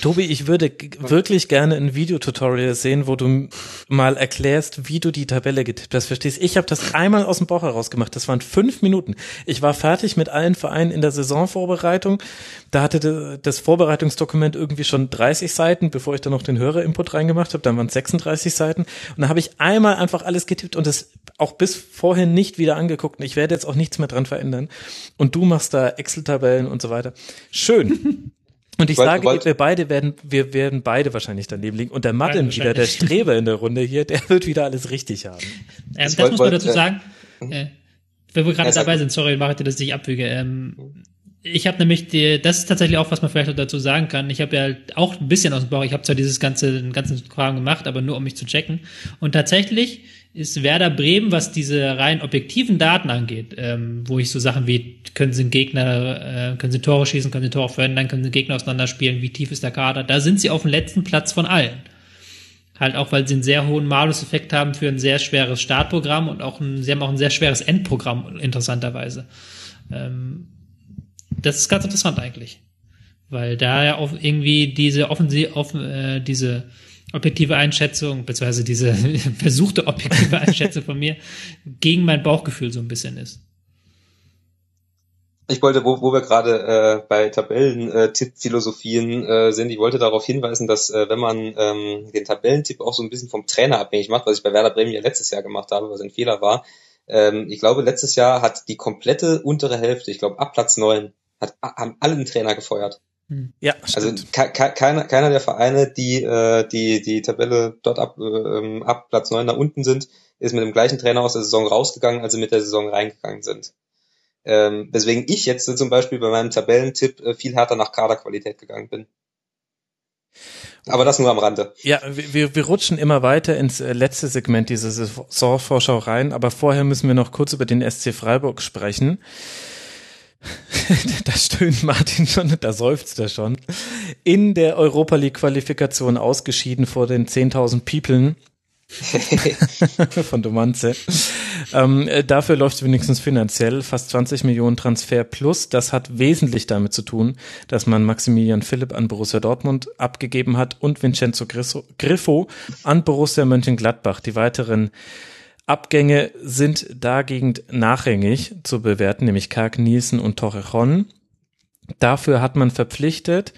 Tobi, ich würde wirklich gerne ein Videotutorial sehen, wo du mal erklärst, wie du die Tabelle getippt hast. Verstehst? Ich habe das einmal aus dem Bauch heraus gemacht. Das waren fünf Minuten. Ich war fertig mit allen Vereinen in der Saisonvorbereitung. Da hatte das Vorbereitungsdokument irgendwie schon 30 Seiten, bevor ich dann noch den Hörerinput reingemacht habe. Dann waren es 36 Seiten. Und da habe ich einmal einfach alles getippt und das auch bis vorhin nicht wieder angeguckt. Und ich werde jetzt auch nichts mehr dran verändern. Und du machst da Excel-Tabellen und so weiter. Schön. Und ich sage, weil, wir beide werden, wir werden beide wahrscheinlich daneben liegen. Und der Martin wieder, der Streber in der Runde hier, der wird wieder alles richtig haben. Ähm, das wollt, muss man dazu sagen. Äh, wenn wir gerade dabei sind, sorry, mache ich dir das nicht abwüge. Ähm, ich habe nämlich die, das ist tatsächlich auch, was man vielleicht dazu sagen kann. Ich habe ja auch ein bisschen aus dem Bauch, ich habe zwar dieses ganze, den ganzen Kram gemacht, aber nur um mich zu checken. Und tatsächlich ist Werder Bremen, was diese rein objektiven Daten angeht, ähm, wo ich so Sachen wie, können sie Gegner, äh, können sie Tore schießen, können sie Tore verhindern, können sie Gegner auseinanderspielen, wie tief ist der Kader, da sind sie auf dem letzten Platz von allen. Halt auch, weil sie einen sehr hohen Malus-Effekt haben für ein sehr schweres Startprogramm und auch ein, sie haben auch ein sehr schweres Endprogramm, interessanterweise. Ähm, das ist ganz interessant eigentlich. Weil da ja auch irgendwie diese offensiv, offen, äh, diese objektive Einschätzung, beziehungsweise diese versuchte objektive Einschätzung von mir gegen mein Bauchgefühl so ein bisschen ist. Ich wollte, wo, wo wir gerade äh, bei Tabellentipp-Philosophien äh, sind, ich wollte darauf hinweisen, dass äh, wenn man ähm, den Tabellentipp auch so ein bisschen vom Trainer abhängig macht, was ich bei Werder Bremen ja letztes Jahr gemacht habe, was ein Fehler war, ähm, ich glaube, letztes Jahr hat die komplette untere Hälfte, ich glaube ab Platz neun, hat, haben alle einen Trainer gefeuert. Hm. Ja, also keiner, keiner der Vereine, die äh, die die Tabelle dort ab, äh, ab Platz neun nach unten sind, ist mit dem gleichen Trainer aus der Saison rausgegangen, als sie mit der Saison reingegangen sind. Ähm, weswegen ich jetzt zum Beispiel bei meinem Tabellentipp äh, viel härter nach Kaderqualität gegangen bin. Aber das nur am Rande. Ja, wir, wir rutschen immer weiter ins äh, letzte Segment dieser Saisonvorschau rein, aber vorher müssen wir noch kurz über den SC Freiburg sprechen. da stöhnt Martin schon, da seufzt er schon. In der Europa League Qualifikation ausgeschieden vor den 10.000 Peoplen. von Domanze. Ähm, äh, dafür läuft es wenigstens finanziell. Fast 20 Millionen Transfer plus. Das hat wesentlich damit zu tun, dass man Maximilian Philipp an Borussia Dortmund abgegeben hat und Vincenzo Griffo an Borussia Mönchengladbach. Die weiteren Abgänge sind dagegen nachrangig zu bewerten, nämlich Kark Nielsen und Torrejon. Dafür hat man verpflichtet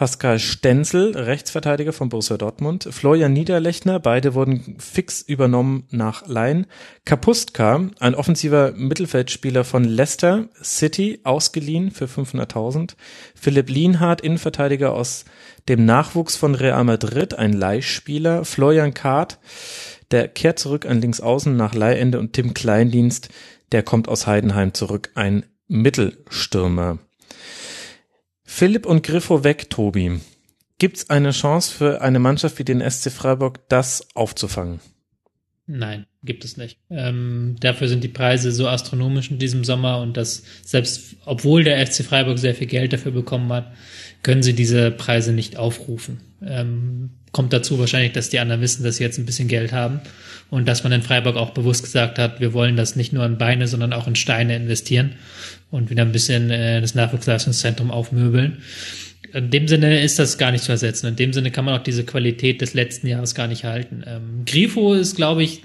Pascal Stenzel, Rechtsverteidiger von Borussia Dortmund, Florian Niederlechner, beide wurden fix übernommen nach Laien, Kapustka, ein offensiver Mittelfeldspieler von Leicester City, ausgeliehen für 500.000, Philipp Lienhardt, Innenverteidiger aus dem Nachwuchs von Real Madrid, ein Leihspieler, Florian Kahrt, der kehrt zurück an Linksaußen nach Leihende. Und Tim Kleindienst, der kommt aus Heidenheim zurück, ein Mittelstürmer. Philipp und Griffo weg, Tobi. Gibt's eine Chance für eine Mannschaft wie den SC Freiburg, das aufzufangen? Nein, gibt es nicht. Ähm, dafür sind die Preise so astronomisch in diesem Sommer und das selbst, obwohl der FC Freiburg sehr viel Geld dafür bekommen hat, können sie diese Preise nicht aufrufen. Ähm, kommt dazu wahrscheinlich, dass die anderen wissen, dass sie jetzt ein bisschen Geld haben und dass man in Freiburg auch bewusst gesagt hat, wir wollen das nicht nur in Beine, sondern auch in Steine investieren und wieder ein bisschen äh, das Nachwuchsleistungszentrum aufmöbeln. In dem Sinne ist das gar nicht zu ersetzen. In dem Sinne kann man auch diese Qualität des letzten Jahres gar nicht halten. Ähm, Grifo ist, glaube ich,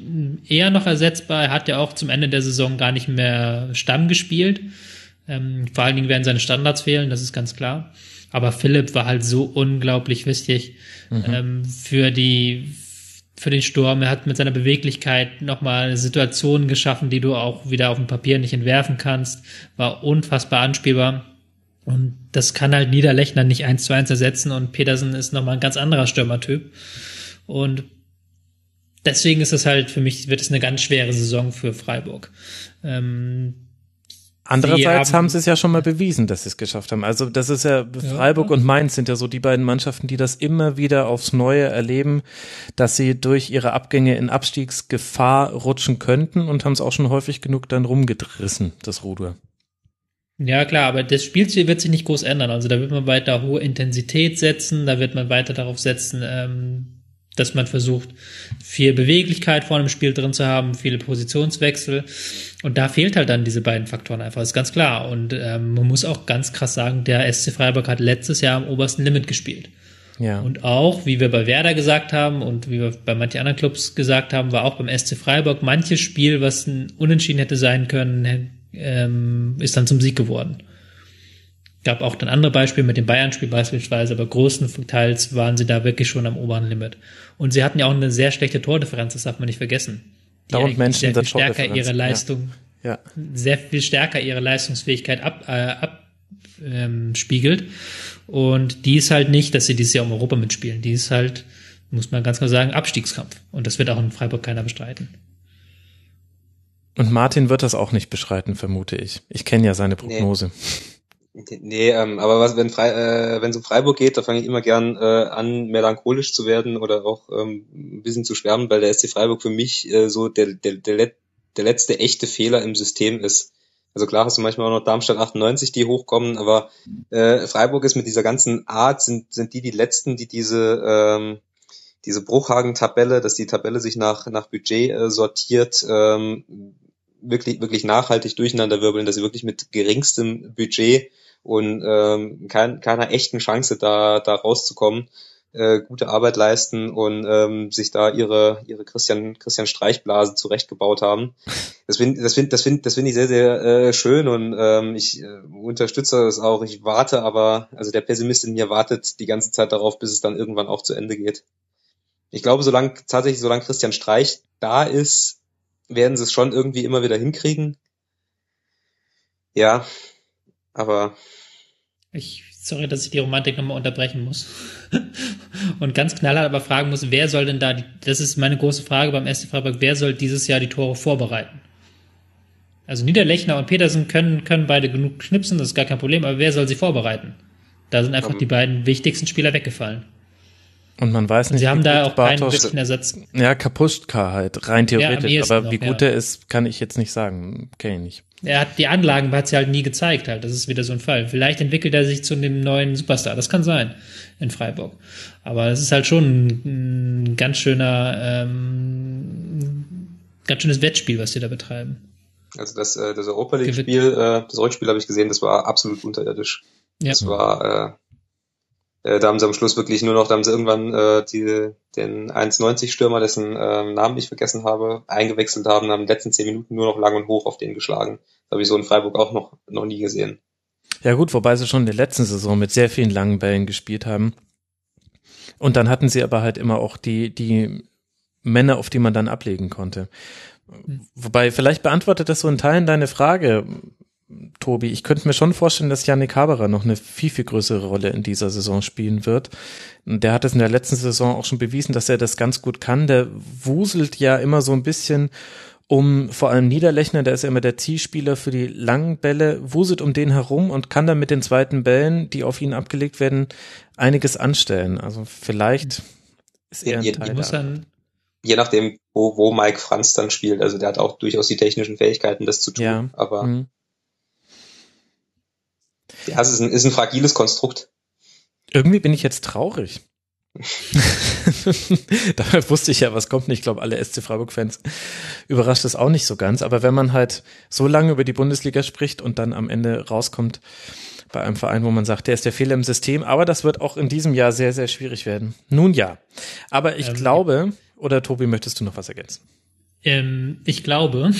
eher noch ersetzbar. Er hat ja auch zum Ende der Saison gar nicht mehr Stamm gespielt. Ähm, vor allen Dingen werden seine Standards fehlen, das ist ganz klar. Aber Philipp war halt so unglaublich wichtig mhm. ähm, für die für den Sturm. Er hat mit seiner Beweglichkeit nochmal Situationen geschaffen, die du auch wieder auf dem Papier nicht entwerfen kannst. War unfassbar anspielbar. Und das kann halt Niederlechner nicht eins zu eins ersetzen und Petersen ist nochmal ein ganz anderer Stürmertyp. Und deswegen ist es halt, für mich wird es eine ganz schwere Saison für Freiburg. Ähm, Andererseits haben, haben, sie es ja schon mal bewiesen, dass sie es geschafft haben. Also das ist ja, Freiburg ja. und Mainz sind ja so die beiden Mannschaften, die das immer wieder aufs Neue erleben, dass sie durch ihre Abgänge in Abstiegsgefahr rutschen könnten und haben es auch schon häufig genug dann rumgedrissen, das Ruder. Ja, klar, aber das Spielziel wird sich nicht groß ändern. Also da wird man weiter hohe Intensität setzen, da wird man weiter darauf setzen, ähm, dass man versucht, viel Beweglichkeit vor einem Spiel drin zu haben, viele Positionswechsel. Und da fehlt halt dann diese beiden Faktoren einfach, ist ganz klar. Und ähm, man muss auch ganz krass sagen, der SC Freiburg hat letztes Jahr am obersten Limit gespielt. Ja. Und auch, wie wir bei Werder gesagt haben und wie wir bei manchen anderen Clubs gesagt haben, war auch beim SC Freiburg manches Spiel, was ein Unentschieden hätte sein können, ähm, ist dann zum Sieg geworden gab auch dann andere Beispiele mit dem Bayern-Spiel beispielsweise, aber größtenteils waren sie da wirklich schon am oberen Limit. Und sie hatten ja auch eine sehr schlechte Tordifferenz, das darf man nicht vergessen. Die und Menschen sehr viel stärker ihre Leistung, ja. Ja. sehr viel stärker ihre Leistungsfähigkeit ab, äh, abspiegelt. Ähm, und die ist halt nicht, dass sie dieses Jahr um Europa mitspielen. Die ist halt, muss man ganz klar sagen, Abstiegskampf. Und das wird auch in Freiburg keiner bestreiten. Und Martin wird das auch nicht bestreiten, vermute ich. Ich kenne ja seine Prognose. Nee. Nee, ähm, aber was, wenn Frei, äh, wenn es um Freiburg geht, da fange ich immer gern äh, an, melancholisch zu werden oder auch ähm, ein bisschen zu schwärmen, weil der SC Freiburg für mich äh, so der, der, der, der letzte echte Fehler im System ist. Also klar hast du manchmal auch noch Darmstadt 98, die hochkommen, aber äh, Freiburg ist mit dieser ganzen Art, sind, sind die die Letzten, die diese, ähm, diese Bruchhagen-Tabelle, dass die Tabelle sich nach, nach Budget äh, sortiert, ähm, wirklich, wirklich nachhaltig durcheinander wirbeln, dass sie wirklich mit geringstem Budget und ähm, kein, keiner echten Chance da, da rauszukommen, äh, gute Arbeit leisten und ähm, sich da ihre, ihre Christian, Christian Streichblase zurechtgebaut haben. Das finde das find, das find, das find ich sehr, sehr äh, schön und ähm, ich äh, unterstütze es auch. Ich warte aber, also der Pessimist in mir wartet die ganze Zeit darauf, bis es dann irgendwann auch zu Ende geht. Ich glaube, solange tatsächlich, solange Christian Streich da ist, werden sie es schon irgendwie immer wieder hinkriegen. Ja, aber ich, sorry, dass ich die Romantik nochmal unterbrechen muss. und ganz knallhart aber fragen muss, wer soll denn da, die, das ist meine große Frage beim SC Freiburg, wer soll dieses Jahr die Tore vorbereiten? Also Niederlechner und Petersen können, können beide genug knipsen, das ist gar kein Problem, aber wer soll sie vorbereiten? Da sind einfach um, die beiden wichtigsten Spieler weggefallen. Und man weiß nicht, Sie haben da auch Bartosch, keinen wirklichen Ersatz. Ja, Kapuschka halt, rein theoretisch. Ja, aber noch, wie gut ja. er ist, kann ich jetzt nicht sagen. Kenne ich nicht. Er hat die Anlagen, hat sie halt nie gezeigt halt. Das ist wieder so ein Fall. Vielleicht entwickelt er sich zu einem neuen Superstar. Das kann sein in Freiburg. Aber es ist halt schon ein, ein ganz schöner, ähm, ganz schönes Wettspiel, was sie da betreiben. Also das, äh, das Europa League Spiel, äh, das Rückspiel habe ich gesehen, das war absolut unterirdisch. Ja. Das war, äh, äh, da haben sie am Schluss wirklich nur noch, da haben sie irgendwann äh, die, den 1,90 Stürmer, dessen äh, Namen ich vergessen habe, eingewechselt haben, haben in den letzten zehn Minuten nur noch lang und hoch auf den geschlagen. Das habe ich so in Freiburg auch noch, noch nie gesehen. Ja gut, wobei sie schon in der letzten Saison mit sehr vielen langen Bällen gespielt haben. Und dann hatten sie aber halt immer auch die, die Männer, auf die man dann ablegen konnte. Wobei, vielleicht beantwortet das so in Teilen deine Frage. Tobi. Ich könnte mir schon vorstellen, dass Yannick Haberer noch eine viel, viel größere Rolle in dieser Saison spielen wird. Der hat es in der letzten Saison auch schon bewiesen, dass er das ganz gut kann. Der wuselt ja immer so ein bisschen um vor allem Niederlechner, der ist ja immer der Zielspieler für die langen Bälle, wuselt um den herum und kann dann mit den zweiten Bällen, die auf ihn abgelegt werden, einiges anstellen. Also vielleicht ist er ein je, Teil muss dann je nachdem, wo, wo Mike Franz dann spielt. Also der hat auch durchaus die technischen Fähigkeiten, das zu tun. Ja. Aber mhm. Ja, es ist ein, ist ein fragiles Konstrukt. Irgendwie bin ich jetzt traurig. da wusste ich ja, was kommt. Ich glaube, alle SC Freiburg-Fans überrascht das auch nicht so ganz. Aber wenn man halt so lange über die Bundesliga spricht und dann am Ende rauskommt bei einem Verein, wo man sagt, der ist der Fehler im System, aber das wird auch in diesem Jahr sehr, sehr schwierig werden. Nun ja. Aber ich ähm, glaube, oder Tobi, möchtest du noch was ergänzen? Ähm, ich glaube,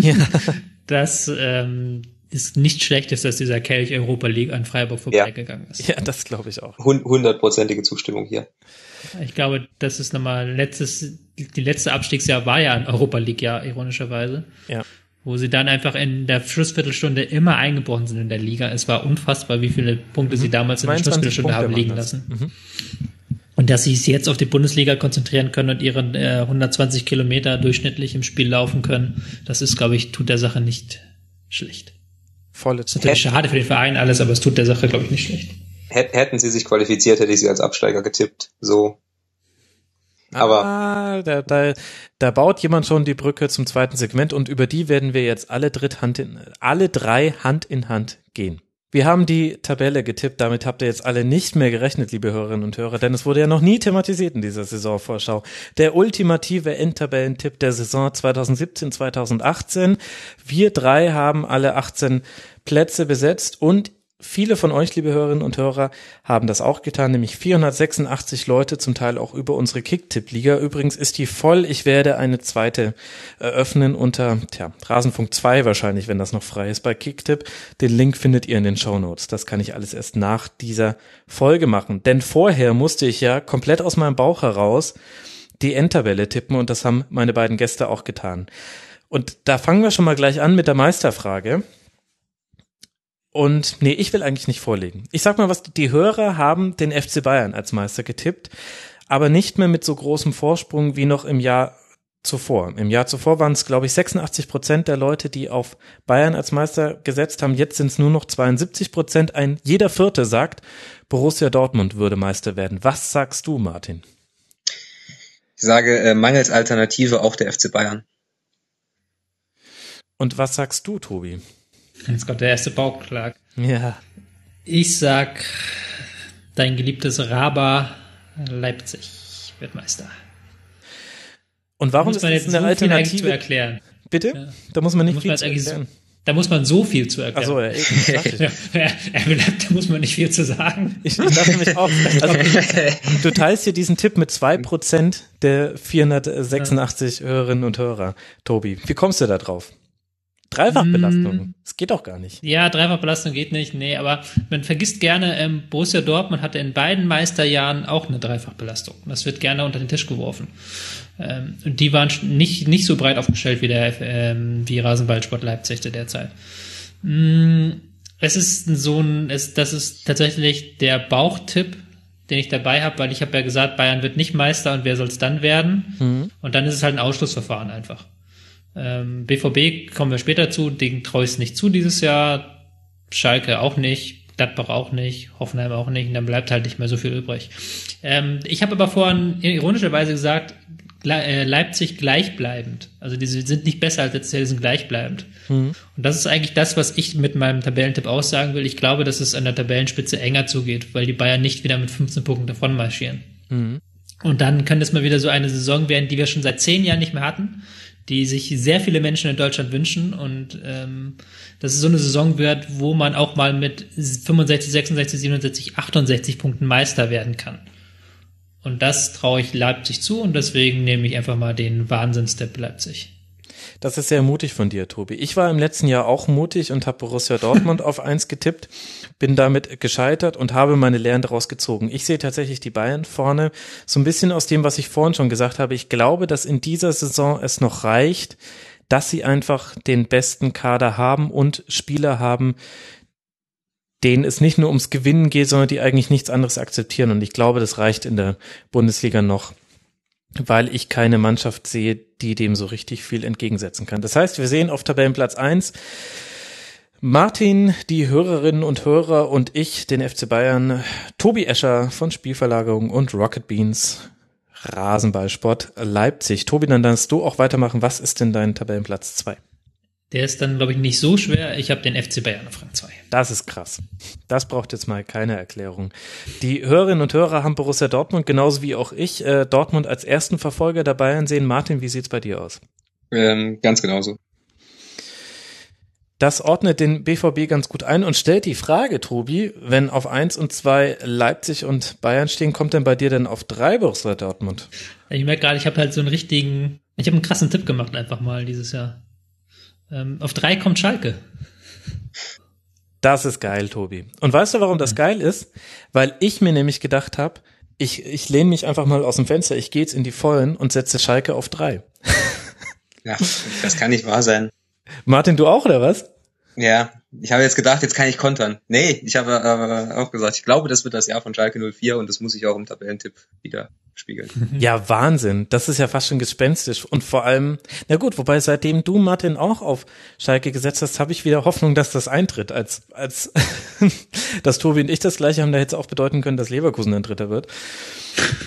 ja. dass ähm, es nicht schlecht ist, dass dieser Kelch Europa League an Freiburg vorbeigegangen ist. Ja, das glaube ich auch. Hundertprozentige Zustimmung hier. Ich glaube, das ist nochmal letztes, die letzte Abstiegsjahr war ja ein Europa League Jahr, ironischerweise. Ja. Wo sie dann einfach in der Schlussviertelstunde immer eingebrochen sind in der Liga. Es war unfassbar, wie viele Punkte mhm. sie damals in der Schlussviertelstunde Punkte haben liegen lassen. Mhm. Und dass sie sich jetzt auf die Bundesliga konzentrieren können und ihre äh, 120 Kilometer durchschnittlich im Spiel laufen können, das ist, glaube ich, tut der Sache nicht schlecht. Volle Zeit. Natürlich schade für den Verein alles, aber es tut der Sache, glaube ich, nicht schlecht. Hätten sie sich qualifiziert, hätte ich sie als Absteiger getippt. So. Aber ah, da, da, da baut jemand schon die Brücke zum zweiten Segment und über die werden wir jetzt alle, dritt Hand in, alle drei Hand in Hand gehen. Wir haben die Tabelle getippt, damit habt ihr jetzt alle nicht mehr gerechnet, liebe Hörerinnen und Hörer, denn es wurde ja noch nie thematisiert in dieser Saisonvorschau. Der ultimative Endtabellentipp der Saison 2017-2018. Wir drei haben alle 18 Plätze besetzt und Viele von euch, liebe Hörerinnen und Hörer, haben das auch getan, nämlich 486 Leute, zum Teil auch über unsere Kicktipp-Liga. Übrigens ist die voll. Ich werde eine zweite eröffnen unter, tja, Rasenfunk 2 wahrscheinlich, wenn das noch frei ist bei Kicktipp. Den Link findet ihr in den Show Notes. Das kann ich alles erst nach dieser Folge machen. Denn vorher musste ich ja komplett aus meinem Bauch heraus die Endtabelle tippen und das haben meine beiden Gäste auch getan. Und da fangen wir schon mal gleich an mit der Meisterfrage. Und nee, ich will eigentlich nicht vorlegen. Ich sag mal was, die Hörer haben den FC Bayern als Meister getippt, aber nicht mehr mit so großem Vorsprung wie noch im Jahr zuvor. Im Jahr zuvor waren es, glaube ich, 86 Prozent der Leute, die auf Bayern als Meister gesetzt haben. Jetzt sind es nur noch 72 Prozent. Ein jeder Vierte sagt, Borussia Dortmund würde Meister werden. Was sagst du, Martin? Ich sage äh, mangels Alternative auch der FC Bayern. Und was sagst du, Tobi? Jetzt kommt der erste Bauchklag. Ja. Ich sag, dein geliebtes Raba Leipzig wird Meister. Und warum ist das eine so Alternative? zu erklären. Bitte? Ja. Da muss man nicht muss viel man zu erklären. Da muss man so viel zu erklären. Ach so, ja, eben, da muss man nicht viel zu sagen. Ich, ich dachte nämlich auch, also, du teilst hier diesen Tipp mit zwei Prozent der 486 ja. Hörerinnen und Hörer. Tobi, wie kommst du da drauf? Dreifachbelastung. Mm. Das geht doch gar nicht. Ja, Dreifachbelastung geht nicht. Nee, aber man vergisst gerne, ähm, Borussia Dortmund hatte in beiden Meisterjahren auch eine Dreifachbelastung. Das wird gerne unter den Tisch geworfen. Ähm, und die waren nicht, nicht so breit aufgestellt wie der, ähm, wie Rasenballsport Leipzig derzeit. Mm, es ist so ein, es, das ist tatsächlich der Bauchtipp, den ich dabei habe, weil ich habe ja gesagt, Bayern wird nicht Meister und wer soll es dann werden? Mhm. Und dann ist es halt ein Ausschlussverfahren einfach. Ähm, BVB kommen wir später zu, den traue ich nicht zu dieses Jahr. Schalke auch nicht, Gladbach auch nicht, Hoffenheim auch nicht, und dann bleibt halt nicht mehr so viel übrig. Ähm, ich habe aber vorhin ironischerweise gesagt, äh, Leipzig gleichbleibend. Also die sind nicht besser als letztes Jahr, die sind gleichbleibend. Mhm. Und das ist eigentlich das, was ich mit meinem Tabellentipp aussagen will. Ich glaube, dass es an der Tabellenspitze enger zugeht, weil die Bayern nicht wieder mit 15 Punkten davon marschieren. Mhm. Und dann könnte es mal wieder so eine Saison werden, die wir schon seit zehn Jahren nicht mehr hatten die sich sehr viele Menschen in Deutschland wünschen und ähm, dass es so eine Saison wird, wo man auch mal mit 65, 66, 67, 68 Punkten Meister werden kann. Und das traue ich Leipzig zu und deswegen nehme ich einfach mal den Wahnsinnsstep Leipzig. Das ist sehr mutig von dir, Tobi. Ich war im letzten Jahr auch mutig und habe Borussia Dortmund auf eins getippt, bin damit gescheitert und habe meine Lehren daraus gezogen. Ich sehe tatsächlich die Bayern vorne, so ein bisschen aus dem, was ich vorhin schon gesagt habe. Ich glaube, dass in dieser Saison es noch reicht, dass sie einfach den besten Kader haben und Spieler haben, denen es nicht nur ums Gewinnen geht, sondern die eigentlich nichts anderes akzeptieren. Und ich glaube, das reicht in der Bundesliga noch weil ich keine Mannschaft sehe, die dem so richtig viel entgegensetzen kann. Das heißt, wir sehen auf Tabellenplatz eins Martin, die Hörerinnen und Hörer und ich, den FC Bayern, Tobi Escher von Spielverlagerung und Rocket Beans, Rasenballsport Leipzig. Tobi, dann darfst du auch weitermachen. Was ist denn dein Tabellenplatz zwei? Der ist dann, glaube ich, nicht so schwer. Ich habe den FC Bayern auf Rang 2. Das ist krass. Das braucht jetzt mal keine Erklärung. Die Hörerinnen und Hörer haben Borussia Dortmund genauso wie auch ich äh, Dortmund als ersten Verfolger der Bayern sehen. Martin, wie sieht's bei dir aus? Ähm, ganz genauso. Das ordnet den BVB ganz gut ein und stellt die Frage, Tobi, wenn auf eins und zwei Leipzig und Bayern stehen, kommt denn bei dir denn auf drei Borussia Dortmund? Ich merke gerade, ich habe halt so einen richtigen, ich habe einen krassen Tipp gemacht einfach mal dieses Jahr. Ähm, auf drei kommt Schalke. Das ist geil, Tobi. Und weißt du, warum das geil ist? Weil ich mir nämlich gedacht habe, ich, ich lehne mich einfach mal aus dem Fenster, ich gehe jetzt in die Vollen und setze Schalke auf drei. Ja, das kann nicht wahr sein. Martin, du auch, oder was? Ja, ich habe jetzt gedacht, jetzt kann ich kontern. Nee, ich habe aber auch gesagt, ich glaube, das wird das Jahr von Schalke 04 und das muss ich auch im Tabellentipp wieder spiegeln. Ja, Wahnsinn. Das ist ja fast schon gespenstisch. Und vor allem, na gut, wobei seitdem du, Martin, auch auf Schalke gesetzt hast, habe ich wieder Hoffnung, dass das eintritt. Als, als dass Tobi und ich das gleiche haben, da hätte es auch bedeuten können, dass Leverkusen ein Dritter wird.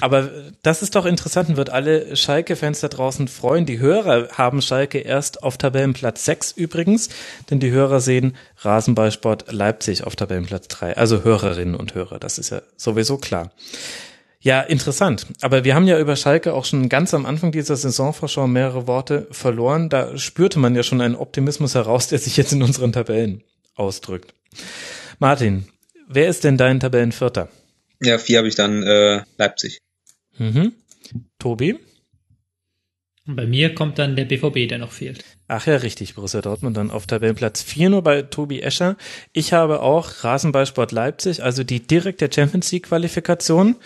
Aber das ist doch interessant und wird alle Schalke-Fans da draußen freuen. Die Hörer haben Schalke erst auf Tabellenplatz 6 übrigens, denn die Hörer sehen Rasenballsport Leipzig auf Tabellenplatz 3. Also Hörerinnen und Hörer, das ist ja sowieso klar. Ja, interessant. Aber wir haben ja über Schalke auch schon ganz am Anfang dieser Saisonvorschau mehrere Worte verloren. Da spürte man ja schon einen Optimismus heraus, der sich jetzt in unseren Tabellen ausdrückt. Martin, wer ist denn dein Tabellenvierter? Ja, vier habe ich dann äh, Leipzig. Mhm. Tobi? Und bei mir kommt dann der BVB, der noch fehlt. Ach ja, richtig, Borussia Dortmund dann auf Tabellenplatz 4 nur bei Tobi Escher. Ich habe auch Rasenballsport Leipzig, also die direkte Champions League Qualifikation.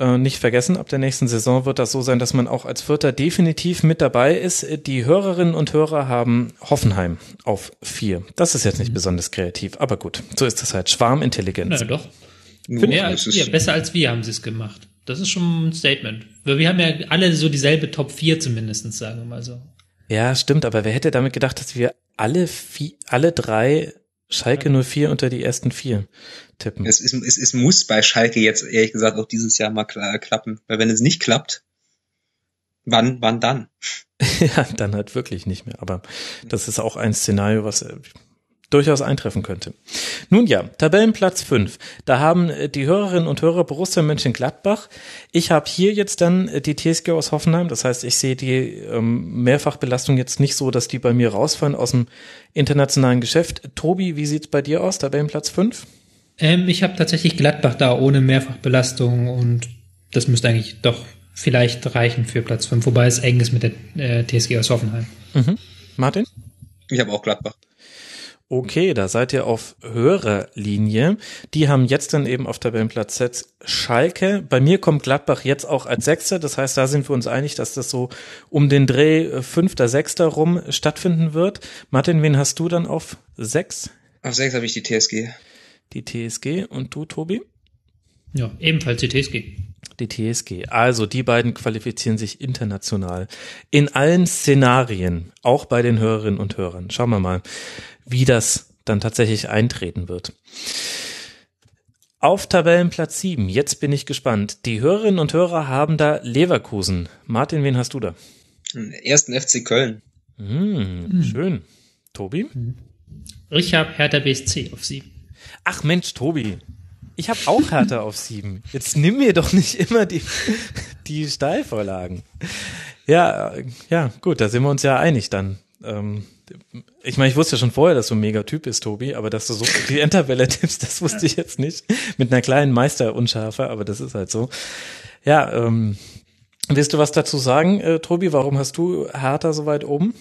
Äh, nicht vergessen, ab der nächsten Saison wird das so sein, dass man auch als Vierter definitiv mit dabei ist. Die Hörerinnen und Hörer haben Hoffenheim auf vier. Das ist jetzt nicht mhm. besonders kreativ, aber gut, so ist das halt. Schwarmintelligenz. Na doch. Mehr als wir, besser als wir haben sie es gemacht. das ist schon ein Statement. Wir haben ja alle so dieselbe Top 4 zumindestens, sagen wir mal so. Ja, stimmt, aber wer hätte damit gedacht, dass wir alle vier, alle drei Schalke 04 unter die ersten vier tippen? Es, ist, es, es muss bei Schalke jetzt ehrlich gesagt auch dieses Jahr mal klappen, weil wenn es nicht klappt, wann, wann dann? ja, dann halt wirklich nicht mehr. Aber das ist auch ein Szenario, was äh, durchaus eintreffen könnte. Nun ja, Tabellenplatz 5. Da haben äh, die Hörerinnen und Hörer Borussia Mönchengladbach. Ich habe hier jetzt dann äh, die TSG aus Hoffenheim. Das heißt, ich sehe die ähm, Mehrfachbelastung jetzt nicht so, dass die bei mir rausfallen aus dem internationalen Geschäft. Tobi, wie sieht's bei dir aus? Tabellenplatz 5? Ähm, ich habe tatsächlich Gladbach da ohne Mehrfachbelastung und das müsste eigentlich doch vielleicht reichen für Platz 5, wobei es eng ist mit der äh, TSG aus Hoffenheim. Mhm. Martin? Ich habe auch Gladbach. Okay, da seid ihr auf höherer Linie. Die haben jetzt dann eben auf Tabellenplatz 6 Schalke. Bei mir kommt Gladbach jetzt auch als Sechster. Das heißt, da sind wir uns einig, dass das so um den Dreh äh, Fünfter, Sechster rum stattfinden wird. Martin, wen hast du dann auf sechs? Auf sechs habe ich die TSG. Die TSG und du, Tobi? Ja, ebenfalls die TSG. Die TSG. Also die beiden qualifizieren sich international. In allen Szenarien, auch bei den Hörerinnen und Hörern. Schauen wir mal wie das dann tatsächlich eintreten wird. Auf Tabellenplatz 7, jetzt bin ich gespannt. Die Hörerinnen und Hörer haben da Leverkusen. Martin, wen hast du da? Ersten FC Köln. Hm, Schön. Tobi? Ich habe Hertha BSC auf 7. Ach Mensch, Tobi. Ich habe auch Hertha auf 7. Jetzt nimm mir doch nicht immer die, die Steilvorlagen. Ja, ja, gut, da sind wir uns ja einig dann. Ähm, ich meine, ich wusste schon vorher, dass du ein Megatyp bist, Tobi, aber dass du so die Enterwelle tippst, das wusste ich jetzt nicht. Mit einer kleinen Meisterunschärfe, aber das ist halt so. Ja, ähm, willst du was dazu sagen, äh, Tobi? Warum hast du Hertha so weit oben?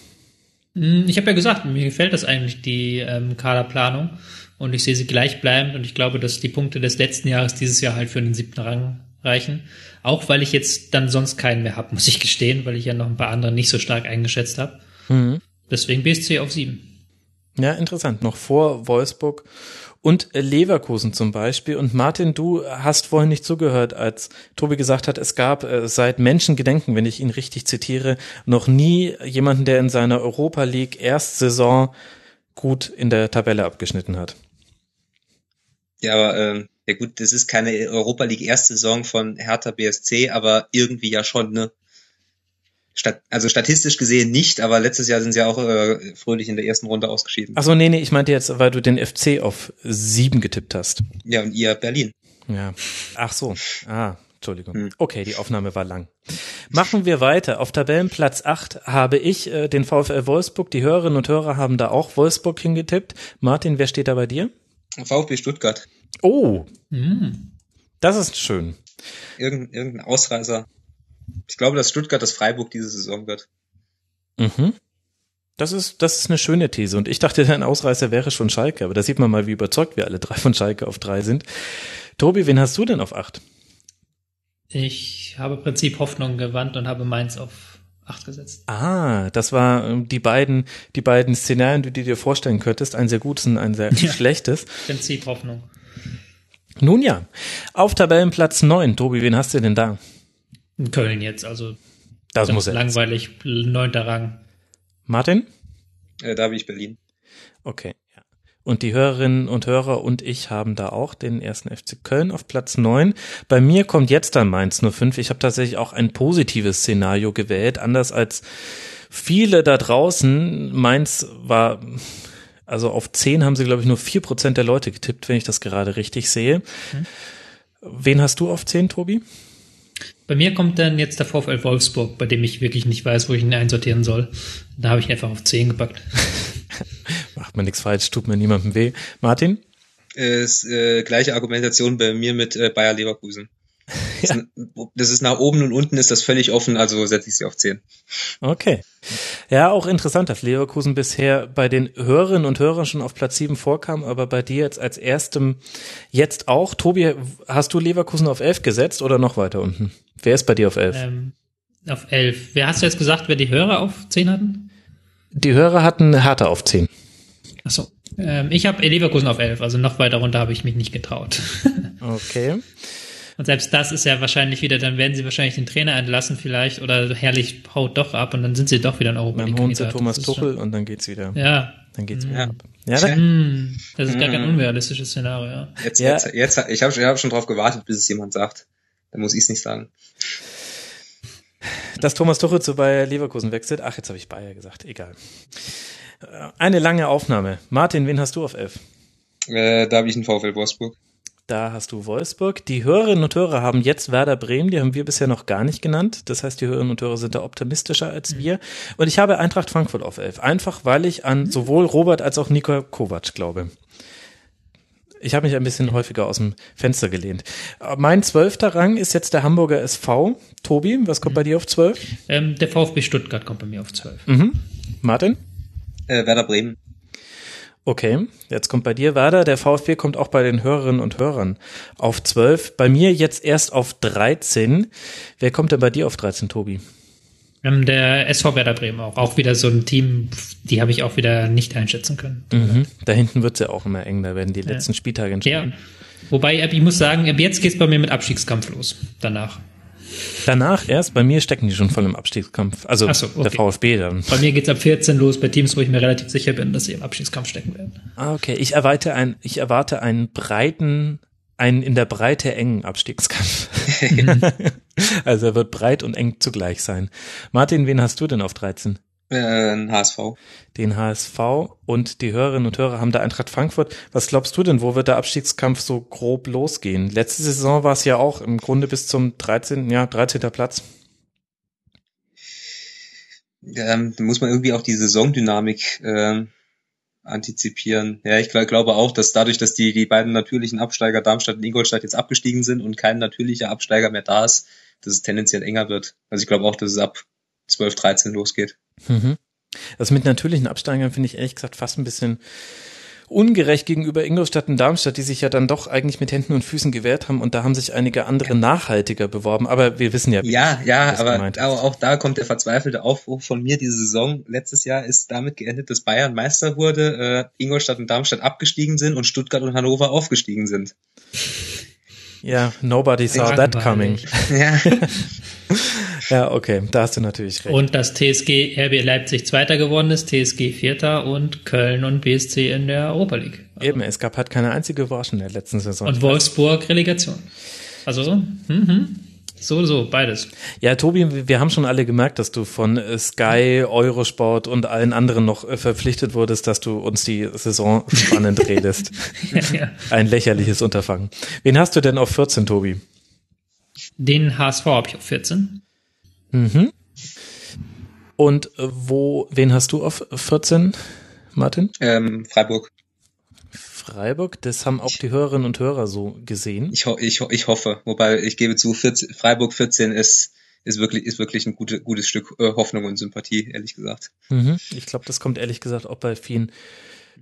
Hm, ich habe ja gesagt, mir gefällt das eigentlich, die ähm, Kaderplanung. Und ich sehe sie gleichbleibend und ich glaube, dass die Punkte des letzten Jahres dieses Jahr halt für den siebten Rang reichen. Auch weil ich jetzt dann sonst keinen mehr habe, muss ich gestehen, weil ich ja noch ein paar andere nicht so stark eingeschätzt habe. Mhm. Deswegen BSC auf sieben. Ja, interessant. Noch vor Wolfsburg und Leverkusen zum Beispiel. Und Martin, du hast vorhin nicht zugehört, als Tobi gesagt hat, es gab äh, seit Menschengedenken, wenn ich ihn richtig zitiere, noch nie jemanden, der in seiner Europa League Erstsaison gut in der Tabelle abgeschnitten hat. Ja, aber ähm, ja gut, das ist keine Europa League Erstsaison von Hertha BSC, aber irgendwie ja schon, ne? Stat also statistisch gesehen nicht, aber letztes Jahr sind sie auch äh, fröhlich in der ersten Runde ausgeschieden. Achso, nee, nee, ich meinte jetzt, weil du den FC auf sieben getippt hast. Ja, und ihr Berlin. Ja. Ach so. Ah, Entschuldigung. Hm. Okay, die Aufnahme war lang. Machen wir weiter. Auf Tabellenplatz 8 habe ich äh, den VfL Wolfsburg. Die Hörerinnen und Hörer haben da auch Wolfsburg hingetippt. Martin, wer steht da bei dir? VfB Stuttgart. Oh. Hm. Das ist schön. Irgend, irgendein Ausreißer. Ich glaube, dass Stuttgart das Freiburg diese Saison wird. Mhm. Das ist, das ist eine schöne These. Und ich dachte, dein Ausreißer wäre schon Schalke. Aber da sieht man mal, wie überzeugt wir alle drei von Schalke auf drei sind. Tobi, wen hast du denn auf acht? Ich habe im Prinzip Hoffnung gewandt und habe Mainz auf acht gesetzt. Ah, das war ähm, die beiden, die beiden Szenarien, die du dir vorstellen könntest. Ein sehr gutes und ein sehr ja. schlechtes. Prinzip Hoffnung. Nun ja, auf Tabellenplatz neun. Tobi, wen hast du denn da? In Köln jetzt, also das muss er langweilig, neunter Rang. Martin? Äh, da habe ich Berlin. Okay, ja. Und die Hörerinnen und Hörer und ich haben da auch den ersten FC Köln auf Platz neun. Bei mir kommt jetzt dann Mainz 05. Ich habe tatsächlich auch ein positives Szenario gewählt, anders als viele da draußen. Mainz war also auf zehn haben sie, glaube ich, nur vier Prozent der Leute getippt, wenn ich das gerade richtig sehe. Hm. Wen hast du auf zehn, Tobi? Bei mir kommt dann jetzt der VfL Wolfsburg, bei dem ich wirklich nicht weiß, wo ich ihn einsortieren soll. Da habe ich einfach auf 10 gepackt. Macht man nichts falsch, tut mir niemandem weh. Martin? Ist, äh, gleiche Argumentation bei mir mit äh, Bayer Leverkusen. Ja. Das ist nach oben und unten ist das völlig offen, also setze ich sie auf 10. Okay. Ja, auch interessant, dass Leverkusen bisher bei den Hörerinnen und Hörern schon auf Platz 7 vorkam, aber bei dir jetzt als erstem jetzt auch. Tobi, hast du Leverkusen auf 11 gesetzt oder noch weiter unten? Wer ist bei dir auf 11? Ähm, auf 11. Wer hast du jetzt gesagt, wer die Hörer auf 10 hatten? Die Hörer hatten Hertha auf 10. Achso. Ähm, ich habe Leverkusen auf 11, also noch weiter runter habe ich mich nicht getraut. okay. Und selbst das ist ja wahrscheinlich wieder, dann werden sie wahrscheinlich den Trainer entlassen vielleicht oder herrlich haut doch ab und dann sind sie doch wieder in Europa Dann holen sie Thomas Tuchel und dann geht's wieder. Ja. Dann geht's Mhm. wieder ab. Ja, da, Hm, Das ist gar kein unrealistisches Szenario, ja. Jetzt, Ja. jetzt, jetzt, ich habe ich hab schon drauf gewartet, bis es jemand sagt. Dann muss ich es nicht sagen. dass Thomas Tuchel zu Bayer Leverkusen wechselt. Ach, jetzt habe ich Bayer gesagt. Egal. Äh, Eine lange Aufnahme. Martin, wen hast du auf elf? Äh, da habe ich einen VfL Wolfsburg. Da hast du Wolfsburg. Die Hörerinnen und Hörer haben jetzt Werder Bremen, die haben wir bisher noch gar nicht genannt. Das heißt, die Hörerinnen und Hörer sind da optimistischer als wir. Und ich habe Eintracht Frankfurt auf elf. Einfach, weil ich an sowohl Robert als auch Niko Kovac glaube. Ich habe mich ein bisschen häufiger aus dem Fenster gelehnt. Mein zwölfter Rang ist jetzt der Hamburger SV. Tobi, was kommt bei dir auf zwölf? Ähm, der VfB Stuttgart kommt bei mir auf 12. Mhm. Martin? Äh, Werder Bremen. Okay, jetzt kommt bei dir Werder. Der VfB kommt auch bei den Hörerinnen und Hörern auf 12. Bei mir jetzt erst auf 13. Wer kommt denn bei dir auf 13, Tobi? Ähm, der SV Werder Bremen auch. Auch wieder so ein Team, die habe ich auch wieder nicht einschätzen können. Mhm. Da hinten wird's ja auch immer eng. Da werden die letzten Spieltage Ja. entscheiden. Wobei, ich muss sagen, jetzt geht's bei mir mit Abstiegskampf los. Danach. Danach erst, bei mir stecken die schon voll im Abstiegskampf. Also so, okay. der VfB dann. Bei mir geht's ab 14 los, bei Teams, wo ich mir relativ sicher bin, dass sie im Abstiegskampf stecken werden. Ah, okay. Ich erwarte, ein, ich erwarte einen breiten, einen in der Breite engen Abstiegskampf. also er wird breit und eng zugleich sein. Martin, wen hast du denn auf 13? Äh, ein HSV. den HSV und die Hörerinnen und Hörer haben da Eintracht Frankfurt. Was glaubst du denn, wo wird der Abstiegskampf so grob losgehen? Letzte Saison war es ja auch im Grunde bis zum 13. Ja, 13. Platz. Ähm, da muss man irgendwie auch die Saisondynamik ähm, antizipieren. Ja, ich glaub, glaube auch, dass dadurch, dass die, die beiden natürlichen Absteiger Darmstadt und Ingolstadt jetzt abgestiegen sind und kein natürlicher Absteiger mehr da ist, dass es tendenziell enger wird. Also ich glaube auch, dass es ab 12, 13 losgeht. Mhm. Das mit natürlichen Absteigern finde ich ehrlich gesagt fast ein bisschen ungerecht gegenüber Ingolstadt und Darmstadt, die sich ja dann doch eigentlich mit Händen und Füßen gewehrt haben und da haben sich einige andere nachhaltiger beworben. Aber wir wissen ja, Ja, ja, das aber, gemeint ist. aber auch da kommt der verzweifelte Aufruf von mir. Diese Saison letztes Jahr ist damit geendet, dass Bayern Meister wurde, äh, Ingolstadt und Darmstadt abgestiegen sind und Stuttgart und Hannover aufgestiegen sind. ja, nobody saw that coming. Ja, Ja, okay, da hast du natürlich recht. Und dass TSG RB Leipzig Zweiter geworden ist, TSG Vierter und Köln und BSC in der Europa League. Eben, es gab halt keine einzige Überraschung in der letzten Saison. Und Wolfsburg Relegation. Also so, mhm. so, so, beides. Ja, Tobi, wir haben schon alle gemerkt, dass du von Sky, Eurosport und allen anderen noch äh, verpflichtet wurdest, dass du uns die Saison spannend redest. ja, ja. Ein lächerliches Unterfangen. Wen hast du denn auf 14, Tobi? Den HSV habe ich auf 14. Mhm. Und äh, wo, wen hast du auf 14, Martin? ähm, Freiburg. Freiburg, das haben auch die Hörerinnen und Hörer so gesehen. Ich, ho ich, ho ich hoffe. Wobei ich gebe zu, 14, Freiburg 14 ist, ist wirklich, ist wirklich ein gute, gutes Stück äh, Hoffnung und Sympathie, ehrlich gesagt. Mhm. Ich glaube, das kommt ehrlich gesagt auch bei vielen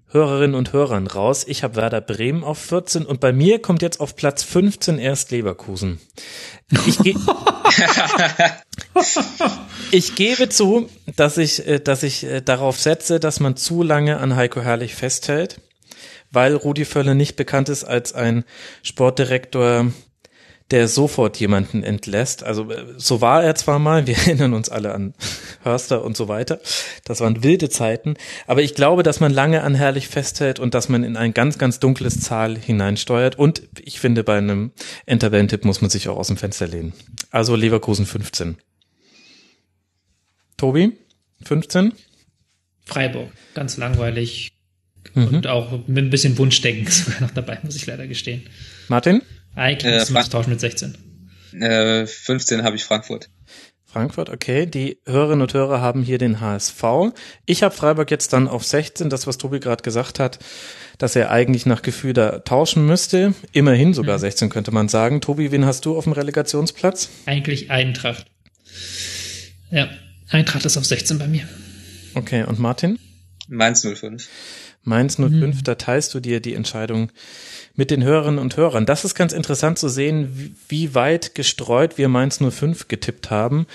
Hörerinnen und Hörern raus. Ich habe Werder Bremen auf 14 und bei mir kommt jetzt auf Platz 15 erst Leverkusen. Ich, ge ich gebe zu, dass ich, äh, dass ich äh, darauf setze, dass man zu lange an Heiko Herrlich festhält, weil Rudi Völler nicht bekannt ist als ein Sportdirektor, der sofort jemanden entlässt. Also äh, so war er zwar mal, wir erinnern uns alle an Hörster und so weiter. Das waren wilde Zeiten. Aber ich glaube, dass man lange an Herrlich festhält und dass man in ein ganz, ganz dunkles Zahl hineinsteuert. Und ich finde, bei einem Enterband-Tipp muss man sich auch aus dem Fenster lehnen. Also Leverkusen 15. Tobi, 15? Freiburg, ganz langweilig. Mhm. Und auch mit ein bisschen Wunschdenken sogar noch dabei, muss ich leider gestehen. Martin? Eigentlich Äh, tauschen mit 16. Äh, 15 habe ich Frankfurt. Frankfurt, okay. Die Hörerinnen und Hörer haben hier den HSV. Ich habe Freiburg jetzt dann auf 16, das, was Tobi gerade gesagt hat, dass er eigentlich nach Gefühl da tauschen müsste. Immerhin sogar 16 könnte man sagen. Tobi, wen hast du auf dem Relegationsplatz? Eigentlich Eintracht. Ja, Eintracht ist auf 16 bei mir. Okay, und Martin? Mainz 05. Mainz 05, mhm. da teilst du dir die Entscheidung mit den Hörerinnen und Hörern. Das ist ganz interessant zu sehen, wie weit gestreut wir Mainz 05 getippt haben.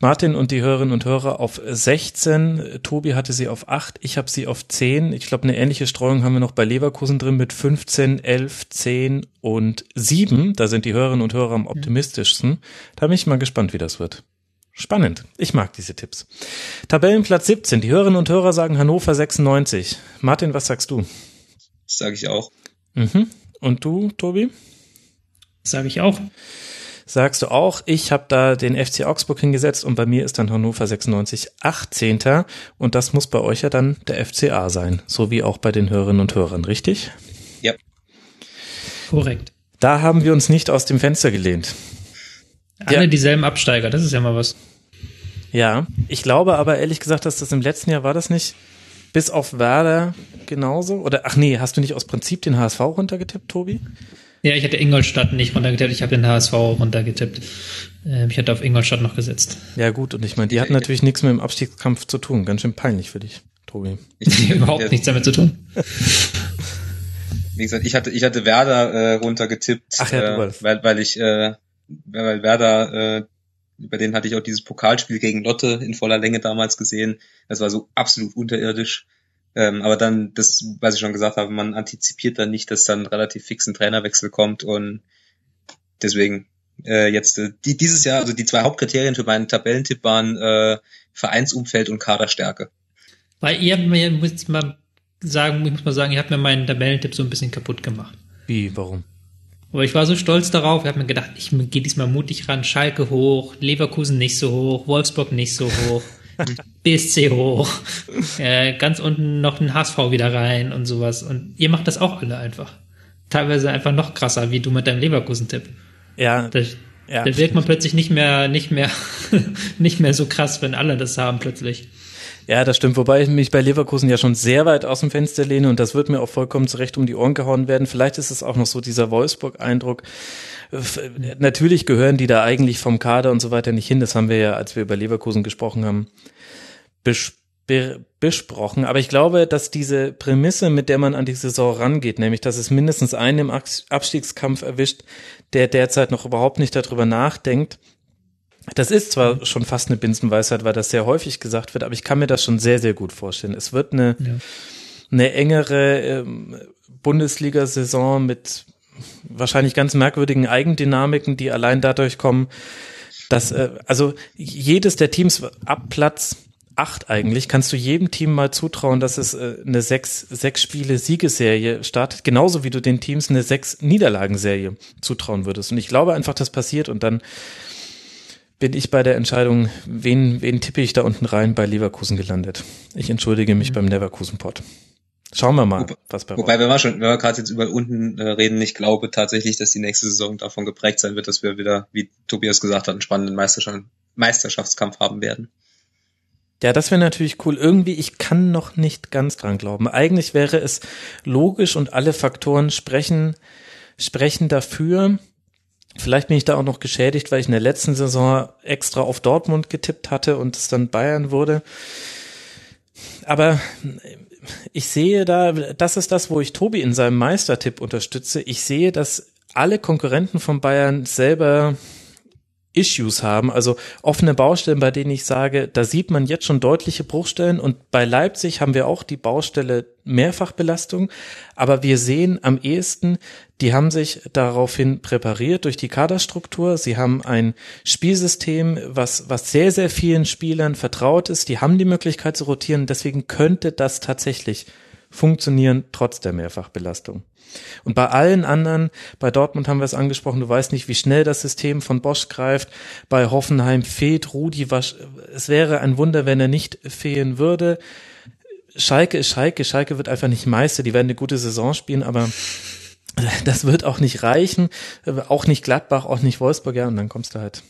Martin und die Hörerinnen und Hörer auf 16, Tobi hatte sie auf 8, ich habe sie auf 10. Ich glaube, eine ähnliche Streuung haben wir noch bei Leverkusen drin mit 15, 11, 10 und 7. Da sind die Hörerinnen und Hörer am optimistischsten. Da bin ich mal gespannt, wie das wird. Spannend. Ich mag diese Tipps. Tabellenplatz 17. Die Hörerinnen und Hörer sagen Hannover 96. Martin, was sagst du? Das sage ich auch. Mhm. Und du, Tobi? Sage ich auch. Sagst du auch, ich habe da den FC Augsburg hingesetzt und bei mir ist dann Hannover 96 18. Und das muss bei euch ja dann der FCA sein, so wie auch bei den Hörerinnen und Hörern, richtig? Ja. Korrekt. Da haben wir uns nicht aus dem Fenster gelehnt. Alle ja. dieselben Absteiger, das ist ja mal was. Ja, ich glaube aber ehrlich gesagt, dass das im letzten Jahr war das nicht bis auf Werder genauso? Oder ach nee, hast du nicht aus Prinzip den HSV runtergetippt, Tobi? Ja, ich hatte Ingolstadt nicht runtergetippt, ich habe den HSV runtergetippt. Ähm, ich hatte auf Ingolstadt noch gesetzt. Ja gut, und ich meine, die hatten natürlich nichts mit dem Abstiegskampf zu tun. Ganz schön peinlich für dich, Tobi. Ich, überhaupt nichts damit zu tun. Wie gesagt, ich hatte, ich hatte Werder äh, runtergetippt, Ach ja, äh, weil, weil ich äh, weil Werder, äh, bei denen hatte ich auch dieses Pokalspiel gegen Lotte in voller Länge damals gesehen. Das war so absolut unterirdisch. Ähm, aber dann, das, was ich schon gesagt habe, man antizipiert dann nicht, dass dann relativ fix ein Trainerwechsel kommt und deswegen äh, jetzt äh, die, dieses Jahr, also die zwei Hauptkriterien für meinen Tabellentipp waren äh, Vereinsumfeld und Kaderstärke. Weil ihr mir muss mal sagen, ich muss mal sagen, ihr habt mir meinen Tabellentipp so ein bisschen kaputt gemacht. Wie, warum? Aber ich war so stolz darauf, ich habe mir gedacht, ich gehe diesmal mutig ran, Schalke hoch, Leverkusen nicht so hoch, Wolfsburg nicht so hoch, BSC hoch, äh, ganz unten noch ein HSV wieder rein und sowas. Und ihr macht das auch alle einfach. Teilweise einfach noch krasser, wie du mit deinem Leverkusen-Tipp. Ja. Da, ja. da wirkt man plötzlich nicht mehr, nicht mehr, nicht mehr so krass, wenn alle das haben plötzlich. Ja, das stimmt. Wobei ich mich bei Leverkusen ja schon sehr weit aus dem Fenster lehne und das wird mir auch vollkommen zurecht um die Ohren gehauen werden. Vielleicht ist es auch noch so dieser Wolfsburg-Eindruck. Natürlich gehören die da eigentlich vom Kader und so weiter nicht hin. Das haben wir ja, als wir über Leverkusen gesprochen haben, bes besprochen. Aber ich glaube, dass diese Prämisse, mit der man an die Saison rangeht, nämlich, dass es mindestens einen im Abstiegskampf erwischt, der derzeit noch überhaupt nicht darüber nachdenkt, das ist zwar schon fast eine Binsenweisheit, weil das sehr häufig gesagt wird, aber ich kann mir das schon sehr, sehr gut vorstellen. Es wird eine, ja. eine engere ähm, Bundesliga-Saison mit wahrscheinlich ganz merkwürdigen Eigendynamiken, die allein dadurch kommen, dass, äh, also jedes der Teams ab Platz acht eigentlich, kannst du jedem Team mal zutrauen, dass es äh, eine sechs, sechs Spiele Siegesserie startet, genauso wie du den Teams eine sechs Niederlagenserie zutrauen würdest. Und ich glaube einfach, das passiert und dann bin ich bei der Entscheidung, wen, wen tippe ich da unten rein bei Leverkusen gelandet. Ich entschuldige mich mhm. beim Leverkusen-Pod. Schauen wir mal, Wo, was bei Wobei, wenn wir schon, wenn wir gerade jetzt über unten äh, reden, ich glaube tatsächlich, dass die nächste Saison davon geprägt sein wird, dass wir wieder, wie Tobias gesagt hat, einen spannenden Meisterschaft, Meisterschaftskampf haben werden. Ja, das wäre natürlich cool. Irgendwie, ich kann noch nicht ganz dran glauben. Eigentlich wäre es logisch und alle Faktoren sprechen, sprechen dafür, Vielleicht bin ich da auch noch geschädigt, weil ich in der letzten Saison extra auf Dortmund getippt hatte und es dann Bayern wurde. Aber ich sehe da, das ist das, wo ich Tobi in seinem Meistertipp unterstütze. Ich sehe, dass alle Konkurrenten von Bayern selber Issues haben, also offene Baustellen, bei denen ich sage, da sieht man jetzt schon deutliche Bruchstellen und bei Leipzig haben wir auch die Baustelle Mehrfachbelastung, aber wir sehen am ehesten, die haben sich daraufhin präpariert durch die Kaderstruktur, sie haben ein Spielsystem, was, was sehr, sehr vielen Spielern vertraut ist, die haben die Möglichkeit zu rotieren, deswegen könnte das tatsächlich funktionieren trotz der Mehrfachbelastung. Und bei allen anderen, bei Dortmund haben wir es angesprochen, du weißt nicht, wie schnell das System von Bosch greift. Bei Hoffenheim fehlt Rudi. Es wäre ein Wunder, wenn er nicht fehlen würde. Schalke ist Schalke. Schalke wird einfach nicht Meister. Die werden eine gute Saison spielen, aber das wird auch nicht reichen. Auch nicht Gladbach, auch nicht Wolfsburg. Ja, und dann kommst du halt.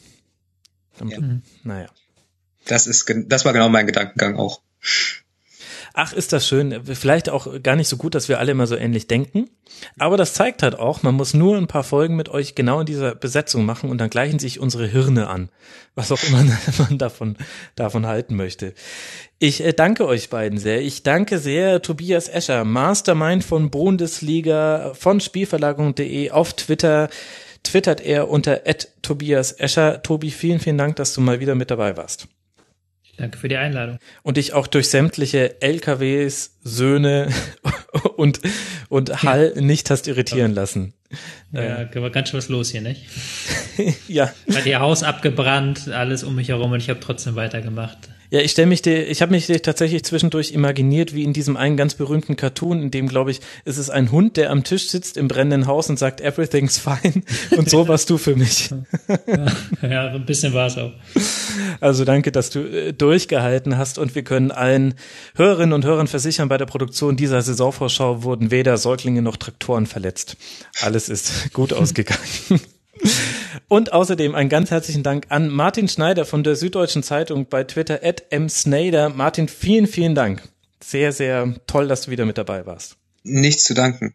Ja. Naja. Das ist, das war genau mein Gedankengang auch. Ach, ist das schön. Vielleicht auch gar nicht so gut, dass wir alle immer so ähnlich denken. Aber das zeigt halt auch, man muss nur ein paar Folgen mit euch genau in dieser Besetzung machen und dann gleichen sich unsere Hirne an. Was auch immer man davon, davon halten möchte. Ich äh, danke euch beiden sehr. Ich danke sehr Tobias Escher, Mastermind von Bundesliga, von Spielverlagerung.de auf Twitter. Twittert er unter Tobias Escher. Tobi, vielen, vielen Dank, dass du mal wieder mit dabei warst. Danke für die Einladung. Und dich auch durch sämtliche LKWs, Söhne und, und Hall nicht hast irritieren lassen. Ja, äh. war ganz schön was los hier, nicht? ja. Hat ihr Haus abgebrannt, alles um mich herum und ich habe trotzdem weitergemacht. Ja, ich stelle mich dir, ich habe mich dir tatsächlich zwischendurch imaginiert, wie in diesem einen ganz berühmten Cartoon, in dem, glaube ich, ist es ein Hund, der am Tisch sitzt im brennenden Haus und sagt, everything's fine. Und so warst du für mich. ja, ja, ein bisschen war es auch. Also danke, dass du äh, durchgehalten hast und wir können allen Hörerinnen und Hörern versichern, bei der Produktion dieser Saisonvorschau wurden weder Säuglinge noch Traktoren verletzt. Alles ist gut ausgegangen. Und außerdem einen ganz herzlichen Dank an Martin Schneider von der Süddeutschen Zeitung bei Twitter at msnader. Martin, vielen, vielen Dank. Sehr, sehr toll, dass du wieder mit dabei warst. Nichts zu danken.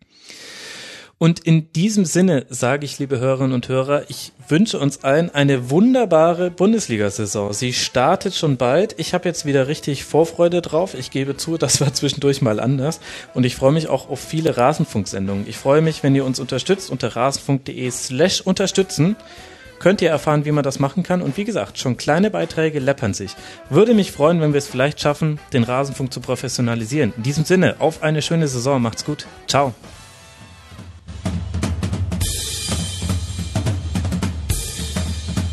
Und in diesem Sinne sage ich, liebe Hörerinnen und Hörer, ich wünsche uns allen eine wunderbare Bundesliga-Saison. Sie startet schon bald. Ich habe jetzt wieder richtig Vorfreude drauf. Ich gebe zu, das war zwischendurch mal anders. Und ich freue mich auch auf viele Rasenfunksendungen. Ich freue mich, wenn ihr uns unterstützt unter rasenfunk.de slash unterstützen könnt ihr erfahren, wie man das machen kann. Und wie gesagt, schon kleine Beiträge läppern sich. Würde mich freuen, wenn wir es vielleicht schaffen, den Rasenfunk zu professionalisieren. In diesem Sinne, auf eine schöne Saison. Macht's gut. Ciao.